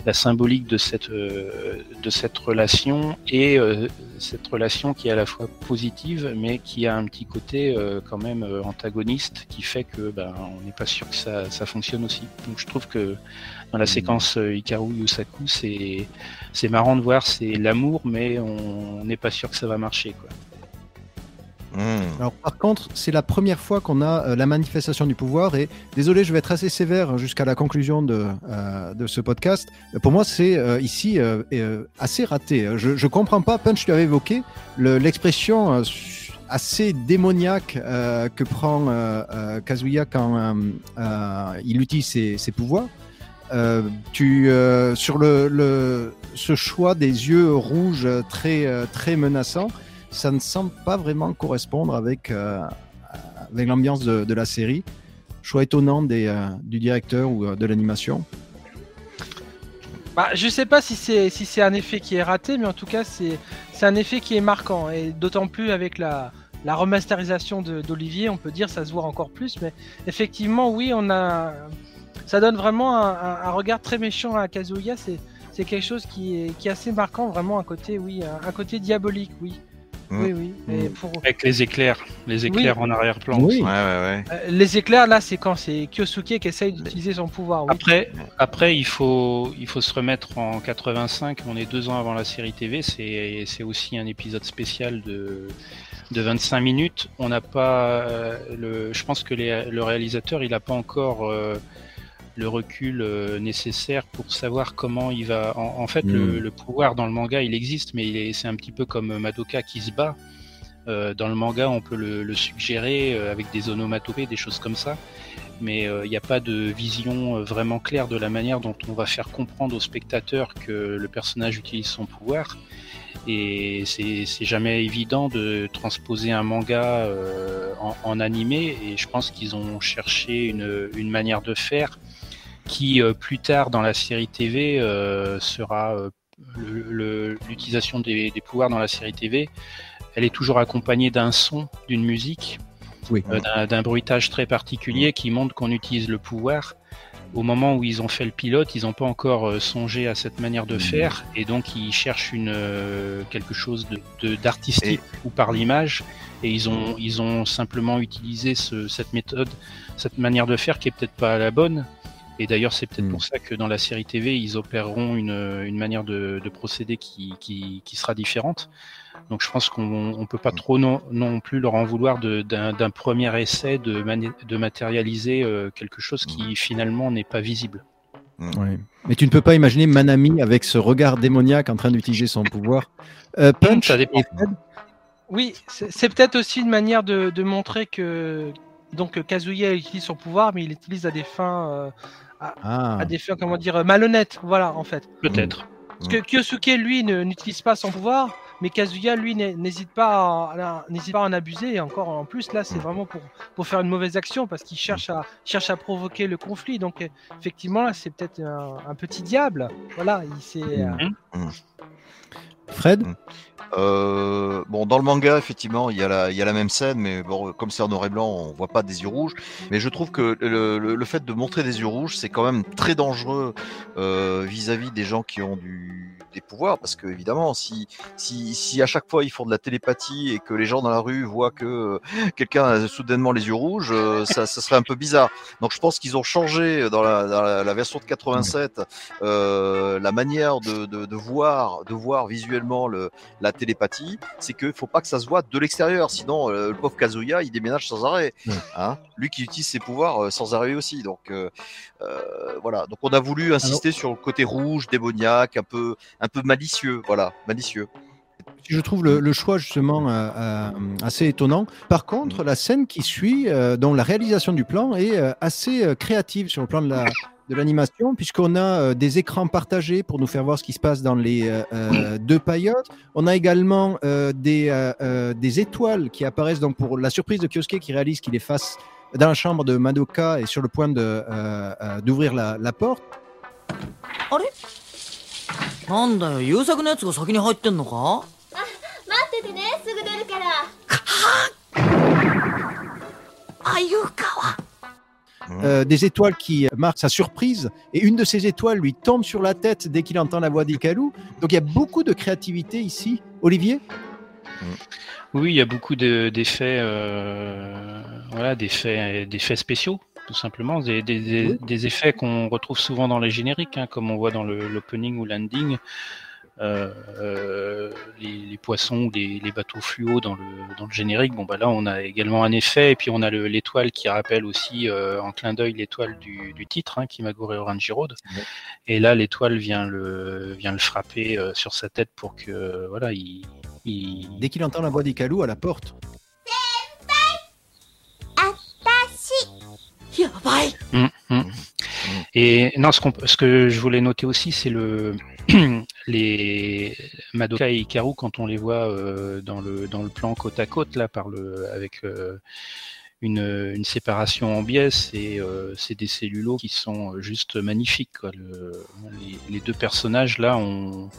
la symbolique de cette, euh, de cette relation et euh, cette relation qui est à la fois positive, mais qui a un petit côté euh, quand même antagoniste, qui fait que ben, on n'est pas sûr que ça, ça fonctionne aussi. Donc je trouve que dans la séquence euh, Hikaru Yusaku, c'est c'est marrant de voir, c'est l'amour, mais on n'est pas sûr que ça va marcher. Quoi. Hmm. Alors, par contre, c'est la première fois qu'on a euh, la manifestation du pouvoir. Et désolé, je vais être assez sévère jusqu'à la conclusion de, euh, de ce podcast. Pour moi, c'est euh, ici assez raté. Je ne comprends pas, Punch, tu avais évoqué le- l'expression assez démoniaque que prend Kazuya quand il utilise ses, pouvoirs. Tu, sur le, le, ce choix des yeux rouges très, très menaçants, ça ne semble pas vraiment correspondre avec, euh, avec l'ambiance de, la série. Choix étonnant des, euh, du directeur ou euh, de l'animation. Bah, je sais pas si c'est si un effet qui est raté, mais en tout cas c'est un effet qui est marquant et d'autant plus avec la la remasterisation d'Olivier, on peut dire ça se voit encore plus, mais effectivement oui on a ça donne vraiment un, regard très méchant à Kazuya, c'est quelque chose qui est qui est assez marquant, vraiment un côté oui un, côté diabolique oui. Oui oui et Mm. pour Avec les éclairs, les éclairs en arrière-plan. Oui. Ouais, ouais, ouais. euh, les éclairs là c'est quand? C'est Kyosuke qui essaye d'utiliser son pouvoir oui. Après, après, il faut, il faut se remettre en 85. On est deux ans avant la série TV. C'est, c'est aussi un épisode spécial de, de 25 minutes. On n'a pas, euh, le, je pense que les- le réalisateur, il n'a pas encore euh, le recul euh, nécessaire pour savoir comment il va. En, en fait, le, Mm. le pouvoir dans le manga, il existe, mais c'est un petit peu comme Madoka qui se bat. Euh, dans le manga, on peut le, le suggérer euh, avec des onomatopées, des choses comme ça mais euh, il n'y a pas de vision vraiment claire de la manière dont on va faire comprendre au spectateur que le personnage utilise son pouvoir. Et c'est c'est jamais évident de transposer un manga euh, en, en animé. Et je pense qu'ils ont cherché une, une manière de faire qui, euh, plus tard dans la série TV, euh, sera euh, l'utilisation des, des pouvoirs dans la série TV. Elle est toujours accompagnée d'un son, d'une musique Oui. d'un- bruitage très particulier qui montre qu'on utilise le pouvoir. Au moment où ils ont fait le pilote, ils n'ont pas encore songé à cette manière de faire, et donc ils cherchent une euh, quelque chose de de- d'artistique ou par l'image, et ils ont ils ont simplement utilisé ce- cette méthode, cette manière de faire qui est peut-être pas la bonne, Et d'ailleurs, c'est peut-être pour ça que dans la série TV, ils opéreront une, une manière de, de procéder qui, qui, qui sera différente. Donc je pense qu'on on peut pas trop non, non plus leur en vouloir de- d'un premier essai de, mani- de matérialiser euh, quelque chose qui finalement n'est pas visible. Ouais. Mais tu ne peux pas imaginer Manami avec ce regard démoniaque en train d'utiliser son pouvoir. Euh, Punch Ça dépend. et Fred Oui, c'est c'est peut-être aussi une manière de, de montrer que donc Kazuya utilise son pouvoir, mais il l'utilise à des fins, euh, Ah. à des fins comment dire malhonnêtes. Voilà, en fait. Peut-être. Parce que Kyosuke lui n'utilise pas son pouvoir, mais Kazuya lui n'hé- n'hésite pas, n'hésite pas à en abuser. Et encore en plus là, c'est vraiment pour pour faire une mauvaise action parce qu'il cherche à cherche à provoquer le conflit. Donc effectivement là, c'est peut-être un, un petit diable. Voilà, il s'est euh, Fred Euh, bon, dans le manga, effectivement, il y, a la, même scène, mais bon, comme c'est en noir et blanc, on voit pas des yeux rouges. Mais je trouve que le, fait de montrer des yeux rouges, c'est quand même très dangereux euh, vis-à-vis des gens qui ont des pouvoirs, parce que évidemment, si, à chaque fois ils font de la télépathie et que les gens dans la rue voient que euh, quelqu'un a soudainement les yeux rouges, ça, serait un peu bizarre. Donc je pense qu'ils ont changé dans la, version de 87 euh, la manière de voir, de voir visuellement le, la télépathie, c'est qu'il faut pas que ça se voit de l'extérieur, sinon euh, le pauvre Kazuya il déménage sans arrêt. Hein Lui qui utilise ses pouvoirs euh, sans arrêt aussi. Donc euh, euh, voilà. Donc on a voulu insister sur le côté rouge, démoniaque, un peu, un peu malicieux. Voilà, malicieux. Je trouve le, le choix justement euh, euh, assez étonnant. Par contre, la scène qui suit, euh, dont la réalisation du plan est assez créative sur le plan de la de l'animation, puisqu'on a euh, des écrans partagés pour nous faire voir ce qui se passe dans les euh, euh, deux paillotes. On a également euh, des, euh, des étoiles qui apparaissent donc pour la surprise de Kyosuke qui réalise qu'il est face dans la chambre de Madoka et sur le point de, euh, euh, d'ouvrir la, la porte. Euh, des étoiles qui marquent sa surprise, et une de ces étoiles lui tombe sur la tête dès qu'il entend la voix d'Ikalu. Donc il y a beaucoup de créativité ici. Olivier? Oui, il y a beaucoup de- d'effets, euh, voilà, d'effets, spéciaux, tout simplement, des, des- des- Oui. des effets qu'on retrouve souvent dans les génériques, hein, comme on voit dans l'opening ou l'ending. Euh, euh, les, poissons, les, les bateaux fluo dans le, dans le, générique. Bon, bah là, on a également un effet, et puis on a l'étoile qui rappelle aussi euh, en clin d'œil l'étoile du, titre, hein, Kimagure Orange Road. Et là, l'étoile vient le, vient le frapper sur sa tête pour que voilà, il. Dès qu'il entend la voix des calous à la porte. Mmh, mmh. Et non, ce, que je voulais noter aussi, c'est le, les Madoka et Hikaru quand on les voit euh, dans le dans le plan côte à côte là par le avec euh, une, une séparation en biais, c'est euh, c'est des cellulos qui sont juste magnifiques. Quoi. Le, les, deux personnages là, on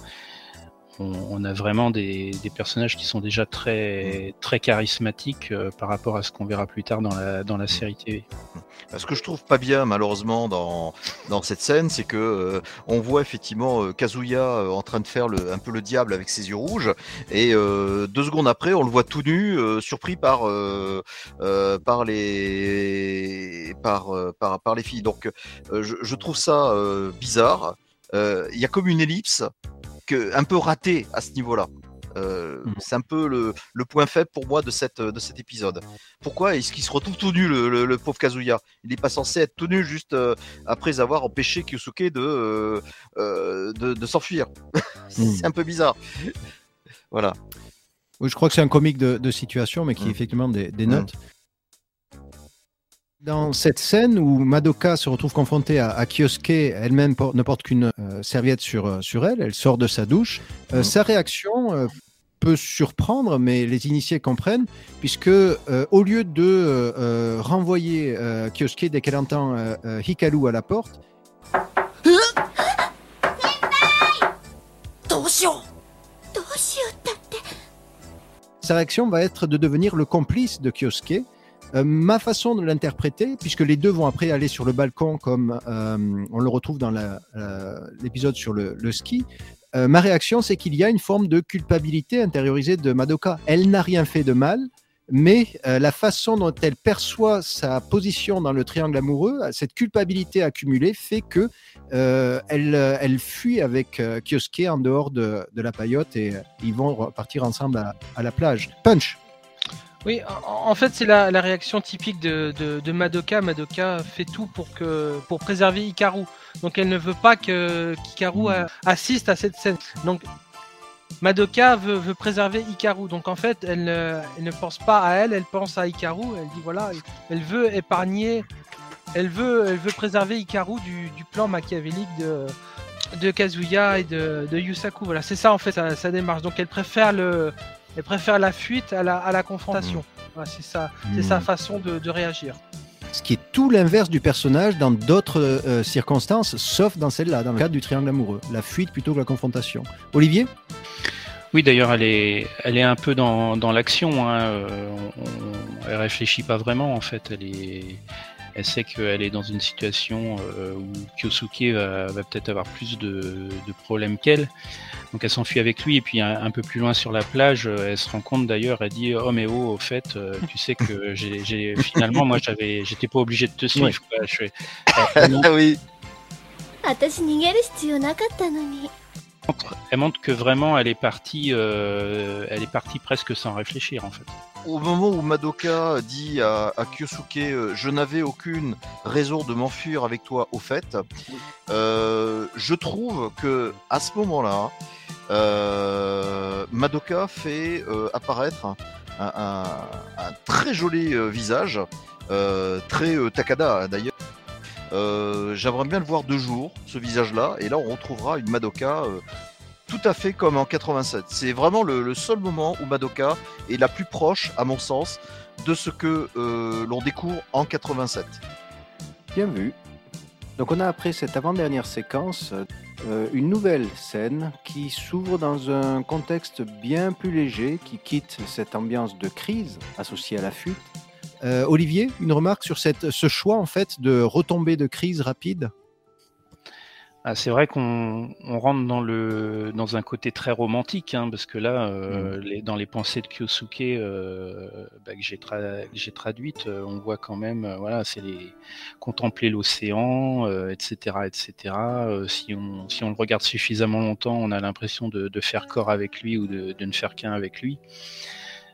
on, on a vraiment des, des personnages qui sont déjà très très charismatiques euh, par rapport à ce qu'on verra plus tard dans la dans la série TV. Ce que je trouve pas bien malheureusement dans, dans cette scène, c'est que euh, on voit effectivement euh, Kazuya euh, en train de faire le, un peu le diable avec ses yeux rouges, et euh, deux secondes après, on le voit tout nu, euh, surpris par euh, euh, par les par, euh, par par les filles. Donc euh, je, je trouve ça euh, bizarre. Euh, Il y a comme une ellipse que, un peu ratée à ce niveau-là. Euh, Mhm. C'est un peu le, le point faible pour moi de, cette, de cet épisode. Pourquoi est-ce qu'il se retrouve tout nu, le, le- le pauvre Kazuya? Il n'est pas censé être tout nu juste euh, après avoir empêché Kyosuke de, euh, de, de s'enfuir. C'est un peu bizarre. Voilà. Oui, je crois que c'est un comique de, de situation, mais qui Mm. effectivement des, des notes. Dans cette scène où Madoka se retrouve confrontée à, à Kyosuke, elle-même ne porte qu'une euh, serviette sur, euh, sur elle, elle sort de sa douche, euh, mm. sa réaction peut surprendre, mais les initiés comprennent, puisque au lieu de renvoyer Kyosuke dès qu'elle entend Hikaru à la porte, sa réaction va être de devenir le complice de Kyosuke. Euh, ma façon de l'interpréter, puisque les deux vont après aller sur le balcon comme euh, on le retrouve dans l'épisode sur le, ski, euh, ma réaction c'est qu'il y a une forme de culpabilité intériorisée de Madoka. Elle n'a rien fait de mal, mais la façon dont elle perçoit sa position dans le triangle amoureux, cette culpabilité accumulée fait que elle, fuit avec Kyosuke en dehors de, la paillote et ils vont repartir ensemble à la plage. Punch Oui, en, fait, c'est la, la réaction typique de, de, Madoka. Madoka fait tout pour, que, pour préserver Hikaru. Donc, elle ne veut pas que qu'Hikaru assiste à cette scène. Donc, Madoka veut, préserver Hikaru. Donc, en fait, elle ne, pense pas à elle, elle pense à Hikaru. Elle dit voilà, elle veut épargner, elle veut, elle veut préserver Hikaru du, du plan machiavélique de, de Kazuya et de, de Yusaku. Voilà, c'est ça en fait sa démarche. Donc, elle préfère le, elle préfère la fuite à la, à la confrontation. Voilà, c'est ça, c'est sa Mm. façon de, de réagir. Ce qui est tout l'inverse du personnage dans d'autres euh, circonstances, sauf dans celle-là, dans le cadre du triangle amoureux. La fuite plutôt que la confrontation. Olivier? Oui, d'ailleurs, elle est, elle est un peu dans, dans l'action. Hein. euh, on- on- elle réfléchit pas vraiment, en fait. Elle est, elle sait qu'elle est dans une situation euh, où Kyosuke va, va peut-être avoir plus de, de problèmes qu'elle. Donc elle s'enfuit avec lui et puis un, un peu plus loin sur la plage, euh, elle se rend compte d'ailleurs, elle dit oh mais oh au fait, euh, tu sais que j'ai, j'ai- finalement moi j'avais, j'étais pas obligé de te suivre. quoi. Je fais- elle, elle montre que vraiment elle est partie, euh, elle est partie presque sans réfléchir en fait. Au moment où Madoka dit à, à Kyosuke euh, Je n'avais aucune raison de m'enfuir avec toi, au fait, euh, je trouve que à ce moment-là, Madoka fait apparaître un, très joli visage, très Takada d'ailleurs. Euh, J'aimerais bien le voir deux jours, ce visage-là, et là on retrouvera une Madoka euh, tout à fait comme en 87. C'est vraiment le, seul moment où Madoka est la plus proche, à mon sens, de ce que euh, l'on découvre en 87. Bien vu. Donc on a après cette avant-dernière séquence une nouvelle scène qui s'ouvre dans un contexte bien plus léger, qui quitte cette ambiance de crise associée à la fuite. Euh, Olivier, une remarque sur cette, ce choix en fait de retomber de crise rapide? Ah, c'est vrai qu'on on rentre dans le dans un côté très romantique, hein, parce que là, euh, les- dans les pensées de Kyosuke euh, bah, que j'ai tra- traduites, euh, on voit quand même, voilà, c'est les contempler l'océan, etc., etc. Si on si on le regarde suffisamment longtemps, on a l'impression de, de faire corps avec lui ou de, de ne faire qu'un avec lui.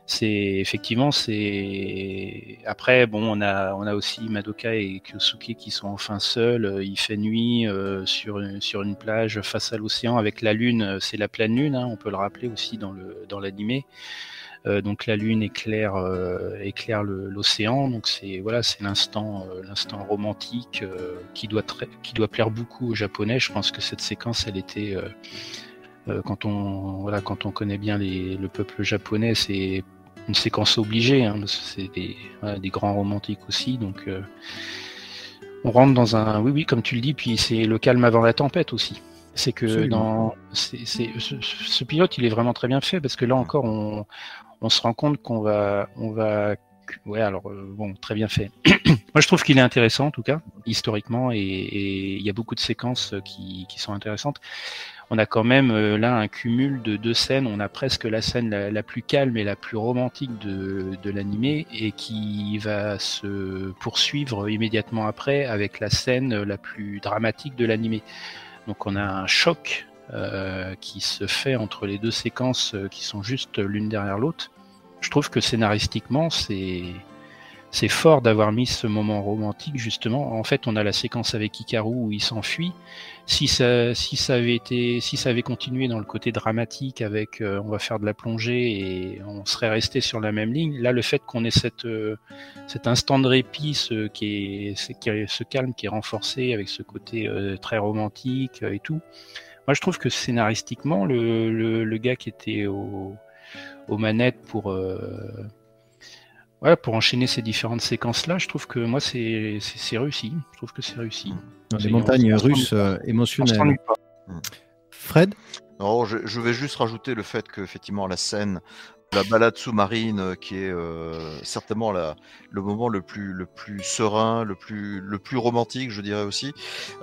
C'est effectivement c'est après bon on a on a aussi Madoka et Kyosuke qui sont enfin seuls. Euh, Il fait nuit euh, sur une- sur une plage face à l'océan avec la lune. euh, C'est la pleine lune, hein, on peut le rappeler aussi dans le dans l'animé. Donc la lune éclaire éclaire l'océan. Donc c'est voilà c'est l'instant l'instant romantique qui doit qui doit plaire beaucoup aux japonais. Je pense que cette séquence elle était quand on voilà quand on connaît bien les, le peuple japonais c'est une séquence obligée, hein, parce que c'est des, des grands romantiques aussi, donc euh, on rentre dans un, oui oui comme tu le dis, puis c'est le calme avant la tempête aussi. C'est que Absolument. dans, c'est, c'est- ce, ce pilote il est vraiment très bien fait parce que là encore on, on se rend compte qu'on va, on va, ouais alors euh, bon très bien fait. Moi je trouve qu'il est intéressant en tout cas historiquement et il y a beaucoup de séquences qui, qui sont intéressantes on a quand même euh, là un cumul de deux scènes. On a presque la scène la, plus calme et la plus romantique de, de l'animé et qui va se poursuivre immédiatement après avec la scène la plus dramatique de l'animé. Donc on a un choc euh, qui se fait entre les deux séquences euh, qui sont juste l'une derrière l'autre. Je trouve que scénaristiquement c'est c'est fort d'avoir mis ce moment romantique justement. En fait, on a la séquence avec Hikaru où il s'enfuit si ça, si ça avait été, si ça avait continué dans le côté dramatique avec, euh, on va faire de la plongée et on serait resté sur la même ligne. Là, le fait qu'on ait cette, euh, cet instant de répit, ce qui est, ce, qui est- calme qui est renforcé avec ce côté euh, très romantique euh, et tout. Moi, je trouve que scénaristiquement, le, le, le gars qui était au, aux manettes pour euh, Ouais, pour enchaîner ces différentes séquences-là, je trouve que moi, c'est c'est- c'est réussi. Je trouve que c'est réussi. Dans C'est- les montagnes on- russes euh, On émotionnelles. s'ennuie pas. Fred? Non, je, je vais juste rajouter le fait que effectivement la scène la balade sous-marine euh, qui est euh, certainement la, le moment le plus, le plus serein, le plus, le plus romantique, je dirais aussi.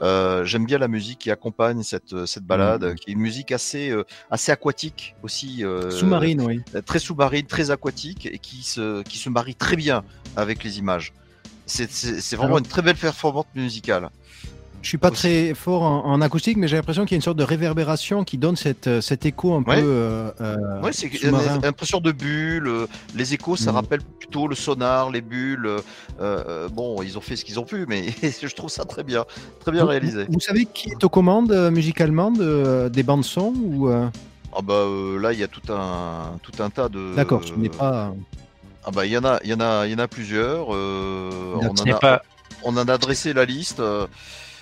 Euh, J'aime bien la musique qui accompagne cette, cette balade, Mhm. qui est une musique assez, euh, assez aquatique aussi. euh, Sous-marine, oui. très sous-marine, très aquatique et qui se, qui se marie très bien avec les images. C'est- vraiment Alors- une très belle performance musicale. Je suis pas très fort en, en acoustique, mais j'ai l'impression qu'il y a une sorte de réverbération qui donne cette, euh, cet écho un Ouais. peu euh, euh, Ouais, c'est une sous-marin. une impression de bulles. euh, Les échos, ça Mhm. rappelle plutôt le sonar, les bulles. euh, bon, ils ont fait ce qu'ils ont pu, mais je trouve ça très bien, très bien Vous- réalisé. Vous, vous savez qui est aux commandes musicalement de- des bandes son ou euh, Ah bah euh, là, il y a tout un tout un tas de. D'accord, ce n'est pas. Ah bah il y en a, il y en a, il y en a plusieurs. euh, on en a, pas, on en a dressé la liste.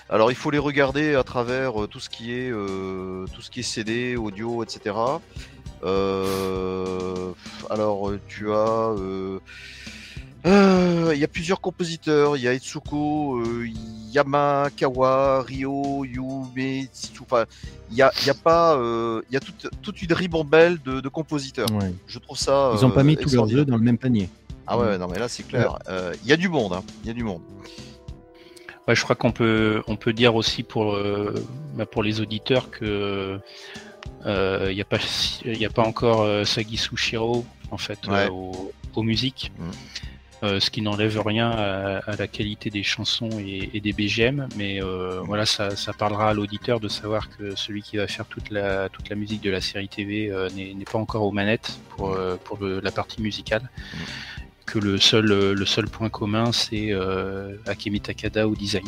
Alors il faut les regarder à travers euh, tout ce qui est euh, tout ce qui est CD, audio, etc. Euh, alors tu as il y a plusieurs compositeurs. Il y a Itsuko, euh, Yamakawa, Ryo, Yume, Enfin, il y a, y a pas, il y a toute, toute une ribambelle de, de compositeurs. Ouais. Je trouve ça. Ils n'ont pas mis tous leurs œufs dans le même panier. Ah ouais, non mais là c'est clair. Il y a du monde, hein. il y a du monde. Ouais, je crois qu'on peut, on peut dire aussi pour, euh, bah, pour les auditeurs que euh, il n'y a a pas encore euh, Sagisu Shiro en fait Ouais. euh, aux, musiques, Mm. Euh, ce qui n'enlève rien à, à la qualité des chansons et, et des BGM, mais euh, voilà, ça, ça parlera à l'auditeur de savoir que celui qui va faire toute la, toute la musique de la série TV euh, n'est pas encore aux manettes pour, euh, pour le- la partie musicale. Que le seul, euh, le seul point commun, c'est euh, Akemi Takada au design.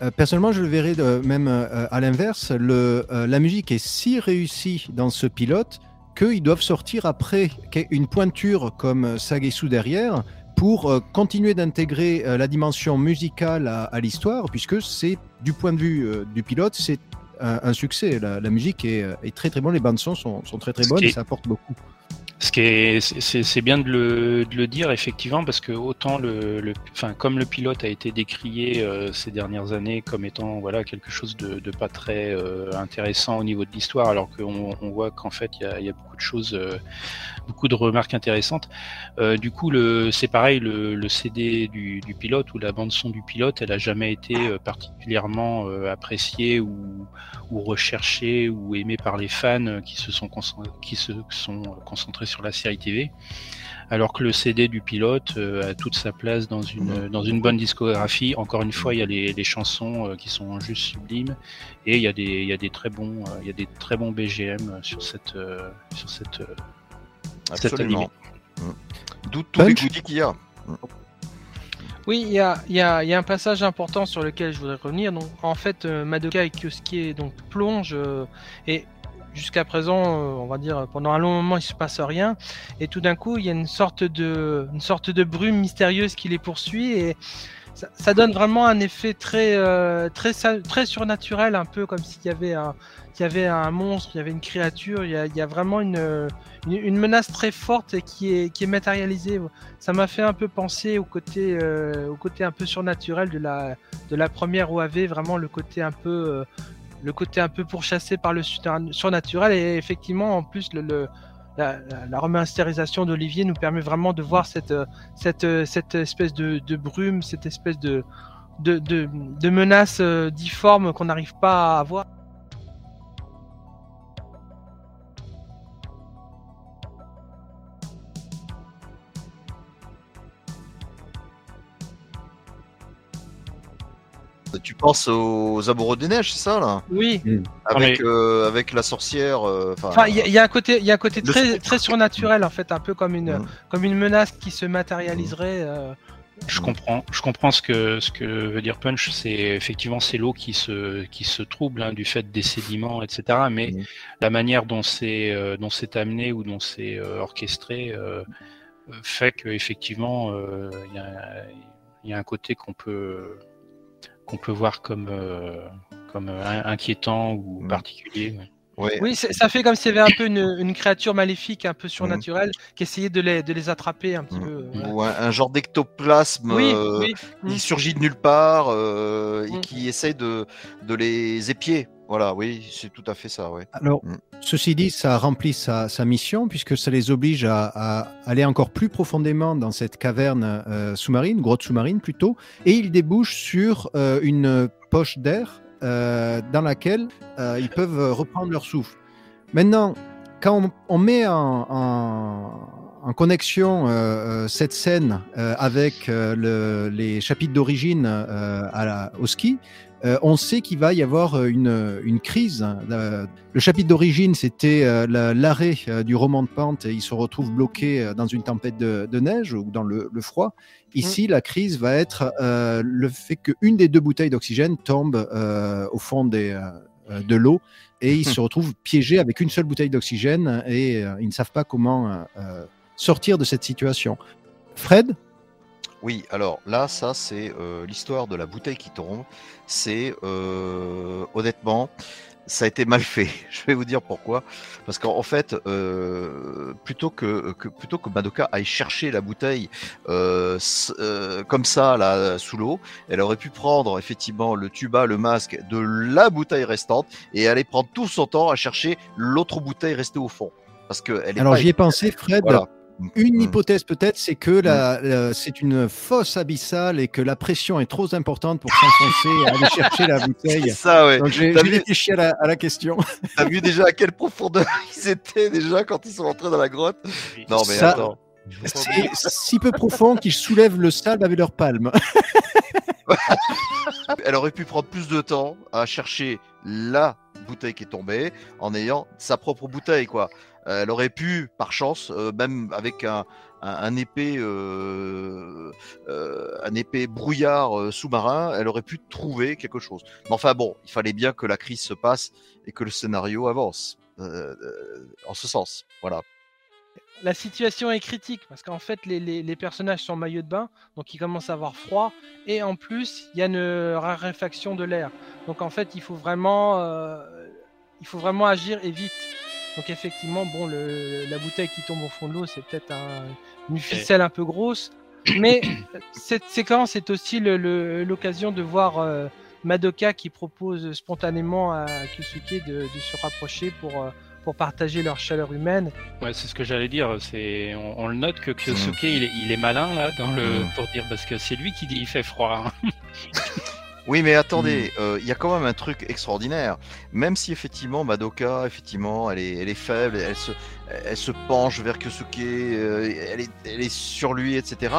Euh, personnellement, je le verrais de- même à l'inverse. Le, euh, la musique est si réussie dans ce pilote qu'ils doivent sortir après une pointure comme Sagesu derrière pour euh, continuer d'intégrer euh, la dimension musicale à, à l'histoire, puisque c'est du point de vue euh, du pilote, c'est un, un succès. La, la musique est, est très très bonne, les bandes son sont, sont très très bonnes et ça apporte beaucoup. Ce qui est, c'est bien de le, de le dire effectivement parce que autant le, le- enfin comme le pilote a été décrié euh, ces dernières années comme étant voilà quelque chose de, de pas très euh, intéressant au niveau de l'histoire, alors qu'on on voit qu'en fait il y a, y a beaucoup de choses, euh, beaucoup de remarques intéressantes. Euh, du coup, c'est pareil, le, CD du, pilote ou la bande son du pilote, elle a jamais été euh, particulièrement euh, appréciée ou, recherchée ou aimée par les fans qui se sont, concentrés sur la série TV. Alors que le CD du pilote a toute sa place dans une, bonne discographie. Encore une fois, il y a les, chansons qui sont juste sublimes et il y a des, très bons, BGM sur cette, Absolument. Mm. D'où tous les goodies qu'il y a. Oui, il y a, il y, a, il y a un passage important sur lequel je voudrais revenir. Donc, en fait, euh, Madoka et Kyosuke donc, plongent euh, et jusqu'à présent, euh, on va dire, pendant un long moment, il se passe rien. Et tout d'un coup, il y a une sorte de, une sorte de brume mystérieuse qui les poursuit et ça, donne vraiment un effet très, euh, très, très surnaturel, un peu comme s'il y avait un, y avait un monstre, il y avait une créature. Il y a, vraiment une, une, menace très forte qui est, qui est matérialisée. Ça m'a fait un peu penser au côté, euh, au côté un peu surnaturel de la, de la première OAV, vraiment le côté un peu, euh, le côté un peu pourchassé par le surna- surnaturel. Et effectivement, en plus, le- la, la- remasterisation d'Olivier nous permet vraiment de voir cette, euh, euh, espèce de, brume, cette espèce de menace euh, difforme qu'on n'arrive pas à voir. Tu penses aux amoureux des neiges, c'est ça là? Oui, avec, mais- euh, avec la sorcière. euh, Enfin, il y, a- il y a un côté, il y a un côté très, très surnaturel en fait, un peu comme une, Mm. comme une menace qui se matérialiserait. euh, Je comprends, je comprends ce que ce que veut dire Punch. C'est effectivement c'est l'eau qui se qui se trouble hein, du fait des sédiments, etc. Mais Mhm. la manière dont c'est euh, dont c'est amené ou dont c'est euh, orchestré fait que effectivement euh, il y, a, il y a un côté qu'on peut qu'on peut voir comme euh, comme euh, inquiétant ou Mhm. particulier. ouais. ouais. Oui, c'est- ça fait comme s'il y avait un peu une, une créature maléfique, un peu surnaturelle, qui essayait de les, de les attraper un petit Mm. peu. Ou voilà. ou un, un genre d'ectoplasme Oui, euh, oui. qui Mm. surgit de nulle part euh, et Mm. qui essaye de, de les épier. Voilà, oui, c'est tout à fait ça, ouais. Alors, Mm. ceci dit, ça remplit sa, sa mission puisque ça les oblige à, à aller encore plus profondément dans cette caverne euh, sous-marine, grotte sous-marine plutôt, et ils débouchent sur euh, une poche d'air euh, dans laquelle ils peuvent reprendre leur souffle. Maintenant, quand on, on met en, en- en connexion cette scène avec le- les chapitres d'origine au ski, euh, on sait qu'il va y avoir euh, une, une crise. Euh, le chapitre d'origine, c'était euh, la- l'arrêt euh, du roman de pente et il se retrouve bloqué euh, dans une tempête de, de neige ou dans le, le froid. Ici, la crise va être euh, le fait qu'une des deux bouteilles d'oxygène tombe euh, au fond des, euh, de l'eau et ils se retrouvent piégés avec une seule bouteille d'oxygène et euh, ils ne savent pas comment euh, euh, sortir de cette situation. Fred? Oui, alors là, ça, c'est euh, l'histoire de la bouteille qui tombe. C'est euh, honnêtement, ça a été mal fait. Je vais vous dire pourquoi. Parce qu'en en fait, euh, plutôt que, que plutôt que Madoka aille chercher la bouteille euh, euh, comme ça là sous l'eau, elle aurait pu prendre effectivement le tuba, le masque de la bouteille restante et aller prendre tout son temps à chercher l'autre bouteille restée au fond. Parce que elle est Alors j'y ai pensé, Fred. Voilà. Une hypothèse peut-être, c'est que la- la- c'est une fosse abyssale et que la pression est trop importante pour s'enfoncer et aller chercher la bouteille. Ça, ouais. Donc j'ai vu- réfléchi à la, à la question. T'as vu déjà à quelle profondeur ils étaient déjà quand ils sont entrés dans la grotte? Non mais Ça- attends. C'est si peu profond qu'ils soulèvent le sable avec leurs palmes. Elle aurait pu prendre plus de temps à chercher la bouteille qui est tombée en ayant sa propre bouteille quoi. Euh, Elle aurait pu, par chance, euh, même avec un, un, un épais, euh, euh, un épais brouillard euh, sous-marin, elle aurait pu trouver quelque chose. Mais enfin bon, il fallait bien que la crise se passe et que le scénario avance euh, euh, en ce sens. Voilà. La situation est critique parce qu'en fait les, les- personnages sont en maillot de bain, donc ils commencent à avoir froid et en plus il y a une raréfaction de l'air. Donc en fait il faut vraiment, euh, il faut vraiment agir et vite. Donc effectivement bon le, la bouteille qui tombe au fond de l'eau c'est peut-être un- une ficelle un peu grosse, mais cette séquence est aussi le- le- l'occasion de voir euh, Madoka qui propose spontanément à Kyusuke de, de se rapprocher pour euh, pour partager leur chaleur humaine. Ouais, c'est ce que j'allais dire. C'est, on, on le note que Kyosuke, il, est, il est malin là dans le pour dire parce que c'est lui qui dit il fait froid. hein. Oui, mais attendez, euh, il y a quand même un truc extraordinaire. Même si effectivement Madoka, effectivement, elle est, elle est faible, elle se, elle se penche vers Kyosuke, euh, elle, est, elle est sur lui, etc.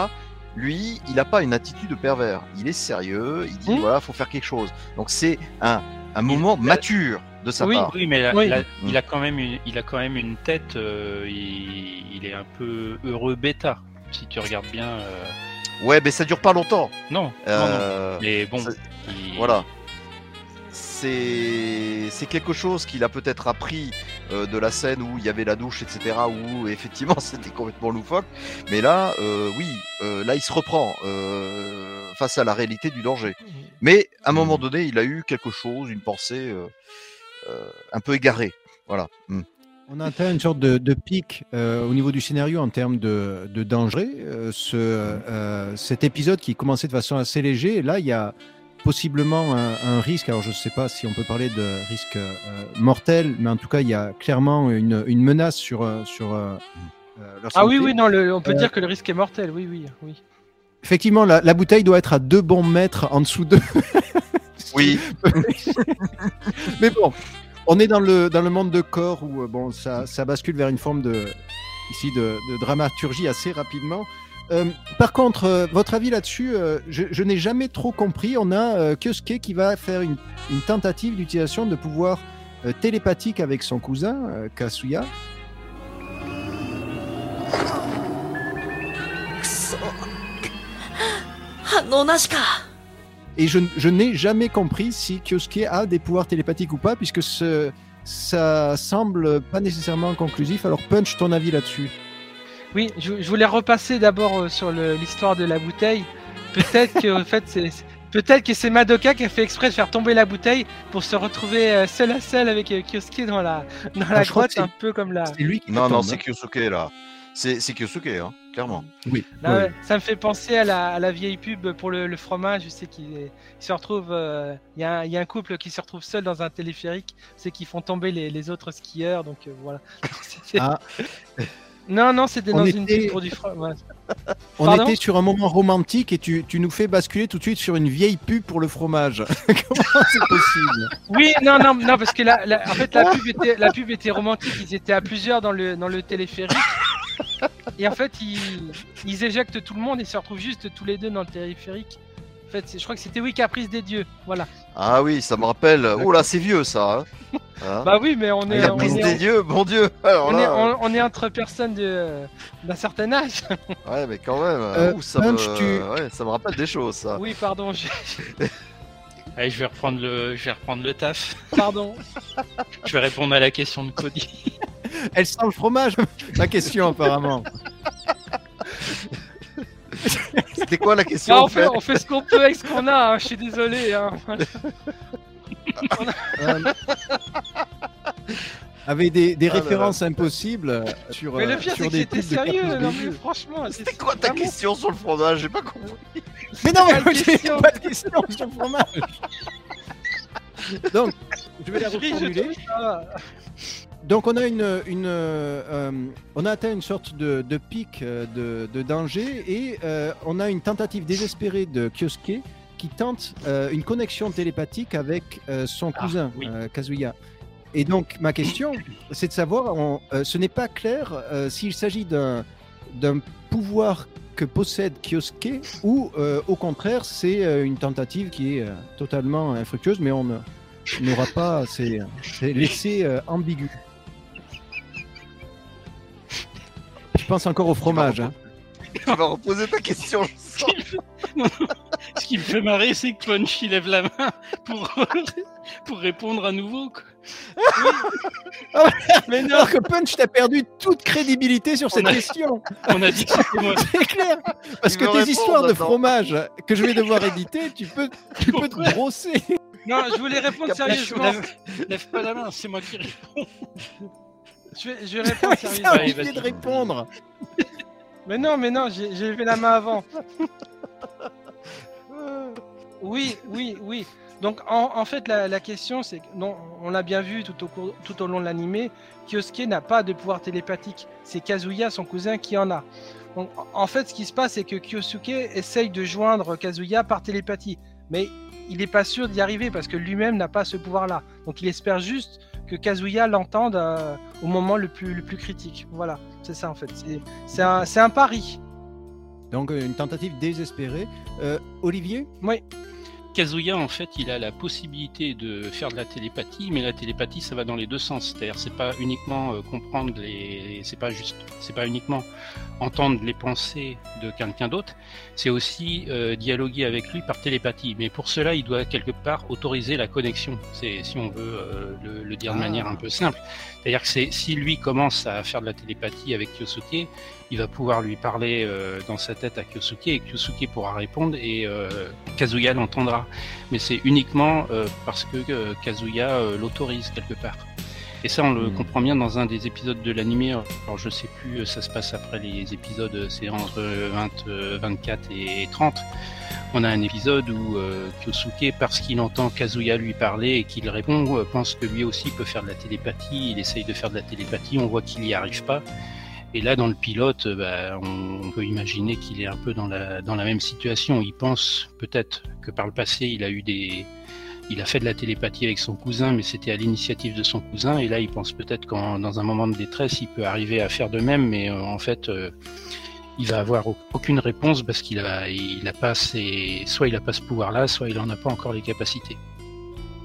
Lui, il n'a pas une attitude de pervers. Il est sérieux. Il dit Hmm. voilà, faut faire quelque chose. Donc c'est un, un moment mature de sa Oui, part. Oui, mais Oui. là, Mm. il a quand même une, il a quand même une tête. euh, il, il est un peu heureux bêta. Si tu regardes bien. Euh, Ouais, mais ça dure pas longtemps. Non, non, non. Euh, Mais bon, il- Voilà. C'est c'est quelque chose qu'il a peut-être appris euh, de la scène où il y avait la douche, etc. Où effectivement c'était complètement loufoque. Mais là, euh, oui, euh, là il se reprend euh, face à la réalité du danger. Mais à un moment donné, il a eu quelque chose, une pensée euh, euh, un peu égarée. Voilà. Mm. On a atteint une sorte de, de pic euh, au niveau du scénario en termes de, de danger. Euh, ce, euh, cet épisode qui commençait de façon assez léger, là il y a possiblement un, un risque. Alors je ne sais pas si on peut parler de risque euh, mortel, mais en tout cas il y a clairement une, une menace sur, Ah oui oui non le- on peut Euh, dire que le risque est mortel oui oui oui. Effectivement, la, la bouteille doit être à deux bons mètres en dessous d'eux. Oui. Mais bon, on est dans le, dans le monde de corps où euh, bon, ça, ça bascule vers une forme de, ici de, dramaturgie assez rapidement. Euh, par contre, euh, votre avis là-dessus, je, n'ai jamais trop compris. On a Kyosuke qui va faire une, une tentative d'utilisation de pouvoir télépathique avec son cousin, Kasuya. Et je, n'ai jamais compris si Kyosuke a des pouvoirs télépathiques ou pas, puisque ce, ça semble pas nécessairement conclusif. Alors, Punch, ton avis là-dessus Oui, je, voulais repasser d'abord euh, sur l'histoire de la bouteille. Peut-être que en fait, peut-être que c'est Madoka qui a fait exprès de faire tomber la bouteille pour se retrouver euh, seul à seul avec euh, Kyosuke dans la dans la je crois grotte un peu comme la C'est lui qui Non, la non, c'est. Kyosuke là. C'est c'est Kyosuke, hein, clairement. Oui. Ah ouais, ça me fait penser à la, à la vieille pub pour le, le fromage. Je sais qu'il est- il se retrouve. euh, Il y, a un- il y a un couple qui se retrouve seul dans un téléphérique. C'est qu'ils font tomber les, les autres skieurs. Donc euh, voilà. Ah, Non, non, c'était On dans une pub pour du fromage. on Pardon était sur un moment romantique et tu, tu nous fais basculer tout de suite sur une vieille pub pour le fromage. Comment c'est possible Oui, non, non, non, parce que la, la- en fait, la pub était, la pub était romantique. Ils étaient à plusieurs dans le, dans le téléphérique. Et en fait, ils, ils éjectent tout le monde et se retrouvent juste tous les deux dans le téléphérique. En fait, je crois que c'était Oui Caprice des dieux. Voilà. Ah oui, ça me rappelle. Oh là, c'est vieux ça. Hein Hein Bah oui, mais on est, La on prise est, des dieux, mon dieu. Alors on est, là, on- on est entre personnes de- d'un certain âge. ouais, mais quand même. Euh, ouh, ça, Punch, me... tu- ouais, ça me rappelle des choses, ça. Oui, pardon, je- Allez, je vais reprendre le, je vais reprendre le taf. pardon. Je vais répondre à la question de Cody. Elle sent le fromage La question apparemment. C'était quoi la question Ah, en on, fait, fait on fait ce qu'on peut avec ce qu'on a. hein, Je suis désolé. hein. Euh, avec des, des Ah là là. références impossibles euh, sur, Mais euh, le pire, sur c'est que des de sérieux. Non, mais franchement, C'était quoi ta vraiment- question sur le fromage? J'ai pas compris. Mais non, mais j'ai question pas de question sur le fromage. Donc, je vais la Je ris, je reformuler. Donc on a une, une euh, on a atteint une sorte de, de pic euh, de, de danger et euh, on a une tentative désespérée de Kyosuke qui tente euh, une connexion télépathique avec son Ah, cousin oui. Kazuya. Et donc ma question, c'est de savoir, on- ce n'est pas clair s'il s'agit d'un d'un pouvoir que possède Kyosuke ou au contraire c'est une tentative qui est totalement infructueuse, mais on n'aura pas, c'est laissé ambigu. Pense encore au fromage. hein. Tu vas reposer ta question. je sens. Ce qui me fait marrer, c'est que Punch il lève la main pour, pour répondre à nouveau. quoi. Mais non, alors que Punch, t'as perdu toute crédibilité sur cette On a- question. On a dit que c'était moi. C'est clair. Parce Il que tes répondre histoires de fromage que je vais devoir éditer, tu peux, tu peux te brosser. Non, je voulais répondre sérieusement. Lève, lève pas la main, c'est moi qui réponds. Je vais, je vais répondre sérieusement. Allez, obligé de répondre. Mais non, mais non, j'ai levé la main avant. Oui, oui, oui. Donc en, en fait, la, la question, c'est que, non, on l'a bien vu tout au, cours- tout au long de l'animé, Kyosuke n'a pas de pouvoir télépathique. C'est Kazuya, son cousin, qui en a. Donc, en- en fait, ce qui se passe, c'est que Kyosuke essaye de joindre Kazuya par télépathie. Mais il n'est pas sûr d'y arriver parce que lui-même n'a pas ce pouvoir-là. Donc il espère juste que Kazuya l'entende euh, au moment le plus, le plus critique. Voilà, c'est ça en fait. C'est- un pari. Donc euh, une tentative désespérée. Euh, Olivier? Oui. Kazuya, en fait, il a la possibilité de faire de la télépathie, mais la télépathie, ça va dans les deux sens. C'est-à-dire, c'est pas uniquement euh, comprendre les, c'est pas juste, c'est pas uniquement entendre les pensées de quelqu'un d'autre, c'est aussi euh, dialoguer avec lui par télépathie. Mais pour cela, il doit quelque part autoriser la connexion. C'est, si on veut euh, le, le dire de Ah. manière un peu simple. C'est-à-dire que c'est, si lui commence à faire de la télépathie avec Kyosuke, il va pouvoir lui parler euh, dans sa tête à Kyosuke et Kyosuke pourra répondre et euh, Kazuya l'entendra. Mais c'est uniquement euh, parce que euh, Kazuya euh, l'autorise quelque part. Et ça, on le Hmm. comprend bien dans un des épisodes de l'animé. Alors, je sais plus, euh, ça se passe après les épisodes, c'est entre 20, euh, 24 et 30. On a un épisode où euh, Kyosuke, parce qu'il entend Kazuya lui parler et qu'il répond, pense que lui aussi peut faire de la télépathie. Il essaye de faire de la télépathie, on voit qu'il n'y arrive pas. Et là, dans le pilote, euh, bah, on, peut imaginer qu'il est un peu dans la, même situation. Il pense peut-être que par le passé, il a eu des, il a fait de la télépathie avec son cousin, mais c'était à l'initiative de son cousin. Et là, il pense peut-être qu'en dans un moment de détresse, il peut arriver à faire de même, mais euh, en fait, euh, il va avoir au- aucune réponse parce qu'il a, il a pas ses, soit il a pas ce pouvoir-là, soit il en a pas encore les capacités.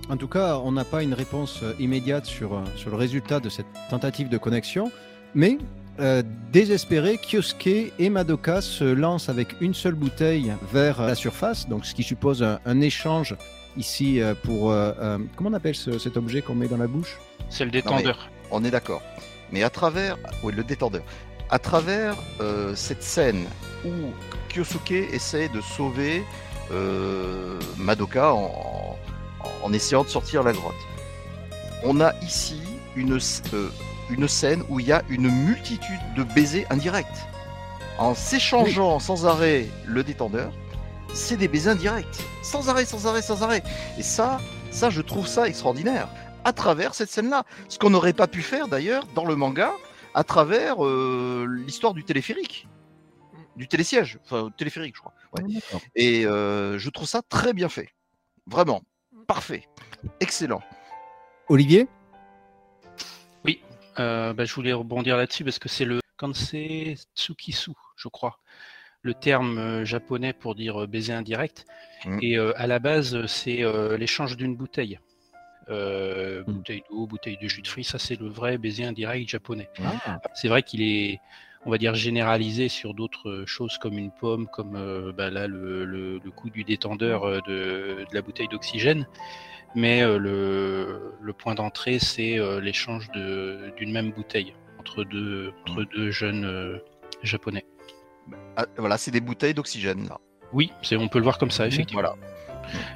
En tout cas, on n'a pas une réponse euh, immédiate sur, sur le résultat de cette tentative de connexion, mais euh, désespéré, Kyosuke et Madoka se lancent avec une seule bouteille vers la surface, donc ce qui suppose un, un échange ici euh, pour... euh, euh, comment on appelle ce- cet objet qu'on met dans la bouche? C'est le détendeur. On est d'accord. Mais à travers, oui, le détendeur. À travers euh, cette scène où Kyosuke essaie de sauver euh, Madoka en, en essayant de sortir la grotte. On a ici une, euh, une scène où il y a une multitude de baisers indirects. en s'échangeant sans arrêt le détendeur, c'est des baisers indirects. Sans arrêt, sans arrêt, sans arrêt. Et ça, ça, je trouve ça extraordinaire. À travers cette scène-là. Ce qu'on n'aurait pas pu faire d'ailleurs dans le manga, à travers euh, l'histoire du téléphérique. Du télésiège. Enfin, téléphérique, je crois. Ouais. Et euh, je trouve ça très bien fait. Vraiment. Parfait. Excellent. Olivier? Euh, bah, je voulais rebondir là-dessus parce que c'est le Kansei Tsukisu, je crois, le terme euh, japonais pour dire euh, baiser indirect. Mm. Et euh, à la base, c'est euh, l'échange d'une bouteille. Mm. Bouteille d'eau, bouteille de jus de fruits, ça c'est le vrai baiser indirect japonais. Ah. C'est vrai qu'il est, on va dire, généralisé sur d'autres choses comme une pomme, comme bah, là le, le, le coup du détendeur de, de la bouteille d'oxygène. Mais euh, le, le point d'entrée, c'est euh, l'échange de- d'une même bouteille entre deux, entre deux jeunes euh, japonais. Ah, voilà, c'est des bouteilles d'oxygène là. Oui, on peut le voir comme ça, effectivement. Voilà.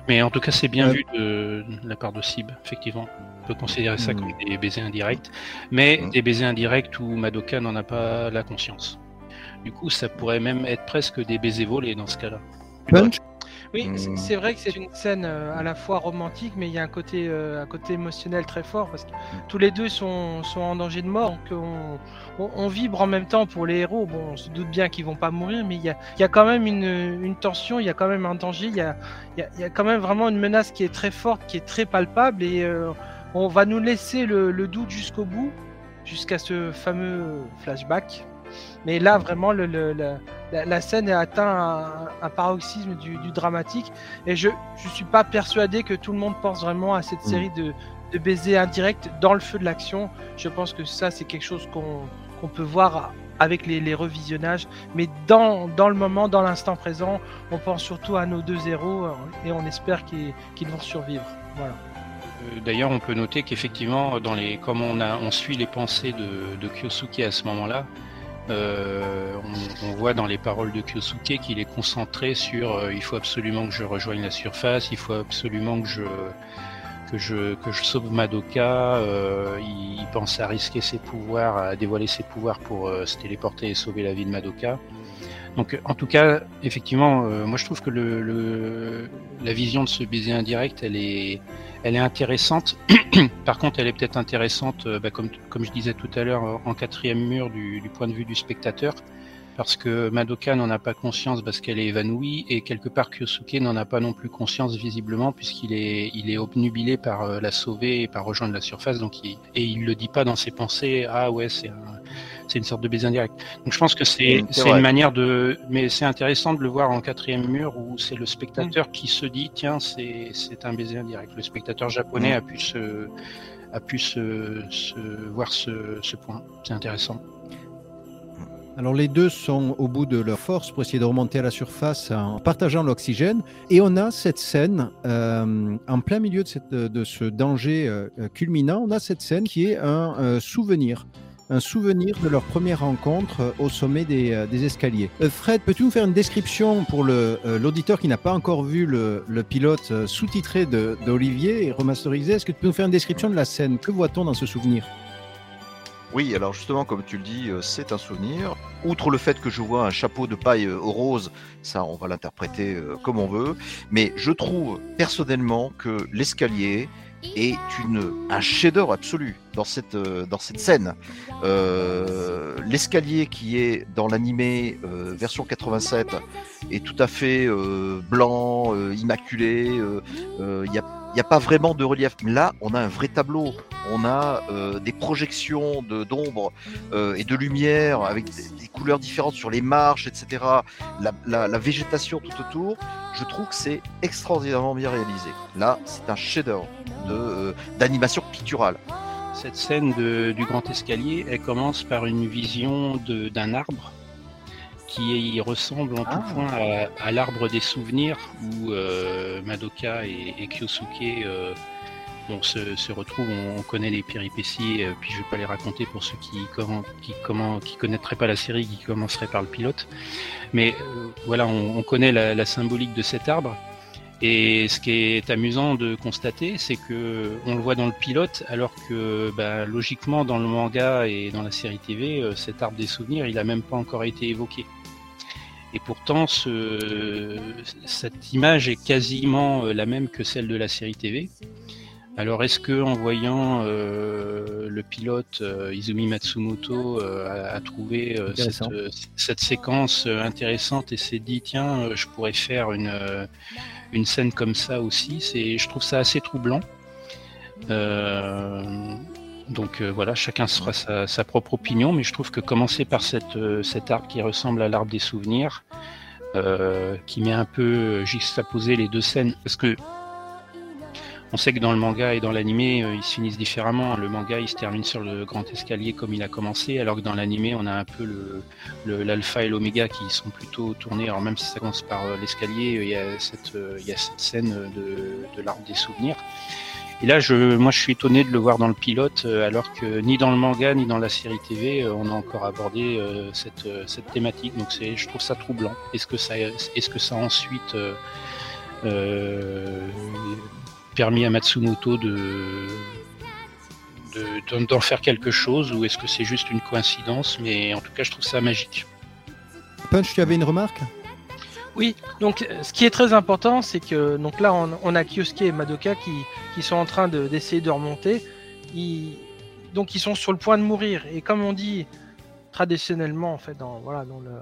Mais en tout cas, c'est bien Euh, vu de, de la part de Sib, effectivement. On peut considérer ça Hmm. comme des baisers indirects, mais des baisers indirects où Madoka n'en a pas la conscience. Du coup, ça pourrait même être presque des baisers volés dans ce cas-là. Punch? Oui, Hmm. c'est- vrai que c'est une scène euh, à la fois romantique, mais il y a un côté, euh, un côté émotionnel très fort parce que tous les deux sont, sont en danger de mort. Donc on, on- on vibre en même temps pour les héros. Bon, on se doute bien qu'ils vont pas mourir, mais il y a, il y a quand même une, une tension, il y a quand même un danger, il y a, il y a- il y a quand même vraiment une menace qui est très forte, qui est très palpable et euh, on va nous laisser le, le doute jusqu'au bout, jusqu'à ce fameux flashback. Mais là, vraiment, le, le- la, la- la scène a atteint un, un paroxysme du, du dramatique. Et je ne suis pas persuadé que tout le monde pense vraiment à cette Mm. série de, de baisers indirects dans le feu de l'action. Je pense que ça, c'est quelque chose qu'on qu'on peut voir avec les, les revisionnages. Mais dans, dans le moment, dans l'instant présent, on pense surtout à nos deux héros euh, et on espère qu'ils qu'ils vont survivre. Voilà. Euh, D'ailleurs, on peut noter qu'effectivement, dans les, comme on, a, on suit les pensées de, de Kyosuke à ce moment-là, euh, on, voit dans les paroles de Kyosuke qu'il est concentré sur euh, il faut absolument que je rejoigne la surface, il faut absolument que je sauve Madoka. euh, il, pense à risquer ses pouvoirs, à dévoiler ses pouvoirs pour se téléporter et sauver la vie de Madoka. Donc, en tout cas, effectivement, euh, moi je trouve que le, la vision de ce baiser indirect, elle est elle est intéressante. Par contre, elle est peut-être intéressante, euh, bah, comme, comme je disais tout à l'heure, euh, en quatrième mur du, point de vue du spectateur, parce que Madoka n'en a pas conscience parce qu'elle est évanouie, et quelque part Kyosuke n'en a pas non plus conscience visiblement, puisqu'il est, il est obnubilé par euh, la sauver et par rejoindre la surface, donc il, et il le dit pas dans ses pensées, ah ouais, c'est un- c'est une sorte de baiser indirect. Donc je pense que c'est Mm, une manière de... Mais c'est intéressant de le voir en quatrième mur où c'est le spectateur qui se dit, tiens, c'est c'est un baiser indirect. Le spectateur japonais Mm. a pu se a pu se, se voir ce, ce point. C'est intéressant. Alors les deux sont au bout de leur force pour essayer de remonter à la surface en partageant l'oxygène. Et on a cette scène, euh, en plein milieu de, cette- de ce danger euh, euh, culminant, on a cette scène qui est un euh, souvenir. Un souvenir de leur première rencontre euh, au sommet des, euh, escaliers. Euh, Fred, peux-tu nous faire une description pour l'auditeur qui n'a pas encore vu le, pilote sous-titré d'Olivier et remasterisé? Est-ce que tu peux nous faire une description de la scène? Que voit-on dans ce souvenir? Oui, alors justement, comme tu le dis, c'est un souvenir. Outre le fait que je vois un chapeau de paille au rose, ça, on va l'interpréter comme on veut. Mais je trouve personnellement que l'escalier est une, un chef-d'œuvre absolu dans cette, euh, scène. Euh, l'escalier qui est dans l'animé euh, version 87 est tout à fait blanc, immaculé. Il y a pas vraiment de relief. Là, on a un vrai tableau. On a euh, des projections de- d'ombre euh, et de lumière avec des, couleurs différentes sur les marches, etc. La, la- la végétation tout autour. Je trouve que c'est extraordinairement bien réalisé. Là, c'est un chef-d'œuvre de, euh, d'animation picturale. Cette scène de- du grand escalier, elle commence par une vision de- d'un arbre qui ressemble en Ah. tout point à, à l'arbre des souvenirs où euh, Madoka et, et Kyosuke euh, bon, se, se retrouvent. On, on connaît les péripéties, euh, puis je vais pas les raconter pour ceux qui comment, qui comment qui connaîtraient pas la série, qui commenceraient par le pilote. Mais voilà, on, on connaît la, la symbolique de cet arbre. Et ce qui est amusant de constater, c'est que on le voit dans le pilote, alors que bah, logiquement dans le manga et dans la série TV, cet arbre des souvenirs, il a même pas encore été évoqué. Et pourtant, ce, cette image est quasiment euh, la même que celle de la série TV. Alors, est-ce que en voyant euh, le pilote euh, Izumi Matsumoto euh, a, a trouvé cette, cette séquence intéressante et s'est dit tiens, je pourrais faire une, une scène comme ça aussi C'est, je trouve ça assez troublant. Donc euh, voilà, chacun se fera sa, sa propre opinion, mais je trouve que commencer par cette, euh, cet arbre qui ressemble à l'arbre des souvenirs, euh, qui met un peu juxtaposé les deux scènes, parce que on sait que dans le manga et dans l'animé, ils se finissent différemment. Le manga, il se termine sur le grand escalier comme il a commencé, alors que dans l'animé, on a un peu le, le- l'alpha et l'oméga qui sont plutôt tournés. Alors même si ça commence par l'escalier, il y a cette, il y a cette scène de, de l'arbre des souvenirs. Et là, je, moi, je suis étonné de le voir dans le pilote, euh, alors que ni dans le manga ni dans la série TV, euh, on a encore abordé euh, cette, cette thématique. Donc, je trouve ça troublant. Est-ce que ça, est-ce que ça a ensuite permis à Matsumoto de, de- d'en faire quelque chose, ou est-ce que c'est juste une coïncidence? Mais en tout cas, je trouve ça magique. Punch, tu avais une remarque? Oui, donc euh, ce qui est très important, c'est que donc là on, on a Kyosuke et Madoka qui, qui sont en train de- d'essayer de, remonter. Ils, donc ils sont sur le point de mourir. Et comme on dit traditionnellement en fait dans voilà dans le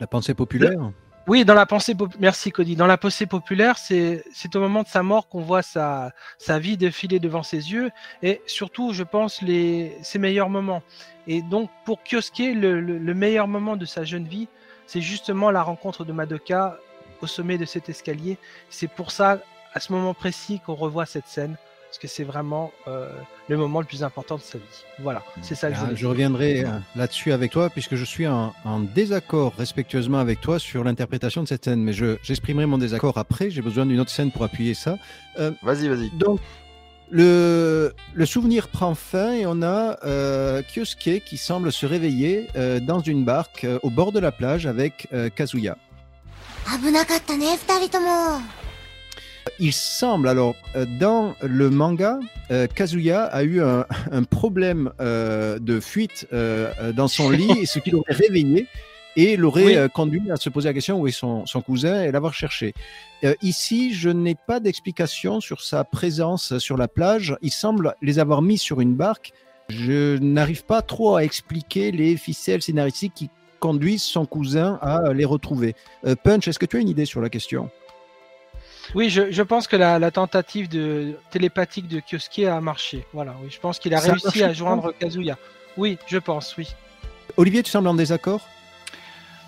La pensée populaire oui dans la pensée pop- merci Cody dans la pensée populaire c'est c'est au moment de sa mort qu'on voit sa sa vie défiler devant ses yeux et surtout je pense les ses meilleurs moments. Et donc pour Kyosuke le, le, le meilleur moment de sa jeune vie c'est justement la rencontre de Madoka au sommet de cet escalier. C'est pour ça, à ce moment précis, qu'on revoit cette scène, parce que c'est vraiment euh, le moment le plus important de sa vie. Voilà, c'est ça que je Ah, je reviendrai euh, là-dessus avec toi, puisque je suis en, en désaccord respectueusement avec toi sur l'interprétation de cette scène. Mais je- j'exprimerai mon désaccord après. J'ai besoin d'une autre scène pour appuyer ça. Vas-y, vas-y. Donc, le, souvenir prend fin et on a euh, qui semble se réveiller euh, dans une barque euh, au bord de la plage avec euh, Kazuya. Il semble alors, dans le manga, Kazuya a eu un, problème de fuite dans son lit, et ce qui l'aurait réveillé et l'aurait Oui. euh, conduit à se poser la question où est son, son cousin et l'avoir cherché. Euh, ici, je n'ai pas d'explication sur sa présence sur la plage. Il semble les avoir mis sur une barque. Je n'arrive pas trop à expliquer les ficelles scénaristiques qui conduisent son cousin à les retrouver. Euh, Punch, est-ce que tu as une idée sur la question? Oui, je, je pense que la, la tentative de télépathique de Kyosuke a marché. Voilà, oui, je pense qu'il a Ça réussi à joindre Kazuya. Oui, je pense, oui. Olivier, tu sembles en désaccord?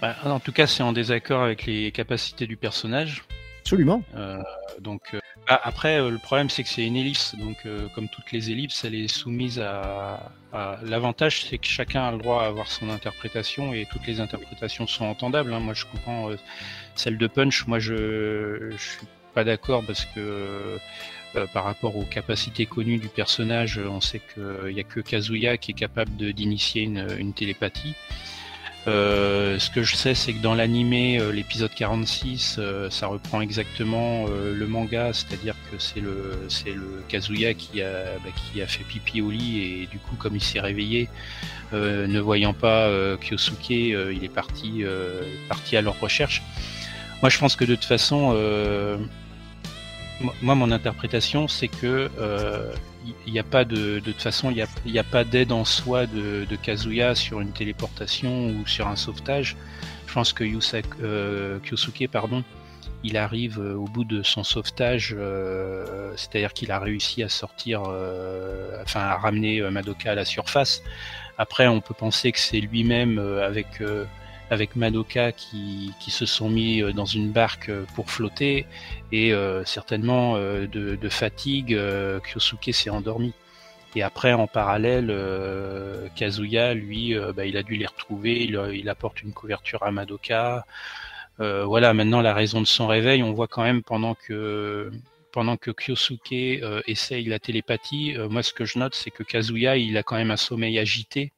Bah, en tout cas, c'est en désaccord avec les capacités du personnage. Absolument. Euh, donc euh, ah, après, euh, le problème c'est que c'est une ellipse, donc comme toutes les ellipses, elle est soumise à. à- L'avantage c'est que chacun a le droit à avoir son interprétation et toutes les interprétations sont entendables. hein. Moi, je comprends celle de Punch. Moi, je je suis pas d'accord parce que par rapport aux capacités connues du personnage, on sait qu'il n'y a que Kazuya qui est capable d'initier une, une télépathie. Euh, ce que je sais, c'est que dans l'animé, euh, l'épisode 46, euh, ça reprend exactement le manga, c'est-à-dire que c'est le c'est le Kazuya qui a bah, qui a fait pipi au lit et du coup, comme il s'est réveillé, ne voyant pas Kyosuke, il est parti parti à leur recherche. Moi, je pense que de toute façon, moi- mon interprétation, c'est que il n'y a pas de, de toute façon, il a, a pas d'aide en soi de, de Kazuya sur une téléportation ou sur un sauvetage. Je pense que euh, Kyosuke, pardon, il arrive euh, au bout de son sauvetage, euh, c'est-à-dire qu'il a réussi à sortir, enfin à ramener Madoka à la surface. Après, on peut penser que c'est lui-même avec avec Madoka qui, qui se sont mis euh, dans une barque euh, pour flotter et euh, certainement de, fatigue, Kyosuke s'est endormi. Et après, en parallèle, Kazuya, lui, bah, il a dû les retrouver, il, il apporte une couverture à Madoka. Voilà, maintenant la raison de son réveil, on voit quand même pendant que pendant que Kyosuke essaye la télépathie, moi ce que je note, c'est que Kazuya, il a quand même un sommeil agité,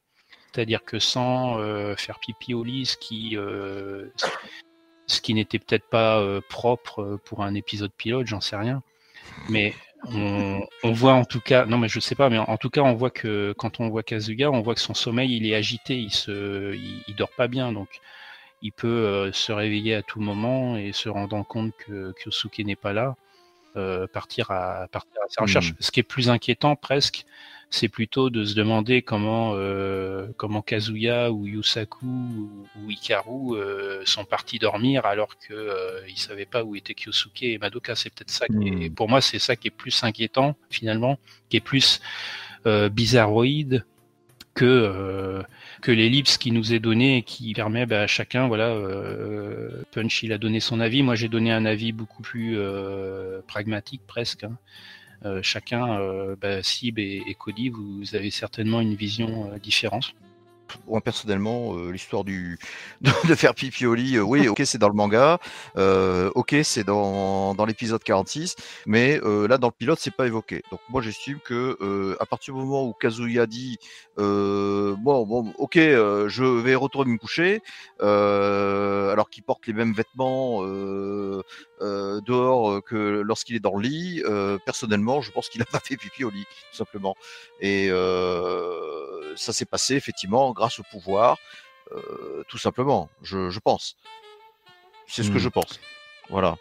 c'est-à-dire que sans euh, faire pipi au lit, ce qui euh, ce qui n'était peut-être pas euh, propre pour un épisode pilote, j'en sais rien. Mais on, on voit en tout cas, non mais je sais pas, mais en, en tout cas on voit que quand on voit Kazuya, on voit que son sommeil il est agité, il se, il, il dort pas bien, donc il peut se réveiller à tout moment et se rendant compte que Kyosuke n'est pas là, partir, à, partir à sa recherche. Ce qui est plus inquiétant presque, c'est plutôt de se demander comment, euh, comment Kazuya ou Yusaku ou, ou Hikaru euh, sont partis dormir alors que euh, ils savaient pas où étaient Kyosuke et Madoka. C'est peut-être ça qui est, pour moi, c'est ça qui est plus inquiétant finalement, qui est plus euh, bizarroïde que euh, que l'ellipse qui nous est donnée et qui permet bah, à chacun voilà euh, Punch il a donné son avis moi j'ai donné un avis beaucoup plus euh, pragmatique presque hein. Euh, chacun euh, bah, Sib et, Cody vous avez certainement une vision euh, différente Moi personnellement, l'histoire du de, faire pipi au lit, oui, ok, c'est dans le manga, ok, c'est dans, dans l'épisode 46, mais là dans le pilote, c'est pas évoqué. Donc moi j'estime que à partir du moment où Kazuya dit bon, bon, ok, je vais retourner me coucher, alors qu'il porte les mêmes vêtements euh, dehors euh, que lorsqu'il est dans le lit, euh, personnellement, je pense qu'il a pas fait pipi au lit, tout simplement. Et ça s'est passé effectivement grâce au pouvoir, tout simplement, je, je pense. C'est ce que Hmm. je pense. Voilà.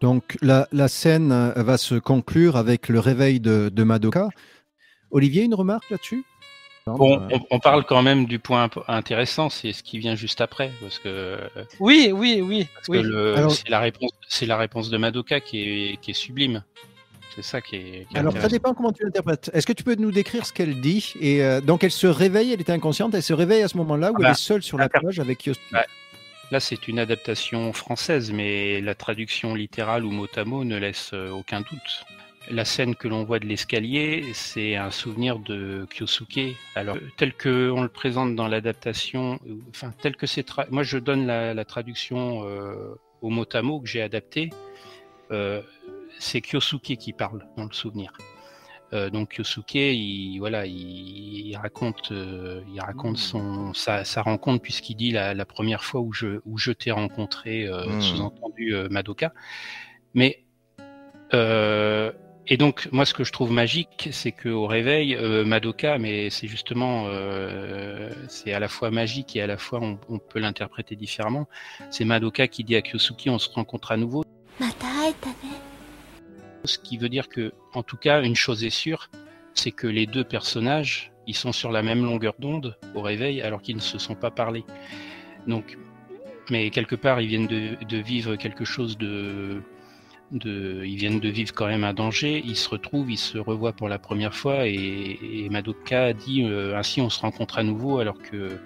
Donc la, la scène va se conclure avec le réveil de, de Madoka. Olivier, une remarque là-dessus? Bon, Euh, on, on parle quand même du point intéressant, c'est ce qui vient juste après, parce que, parce Oui, oui, oui. Alors- c'est la réponse, c'est la réponse de Madoka qui est, qui est sublime. C'est ça qui est, qui Alors, ça dépend comment tu l'interprètes. Est-ce que tu peux nous décrire ce qu'elle dit et euh, Donc, elle se réveille, elle était inconsciente, elle se réveille à ce moment-là où Ah elle bah, est seule sur la plage avec Yosuke? Là, c'est une adaptation française, mais la traduction littérale ou mot à mot ne laisse euh, aucun doute. La scène que l'on voit de l'escalier, c'est un souvenir de Kyosuke. Alors, euh, tel que on le présente dans l'adaptation, enfin, tel que c'est, tra- moi, je donne la, la traduction euh, au mot à mot que j'ai adapté. Euh, c'est Kyosuke qui parle dans le souvenir. Euh, donc Kyosuke, il, voilà, il, il raconte, euh, il raconte son, sa, sa rencontre puisqu'il dit la, la première fois où je, où je t'ai rencontré, euh, Mm. sous-entendu Madoka. Mais et donc, moi, ce que je trouve magique, c'est qu'au réveil, euh, Madoka, mais c'est justement, euh, c'est à la fois magique et à la fois on, peut l'interpréter différemment. C'est Madoka qui dit à Kyosuke, on se rencontre à nouveau. Ce qui veut dire que, en tout cas, une chose est sûre, c'est que les deux personnages, ils sont sur la même longueur d'onde au réveil, alors qu'ils ne se sont pas parlé. Donc, mais quelque part, ils viennent de vivre quelque chose de de, ils viennent de vivre quand même un danger. Ils se retrouvent, ils se revoient pour la première fois, et, Madoka dit euh, ainsi, on se rencontre à nouveau, alors que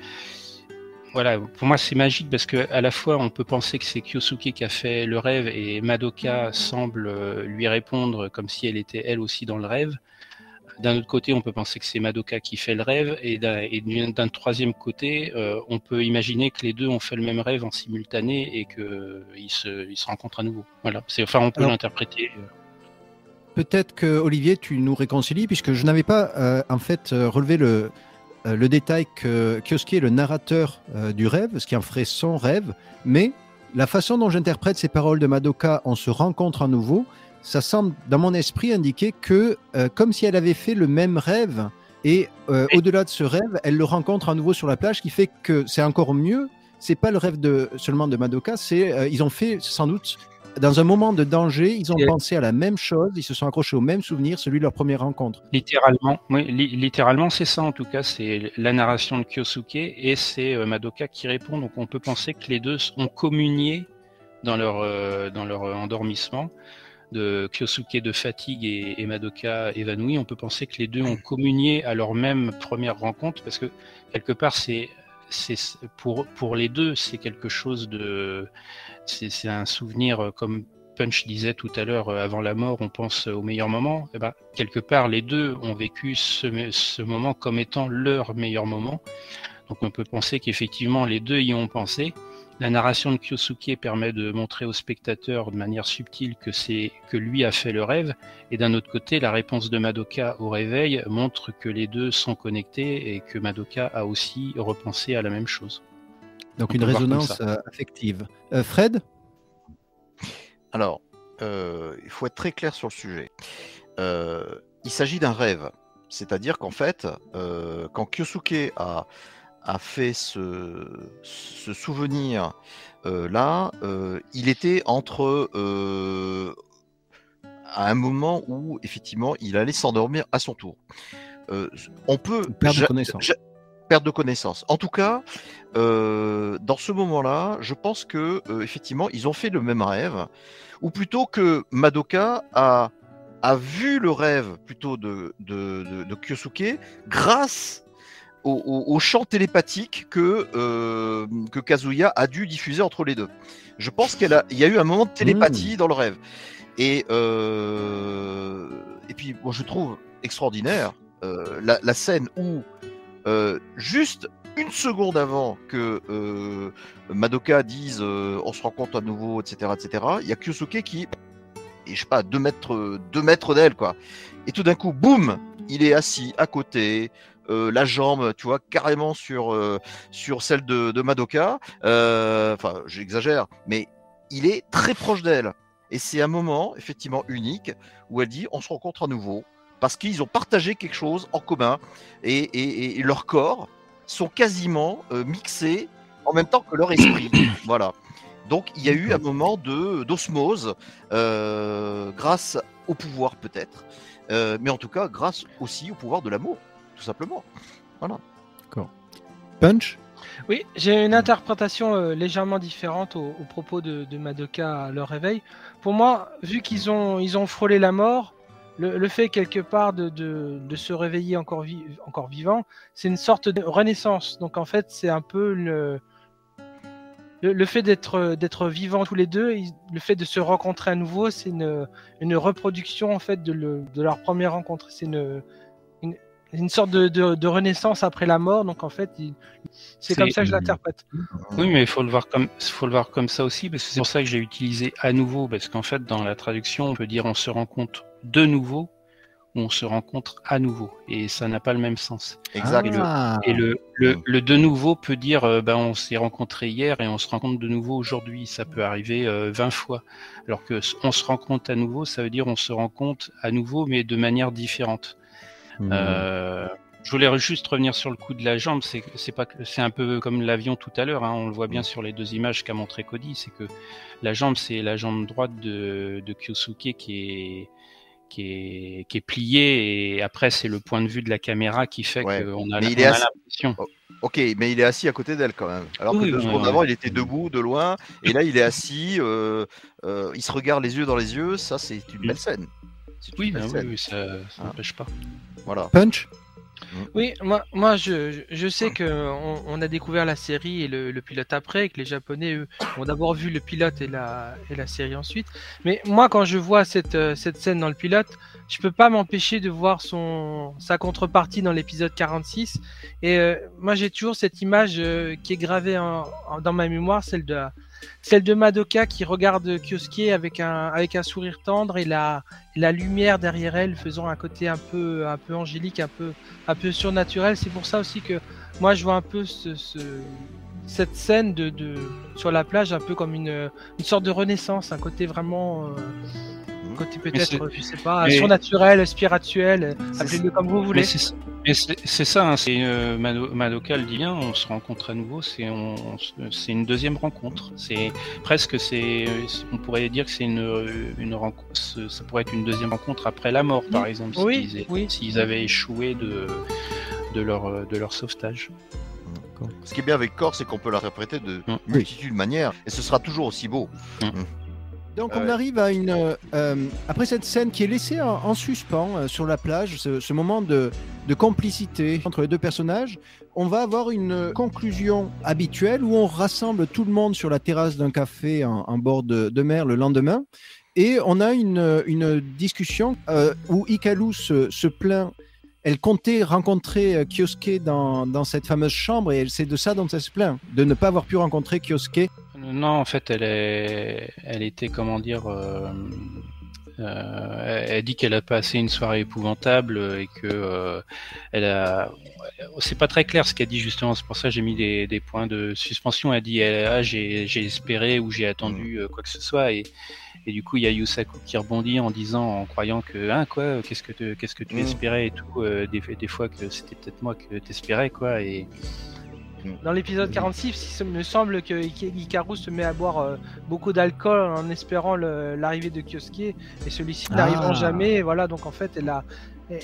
voilà, pour moi c'est magique parce que à la fois on peut penser que c'est Kyosuke qui a fait le rêve et Madoka semble euh, lui répondre comme si elle était elle aussi dans le rêve. D'un autre côté, on peut penser que c'est Madoka qui fait le rêve et d'un troisième côté, euh, on peut imaginer que les deux ont fait le même rêve en simultané et que euh, se, ils se rencontrent à nouveau. Voilà, enfin on peut l'interpréter. euh, Peut-être que Olivier, tu nous réconcilies, puisque je n'avais pas euh, en fait relevé le, le détail que Kyosuke est le narrateur euh, du rêve, ce qui en ferait son rêve, mais la façon dont j'interprète ces paroles de Madoka, on se rencontre à nouveau, ça semble dans mon esprit indiquer que euh, comme si elle avait fait le même rêve et euh, au-delà de ce rêve, elle le rencontre à nouveau sur la plage, qui fait que c'est encore mieux. C'est pas le rêve de seulement de Madoka, c'est euh, ils ont fait sans doute dans un moment de danger, ils ont Et- pensé à la même chose, ils se sont accrochés au même souvenir, celui de leur première rencontre. Littéralement, oui, li- littéralement, c'est ça en tout cas, c'est la narration de Kyosuke et c'est euh, Madoka qui répond. Donc on peut penser que les deux ont communié dans leur euh, dans leur endormissement, de Kyosuke de fatigue et, Madoka évanoui. On peut penser que les deux ont communié à leur même première rencontre parce que quelque part c'est pour pour les deux c'est quelque chose de c'est un souvenir euh, comme Punch disait tout à l'heure, euh, avant la mort, on pense au meilleur moment. Eh ben, quelque part, les deux ont vécu ce moment comme étant leur meilleur moment. Donc, on peut penser qu'effectivement, les deux y ont pensé. La narration de Kyosuke permet de montrer au spectateur de manière subtile que c'est que lui a fait le rêve, et d'un autre côté, la réponse de Madoka au réveil montre que les deux sont connectés et que Madoka a aussi repensé à la même chose. Donc On une résonance euh, affective. Euh, Fred? Alors, euh, il faut être très clair sur le sujet. Euh, il s'agit d'un rêve. C'est-à-dire qu'en fait, euh, quand Kyosuke a, a fait ce, ce souvenir euh, là, euh, il était entre euh, à un moment où effectivement il allait s'endormir à son tour. On peut perdre ja- connaissance. de connaissance. En tout cas, dans ce moment-là, je pense que effectivement ils ont fait le même rêve, ou plutôt que Madoka a a vu le rêve plutôt de, de, de, de Kyosuke grâce au, au- au chant télépathique que, euh, que Kazuya a dû diffuser entre les deux. Je pense qu'il y a eu un moment de télépathie dans le rêve. Et, euh, et puis, moi, je trouve extraordinaire euh, la, la scène où, juste une seconde avant que Madoka dise on se rencontre à nouveau, etc., etc., il y a Kyosuke qui et je sais pas, deux mètres, deux mètres d'elle, quoi. Et tout d'un coup, boum, il est assis à côté, euh, la jambe, tu vois, carrément sur, euh, sur celle de, de Madoka. Euh, Enfin, j'exagère, mais il est très proche d'elle. Et c'est un moment, effectivement, unique, où elle dit, on se rencontre à nouveau, parce qu'ils ont partagé quelque chose en commun, et, et, et leurs corps sont quasiment mixés en même temps que leur esprit. voilà. Donc il y a eu un moment de d'osmose euh, grâce au pouvoir peut-être, euh, mais en tout cas grâce aussi au pouvoir de l'amour, tout simplement. Voilà. Punch? Oui, j'ai une interprétation euh, légèrement différente au, au propos de, de Madoka à leur réveil. Pour moi, vu qu'ils ont, ils ont frôlé la mort, le, le fait quelque part de, de, de se réveiller encore, vi- encore vivant, c'est une sorte de renaissance. Donc en fait, c'est un peu le, le, le fait d'être d'être vivants tous les deux, le fait de se rencontrer à nouveau, c'est une, une reproduction en fait de, le, de leur première rencontre. C'est une, une, sorte de, de, de renaissance après la mort. Donc en fait, c'est comme ça que je l'interprète. Oui, mais il faut le voir comme faut le voir comme ça aussi, parce que c'est pour ça que j'ai utilisé à nouveau, parce qu'en fait, dans la traduction, on peut dire on se rencontre de nouveau ou on se rencontre à nouveau, et ça n'a pas le même sens. Exact. Ah. Et le, le, le de nouveau peut dire euh, ben, on s'est rencontré hier et on se rencontre de nouveau aujourd'hui. Ça peut arriver euh, 20 fois. Alors que on se rencontre à nouveau, ça veut dire on se rencontre à nouveau, mais de manière différente. Hmm. Euh, je voulais juste revenir sur le coup de la jambe. C'est c'est pas c'est un peu comme l'avion tout à l'heure. Hein, on le voit bien sur les deux images qu'a montré Cody. C'est que la jambe, c'est la jambe droite de, de Kyosuke qui est qui est, qui est pliée et après c'est le point de vue de la caméra qui fait Ouais. qu'on a, on assis- l'impression. Ok, mais il est assis à côté d'elle quand même. Alors que deux secondes oui, avant, il était debout, de loin, et là, il est assis. euh, euh, il se regarde les yeux dans les yeux. Ça, c'est une Mm. belle scène. Oui, ben ça Ah. n'empêche pas. Voilà. Punch Oui, moi, moi je, je- sais que on, a découvert la série et le, le pilote après, et que les Japonais, eux, ont d'abord vu le pilote et la, et la série ensuite. Mais moi, quand je vois cette, euh, cette scène dans le pilote, je peux pas m'empêcher de voir son, sa contrepartie dans l'épisode 46. Et euh, moi, j'ai toujours cette image euh, qui est gravée en- en- dans ma mémoire, celle de, celle de Madoka qui regarde Kyosuke avec un, sourire tendre et la, lumière derrière elle faisant un côté un peu, angélique, un peu, un peu surnaturel. C'est pour ça aussi que moi je vois un peu ce, ce- cette scène de, sur la plage un peu comme une, sorte de renaissance, un côté vraiment, euh, côté peut-être, c'est- je sais pas, mais- surnaturel, spirituel, appelez-le comme vous voulez. Mais c'est ça, hein, c'est euh, Mado- Madoka le dit bien, on se rencontre à nouveau, c'est on, on une deuxième rencontre. C'est presque c'est on pourrait dire que c'est une une rencontre, ça pourrait être une deuxième rencontre après la mort par exemple, Oui, s'ils oui. s'ils avaient échoué de de leur de leur sauvetage. Ce qui est bien avec Corps, c'est qu'on peut l'interpréter de Mm. multitude de manières, et ce sera toujours aussi beau. Donc on arrive à une euh, euh, après cette scène qui est laissée en, en suspens euh, sur la plage, ce, ce moment de, de complicité entre les deux personnages, on va avoir une conclusion habituelle où on rassemble tout le monde sur la terrasse d'un café en, en bord de, de mer le lendemain et on a une, une discussion euh, où Ikalu se, se plaint. Elle comptait rencontrer Kyosuke dans, dans cette fameuse chambre et c'est de ça dont elle se plaint, de ne pas avoir pu rencontrer Kyosuke. Non, en fait, elle est, elle était, comment dire, euh, euh, elle dit qu'elle a passé une soirée épouvantable et que euh, elle a. C'est pas très clair ce qu'elle dit justement. C'est pour ça que j'ai mis des, des points de suspension. Elle dit, elle, ah, j'ai, espéré ou j'ai attendu euh, quoi que ce soit et. Et du coup, il y a Yusaku qui rebondit en disant, en croyant que, hein, quoi, qu'est-ce que, tu- qu'est-ce que tu Mm. espérais et tout, des, des fois que c'était peut-être moi que t'espérais, quoi. Et, Dans l'épisode 46, il me semble que Hikaru se met à boire euh, beaucoup d'alcool en espérant l'arrivée de Kyosuke et celui-ci Ah. n'arrivant jamais. Et voilà, donc en fait, elle a,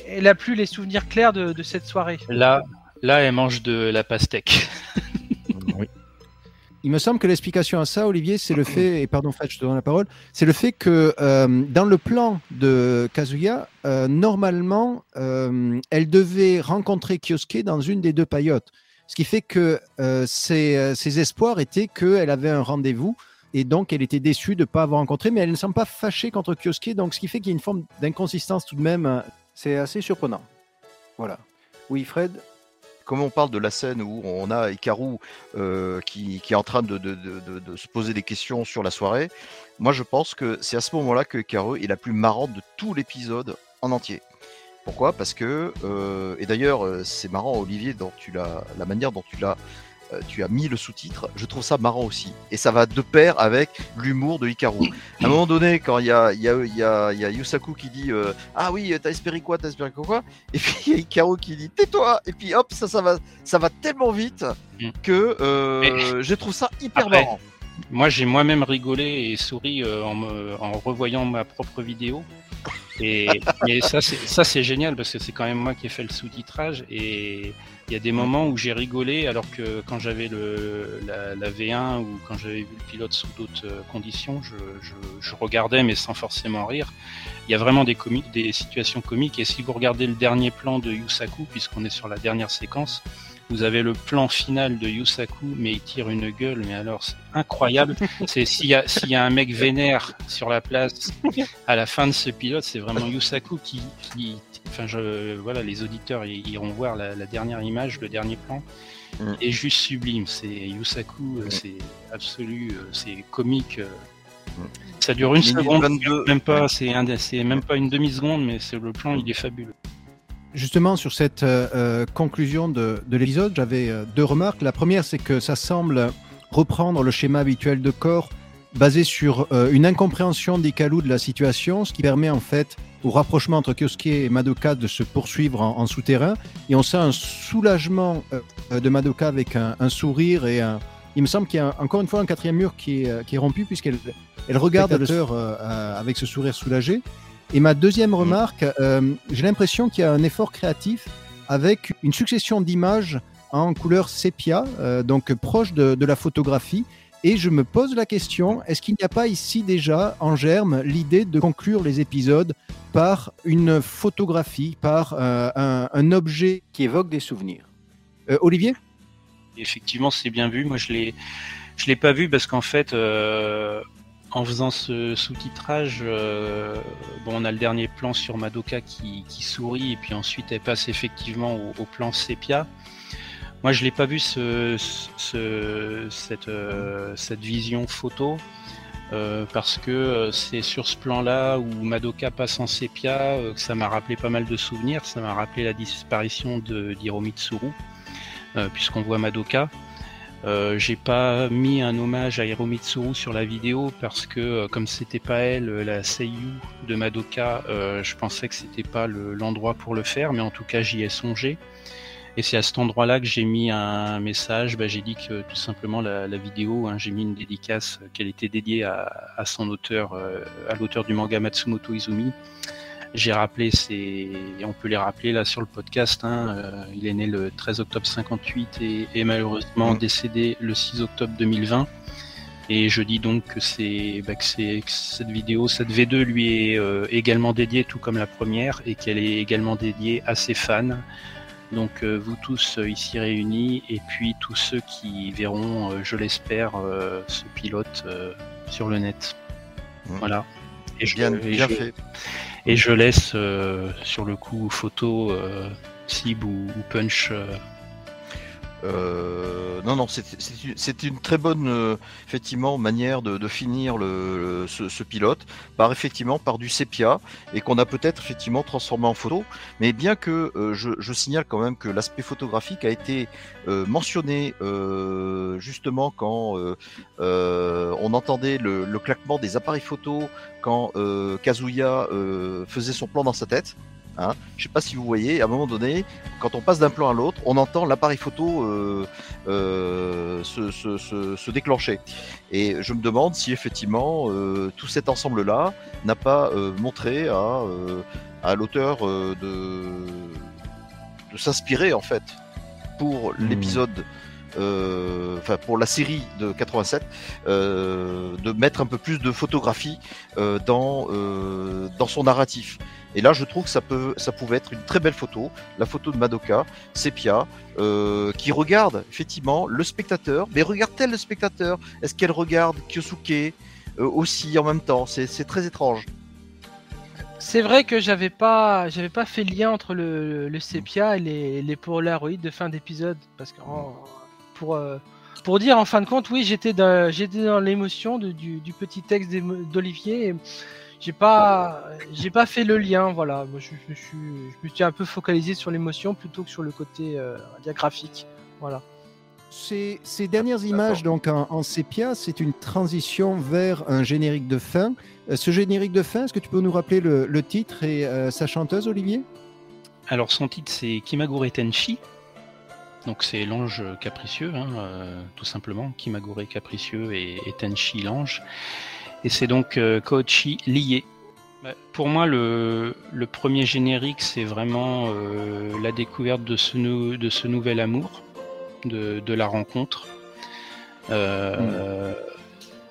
elle a plus les souvenirs clairs de, de cette soirée. Là, là, elle mange de la pastèque. Il me semble que l'explication à ça, Olivier, c'est le fait, et pardon je te donne la parole, c'est le fait que euh, dans le plan de Kazuya, euh, normalement, euh, elle devait rencontrer Kyosuke dans une des deux paillotes. Ce qui fait que euh, ses, euh, ses espoirs étaient qu'elle avait un rendez-vous et donc elle était déçue de ne pas avoir rencontré, mais elle ne semble pas fâchée contre Kyosuke, donc ce qui fait qu'il y a une forme d'inconsistance tout de même. euh, C'est assez surprenant. Voilà. Oui, Fred? Comme on parle de la scène où on a Hikaru euh, qui, qui est en train de, de- de- de- de se poser des questions sur la soirée, moi je pense que c'est à ce moment-là que Hikaru est la plus marrante de tout l'épisode en entier. Pourquoi? Parce que, euh, et d'ailleurs euh, c'est marrant Olivier, dont tu l'as, la manière dont tu l'as euh, tu as mis le sous-titre, je trouve ça marrant aussi. Et ça va de pair avec l'humour de Hikaru. À un moment donné, quand il y a, y, a, y, a, y a Yusaku qui dit euh, Ah oui, t'as espéré quoi T'as espéré quoi Et puis il y a Hikaru qui dit Tais-toi Et puis hop, ça, ça, va, ça va tellement vite Mm. que je trouve ça hyper Après, marrant. Moi, j'ai moi-même rigolé et souri euh, en, me- en revoyant ma propre vidéo. Et, et ça, c'est génial parce que c'est quand même moi qui ai fait le sous-titrage. Et il y a des moments où j'ai rigolé alors que quand j'avais la, la V1 ou quand j'avais vu le pilote sous d'autres euh, conditions, je, je, je regardais mais sans forcément rire. Il y a vraiment des, comi- des situations comiques. Et si vous regardez le dernier plan de Yusaku, puisqu'on est sur la dernière séquence, vous avez le plan final de Yusaku, mais il tire une gueule, mais alors c'est incroyable. C'est s'il y a s'il y a un mec vénère sur la place à la fin de ce pilote, c'est vraiment Yusaku qui, qui enfin je voilà, les auditeurs ils iront voir la, la dernière image, le dernier plan. Mm. est juste sublime. C'est Yusaku, euh, c'est absolu, euh, c'est comique. euh. Mm. Ça dure une Minute seconde, 22. même pas, c'est un, c'est même pas une demi seconde, mais c'est le plan, il est fabuleux. Justement, sur cette euh, euh, conclusion de, de l'épisode, j'avais euh, deux remarques. La première, c'est que ça semble reprendre le schéma habituel de corps basé sur euh, une incompréhension d'Ikalu de la situation, ce qui permet en fait au rapprochement entre Kyosuke et Madoka de se poursuivre en, en souterrain. Et on sent un soulagement euh, de Madoka avec un, un sourire et un... Il me semble qu'il y a encore une fois un quatrième mur qui est, qui est rompu puisqu'elle elle regarde le sœur euh, avec ce sourire soulagé. Et ma deuxième remarque, euh, j'ai l'impression qu'il y a un effort créatif avec une succession d'images en couleur sépia, euh, donc proche de, de la photographie. Et je me pose la question, est-ce qu'il n'y a pas ici déjà en germe l'idée de conclure les épisodes par une photographie, par euh, un, un objet qui évoque des souvenirs. Euh, Olivier? Effectivement, c'est bien vu. Moi, je l'ai, je l'ai pas vu parce qu'en fait, euh, en faisant ce sous-titrage, euh, bon, on a le dernier plan sur Madoka qui, sourit et puis ensuite elle passe effectivement au, plan sépia. Moi, je l'ai pas vu euh, cette vision photo. euh, parce que c'est sur ce plan-là où Madoka passe en sépia que ça m'a rappelé pas mal de souvenirs. Ça m'a rappelé la disparition de euh, puisqu'on voit Madoka. Euh, j'ai pas mis un hommage à Hiromitsuru sur la vidéo parce que euh, comme c'était pas elle, euh, la Seiyu de Madoka, euh, je pensais que c'était pas le- l'endroit pour le faire, mais en tout cas j'y ai songé. Et c'est à cet endroit-là que j'ai mis un message. Bah, j'ai dit que tout simplement la, la vidéo, hein, j'ai mis une dédicace qu'elle était dédiée à, à son auteur, euh, à l'auteur du manga Matsumoto Izumi. J'ai rappelé et on peut les rappeler là sur le podcast. Hein, euh, il est né le 13 octobre 58 et est malheureusement Mm. décédé le 6 octobre 2020. Et je dis donc que c'est bah, que que cette vidéo, cette V2 lui est euh, également dédiée, tout comme la première, et qu'elle est également dédiée à ses fans. Donc euh, vous tous euh, ici réunis, et puis tous ceux qui verront, euh, je l'espère, euh, ce pilote euh, sur le net. Mm. Voilà. Et je, Bien, et bien je- fait. Et je laisse euh, sur le coup photo, euh, Sib ou, ou Punch. Euh, non, non, c'est- une- très bonne euh, effectivement manière de, de finir le, ce, pilote par effectivement par du sépia et qu'on a peut-être effectivement transformé en photo. Mais bien que euh, je, signale quand même que l'aspect photographique a été mentionné justement quand on entendait le, le claquement des appareils photo quand Kazuya faisait son plan dans sa tête. Hein. Je sais pas si vous voyez, à un moment donné, quand on passe d'un plan à l'autre, on entend l'appareil photo euh, euh, se, se- se- se déclencher. Et je me demande si effectivement euh, tout cet ensemble-là n'a pas montré à, à l'auteur de, de s'inspirer en fait pour Hmm. l'épisode, euh, enfin pour la série de 87, euh, de mettre un peu plus de photographie euh, dans, dans son narratif. Et là, je trouve que ça, peut, ça pouvait être une très belle photo, la photo de Madoka, Sepia, euh, qui regarde effectivement le spectateur. Mais regarde-t-elle le spectateur? Est-ce qu'elle regarde Kyosuke euh, aussi en même temps? C'est très étrange. C'est vrai que j'avais pas, j'avais pas fait le lien entre le, le sépia et les, les Polaroids de fin d'épisode, parce que en- pour euh, pour dire en fin de compte, oui, j'étais dans, dans l'émotion du, petit texte d'Olivier. J'ai pas, j'ai pas fait le lien, voilà. Moi, je, je suis, je me suis un peu focalisé sur l'émotion plutôt que sur le côté euh, graphique, voilà. Ces, ces dernières images donc en, en sépia, c'est une transition vers un générique de fin. Euh, ce générique de fin, est-ce que tu peux nous rappeler le, le titre et euh, sa chanteuse, Olivier? Alors son titre c'est Kimagure Tenshi. Donc c'est l'ange capricieux, hein, euh, tout simplement. Kimagure capricieux et, et Tenshi l'ange. Et c'est donc euh, Koichi lié. Pour moi, le, le premier générique, c'est vraiment euh, la découverte de ce, nou- de ce nouvel amour, de, de la rencontre. Euh,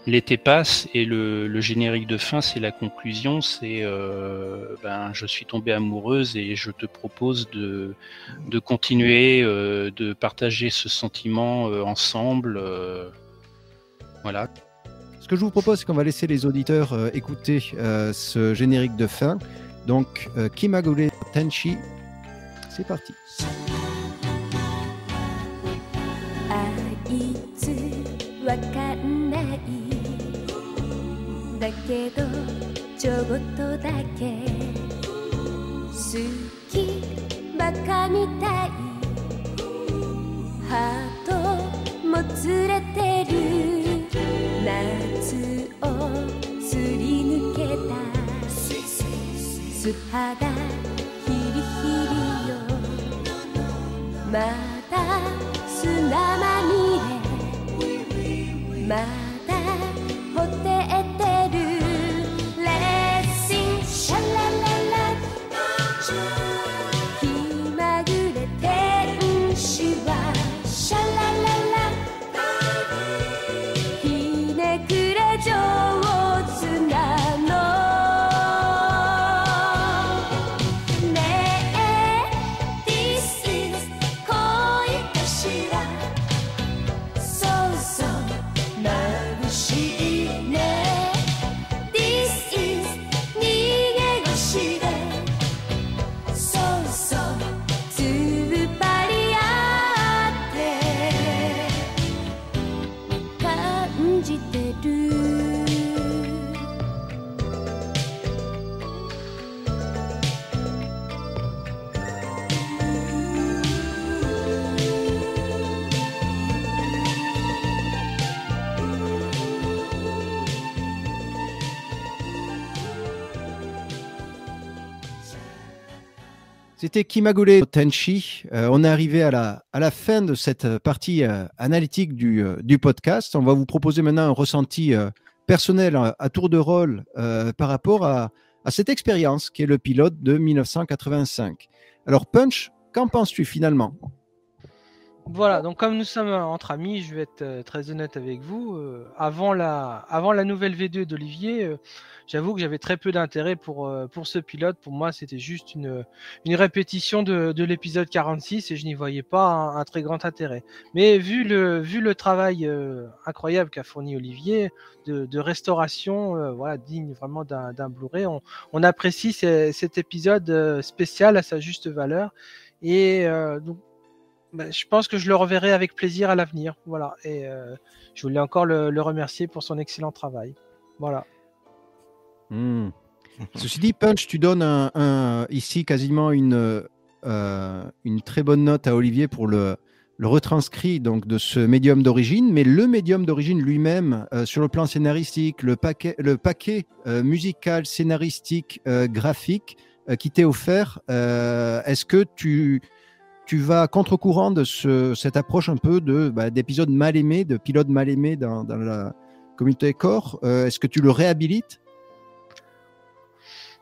L'été passe et le, le générique de fin, c'est la conclusion. C'est euh, ben, je suis tombée amoureuse et je te propose de, de continuer, de partager ce sentiment ensemble. voilà Ce que je vous propose, c'est qu'on va laisser les auditeurs euh, écouter euh, ce générique de fin. Donc, euh, Kimagure Tenshi, c'est parti. あいつわかんないだけどちょっとだけ好きバカみたいハートもつれてる 夏をすり抜けた素肌ヒリヒリよ。まだ砂まみれ。まだ C'était Kimagure Tenshi. Euh, on est arrivé à la, à la fin de cette partie euh, analytique du, euh, du podcast. On va vous proposer maintenant un ressenti personnel à, tour de rôle par rapport à, à cette expérience qui est le pilote de 1985. Alors Punch, qu'en penses-tu finalement? Voilà, donc comme nous sommes entre amis, je vais être euh, très honnête avec vous. euh, avant, la, avant la nouvelle V2 d'Olivier, euh, j'avoue que j'avais très peu d'intérêt pour, euh, pour ce pilote. Pour moi, c'était juste une, une répétition de, de l'épisode 46 et je n'y voyais pas un, très grand intérêt. Mais vu le, vu le travail euh, incroyable qu'a fourni Olivier de, restauration, euh, voilà, digne vraiment d'un Blu-ray, on, on apprécie ce- cet épisode euh, spécial à sa juste valeur. Et euh, donc, bah, je pense que je le reverrai avec plaisir à l'avenir. Voilà. Et euh, je voulais encore le, le remercier pour son excellent travail. Voilà. Hmm. Ceci dit, Punch, tu donnes un, un- ici quasiment une, euh, une très bonne note à Olivier pour le, le retranscrit donc, de ce médium d'origine, mais le médium d'origine lui-même, euh, sur le plan scénaristique, le paquet, le paquet euh, musical, scénaristique, euh, graphique, euh, qui t'est offert. Euh, Est-ce que tu, tu vas contre-courant de ce, cette approche un peu de bah, d'épisodes mal aimés, de pilotes mal aimés dans, dans la communauté corps Euh, Est-ce que tu le réhabilites?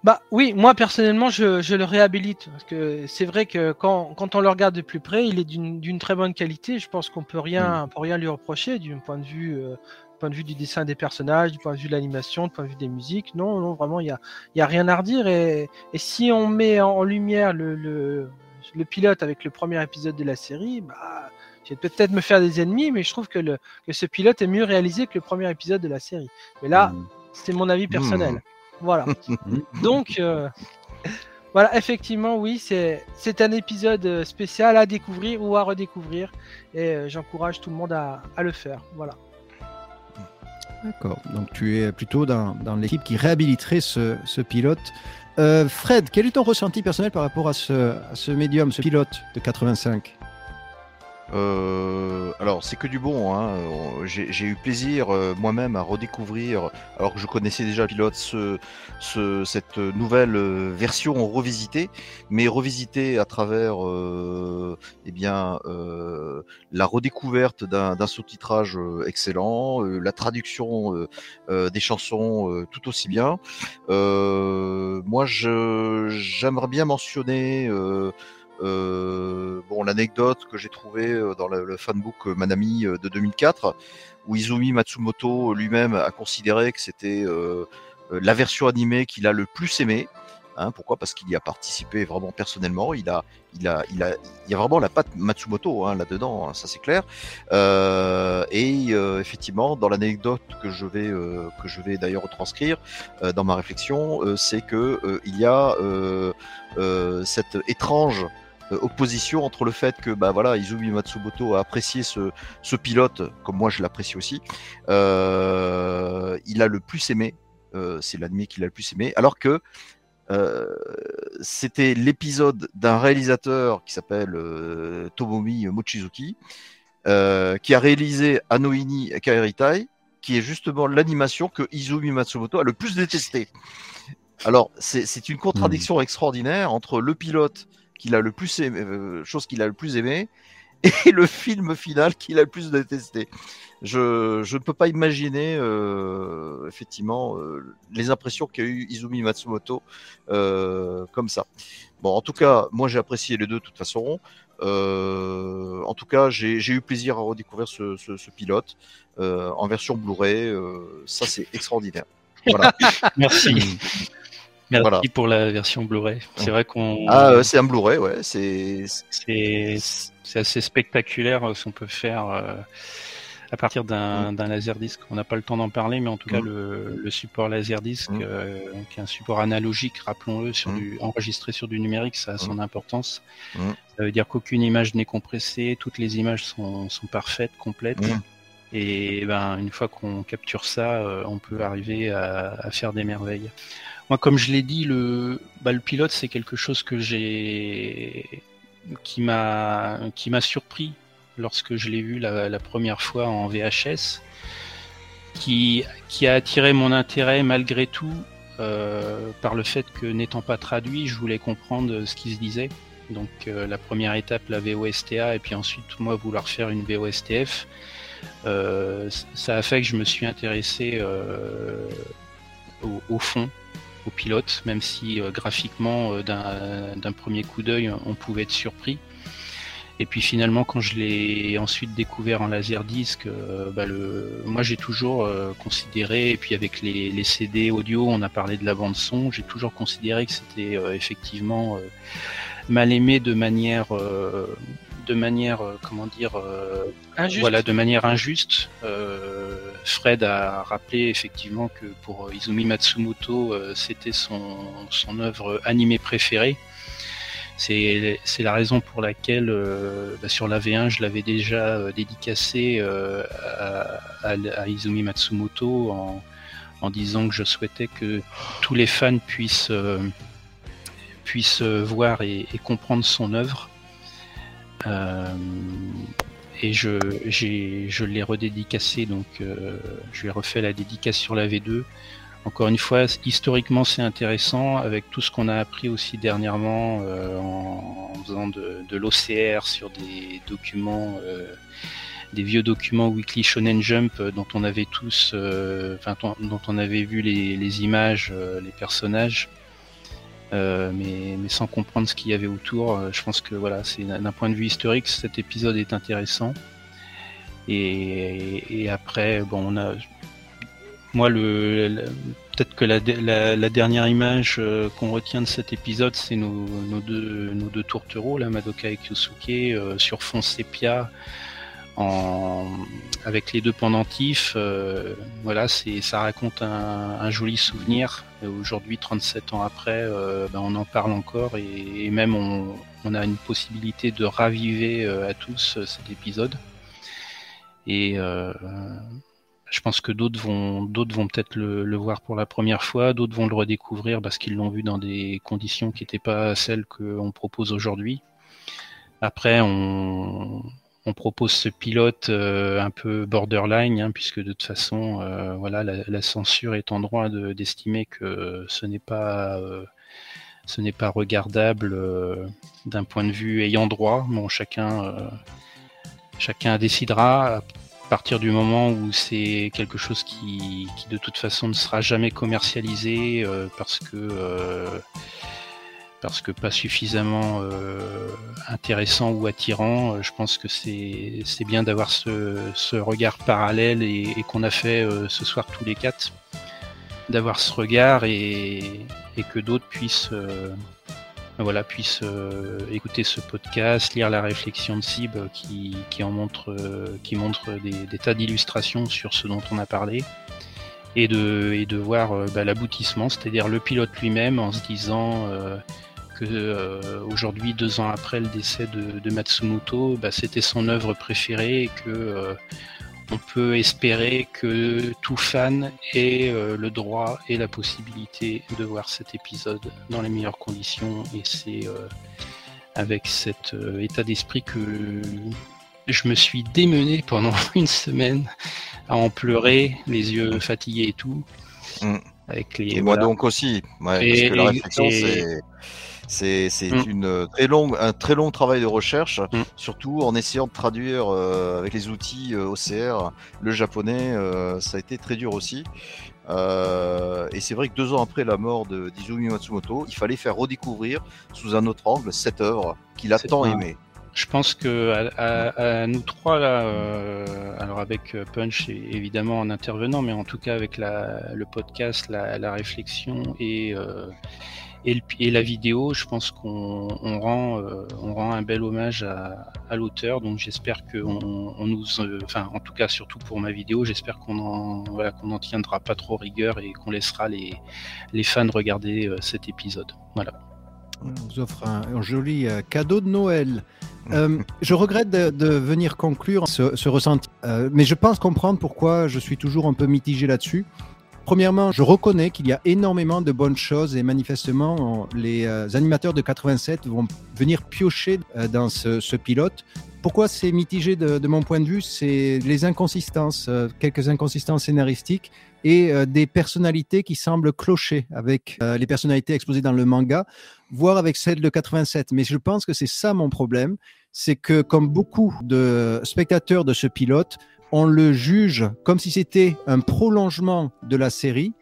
Bah oui, moi personnellement, je, je le réhabilite parce que c'est vrai que quand, quand on le regarde de plus près, il est d'une très bonne qualité. Je pense qu'on peut rien, on peut rien lui reprocher du point de vue, euh, point de vue du dessin des personnages, du point de vue de l'animation, du point de vue des musiques. Non, non, vraiment, il y a, il y a rien à redire. Et, et si on met en lumière le, le, le pilote avec le premier épisode de la série, bah, je vais peut-être me faire des ennemis, mais je trouve que, le, que ce pilote est mieux réalisé que le premier épisode de la série. Mais là, Mm. c'est mon avis personnel. Mm. Voilà. Donc, euh, voilà, effectivement, oui, c'est c'est un épisode euh, spécial à découvrir ou à redécouvrir, et euh, j'encourage tout le monde à, à le faire. Voilà. D'accord. Donc tu es plutôt dans, dans l'équipe qui réhabiliterait ce, ce pilote. Euh, Fred, quel est ton ressenti personnel par rapport à ce, à ce médium, ce pilote de 85 Euh, alors, c'est que du bon. Hein. J'ai eu plaisir euh, moi-même à redécouvrir, alors que je connaissais déjà pilote, ce, ce- cette nouvelle euh, version revisitée, mais revisitée à travers euh, eh bien, euh, la redécouverte d'un sous-titrage excellent, la traduction des chansons tout aussi bien. Moi, j'aimerais bien mentionner. Euh, bon, l'anecdote que j'ai trouvée euh, dans le, le fanbook euh, Manami de 2004, où Izumi Matsumoto lui-même a considéré que c'était la version animée qu'il a le plus aimé. Hein, pourquoi? Parce qu'il y a participé vraiment personnellement. Il a, il a, il a, il y a vraiment la patte Matsumoto hein, là-dedans, hein, ça c'est clair. Et effectivement, dans l'anecdote que je vais, vais d'ailleurs retranscrire dans ma réflexion, c'est que il y a cette étrange opposition entre le fait que bah voilà Izumi Matsumoto a apprécié ce, ce pilote comme moi je l'apprécie aussi euh, il a le plus aimé euh, c'est l'anime qu'il a le plus aimé alors que euh, c'était l'épisode d'un réalisateur qui s'appelle euh, Tomomi Mochizuki euh, qui a réalisé Anoini Kaeritai qui est justement l'animation que Izumi Matsumoto a le plus détesté alors c'est c'est une contradiction extraordinaire entre le pilote qu'il a le plus aimé, euh, chose qu'il a le plus aimé, et le film final qu'il a le plus détesté. Je, je ne peux pas imaginer euh, effectivement euh, les impressions qu'a eu Izumi Matsumoto euh, comme ça. Bon, en tout cas, moi j'ai apprécié les deux de toute façon. Euh, en tout cas, j'ai j'ai eu plaisir à redécouvrir ce, ce, ce pilote euh, en version Blu-ray. euh, ça, c'est extraordinaire. Voilà. Merci. Merci Voilà. pour la version Blu-ray. C'est vrai qu'on. Ah, euh, c'est un Blu-ray, ouais. C'est c'est c'est assez spectaculaire euh, ce qu'on peut faire euh, à partir d'un d'un laserdisc. On n'a pas le temps d'en parler, mais en tout cas Mm. le, le support laserdisc, Mm. euh, qui est un support analogique, rappelons-le, sur Mm. du enregistré sur du numérique, ça a son importance. Mm. Ça veut dire qu'aucune image n'est compressée, toutes les images sont, sont parfaites, complètes. Mm. Et ben une fois qu'on capture ça, euh, on peut arriver à, à faire des merveilles. Moi, comme je l'ai dit, le, bah, le pilote, c'est quelque chose que j'ai, qui m'a, qui m'a surpris lorsque je l'ai vu la, première fois en VHS, qui, qui a attiré mon intérêt malgré tout euh, par le fait que n'étant pas traduit, je voulais comprendre ce qui se disait. Donc euh, la première étape, la VOSTA, et puis ensuite moi vouloir faire une VOSTF. Euh, ça a fait que je me suis intéressé euh, au, au fond, pilote, même si euh, graphiquement, euh, d'un d'un premier coup d'œil, on pouvait être surpris. Et puis finalement, quand je l'ai ensuite découvert en laserdisc, euh, bah le, moi j'ai toujours euh, considéré, et puis avec les, les CD audio, on a parlé de la bande son, j'ai toujours considéré que c'était euh, effectivement euh, mal aimé de manière, euh, de manière, euh, comment dire, euh, Injuste. voilà, de manière injuste. Euh, Fred a rappelé effectivement que pour Izumi Matsumoto, euh, c'était son, son œuvre animée préférée. C'est la raison pour laquelle euh, bah, sur la V1 je l'avais déjà euh, dédicacé euh, à, Izumi Matsumoto en, disant que je souhaitais que tous les fans puissent euh, euh, voir et comprendre son œuvre. Et je, l'ai redédicacé, donc euh, je lui ai refait la dédicace sur la V2 encore une fois, historiquement, c'est intéressant avec tout ce qu'on a appris aussi dernièrement euh, en, faisant de, l'OCR sur des documents, euh, des vieux documents Weekly Shonen Jump dont on avait tous, enfin dont- on avait vu les, images, les personnages. Euh, mais, sans comprendre ce qu'il y avait autour, Euh, je pense que voilà, c'est d'un point de vue historique, cet épisode est intéressant. Et, après, bon, on a, moi, le, peut-être que la, dernière image euh, qu'on retient de cet épisode, c'est nos, deux, tourtereaux, là, Madoka et Kyosuke, sur fond sépia, avec les deux pendentifs. voilà, c'est, ça raconte un joli souvenir. Et Aujourd'hui, 37 ans après, euh, ben, on en parle encore et, et même on, on a une possibilité de raviver euh, à tous euh, cet épisode. Et euh, je pense que d'autres vont, d'autres vont peut-être le, le voir pour la première fois, d'autres vont le redécouvrir parce qu'ils l'ont vu dans des conditions qui n'étaient pas celles qu'on propose aujourd'hui. Après, on, on propose ce pilote euh, un peu borderline, hein, puisque de toute façon, euh, voilà, la, censure est en droit de- d'estimer que ce n'est pas, euh, regardable d'un point de vue ayant droit. Bon, chacun, décidera à partir du moment où c'est quelque chose qui, qui de toute façon ne sera jamais commercialisé parce que parce que pas suffisamment euh, intéressant ou attirant. Euh, Je pense que c'est bien d'avoir ce, ce regard parallèle et, et qu'on a fait euh, ce soir tous les quatre, d'avoir ce regard et, et que d'autres puissent euh, voilà puissent euh, écouter ce podcast, lire la réflexion de Sib qui, qui en montre euh, qui montre des, tas d'illustrations sur ce dont on a parlé et de, et de voir bah, l'aboutissement, c'est-à-dire le pilote lui-même en se disant que euh, aujourd'hui, deux ans après le décès de, de Matsumoto, bah, c'était son œuvre préférée et que euh, on peut espérer que tout fan ait euh, le droit et la possibilité de voir cet épisode dans les meilleures conditions et c'est euh, avec cet état d'esprit que je me suis démené pendant une semaine à en pleurer, les yeux fatigués et tout. Mm. Avec les, Et moi voilà. donc aussi, ouais, Et- parce que la réflexion, et- c'est Mm. une euh, très longue un très long travail de recherche, Mm. surtout en essayant de traduire euh, avec les outils euh, OCR le japonais, euh, ça a été très dur aussi. Euh, et c'est vrai que deux ans après la mort de d'Izumi Matsumoto, il fallait faire redécouvrir sous un autre angle cette œuvre qu'il a tant aimée. Je pense que à, à- à nous trois là, euh, alors avec euh, Punch et- évidemment en intervenant, mais en tout cas avec la, le podcast, la, la réflexion et euh, et, le- et la vidéo, je pense qu'on on rend euh, on rend un bel hommage à, à l'auteur. Donc j'espère que on, on nous, euh, enfin en tout cas surtout pour ma vidéo, j'espère qu'on en voilà qu'on en tiendra pas trop rigueur et qu'on laissera les les fans regarder euh, cet épisode. Voilà. On vous offre un, un joli euh, cadeau de Noël. Euh, je regrette de, de venir conclure ce, ce ressenti, euh, mais je pense comprendre pourquoi je suis toujours un peu mitigé là-dessus. Premièrement, je reconnais qu'il y a énormément de bonnes choses et manifestement, les euh, animateurs de 87 vont venir piocher euh, dans ce, pilote. Pourquoi c'est mitigé de, mon point de vue? C'est les inconsistances, euh, quelques inconsistances scénaristiques et des personnalités qui semblent clocher avec les personnalités exposées dans le manga, voire avec celles de 87. Mais je pense que c'est ça mon problème, c'est que comme beaucoup de spectateurs de ce pilote, on le juge comme si c'était un prolongement de la série,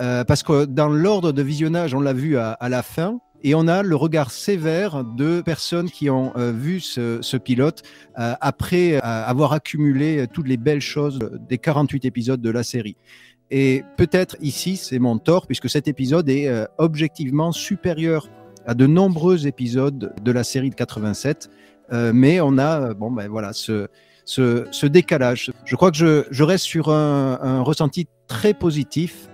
euh, parce que dans l'ordre de visionnage, on l'a vu à, la fin, et on a le regard sévère de personnes qui ont euh, vu ce, pilote euh, après avoir accumulé toutes les belles choses des 48 épisodes de la série. Et peut-être ici, c'est mon tort, puisque cet épisode est objectivement supérieur à de nombreux épisodes de la série de 87. Euh, mais on a, bon, ben voilà, ce, ce, ce décalage. Je crois que je, je reste sur un, un ressenti très positif.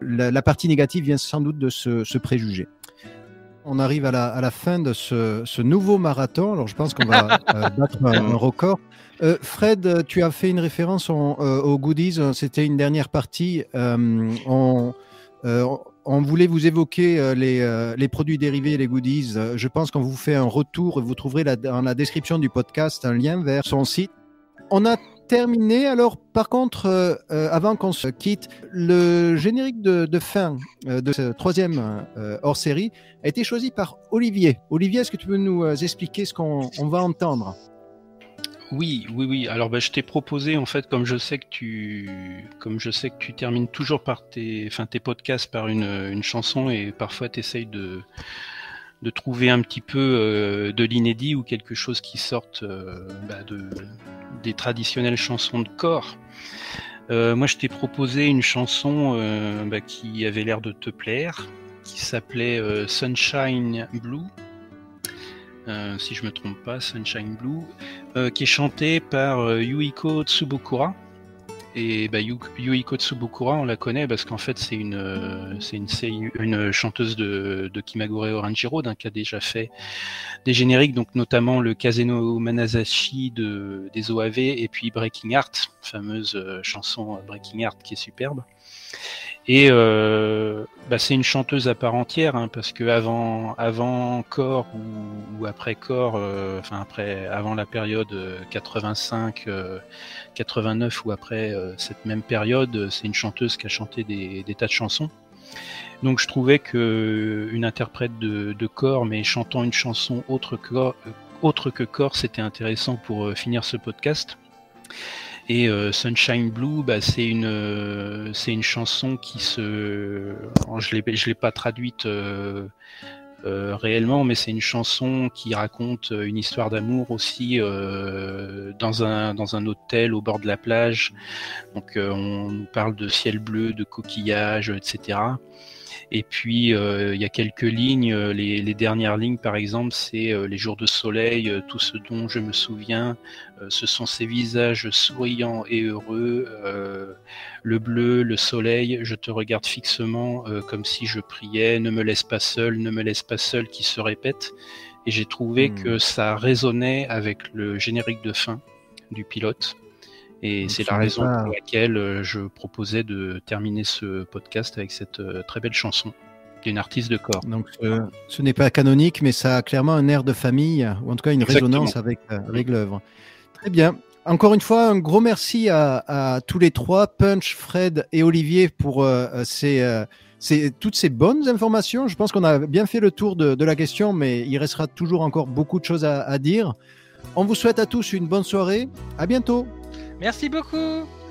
La, la partie négative vient sans doute de ce, ce préjugé. On arrive à la, à la fin de ce, ce nouveau marathon. Alors, je pense qu'on va euh, battre un, un record. Euh, Fred, tu as fait une référence en- euh, aux goodies. C'était une dernière partie. On, on voulait vous évoquer les, les produits dérivés et les goodies. Je pense qu'on vous fait un retour. Vous trouverez la- dans la description du podcast un lien vers son site. On a terminé. Alors, par contre, euh, euh, avant qu'on se quitte, le générique de, fin euh, de ce troisième hors-série a été choisi par Olivier. Olivier, est-ce que tu peux nous expliquer ce qu'on on va entendre? Oui, oui, oui. Alors, bah, je t'ai proposé, en fait, comme je sais que tu, comme je sais que tu termines toujours par tes, tes podcasts par une, une chanson et parfois tu essayes de, de trouver un petit peu euh, de l'inédit ou quelque chose qui sorte euh, bah, de, des traditionnelles chansons de corps. Euh, moi, je t'ai proposé une chanson bah, qui avait l'air de te plaire, qui s'appelait Sunshine Blue. Si je me trompe pas, Sunshine Blue, qui est chantée par Yuiko Tsubokura. Et bah, Yu- Yuiko Tsubokura, on la connaît parce qu'en fait, c'est une, euh, c'est une, une chanteuse de, de Kimagure Oranjiro, d'un qui a déjà fait des génériques, donc notamment le Kazeno Manazashi de, des OAV et puis Breaking Heart, fameuse euh, chanson euh, Breaking Heart qui est superbe. Et euh, bah, c'est une chanteuse à part entière, hein, parce que avant, avant Core ou, ou après Core, euh, enfin après, avant la période euh, 85, euh, 89 ou après euh, cette même période, euh, c'est une chanteuse qui a chanté des, des tas de chansons. Donc je trouvais que une interprète de, de mais chantant une chanson autre que, euh, autre que Core, c'était intéressant pour euh, finir ce podcast. Et euh, Sunshine Blue, bah, c'est une euh, une chanson qui se, alors, je je l'ai pas traduite euh, réellement, mais c'est une chanson qui raconte une histoire d'amour aussi dans un dans un hôtel au bord de la plage. Donc on nous parle de ciel bleu, de coquillages, etc. Et puis euh, il y a quelques lignes, euh, les, les dernières lignes par exemple, c'est euh, les jours de soleil, euh, tout ce dont je me souviens, euh, ce sont ces visages souriants et heureux, euh, le bleu, le soleil, je te regarde fixement euh, comme si je priais, ne me laisse pas seul, ne me laisse pas seul qui se répète. Et j'ai trouvé Hmm. que ça résonnait avec le générique de fin du pilote. Et c'est ce la raison pas- pour laquelle euh, je proposais de terminer ce podcast avec cette euh, très belle chanson d'une artiste de corps. Donc, euh, ce n'est pas canonique, mais ça a clairement un air de famille, ou en tout cas une Exactement. résonance avec, avec l'œuvre. Très bien. Encore une fois, un gros merci à, à tous les trois, Punch, Fred et Olivier, pour euh, ces, euh, ces- toutes ces bonnes informations. Je pense qu'on a bien fait le tour de, de la question, mais il restera toujours encore beaucoup de choses à, à dire. On vous souhaite à tous une bonne soirée. À bientôt. Merci beaucoup.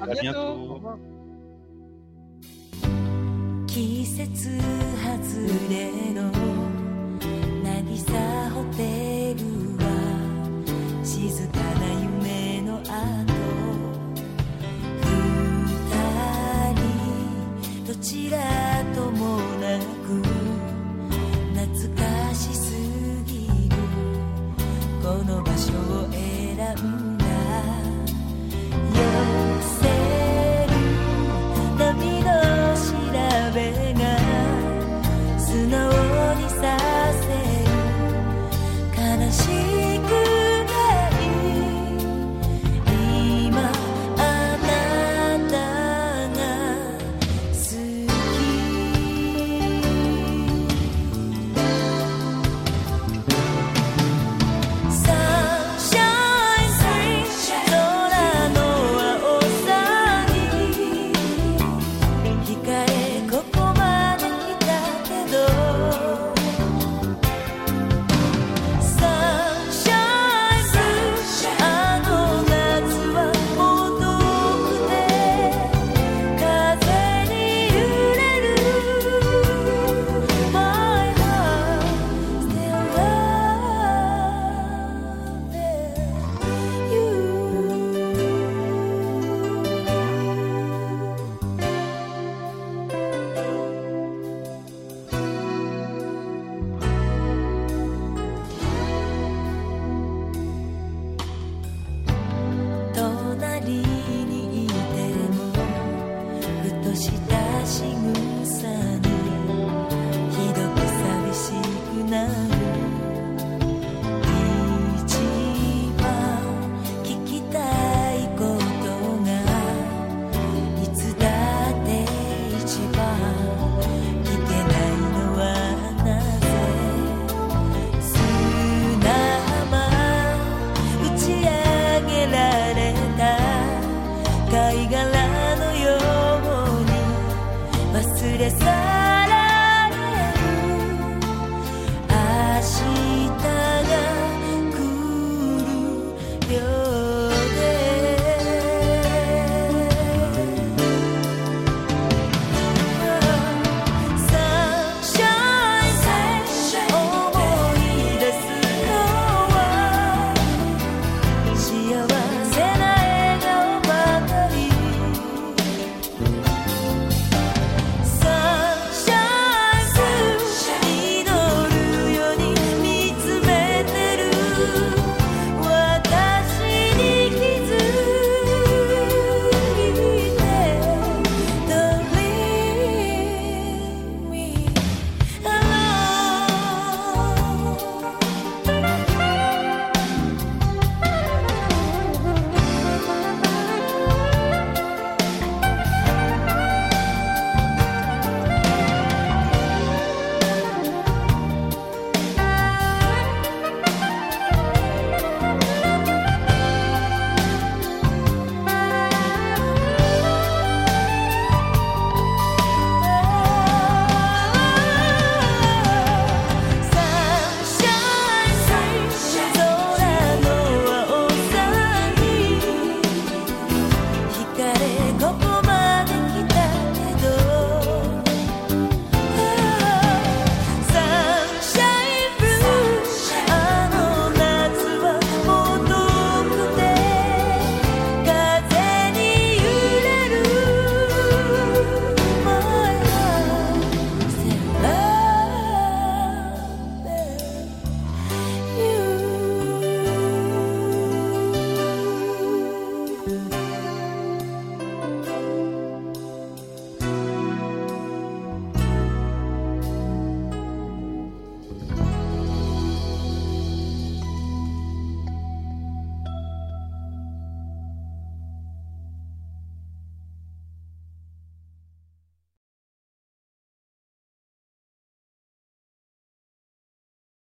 À, À bientôt. bientôt. Au revoir. 季節外れの渚ホテルは静かな夢の後二人どちらともなく懐かしすぎるこの場所を選んだ yeah.